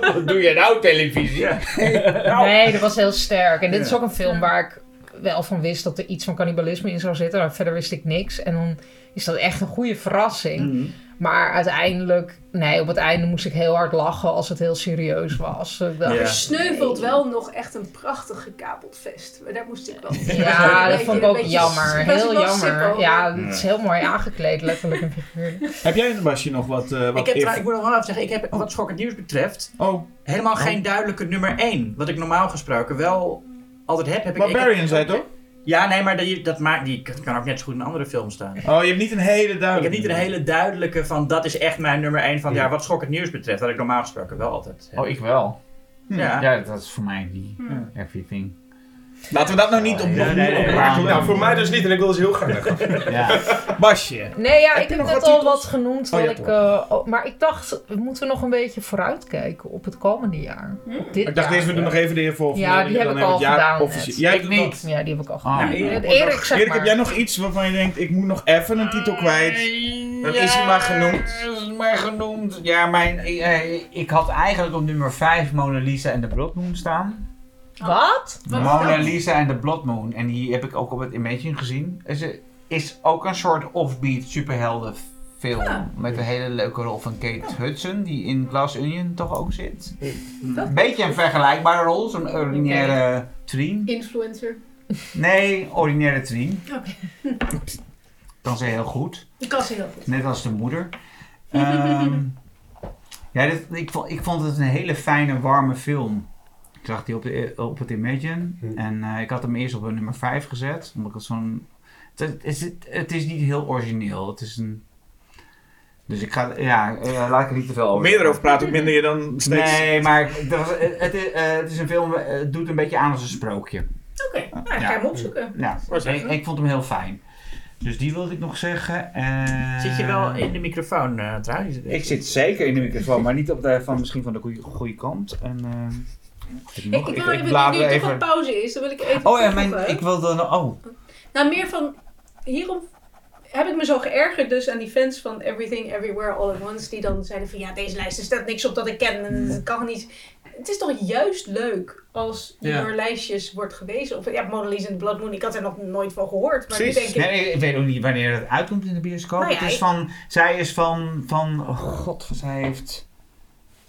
Wat doe je nou, televisie? Ja. Nee, dat was heel sterk. En dit is Ja. ook een film waar ik wel van wist dat er iets van cannibalisme in zou zitten. Maar verder wist ik niks. En dan is dat echt een goede verrassing. Mhm. Maar uiteindelijk, nee, op het einde moest ik heel hard lachen als het heel serieus was. Ik dacht, Ja. Er sneuvelt wel nog echt een prachtig gekabeld vest. Maar daar moest ik wel. Ja, dat beetje- vond ik ook jammer. Heel jammer. Ja, het is heel mooi aangekleed, letterlijk en figuurlijk. Heb jij, Basje, nog wat... eh, wat Ik, heb, if- trouw- ik moet nog wel even zeggen, ik heb wat schokkend nieuws betreft Oh, helemaal geen duidelijke nummer 1. Wat ik normaal gesproken wel altijd heb. heb ik, ik heb- Barbarian zei toch? Ja, nee, maar die, dat maakt, die kan ook net zo goed in een andere film staan. Oh, je hebt niet een hele duidelijke... Ik heb niet een hele duidelijke van dat is echt mijn nummer 1 van ja, wat schokkend nieuws betreft. Dat ik normaal gesproken wel altijd heb. Oh, ik wel. ja. Ja, dat is voor mij die Hm. everything. Laten we dat nou niet op... Nee, Nou, voor mij dus niet en ik wil dus heel graag Ja. Basje. Nee, ja, Heb ik heb net wat al titels? wat genoemd. Oh, Wat ik, eh, oh, maar ik dacht, moeten we nog een beetje vooruitkijken op het komende jaar? Hm? Op dit Ik dacht jaar. eerst, we doen nog even de volgende. Ja, die heb ik hebben al jaar gedaan. Jij Ik niet. Ja, die heb ik al Ah. gedaan. Erik Erik, zeg Erik, maar. heb jij nog iets waarvan je denkt, ik moet nog even een titel kwijt? Dan is hij maar genoemd. Is maar genoemd. Ja, mijn, eh, ik had eigenlijk op nummer 5 Mona Lisa en de Blood Moon staan. Wat? Mona? Lisa en de Blood Moon. En die heb ik ook op het Imagine gezien. Is, is ook een soort offbeat superhelden film. Met een hele leuke rol van Kate Hudson. Die in Glass Onion toch ook zit. Een beetje een vergelijkbare rol. Zo'n ordinaire trien. Influencer. Nee, ordinaire trien. Oké. Kan ze heel goed. Ik kan ze heel goed. Net als de moeder. Ehm, ja, dit, ik, vond, ik vond het een hele fijne, warme film. Ik zag die op, de, op het Imagine. Hm. En eh, ik had hem eerst op een nummer 5 gezet. Omdat ik het zo'n... Het, is, het is niet heel origineel. Het is een... Dus ik ga, ja, eh, laat ik er niet te veel over. Meer erover praten, hoe minder je dan steeds... Nee, maar was- het, is, eh, het is een film, het doet een beetje aan als een sprookje. Oké, nou, ik Ja. ga hem opzoeken. Ja, ik, ik vond hem heel fijn. Dus die wilde ik nog zeggen. Zit je wel in de microfoon eh trouwens? Ik zit zeker in de microfoon, maar niet op de, van, misschien van de goede, goede kant. En, ik, Ik, ik ik- wil ik even, nu er toch een pauze is, dan wil ik even Oh ja, mijn, ik wilde. Oh, Nou, meer van... Hierom heb ik me zo geërgerd dus aan die fans van Everything Everywhere All at Once. Die dan zeiden van ja, deze lijst er staat niks op dat ik ken. En dat kan niet. Het is toch juist leuk als je Ja. door lijstjes wordt gewezen. Of ja, Mona Lisa en Blood Moon. Ik had er nog nooit van gehoord. Maar nu denk ik... nee, ik weet ook niet wanneer het uitkomt in de bioscoop. Nou ja, het is ik- van, zij is van, van, oh god, zij heeft,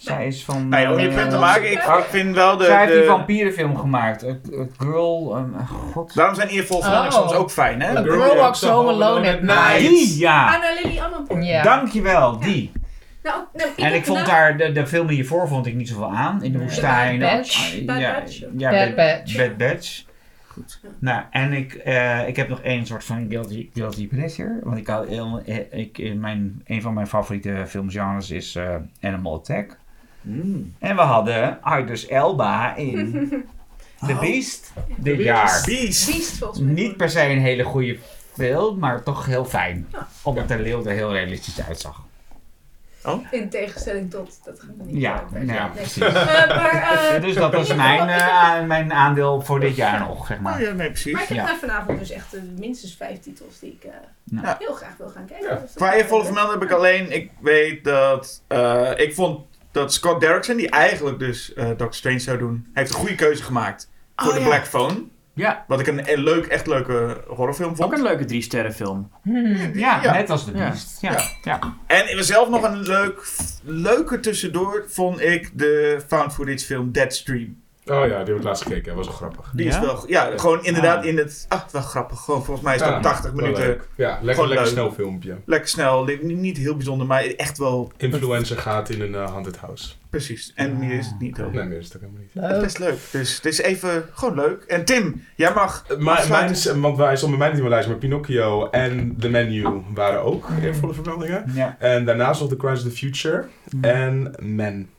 zij is van... Nee, om je eh, punt te maken, ik, ik vind wel de... zij heeft die de vampierenfilm gemaakt. A, A Girl, um, god. daarom zijn verhalen Oh. soms ook fijn, hè? A Dat- Girl Walks Home Alone at Night. Die, ja. Anna Lily Amanpour. Ja. Dankjewel, die. Nou, nou, ik En ik vond daar, de, de film hiervoor vond ik niet zoveel aan. In de woestijn. Bad ook. Batch. Ah, Bad ja, Batch. Ja, Bad Batch. Bad Batch. Goed. Nou, en ik, eh, ik heb nog één soort van guilty, guilty pleasure. Want ik had heel, eh, ik, in mijn, een van mijn favoriete filmgenres is eh, Animal Attack. Mm. En we hadden Idris Elba in The Beast dit jaar. Beast. Beast volgens mij. Niet per se een hele goede film, maar toch heel fijn. Ja. Omdat de leeuw er heel realistisch uitzag. In tegenstelling tot... Dat gaan we niet Ja, nou ja, precies. Eh, maar, eh, Dus dat was mijn, eh, mijn aandeel voor dit jaar nog, zeg Oh, maar. ja, nee, precies. Maar ik heb Ja. vanavond dus echt minstens vijf titels die ik eh, Ja. heel graag wil gaan kijken. Ja. Dus Qua eervolle vermelding heb ik alleen... Ik weet dat... eh, ik vond dat Scott Derrickson, die eigenlijk dus eh Doctor Strange zou doen... heeft een goede keuze gemaakt voor Oh, de ja. Black Phone. Ja, Wat ik een, een leuk, echt leuke horrorfilm vond. ook een leuke drie sterren film. Hmm. Ja, Ja. net als de Ja. Beast. Ja. Ja. En ik was zelf nog een leuk, leuke tussendoor vond ik de found footage film Deadstream. Oh ja, die heb ik laatst gekeken. Dat was wel grappig. Die Ja? is wel, ja, gewoon inderdaad Ah. in het, ah, wel grappig. Gewoon volgens mij is het Ja, ook 80 wel minuten. leuk. Ja, lekker, Gewoon lekker leuk. snel filmpje. Lekker snel, niet, heel bijzonder, maar echt wel Influencer gaat in een eh, haunted house. precies. En meer is het niet ook. Nee, meer is het ook helemaal niet. Het is best leuk. Dus het is even gewoon leuk. En Tim, jij mag. Eh, Maar, mijn is, want wij stonden bij mij niet in mijn lijst, maar Pinocchio en The Menu waren ook eervolle vermeldingen. Ja. En daarnaast nog The Crimes of the Future en Men.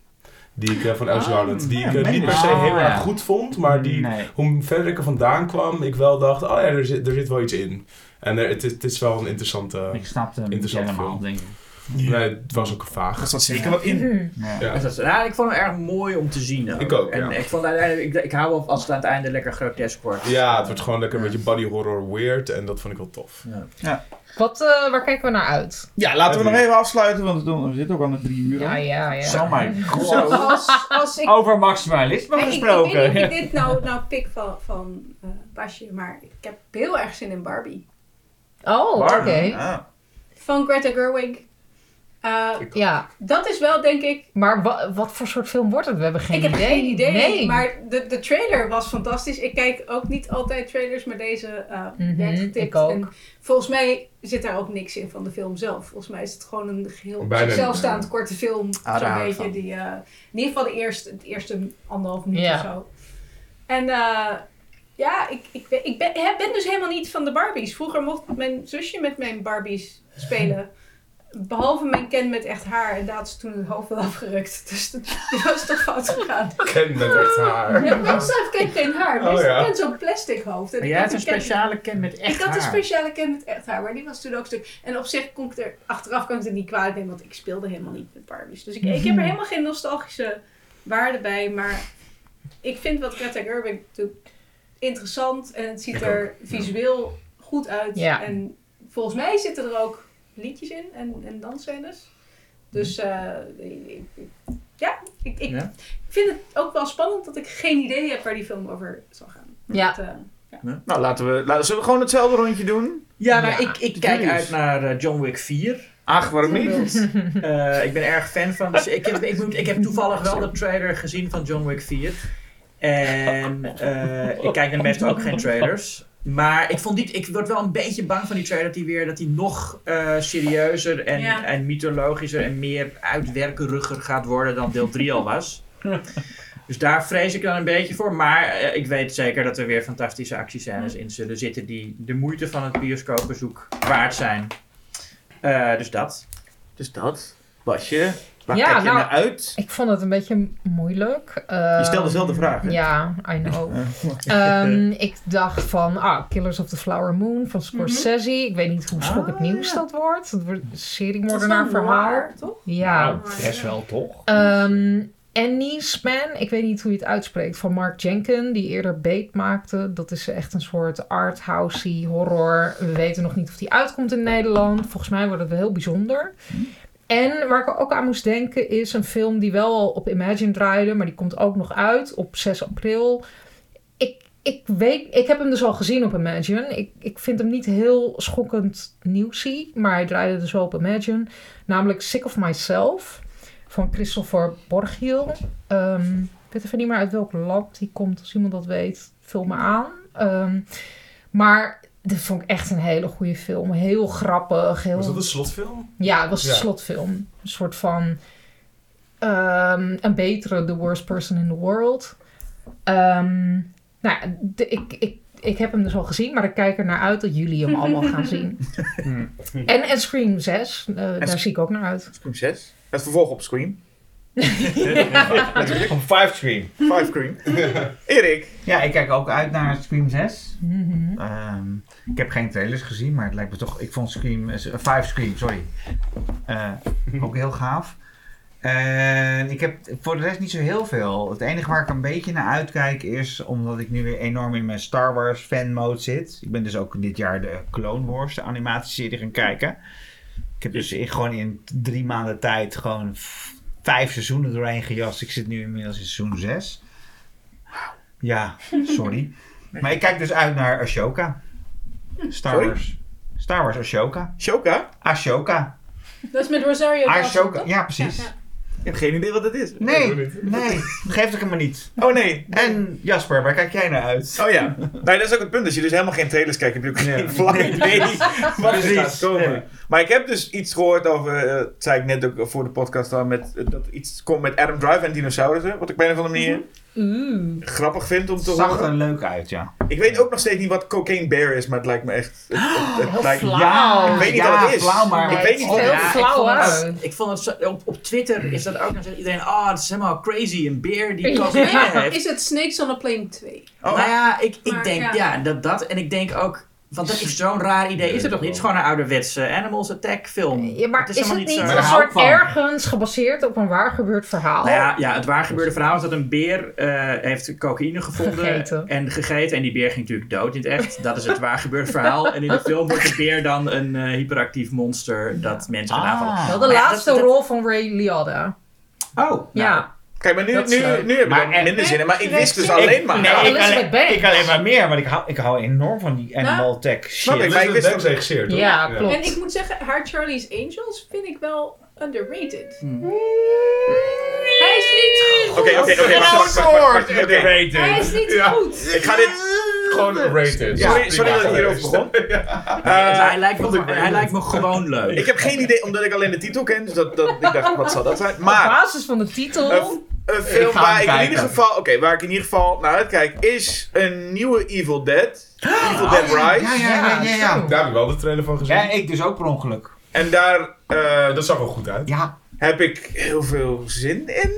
Die ik eh, van Elsie Oh. Die ja, ik eh, Men niet per se oh, heel erg goed vond, maar die, Nee. hoe verder ik er vandaan kwam, ik wel dacht, oh ja, er zit, er zit wel iets in. En er, het, is, het is wel een interessante... Ik snapte hem niet Interessant helemaal, film. denk ik. Nee, het was ook vaag. Er staat zeker wat in. Hmm. Ja. Ja. Ja, ik vond hem erg mooi om te zien. Ik ook, En ja. ik, vond uiteindelijk, ik, ik hou wel als het aan het einde lekker grotesk wordt. Ja, het wordt gewoon lekker een beetje body horror weird en dat vond ik wel tof. Ja. Wat, eh, waar kijken we naar uit? Ja, laten we nog even afsluiten, want we zitten ook aan de drie uur. Ja, ja, ja. Zo mijn god. Zo. Als, als ik, Over maximalisme Nee, ik, ik gesproken. weet niet of ik dit nou, nou pik van, van eh, Basje, maar ik heb heel erg zin in Barbie. Oh, oké. Ah. Van Greta Gerwig. Eh, Ja, dat is wel, denk ik, maar wa- wat voor soort film wordt het? We hebben geen ik heb idee. geen idee, Nee. maar de, de trailer was fantastisch. Ik kijk ook niet altijd trailers, maar deze eh Mhm, werd getipt. ik ook. En volgens mij zit daar ook niks in van de film zelf. Volgens mij is het gewoon een geheel op Bijna niet, zichzelf staand ja. korte film. Ah, zo'n beetje. Die, eh, in ieder geval de eerste, het eerste anderhalf minuut Ja. of zo. En eh, ja, ik, ik, ben, ik ben dus helemaal niet van de Barbies. Vroeger mocht mijn zusje met mijn Barbies spelen. Behalve mijn Ken met echt haar. En daar had ze toen het hoofd wel afgerukt. Dus dat, dat was toch fout gegaan. Ken met echt haar. Ja, maar zelf Ken geen haar. Oh, Dus ja. ik ken zo'n plastic hoofd. En Maar ik jij had hebt een speciale ken met echt Ik had een haar. speciale Ken met echt haar. Maar die was toen ook stuk. En op zich kon ik er... Achteraf kan ik het niet kwalijk nemen. Want ik speelde helemaal niet met Barbies. Dus ik, ik heb er helemaal geen nostalgische waarde bij. Maar ik vind wat Greta Gerwig doet interessant. En het ziet Ik er visueel goed uit. Ja. En volgens mij zitten er ook liedjes in. En, en dansscènes. Dus eh, ik- ik- ja, ik, ik Ja? vind het ook wel spannend dat ik geen idee heb waar die film over zal gaan. Ja. Dat, eh, Nou, laten we, laten, zullen we gewoon hetzelfde rondje doen? Ja, nou, Ja, ik, ik kijk uit naar eh, John Wick 4. Ach, waarom niet? Eh, ik ben erg fan van. Dus ik, heb, ik, moet, ik heb toevallig wel de trailer gezien van John Wick 4. En eh, ik kijk naar meestal ook geen trailers. Maar ik, vond die, ik word wel een beetje bang van die trailer dat hij weer dat hij nog eh, serieuzer en, Ja. en mythologischer en meer uitwerkeriger gaat worden dan deel 3 al was. Dus daar vrees ik dan een beetje voor. Maar eh, ik weet zeker dat er weer fantastische actiescènes in zullen zitten die de moeite van het bioscoopbezoek waard zijn. Eh, dus dat. Dus dat was je. Waar Ja, kijk je nou, naar uit? Ik vond het een beetje moeilijk. Je stelt Ehm, dezelfde vraag, hè? Ja, I know. Ehm, ik dacht van, ah, Killers of the Flower Moon van Scorsese. Ik weet niet hoe schokkend Ah, nieuws ja. dat wordt. Het wordt een Dat is serie-moordenaar wel verhaal. noir, toch? Ja. Nou, best wel toch? Ehm Annie's Man, ik weet niet hoe je het uitspreekt, van Mark Jenken, die eerder Bait maakte. Dat is echt een soort arthousey horror. We weten nog niet of die uitkomt in Nederland. Volgens mij wordt het wel heel bijzonder. En waar ik ook aan moest denken is een film die wel op Imagine draaide, maar die komt ook nog uit op 6 april. Ik, ik weet, ik heb hem dus al gezien op Imagine. Ik, ik vind hem niet heel schokkend nieuwsie, maar hij draaide dus wel op Imagine. Namelijk Sick of Myself van Christopher Borgiel. Ehm, ik weet even niet meer uit welk land die komt. Als iemand dat weet, vul me aan. Ehm, maar dit vond ik echt een hele goede film. Heel grappig. Heel... Was dat een slotfilm? Ja, het was een slotfilm. Een soort van ehm, een betere The Worst Person in the World. Ehm, nou, ja, de- ik, ik, ik heb hem dus al gezien, maar ik kijk er naar uit dat jullie hem allemaal gaan zien. en, en Scream 6, eh, daar zie ik ook naar uit. Scream 6. Het vervolg op Scream. Van Five Scream. 5 Scream. Erik. Ja, ik kijk ook uit naar Scream 6. Mhm. Ehm, ik heb geen trailers gezien, maar het lijkt me toch... Ik vond Scream... eh, Five Scream, sorry. Eh, ook heel gaaf. En ik heb voor de rest niet zo heel veel. Het enige waar ik een beetje naar uitkijk is omdat ik nu weer enorm in mijn Star Wars fan mode zit. Ik ben dus ook dit jaar de Clone Wars, de animatieserie gaan kijken. Ik heb dus gewoon in drie maanden tijd gewoon vijf seizoenen doorheen gejast. Ik zit nu inmiddels in seizoen 6. Ja, sorry. Maar ik kijk dus uit naar Ashoka. Star Sorry? Wars. Star Wars Ashoka. Shoka? Ashoka. Dat is met Rosario Dawson, Ashoka. toch? Ja, precies. Ja, Ik heb geen idee wat het is. Nee, nee. Geef het hem maar niet. Oh nee. En Jasper, waar kijk jij naar uit? Oh ja. Nee, dat is ook het punt. Als je dus helemaal geen trailers kijkt, heb je ook geen flauw idee wat er gaat komen. Nee. Maar ik heb dus iets gehoord over, eh, dat zei ik net ook voor de podcast al, met, dat iets komt met Adam Driver en dinosaurussen. Wat ik op een of andere manier Oeh. grappig vind om te Zag horen. er leuk uit, ja. Ik weet ook nog steeds niet wat Cocaine Bear is, maar het lijkt me echt... Het, het, het Heel lijkt flauw. Ja, Ik weet niet ja, wat het is. flauw, maar... Ik weet niet het is wat- heel Ja, flauw ik vond, uit. het, ik vond het op, op Twitter is dat ook nog steeds iedereen, ah, het is helemaal crazy, een beer die Ja, heeft. is het Snakes on a Plane 2? Oh, Nou ja, ik, ik Maar, denk, ja. ja, dat, dat. En ik denk ook, want dat is zo'n raar idee. Is het toch niet? Het is gewoon een ouderwetse Animals Attack film. Ja, maar is het niet een soort van. ergens gebaseerd op een waar gebeurd verhaal? Nou ja, ja, het waar gebeurde verhaal is dat een beer eh, heeft cocaïne gevonden Gegeten. en gegeten. En die beer ging natuurlijk dood in het echt. Dat is het waar gebeurde verhaal. En in de film wordt de beer dan een eh, hyperactief monster dat mensen gaan aanvallen. Ah. Wel de Maar ja, laatste dat- dat- rol van Ray Liotta. Oh, nou, ja. Kijk, maar nu, Dat nu, nu heb ik Maar minder zin in. Maar ik wist dus Ik- alleen maar... Nee, Nou, ik, alleen, ik alleen maar meer, want ik hou, ik hou enorm van die Animal Tech shit. Snap ik, maar ik wist regisseert, toch? Ja, klopt. En ik moet zeggen, haar Charlie's Angels vind ik wel underrated. Hmm. Hij is niet goed. Oké, oké, oké. wacht, wacht, wacht, wacht, wacht, oké. Hij is niet Ja. goed. Ik ga dit... Gewoon rated. Sorry, sorry dat ik hierover begon. Dus Eh, hij, lijkt me, hij lijkt me gewoon leuk. ik heb geen idee, omdat ik alleen de titel ken. Dus dat, dat, ik dacht, wat zal dat zijn? Op Maar... basis van de titel. Een, een film ga waar ik in kijken. ieder geval, oké, waar ik in ieder geval naar uitkijk, is een nieuwe Evil Dead. Evil Dead Rise. Ja, ja, ja, ja. Daar heb ik wel de trailer van gezien. Ja, ik dus ook per ongeluk. En daar eh, dat zag wel goed uit. Ja. heb ik heel veel zin in.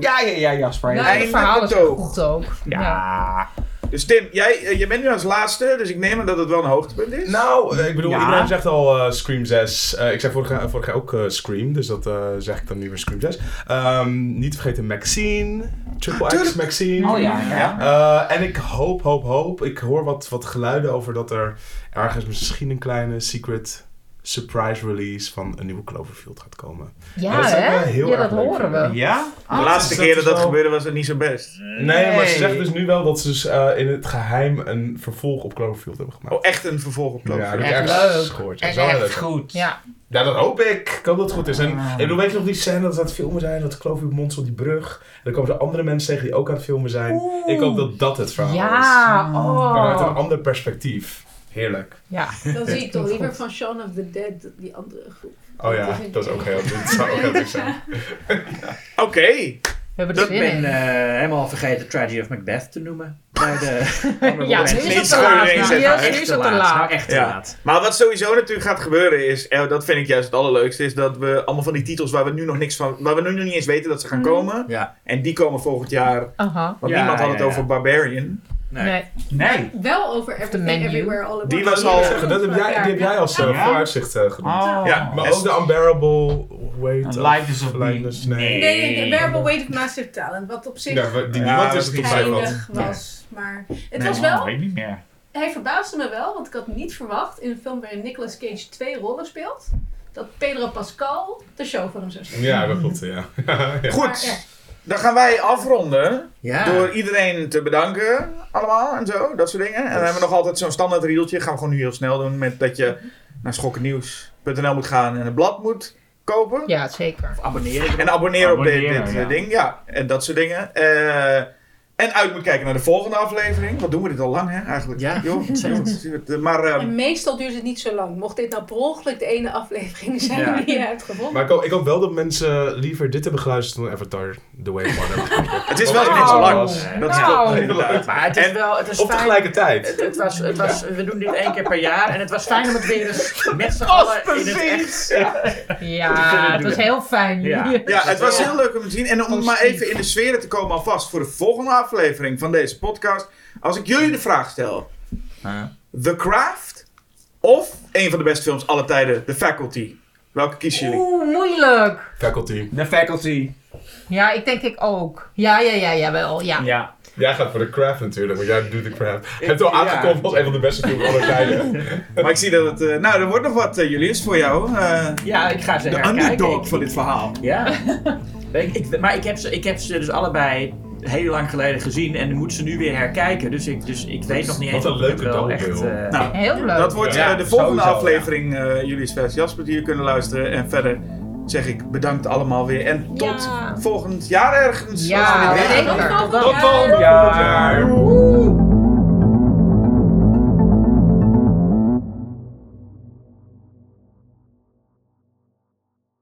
Ja, ja, ja, Jasper. Ja, Ja. Einde het verhaal is goed ook. Ja. ja. Dus Tim, jij, eh, jij bent nu als laatste, dus ik neem aan dat het wel een hoogtepunt is. Nou, eh, ik bedoel, Ja. iedereen zegt al eh, Scream 6. Eh, ik zei vorig jaar, ook eh, Scream, dus dat eh, zeg ik dan nu weer Scream 6. Ehm, niet te vergeten Maxine, Triple X. Maxine. Oh ja, ja. Eh, en ik hoop, hoop, hoop. Ik hoor wat, wat geluiden over dat er ergens misschien een kleine secret surprise release van een nieuwe Cloverfield gaat komen. Ja, dat hè? wel heel ja, erg dat leuk horen we. Ja? de laatste dat keer dat dat wel- gebeurde was het niet zo best. Nee, maar ze zegt dus nu wel dat ze dus, eh, in het geheim een vervolg op Cloverfield hebben gemaakt. Oh, echt een vervolg op ja, dat Cloverfield. Echt leuk. gehoord. Ja, En leuk echt zijn. goed. Ja. Ja, dat hoop ik. Ik hoop dat het goed is. En Ah. ik bedoel, weet je nog die scène dat ze aan het filmen zijn? Dat Cloverfield monster op die brug. En dan komen er andere mensen tegen die ook aan het filmen zijn. Ik hoop dat dat het verhaal is. Ja, Maar uit een oh. ander perspectief. Heerlijk. Ja. Dan zie ik toch liever van Shaun of the Dead, die andere groep. Oh ja, dat is ook heel Dat zou ook heel leuk zijn. Oké. We hebben er zin ben in. eh, helemaal vergeten Tragedy of Macbeth te noemen. Bij de... Ja, nu is het te laat. Nu Echt is het te laat. Nou, echt te Ja. laat. Maar wat sowieso natuurlijk gaat gebeuren is, en dat vind ik juist het allerleukste, is dat we allemaal van die titels waar we nu nog niks van, waar we nu nog niet eens weten dat ze gaan Mhm. komen. Ja. En die komen volgend jaar. Aha. Want Ja, niemand had ja, het ja. over Barbarian. Nee. Nee. Nee. Wel over Everything. Everywhere All at Die was al- Zeggen, dat heb jij, die heb jij als uh, Ja? vooruitzicht eh, genoemd. Oh. Ja, Maar ook de Unbearable Weight of Likeness of nee. Nee, de Wearable Weight of Massive Talent. Wat op zich Ja, die niemand is het op geinig was. Maar het Nee, was wel... weet ik niet meer. Hij verbaasde me wel, want ik had niet verwacht in een film waarin Nicolas Cage twee rollen speelt, dat Pedro Pascal de show voor hem zou spelen. Ja, dat klopt, ja. ja. Goed, Maar, ja. Dan gaan wij afronden Ja. door iedereen te bedanken. Allemaal en zo, dat soort dingen. En dan hebben we nog altijd zo'n standaard rieltje. Gaan we gewoon nu heel snel doen. Met dat je naar schokkennieuws.nl moet gaan en een blad moet kopen. Ja, zeker. Abonneren. En abonneren op dit, Abonneren, dit ja. eh, ding. Ja, en dat soort dingen. Eh, en uit moet kijken naar de volgende aflevering. Wat doen we dit al lang, hè, eigenlijk? Ja, Joh, ontzettend. Maar eh, En meestal duurt het niet zo lang. Mocht dit nou per ongeluk de ene aflevering zijn Ja. die je uitgevonden. Maar ik hoop, ik hoop wel dat mensen liever dit hebben geluisterd dan Avatar The Way of Water. het is wel net zo lang. Dat is Nou. inderdaad. Maar het is En wel... Het is Op fijn. tegelijkertijd. Het, het was, het was, we doen dit één keer per jaar en het was fijn om het weer eens met z'n allen in het echt... Ja, het was heel fijn. Ja. Ja, het was heel leuk om te zien. En om maar even in de sfeer te komen alvast voor de volgende aflevering van deze podcast. Als ik jullie de vraag stel. The Craft of een van de beste films aller tijden, The Faculty. Welke kiezen jullie? Oeh, moeilijk. Faculty. The Faculty. Ja, ik denk ik ook. Ja, ja, ja, jawel. Ja. Ja. Jij gaat voor de craft natuurlijk, want jij doet de craft. Je hebt al Ja. aangekondigd als een van de beste films aller tijden. Maar ik zie dat het... eh, nou, er wordt nog wat, uh, Julius, voor jou. eh, Ja, ik ga ze de underdog van dit verhaal. Ja. Ik, ik, maar ik heb, ze, ik heb ze dus allebei heel lang geleden gezien en moet ze nu weer herkijken. Dus ik, dus ik weet nog niet Wat eens een ik het leuke wel echt... eh, Nou, Heel leuk. dat wordt Ja, eh, de volgende sowieso, aflevering eh Julius vers Jasper die jullie kunnen luisteren. En verder zeg ik bedankt allemaal weer. En tot Ja. volgend jaar ergens. Ja, we gaan. Tot dan. Tot Volgend jaar.